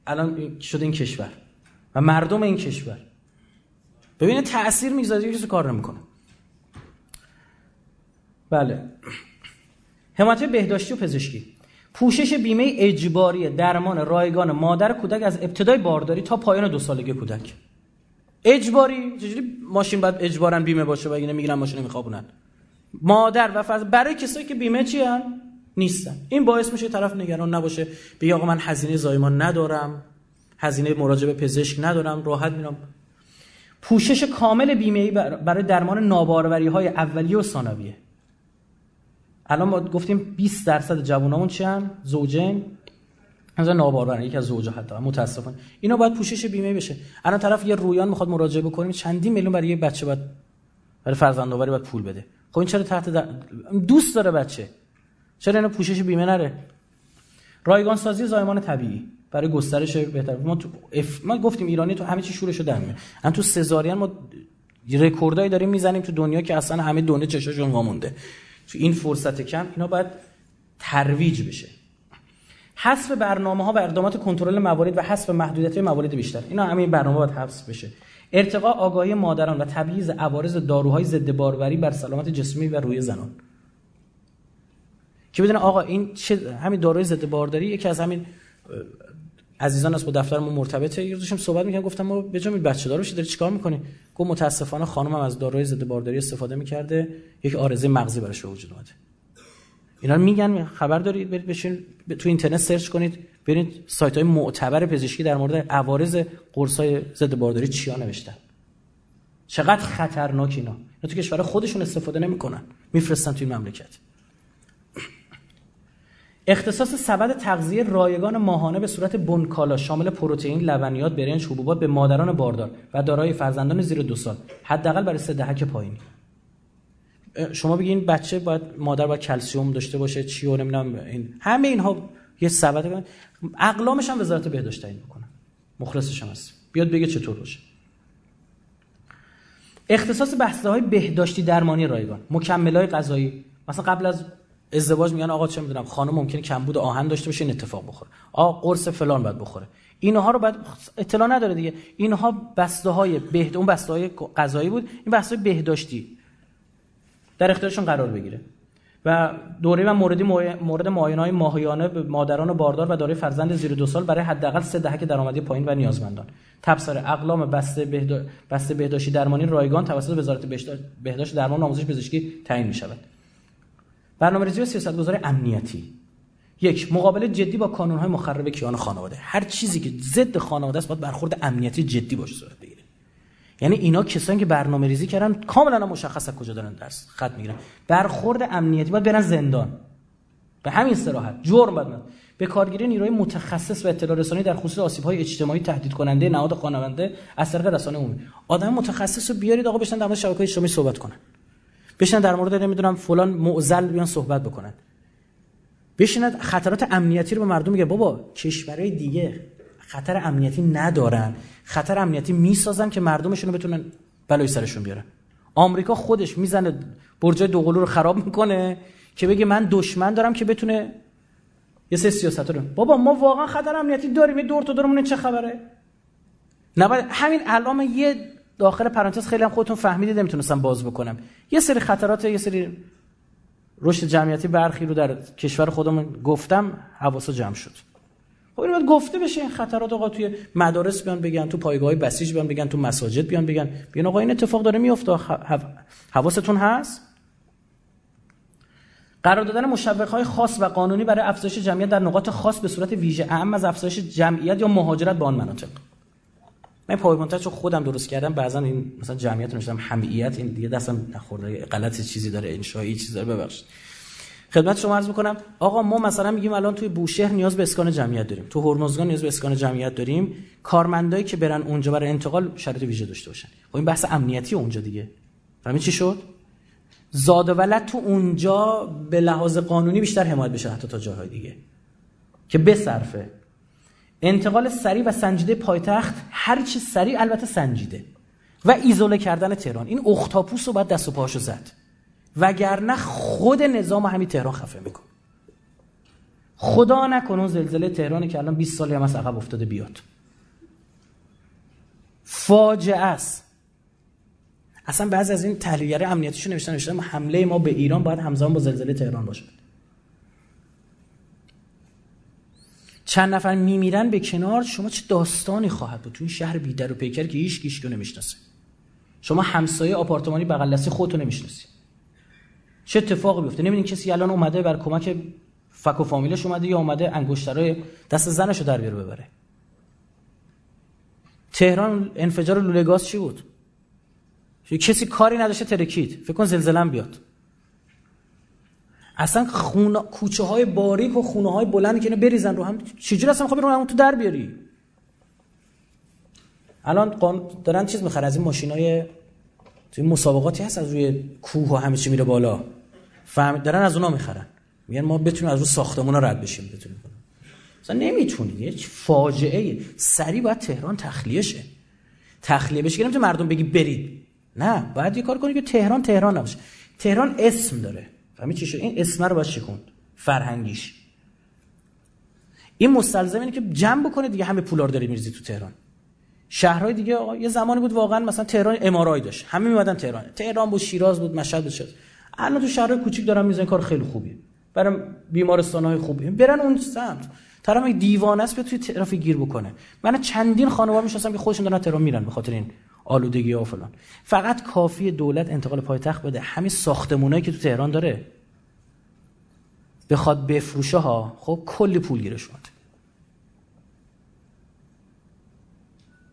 الان شده این کشور و مردم این کشور. ببینه تاثیر می‌ذاره کسی کار نمی‌کنه. بله. حمایت بهداشتی و پزشکی. پوشش بیمه اجباری درمان رایگان مادر کودک از ابتدای بارداری تا پایان دو سالگی کودک. اجباری چجوری ماشین باید اجبارا بیمه باشه و اینا می‌گیرن ماشین میخوابونن؟ مادر و فرز برای کسایی که بیمه چی هم؟ نیستن. این باعث میشه طرف نگران نباشه بگه آقا من هزینه زایمان ندارم هزینه مراجعه پزشک ندارم راحت میرم. پوشش کامل بیمه برای درمان ناباروری های اولیه و ثانویه. الان ما گفتیم 20 درصد جوانامون چی هم زوجین. از ناباروری یکی از زوجا حتی متاسفانه. اینا باید پوشش بیمه بشه. الان طرف یه رویان می‌خواد مراجعه بکنه چندین میلیون برای یه بچه باید برای فرزند آوری باید پول بده. خب این چرا تحت در... دوست داره بچه. چرا اینا پوشش بیمه نره؟ رایگان سازی زایمان طبیعی. برای گسترش بهتر. ما تو اف... ما گفتیم ایرانی تو همه چی شورشو در میاد تو سزارین ما رکوردایی داریم می‌زنیم تو دنیا که اصلا همه دنیا چشاشون مونده تو این فرصت کم اینا باید ترویج بشه. حذف برنامه ها و اقدامات کنترل موارد و حذف محدودیت موارد بیشتر. اینا همین برنامه باید حذف بشه. ارتقاء آگاهی مادران و تبعیض عوارض داروهای ضد باروری بر سلامت جسمی و روی زنان. که بدون آقا این چه همین داروی ضد بارداری یکی از همین عزیزان از با دفتر ما مرتبطه یه داشتم صحبت می‌کنم گفتم ما به جای بچه دارو داری چیکار می‌کنی؟ گفت متاسفانه خانمم از داروی ضد بارداری استفاده می‌کرده یک آرزه مغزی براش به وجود اومده. اینا میگن خبر دارید برید بشین تو اینترنت سرچ کنید برید سایت های معتبر پزشکی در مورد عوارض قرص های ضد بارداری چیا نوشتن. چقدر خطرناک اینا. اینا تو کشور خودشون استفاده نمی‌کنن. میفرستن توی مملکت. اختصاص سبد تغذیه رایگان ماهانه به صورت بنکالا شامل پروتئین، لبنیات، برنج، حبوبات به مادران باردار و دارای فرزندان زیر دو سال. حداقل برای سه دهک پایینی شما بگین بچه باید مادر باید کلسیوم داشته باشه چی و نمی‌دونم این. همه اینها یه سبد اقلامش هم وزارت بهداشت تعیین می‌کنه. مخلصش هم هست. بیاد بگه چطور باشه. اختصاص بحث های بهداشتی درمانی رایگان. مکمل های غذایی. مثلا قبل از ازدواج میگن آقا چه می‌دونم خانم ممکنه کمبود آهن داشته باشه این اتفاق بخوره. آقا قرص فلان باید بخوره. اینها رو بعد اطلاع نداره دیگه. اینها بسته های بهد اون بسته های غذایی بود. این بسته بهداشتی. در اختیارشون قرار بگیره. و دوره و موردی مورد معاینه های ماهیانه به مادران باردار و دارای فرزند زیر دو سال برای حداقل سه دهک درآمدی پایین و نیازمندان. تبصره اقلام بسته, بهدا... بسته بهداشتی درمانی رایگان توسط وزارت بهداشت درمان و آموزش پزشکی تعیین می شود برنامه‌ریزی و سیاستگذاری امنیتی. یک مقابله جدی با های مخرب کیان خانواده. هر چیزی که ضد خانواده است باید برخورد امنیتی جدی باشه صورت بگیره. یعنی اینا کسانی که برنامه ریزی کردن کاملا مشخص کجا دارن درس خط می‌گیرن. برخورد امنیتی باید برن زندان. به همین صراحت جرم باید به کارگیری نیروی متخصص و اطلاع رسانی در خصوص آسیب‌های اجتماعی تهدید کننده نهاد خانواده از طریق رسانه عمومی. آدم متخصص رو بیارید آقا بشن در مورد شبکه‌های اجتماعی صحبت کنن. بشن در مورد نمی‌دونم فلان معضل بیان صحبت بکنن. بشینن خطرات امنیتی رو به مردم میگه بابا کشورهای دیگه خطر امنیتی ندارن. خطر امنیتی می‌سازن که مردمشون رو بتونن بلای سرشون بیارن. آمریکا خودش می‌زنه برجای دوقلو رو خراب می‌کنه که بگه من دشمن دارم که بتونه یه سه سیاست رو. بابا ما واقعا خطر امنیتی داریم. یه دور تو دورمون چه خبره؟ نباید همین الان یه داخل پرانتز خیلی هم خودتون فهمیدید نمی‌تونستم باز بکنم. یه سری خطرات یه سری رشد جمعیتی برخی رو در کشور خودمون گفتم حواسو جمع شد. خب این باید گفته بشه این خطرات آقا توی مدارس بیان بگن تو پایگاه بسیج بیان بگن تو مساجد بیان بگن. بیان آقا این اتفاق داره میفته حواستون هست؟ قرار دادن مشوق های خاص و قانونی برای افزایش جمعیت در نقاط خاص به صورت ویژه اهم از افزایش جمعیت یا مهاجرت به آن مناطق. من پاورپوینت رو خودم درست کردم بعضا این مثلا جمعیت نوشتم همیت این دیگه دستم نخورده. غلط چیزی داره انشایی چیزی داره ببخشید. خدمت شما عرض می‌کنم آقا ما مثلا میگیم الان توی بوشهر نیاز به اسکان جمعیت داریم. تو هرمزگان نیاز به اسکان جمعیت داریم. کارمندایی که برن اونجا برای انتقال شرط ویژه داشته باشن. خب این بحث امنیتی اونجا دیگه. فهمید چی شد؟ زاد و ولد تو اونجا به لحاظ قانونی بیشتر حمایت بشه حتی تا جاهای دیگه. که بصرفه. انتقال سریع و سنجیده پایتخت هر چی سریع البته سنجیده. و ایزوله کردن تهران. این اختاپوس رو باید دست و پاشو زد. وگرنه خود نظام همین تهران خفه میکن خدا نکنه اون زلزله تهرانی که الان 20 سالی هم از عقب افتاده بیاد. فاجعه است. اصلا بعضی از این تحلیلگر امنیتیشون نوشتن نوشتن حمله ما به ایران باید همزمان با زلزله تهران باشه. چند نفر میمیرن به کنار شما چه داستانی خواهد بود؟ تو این شهر بیدر و پیکر که هیچ رو نمی‌شناسه. شما همسایه آپارتمانی بغل دستی خودتو نمی‌شناسی. چه اتفاقی بیفته؟ نمی‌دونی کسی الان اومده بر کمک فک و فامیلش اومده یا اومده انگشترای دست زنشو در بیاره ببره. تهران انفجار لوله گاز چی بود؟ کسی کاری نداشته ترکید. فکر کن زلزله بیاد. اصلا خونه کوچه های باریک و خونه های بلند که اینو بریزن رو هم چجوری اصلا رو هم تو در بیاری؟ الان دارن چیز می‌خرن از این ماشینای توی مسابقاتی هست از روی کوه و همه چی میره بالا. فهم دارن از اونا می‌خرن. میگن ما بتونیم از روی ساختمونا رد بشیم بتونیم اصلا نمی‌تونید یه فاجعه سری باید تهران تخلیه شه. تخلیه بشه که مردم بگی برید. نه باید یه کار کنی که تهران تهران نباشه. تهران اسم داره. فهمی چی شد؟ این اسم رو باید شکوند. فرهنگیش. این مستلزم اینه که جمع بکنه دیگه همه پولار داری میریزی تو تهران. شهرهای دیگه یه زمانی بود واقعا مثلا تهران امارای داشت. همه میمدن تهران. تهران بود شیراز بود مشهد بود شد الان تو شهرهای کوچیک دارن می‌زنن کار خیلی خوبیه. برای بیمارستان های خوبی برن اون سمت. طرف دیوانه است توی طرف گیر بکنه. من چندین خانوار می‌شناسم که خودشون دارن تهران میرن به خاطر این. آلودگی ها و فلان. فقط کافی دولت انتقال پایتخت بده. همین ساختمونایی که تو تهران داره. بخواد بفروشه ها خب کلی پول گیرش اومده.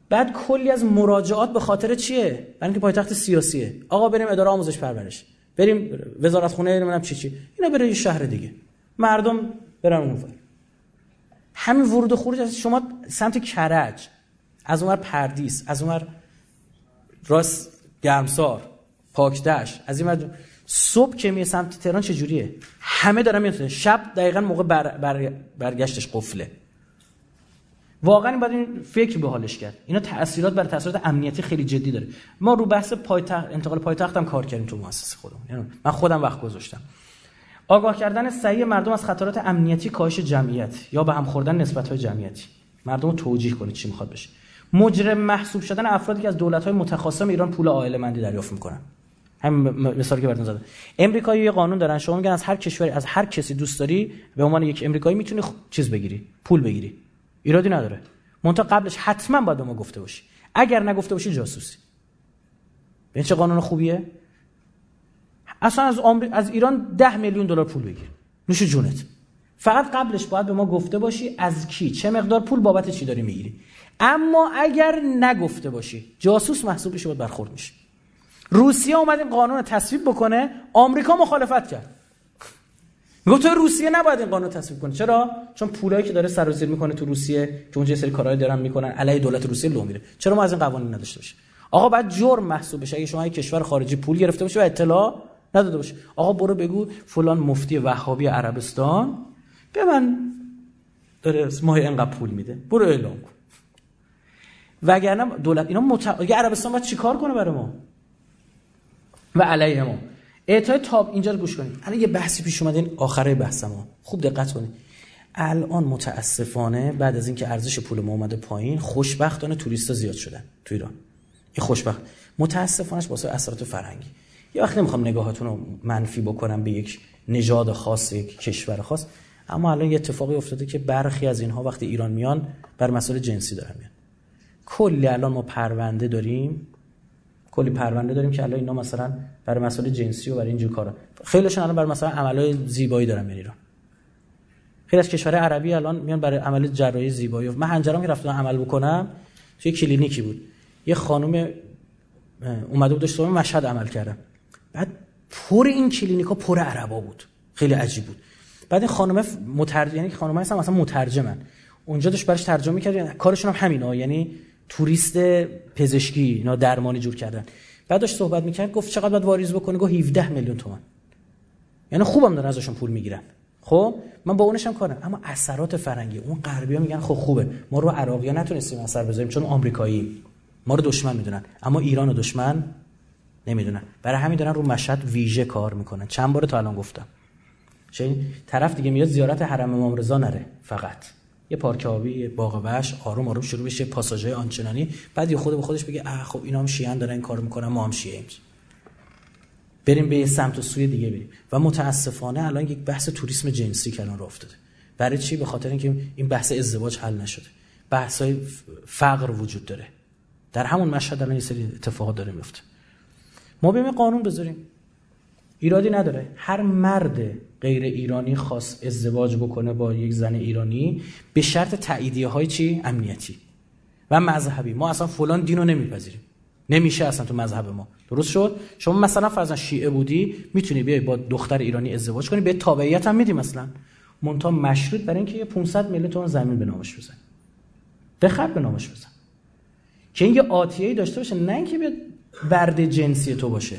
بعد کلی از مراجعات به خاطر چیه؟ برای اینکه پایتخت سیاسیه. آقا بریم اداره آموزش پرورش. بریم وزارت خونه نمی‌دونم چی چی. اینا بره یه شهر دیگه. مردم برن اونور همین ورود و خروج از شما سمت کرج. از اونور پردیس. از اونور راست گرمسار پاکدش از این صبح که می سمت تهران جوریه همه دارن میاد شب دقیقا موقع بر بر برگشتش قفله. واقعا باید این فکر به حالش کرد. اینا تاثیرات بر تاثیرات امنیتی خیلی جدی داره. ما رو بحث پایتخت انتقال پایتخت هم کار کردیم تو مؤسسه خودم یعنی من خودم وقت گذاشتم. آگاه کردن صحیح مردم از خطرات امنیتی کاهش جمعیت یا به هم خوردن نسبت های جمعیتی. مردم رو توجیه کنید چی می‌خواد بشه. مجرم محسوب شدن افرادی که از دولت‌های متخاصم ایران پول عائله مندی دریافت می‌کنن. همین مثالی که براتون زدم. امریکایی یه قانون دارن. شما میگن از هر کشوری از هر کسی دوست داری به عنوان یک امریکایی می‌تونی چیز بگیری پول بگیری. ایرادی نداره. منتها قبلش حتما باید به ما گفته باشی. اگر نگفته باشی جاسوسی. این چه قانون خوبیه؟ اصلا از از ایران ده میلیون دلار پول بگیر. نوش جونت. فقط قبلش باید به ما گفته باشی از کی. چه مقدار پول بابت چی داری می‌گیری. اما اگر نگفته باشی جاسوس محسوب بشه برخورد میشه. روسیه اومد این قانون رو تصویب بکنه آمریکا مخالفت کرد. می‌گفت تو روسیه نباید این قانون تصویب کنه چرا؟ چون پولایی که داره سر می‌کنه تو روسیه که اونجا سری کارهای دارن می‌کنن علیه دولت روسیه لو میره. چرا ما از این قوانین نداشته باشیم؟ آقا بعد جرم محسوب بشه. اگه شما یک کشور خارجی پول گرفته باشه و اطلاع نداده باشه. آقا برو بگو فلان مفتی وهابی عربستان. به من داره ماه اینقدر پول میده. برو اعلام کن. وگرنه دولت اینا مت... عربستان باید چیکار کنه برای ما؟ و علیه ما. اعطای تاب اینجا رو گوش کنید. الان یه بحثی پیش اومده. این آخره بحث ما خوب دقت کنید. الان متاسفانه بعد از اینکه ارزش پول ما اومده پایین خوشبختانه توریستا زیاد شدن تو ایران. این خوشبخت. متاسفانه واسه اثرات فرهنگی. یه وقت نمی‌خوام نگاهاتون رو منفی بکنم به یک نژاد خاص یک کشور خاص. اما الان یه اتفاقی افتاده که برخی از اینها وقتی ایران میان بر مسائل جنسی دارن میان. کلی الان ما پرونده داریم. کلی پرونده داریم که الان اینا مثلا برای مسائل جنسی و برای اینجور کارا. خیلیشون الان برای مثلا عملای زیبایی دارن میرن ایران. خیلی از کشورهای عربی الان میان برای عمل جراحی زیبایی. من هنجرام که رفتم عمل بکنم توی کلینیکی بود. یه خانم اومده بود داشت مشهد عمل کردم بعد پر این کلینیکا پر عربا بود. خیلی عجیب بود. بعد این خانم مترجم یعنی خانم هستن مثلا مترجمن. اونجا داشت براش ترجمه می‌کرد. کارشون هم همینه. یعنی توریست پزشکی اینا درمانی جور کردن. بعد داشت صحبت می‌کرد گفت چقدر باید واریز بکنه گفت 17 میلیون تومان. یعنی خوبم دارن ازشون پول می‌گیرن. خب؟ من با اونش هم کارم. اما اثرات فرنگی. اون غربیا میگن خب خوبه. ما رو عراقی نتونستیم اثر بذاریم چون آمریکایی. ما رو دشمن می‌دونن. اما ایران رو دشمن نمی‌دونن. برای همین دارن رو مشهد ویژه کار می‌کنن. چند بار تا الان گفتم. چه طرف دیگه میاد زیارت حرم امام رضا نره. فقط. یه پارک آبی باغ وحش آروم آروم شروع بشه پاساژهای آنچنانی. بعد یه خود به خودش بگه اه خب اینا هم شیعن دارن این کارو می‌کنن ما هم شیعه بریم به سمت و سوی دیگه بریم. و متاسفانه الان یک بحث توریسم جنسی کلان رو افتاده. برای چی؟ به خاطر اینکه این بحث ازدواج حل نشده. بحث های فقر وجود داره. در همون مشهد الان یه سری اتفاقات داره میفته ما بیایم قانون بذاریم. ایرادی نداره. هر مرد غیر ایرانی خاص ازدواج بکنه با یک زن ایرانی به شرط تاییدیه های چی؟ امنیتی. و مذهبی. ما اصلا فلان دینو نمیپذیریم. نمیشه اصلا تو مذهب ما. درست شد؟ شما مثلا فرضاً شیعه بودی می‌تونی بیای با دختر ایرانی ازدواج کنی به تابعیت هم میدی مثلا. مونتا مشروط برای اینکه یه 500 میلیون تومان زمین به نامش بزن بخر به نامش بزن. که این یه آتیه‌ای داشته باشه نه اینکه بیاد برد جنسی تو باشه.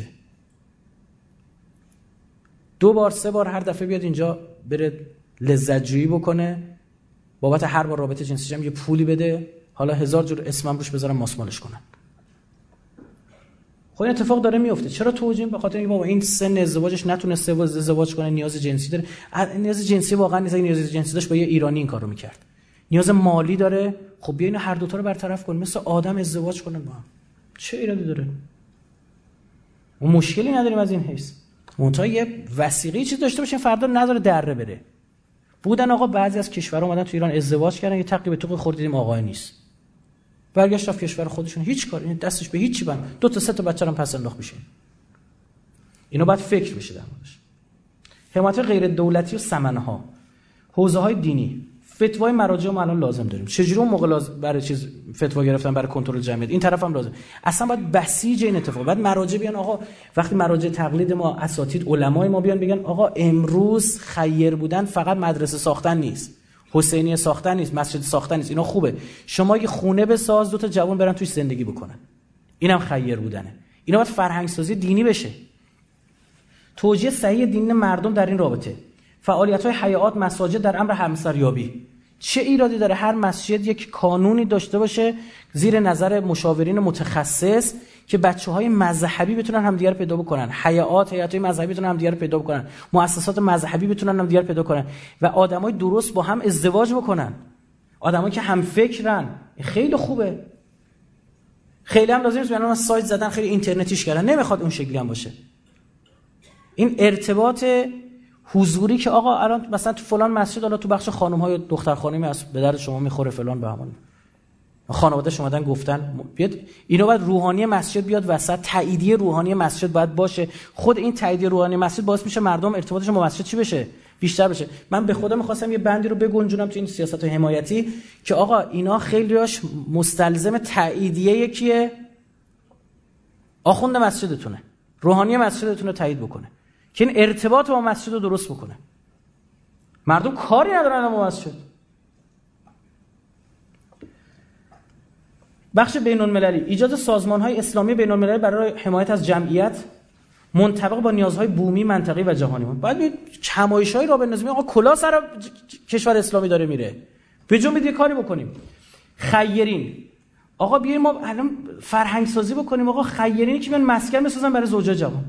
دو بار سه بار هر دفعه بیاد اینجا بره لذت جویی بکنه. بابت هر بار رابطه جنسی هم یه پولی بده. حالا هزار جور اسمم روش بذارم ماسمالش کنن خب این اتفاق داره میفته. چرا توجیم به خاطر اینکه بابا این سن ازدواجش نتونسته ازدواج کنه نیاز جنسی داره. نیاز جنسی واقعا نیست. نیاز جنسی داشت با یه ایرانی این کارو می‌کرد. نیاز مالی داره. خب بیا هر دو تا رو برطرف کن. مثل آدم ازدواج کنن با هم. چه ایرادی داره؟ اون مشکلی نداریم از این حیث. منتها یه وسیقی چیز داشته باشین فردا نذاره دره بره. بودن آقا بعضی از کشورها اومدن تو ایران ازدواج کردن یه تقی به تو خوردیدیم آقای نیست. برگشت رفت کشور خودشون هیچ کاری یعنی دستش به هیچی بند دو تا سه تا بچه هم پس انداخت بشه اینو باید فکر بشه در موردش. حمایت غیر دولتی و سمنه ها حوزه های دینی. فتوای مراجع ما الان لازم داریم. چجوری اون موقع لازم برای چیز فتوا گرفتن برای کنترل جمعیت؟ این طرف هم لازم. اصلا باید بسیج این اتفاق. بعد مراجع بیان آقا وقتی مراجع تقلید ما اساتید علمای ما بیان بگن آقا امروز خیر بودن فقط مدرسه ساختن نیست. حسینی ساختن نیست مسجد ساختن نیست. اینا خوبه. شما یه خونه بساز دو تا جوان برن توش زندگی بکنن. اینم خیر بودنه. اینا باید فرهنگ سازی دینی بشه. توجیه صحیح دین مردم در این رابطه. فعالیت های حیات مساجد در امر همسریابی. چه ایرادی داره هر مسجد یک کانونی داشته باشه زیر نظر مشاورین متخصص که بچه های مذهبی بتونن همدیگه رو پیدا بکنن حیات حیات مذهبی بتونن همدیگه رو پیدا بکنن مؤسسات مذهبی بتونن همدیگه رو پیدا کنن و آدمای درست با هم ازدواج بکنن. آدمایی که هم فکرن خیلی خوبه. خیلی هم لازم نیست سایت زدن خیلی اینترنتیش کردن. نمی‌خواد اون شکلی هم باشه. این ارتباط حضوری که آقا الان مثلا تو فلان مسجد حالا تو بخش خانم های دختر خانمی هست به درد شما می‌خوره فلان به همون. خانواده شما دن گفتن بیاد اینو باید روحانی مسجد بیاد وسط تاییدیه روحانی مسجد باید باشه. خود این تاییدیه روحانی مسجد باعث میشه مردم ارتباطشون با مسجد چی بشه؟ بیشتر بشه. من به خودم می‌خواستم یه بندی رو بگنجونم تو این سیاست حمایتی که آقا اینا خیلیاش مستلزم تاییدیه یکیه. آخوند مسجدتونه. روحانی مسجدتون رو تایید بکنه. که این ارتباط با مسجد رو درست بکنه. مردم کاری ندارن با مسجد. بخش بین المللی ایجاد سازمان های اسلامی بین المللی برای حمایت از جمعیت منطبق با نیازهای بومی منطقی و جهانی. باید باید کمایش های را بندازیم آقا کلا سر کشور اسلامی داره میره. به جو یه کاری بکنیم. خیرین. آقا بیایم ما الان فرهنگ سازی بکنیم. آقا خیرینی که بیان مسکن بسازن برای زوجا جوان.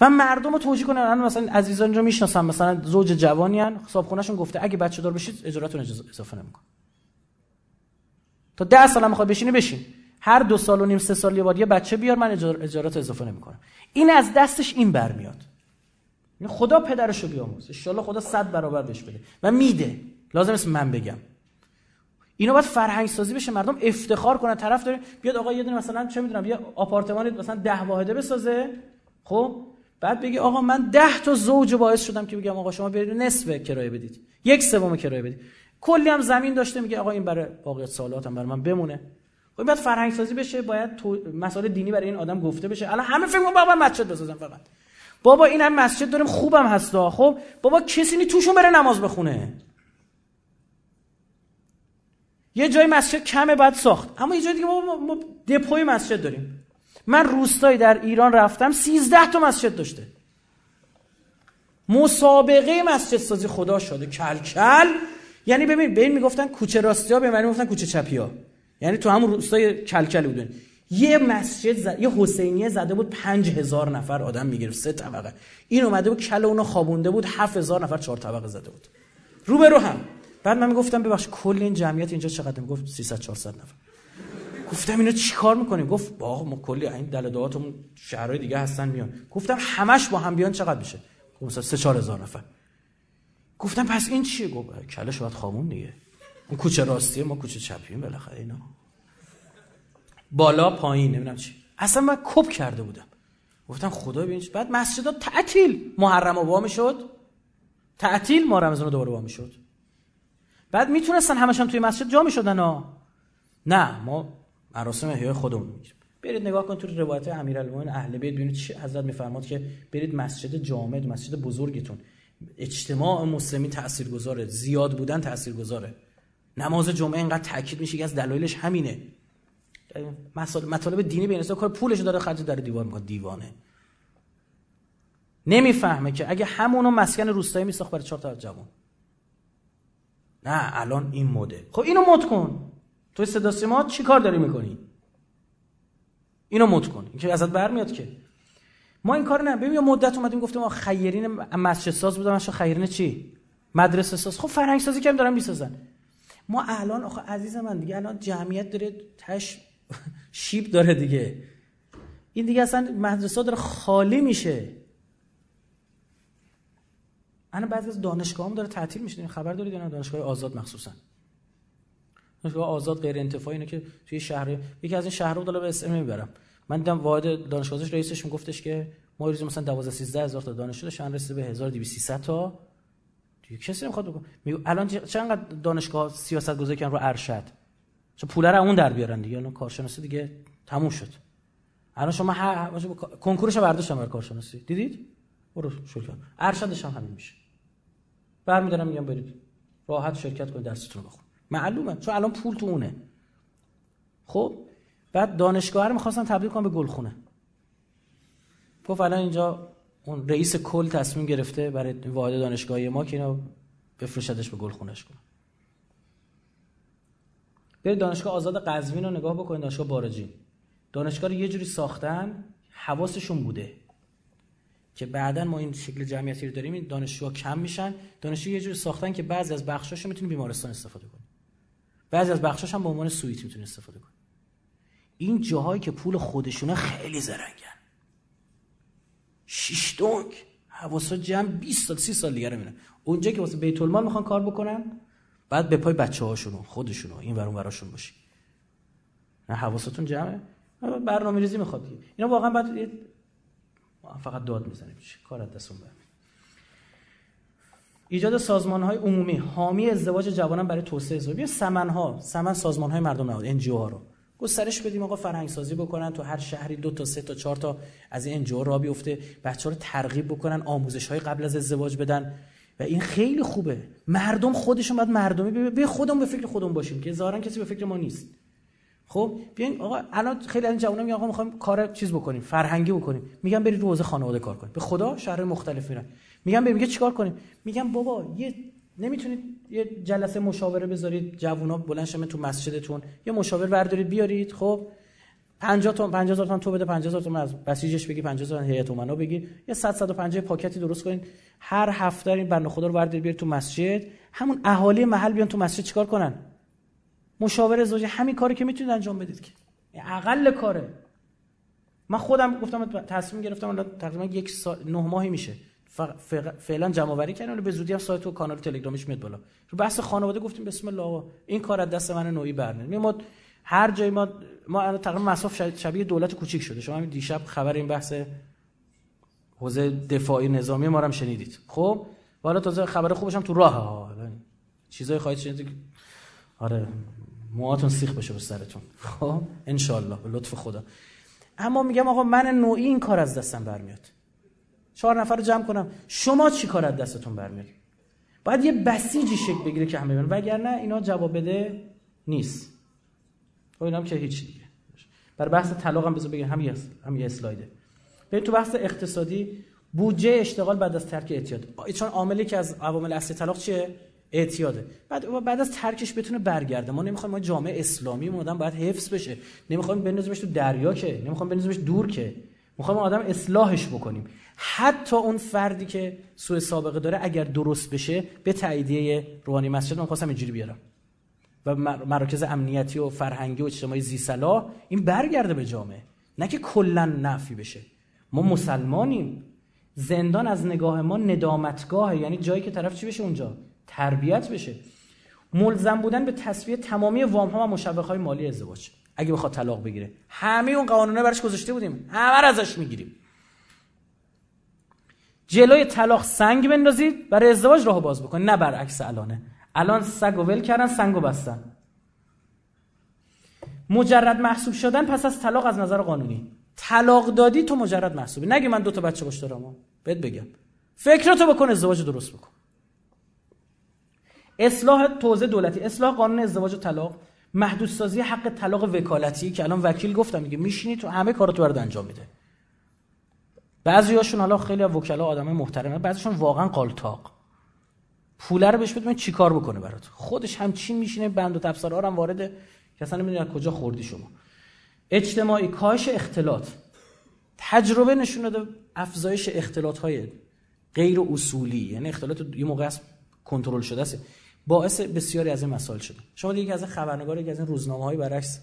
و مردم رو توجیه کنن. الان مثلا عزیزان رو می‌شناسن. مثلا زوج جوانی ان گفته اگه بچه دار بشید اجارتون اضافه نمیکن تا ده سال هم بشینی بشین. هر دو سال و نیم سه سال یه بار یه بچه بیار من اجارت اضافه نمی‌کنم. این از دستش این برمیاد یعنی خدا پدرشو بیاموز ان خدا صد برابر بهش بده. و میده. لازم است من بگم. اینو باید فرهنگ سازی بشه. مردم افتخار کنن طرف داره بیاد آقا یه دونه مثلا چه می‌دونم یه آپارتمان مثلا ده واحده بسازه. خب؟ بعد بگی آقا من ده تا زوج باعث شدم که بگم آقا شما برید نصف کرایه بدید. یک سوم کرایه بدید. کلی هم زمین داشته میگه آقا این برای باقی سالات هم برای من بمونه. خب باید فرهنگ سازی بشه باید تو... مسائل دینی برای این آدم گفته بشه. الان همه فکر بابا مسجد بسازن فقط. بابا این هم مسجد داریم خوبم هستا خب بابا کسی نی توشون بره نماز بخونه. یه جای مسجد کمه بعد ساخت. اما یه جای دیگه ما دپوی مسجد داریم. من روستایی در ایران رفتم 13 تا مسجد داشته. مسابقه مسجد سازی خدا شده. کلکل. یعنی ببین به این می‌گفتن کوچه راستی ها به من می‌گفتن کوچه چپی ها. یعنی تو همون روستای کلکل بودن. یه مسجد زد... یه حسینیه زده بود پنج هزار نفر آدم می‌گرفت. سه طبقه. این اومده بود کل اونو خوابونده بود هفت هزار نفر چهار طبقه زده بود. رو به رو هم. بعد من می‌گفتم ببخش کل این جمعیت اینجا چقدر؟ می‌گفت 300 400 نفر. گفتم اینو چیکار می‌کنیم گفت با ما کلی این دلداتمون شهرهای دیگه هستن میان. گفتم همش با هم بیان چقدر میشه؟ مثلا 3 4000 نفر. گفتم پس این چیه؟ گفت کلش باید خامون دیگه. اون کوچه راستیه ما کوچه چپیم بالاخره اینا. بالا پایین نمی‌دونم چی. اصلا من کپ کرده بودم. گفتم خدا ببین بعد مسجد تعطیل محرم وا می‌شد تعطیل ما رمضان دوباره وا می‌شد بعد می‌تونستن همشون توی مسجد جا می‌شدن ها. نه ما مراسم احیای خودمون میگیم برید نگاه کن تو روایت امیرالمومنین اهل بیت ببینید چی حضرت میفرماد که برید مسجد جامع مسجد بزرگتون. اجتماع مسلمی تاثیرگذاره زیاد بودن تاثیرگذاره نماز جمعه اینقدر تاکید میشه که از دلایلش همینه. مطالب دینی به کار پولش داره خرج در دیوار می‌کنه دیوانه. نمی‌فهمه که اگه همونو مسکن روستایی میساخت برای چهار تا جوان. نه الان این مده. خب اینو مد کن. تو صدا سیما چی کار داری می‌کنی؟ اینو مد کن. که ازت برمیاد که. ما این کار نه. ببین مدت اومدیم گفتیم ما خیرین مسجد ساز بودم. اصلا خیرین چی؟ مدرسه ساز. خب فرهنگ سازی کم دارن می‌سازن. ما الان آخه عزیز من دیگه الان جمعیت داره تش شیب داره دیگه. این دیگه اصلا مدرسه داره خالی میشه. انا بعضی از دانشگاه هم داره تعطیل میشه. خبر دارید نه؟ دانشگاه آزاد مخصوصا. دانشگاه آزاد غیر انتفاعی اینه که توی شهر یکی از این شهرها داره به اسم می‌برم من دیدم واحد دانشگاهش رئیسش میگفتش که ما روزی مثلا 12 13 هزار تا دانشجو داشتن رسیده به 1200 تا. دیگه کسی نمی‌خواد بگه میگه الان چقدر دانشگاه سیاست گذاری کردن رو ارشد؟ چون پول رو اون در بیارن دیگه. الان کارشناسی دیگه تموم شد. الان شما هر کنکورش برداشتن برای کارشناسی. دیدید؟ برو شروع کن. ارشدش هم همین میشه. برمیدارم میگم برید. راحت شرکت کنید درستون بخون معلومه. چون الان پول تو اونه. خب؟ بعد دانشگاه رو می‌خواستن تبدیل کنن به گلخونه. گفت الان اینجا اون رئیس کل تصمیم گرفته برای واحد دانشگاهی ما که اینو بفرشدش به گلخونش کنه. برید دانشگاه آزاد قزوین رو نگاه بکنید دانشگاه باراجین. دانشگاه رو یه جوری ساختن حواسشون بوده. که بعدا ما این شکل جمعیتی رو داریم این دانشجوها کم میشن. دانشجو یه جوری ساختن که بعضی از بخشاشو می‌تونی بیمارستان استفاده کنی. بعضی از بخشاش هم به عنوان سویت می‌تونی استفاده کنی. این جاهایی که پول خودشونه خیلی زرنگن. شش دونک حواسا جمع 20 سال 30 سال دیگه میرن اونجا که واسه بیت المال می‌خوان کار بکنن بعد به پای بچه خودشونو این ورون براشون باشی. نه حواستون جمعه. برنامه ریزی می‌خواد. اینا واقعا بعد فقط داد می‌زنیم. کار دستون ایجاد سازمان های عمومی. حامی ازدواج جوانان برای توسعه ازدواج بیا سمن ها سمن سازمان های مردم نهاد. ان ها رو. گسترش بدیم آقا فرهنگ سازی بکنن. تو هر شهری دو تا سه تا چهار تا از این ان را بیفته. بچه رو ترغیب بکنن آموزش های قبل از ازدواج بدن. و این خیلی خوبه. مردم خودشون باید مردمی به خودمون به فکر خودمون باشیم که ظاهرا کسی به فکر ما نیست. خب بیاین آقا الان خیلی از جوونا میگن آقا می‌خوایم کار چیز بکنیم فرهنگی بکنیم. میگن برید رو حوزه خانواده کار کنید. به خدا شهر مختلف میرن. میگن بریم میگه چیکار کنیم؟ میگن بابا یه نمی‌تونید یه جلسه مشاوره بذارید جوونا بلند تو مسجدتون یه مشاور بردارید بیارید خب؟ 50 تا 50 هزار تومان تو بده 50 هزار تومان از بسیجش بگی 50 هزار هیئت امنا بگی یه 100 150 پاکتی درست کنید هر هفته این بنده خدا رو بردارید بیارید تو مسجد. همون اهالی محل بیان تو مسجد چیکار کنن؟ مشاور زوجی همین کاری که می‌تونید انجام بدید که. اقل کاره. من خودم گفتم تصمیم گرفتم الان تقریبا یک سال نه ماهی میشه. فعلا جمع آوری کردن به زودی هم سایت و کانال تلگرامیش میاد بالا. رو بحث خانواده گفتیم بسم الله این کار از دست من نوعی برنه. ما هر جای ما ما تقریبا مصاف شبیه دولت کوچیک شده. شما همین دیشب خبر این بحث حوزه دفاعی نظامی ما هم شنیدید. خب؟ حالا تازه خبر خوبش هم تو راه ها. چیزای خواهید شنید آره موهاتون سیخ بشه به سرتون. خب؟ ان به لطف خدا. اما میگم آقا من نوعی این کار از دستم برمیاد. چهار نفر رو جمع کنم. شما چی کار از دستتون برمیاد؟ باید یه بسیجی شکل بگیره که همه ببینن. وگرنه اینا جواب بده نیست. خب اینم که هیچ دیگه. برای بحث طلاق هم بذار بگم همین هم یه اسلایده ببین تو بحث اقتصادی بودجه اشتغال بعد از ترک اعتیاد. چون عاملی که از عوامل اصلی طلاق چیه؟ اعتیاده. بعد بعد از ترکش بتونه برگرده. ما نمی‌خوایم ما جامعه اسلامی مودن باید حفظ بشه. نمی‌خوایم بندازیمش تو دریا که نمی‌خوایم بندازیمش دور که. می‌خوایم آدم اصلاحش بکنیم. حتی اون فردی که سوء سابقه داره اگر درست بشه به تاییدیه روحانی مسجد من خواستم اینجوری بیارم. و مراکز امنیتی و فرهنگی و اجتماعی زی صلاح این برگرده به جامعه. نه که کلا نفی بشه. ما مسلمانیم. زندان از نگاه ما ندامتگاهه. یعنی جایی که طرف چی بشه اونجا؟ تربیت بشه. ملزم بودن به تصویه تمامی وام ها و مشوق های مالی ازدواج. اگه بخواد طلاق بگیره. همه اون قانونه برش گذاشته بودیم. همه ازش می‌گیریم. جلوی طلاق سنگ بندازید برای ازدواج راه باز بکنید. نه برعکس الانه. الان سگ و ول کردن سنگ و بستن. مجرد محسوب شدن پس از طلاق از نظر قانونی. طلاق دادی تو مجرد محسوبی. نگه من دو تا بچه باش دارم. بهت بگم. فکراتو بکن ازدواج درست بکن. اصلاح توزیع دولتی. اصلاح قانون ازدواج و طلاق. محدودسازی حق طلاق وکالتی که الان وکیل گفتم میگه میشینی تو همه کاراتو برات انجام میده. بعضیاشون حالا خیلی وکلا آدم محترمه بعضیشون واقعا قالتاق پوله رو بهش بدون چیکار بکنه برات. خودش همچین میشینه بند و تفسیر هم وارد کسا نمی‌دونه کجا خوردی شما. اجتماعی کاهش اختلاط. تجربه نشون داده افزایش اختلاط های غیر اصولی. یعنی اختلاط یه موقع است کنترل شده است. باعث بسیاری از این مسائل شده. شما دیگه از خبرنگار یکی از این روزنامه های برعکس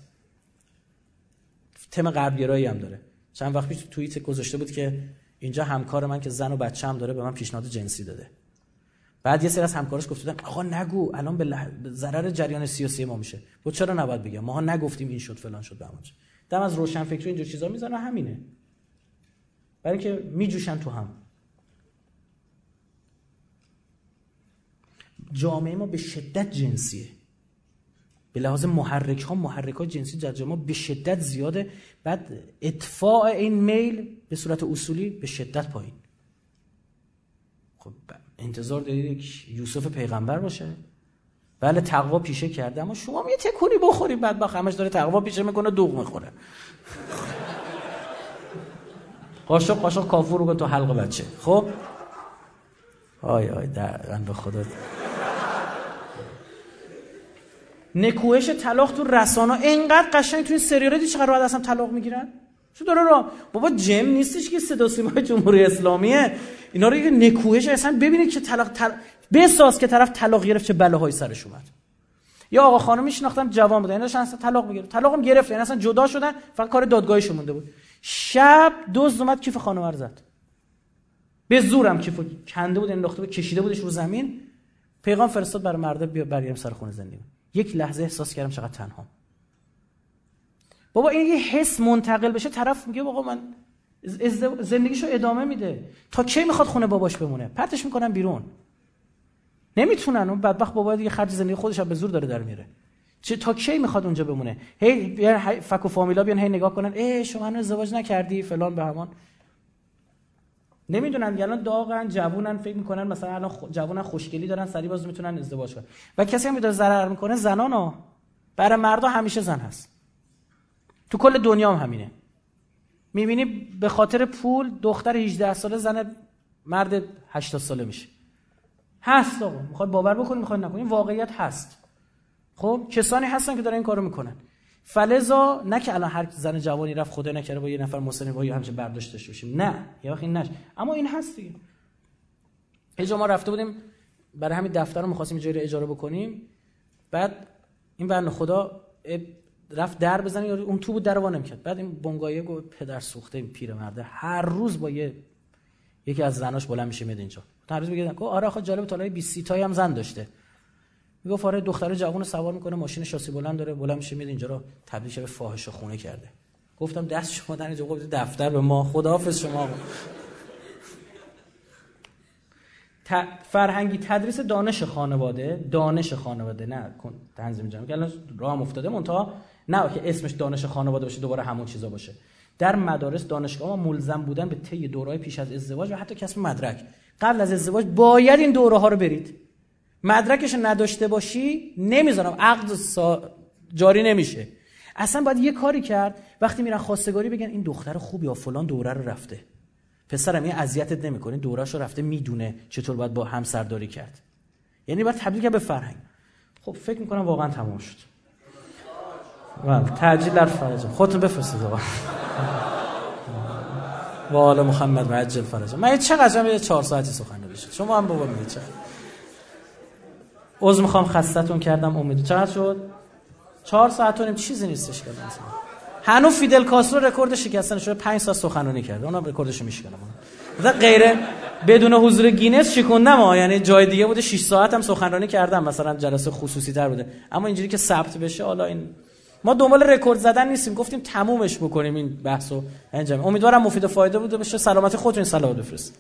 تم غربگرایی هم داره. چند وقت پیش توییت گذاشته بود که اینجا همکار من که زن و بچه هم داره به من پیشنهاد جنسی داده. بعد یه سری از همکارش گفتن آقا نگو الان به ضرر جریان سیاسی ما میشه. بود چرا نباید بگم؟ ما نگفتیم این شد فلان شد بهمانش دم از روشن فکری اینجور چیزا می‌زنه همینه. برای که میجوشن تو هم. جامعه ما به شدت جنسیه. به لحاظ محرک ها محرک ها جنسی در جامعه به شدت زیاده. بعد اتفاع این میل به صورت اصولی به شدت پایین. خب انتظار دارید یوسف پیغمبر باشه. بله تقوا پیشه کرده اما شما یه تکونی بخوری بعد با همش داره تقوا پیشه می‌کنه دوغ می‌خوره. قاشق قاشق کافور رو تو حلق بچه. خب؟ آی آی در به خدا نکوهش طلاق تو رسانه اینقدر قشنگ تو این سریال دی چقدر راحت اصلا طلاق می‌گیرن؟ چه داره را بابا جم نیستش که صدا سیمای جمهوری اسلامیه. اینا رو یه نکوهش اصلا ببینید که طلاق تل... بساز که طرف طلاق گرفت چه بلاهایی سرش اومد. یا آقا خانم میشناختم جوان بودن اینا اصلا طلاق می‌گرفت طلاقم گرفت. یعنی اصلا جدا شدن. فقط کار دادگاهیش مونده بود. شب دزد اومد کیف خانم زد. به زورم کیف کنده بود انداخته بود کشیده بودش رو زمین. پیغام فرستاد برای مرده بیا برگردیم سر خونه زندگی. یک لحظه احساس کردم چقدر تنها بابا این یه حس منتقل بشه طرف میگه بابا من زندگیشو ادامه میده. تا کی می‌خواد خونه باباش بمونه؟ پرتش می‌کنن بیرون. نمی‌تونن. اون بدبخت بابا دیگه خرج زندگی خودش به زور داره در میره. چه تا کی می‌خواد اونجا بمونه؟ هی بیان فک و فامیلا بیان هی نگاه کنن. ای شما هنوز ازدواج نکردی؟ فلان به همان. نمی‌دونن الان داغن جوونن فکر می‌کنن مثلا الان. جوونن خوشگلی دارن سری باز می‌تونن ازدواج کنن. و کسی هم داره ضرر می‌کنه زنانا برای مردا همیشه زن هست. تو کل دنیا هم همینه. می‌بینی به خاطر پول دختر 18 ساله زن مرد 80 ساله میشه. هست آقا. می‌خواد باور بکنی می‌خواد نکنی واقعیت هست. خب کسانی هستن که دارن این کارو می‌کنن. فلزا نه که الان هر زن جوانی رفت خدا نکره با یه نفر مسلمان با یه برداشت داشته باشیم. نه یه وقت این نش اما این هست دیگه. یه ما رفته بودیم برای همین دفتر رو می‌خواستیم جایی اجاره بکنیم. بعد این بنده خدا رفت در بزنه اون تو بود در وانم کرد بعد این بنگایه گفت پدر سوخته این پیرمرده هر روز با یه یکی از زناش بلند میشه میاد اینجا. هر روز میگه آره آخه جالب تالای 20 تایی هم زن داشته. می‌گفت آره دختر جوان سوار می‌کنه ماشین شاسی بلند داره بلند میشه میاد اینجا رو تبدیل به فاحش خونه کرده. گفتم دست شما در اینجا گفت دفتر به ما خداحافظ شما. فرهنگی تدریس دانش خانواده دانش خانواده نه تنظیم جمعی که الان راه افتاده منتها نه که اسمش دانش خانواده باشه دوباره همون چیزا باشه. در مدارس دانشگاه ما ملزم بودن به طی دورهای پیش از ازدواج و حتی کسب مدرک. قبل از ازدواج باید این دوره ها رو برید. مدرکش نداشته باشی نمی‌ذارم. عقد سا... جاری نمیشه. اصلا باید یه کاری کرد. وقتی میرن خواستگاری بگن این دختر خوب یا فلان دوره رو رفته. پسرم این اذیتت نمی‌کنه. دورهش رو رفته می‌دونه چطور باید با همسرداری کرد. یعنی باید تبدیل کرد به فرهنگ. خب فکر می‌کنم واقعا تمام شد. بله تعجیل در فرج. خودتون بفرستید آقا. و محمد معجل فرج. من چقدر یه چهار ساعتی سخن بشه شما هم بابا میگه چقدر. عذر می‌خوام خستتون کردم امید چقدر شد؟ چهار ساعت و چیزی نیستش که مثلا. هنو فیدل کاسترو رکورد شکستن شده 5 ساعت سخنرانی کرده. اونم رکوردش میشکنه مثلا غیر بدون حضور گینس شکوندم ها یعنی جای دیگه بوده 6 ساعت هم سخنرانی کردم. مثلا جلسه خصوصی تر بوده. اما اینجوری که ثبت بشه حالا این ما دنبال رکورد زدن نیستیم. گفتیم تمومش بکنیم این بحثو انجام. امیدوارم مفید و فایده بوده باشه. سلامت خودتون سلام بفرست.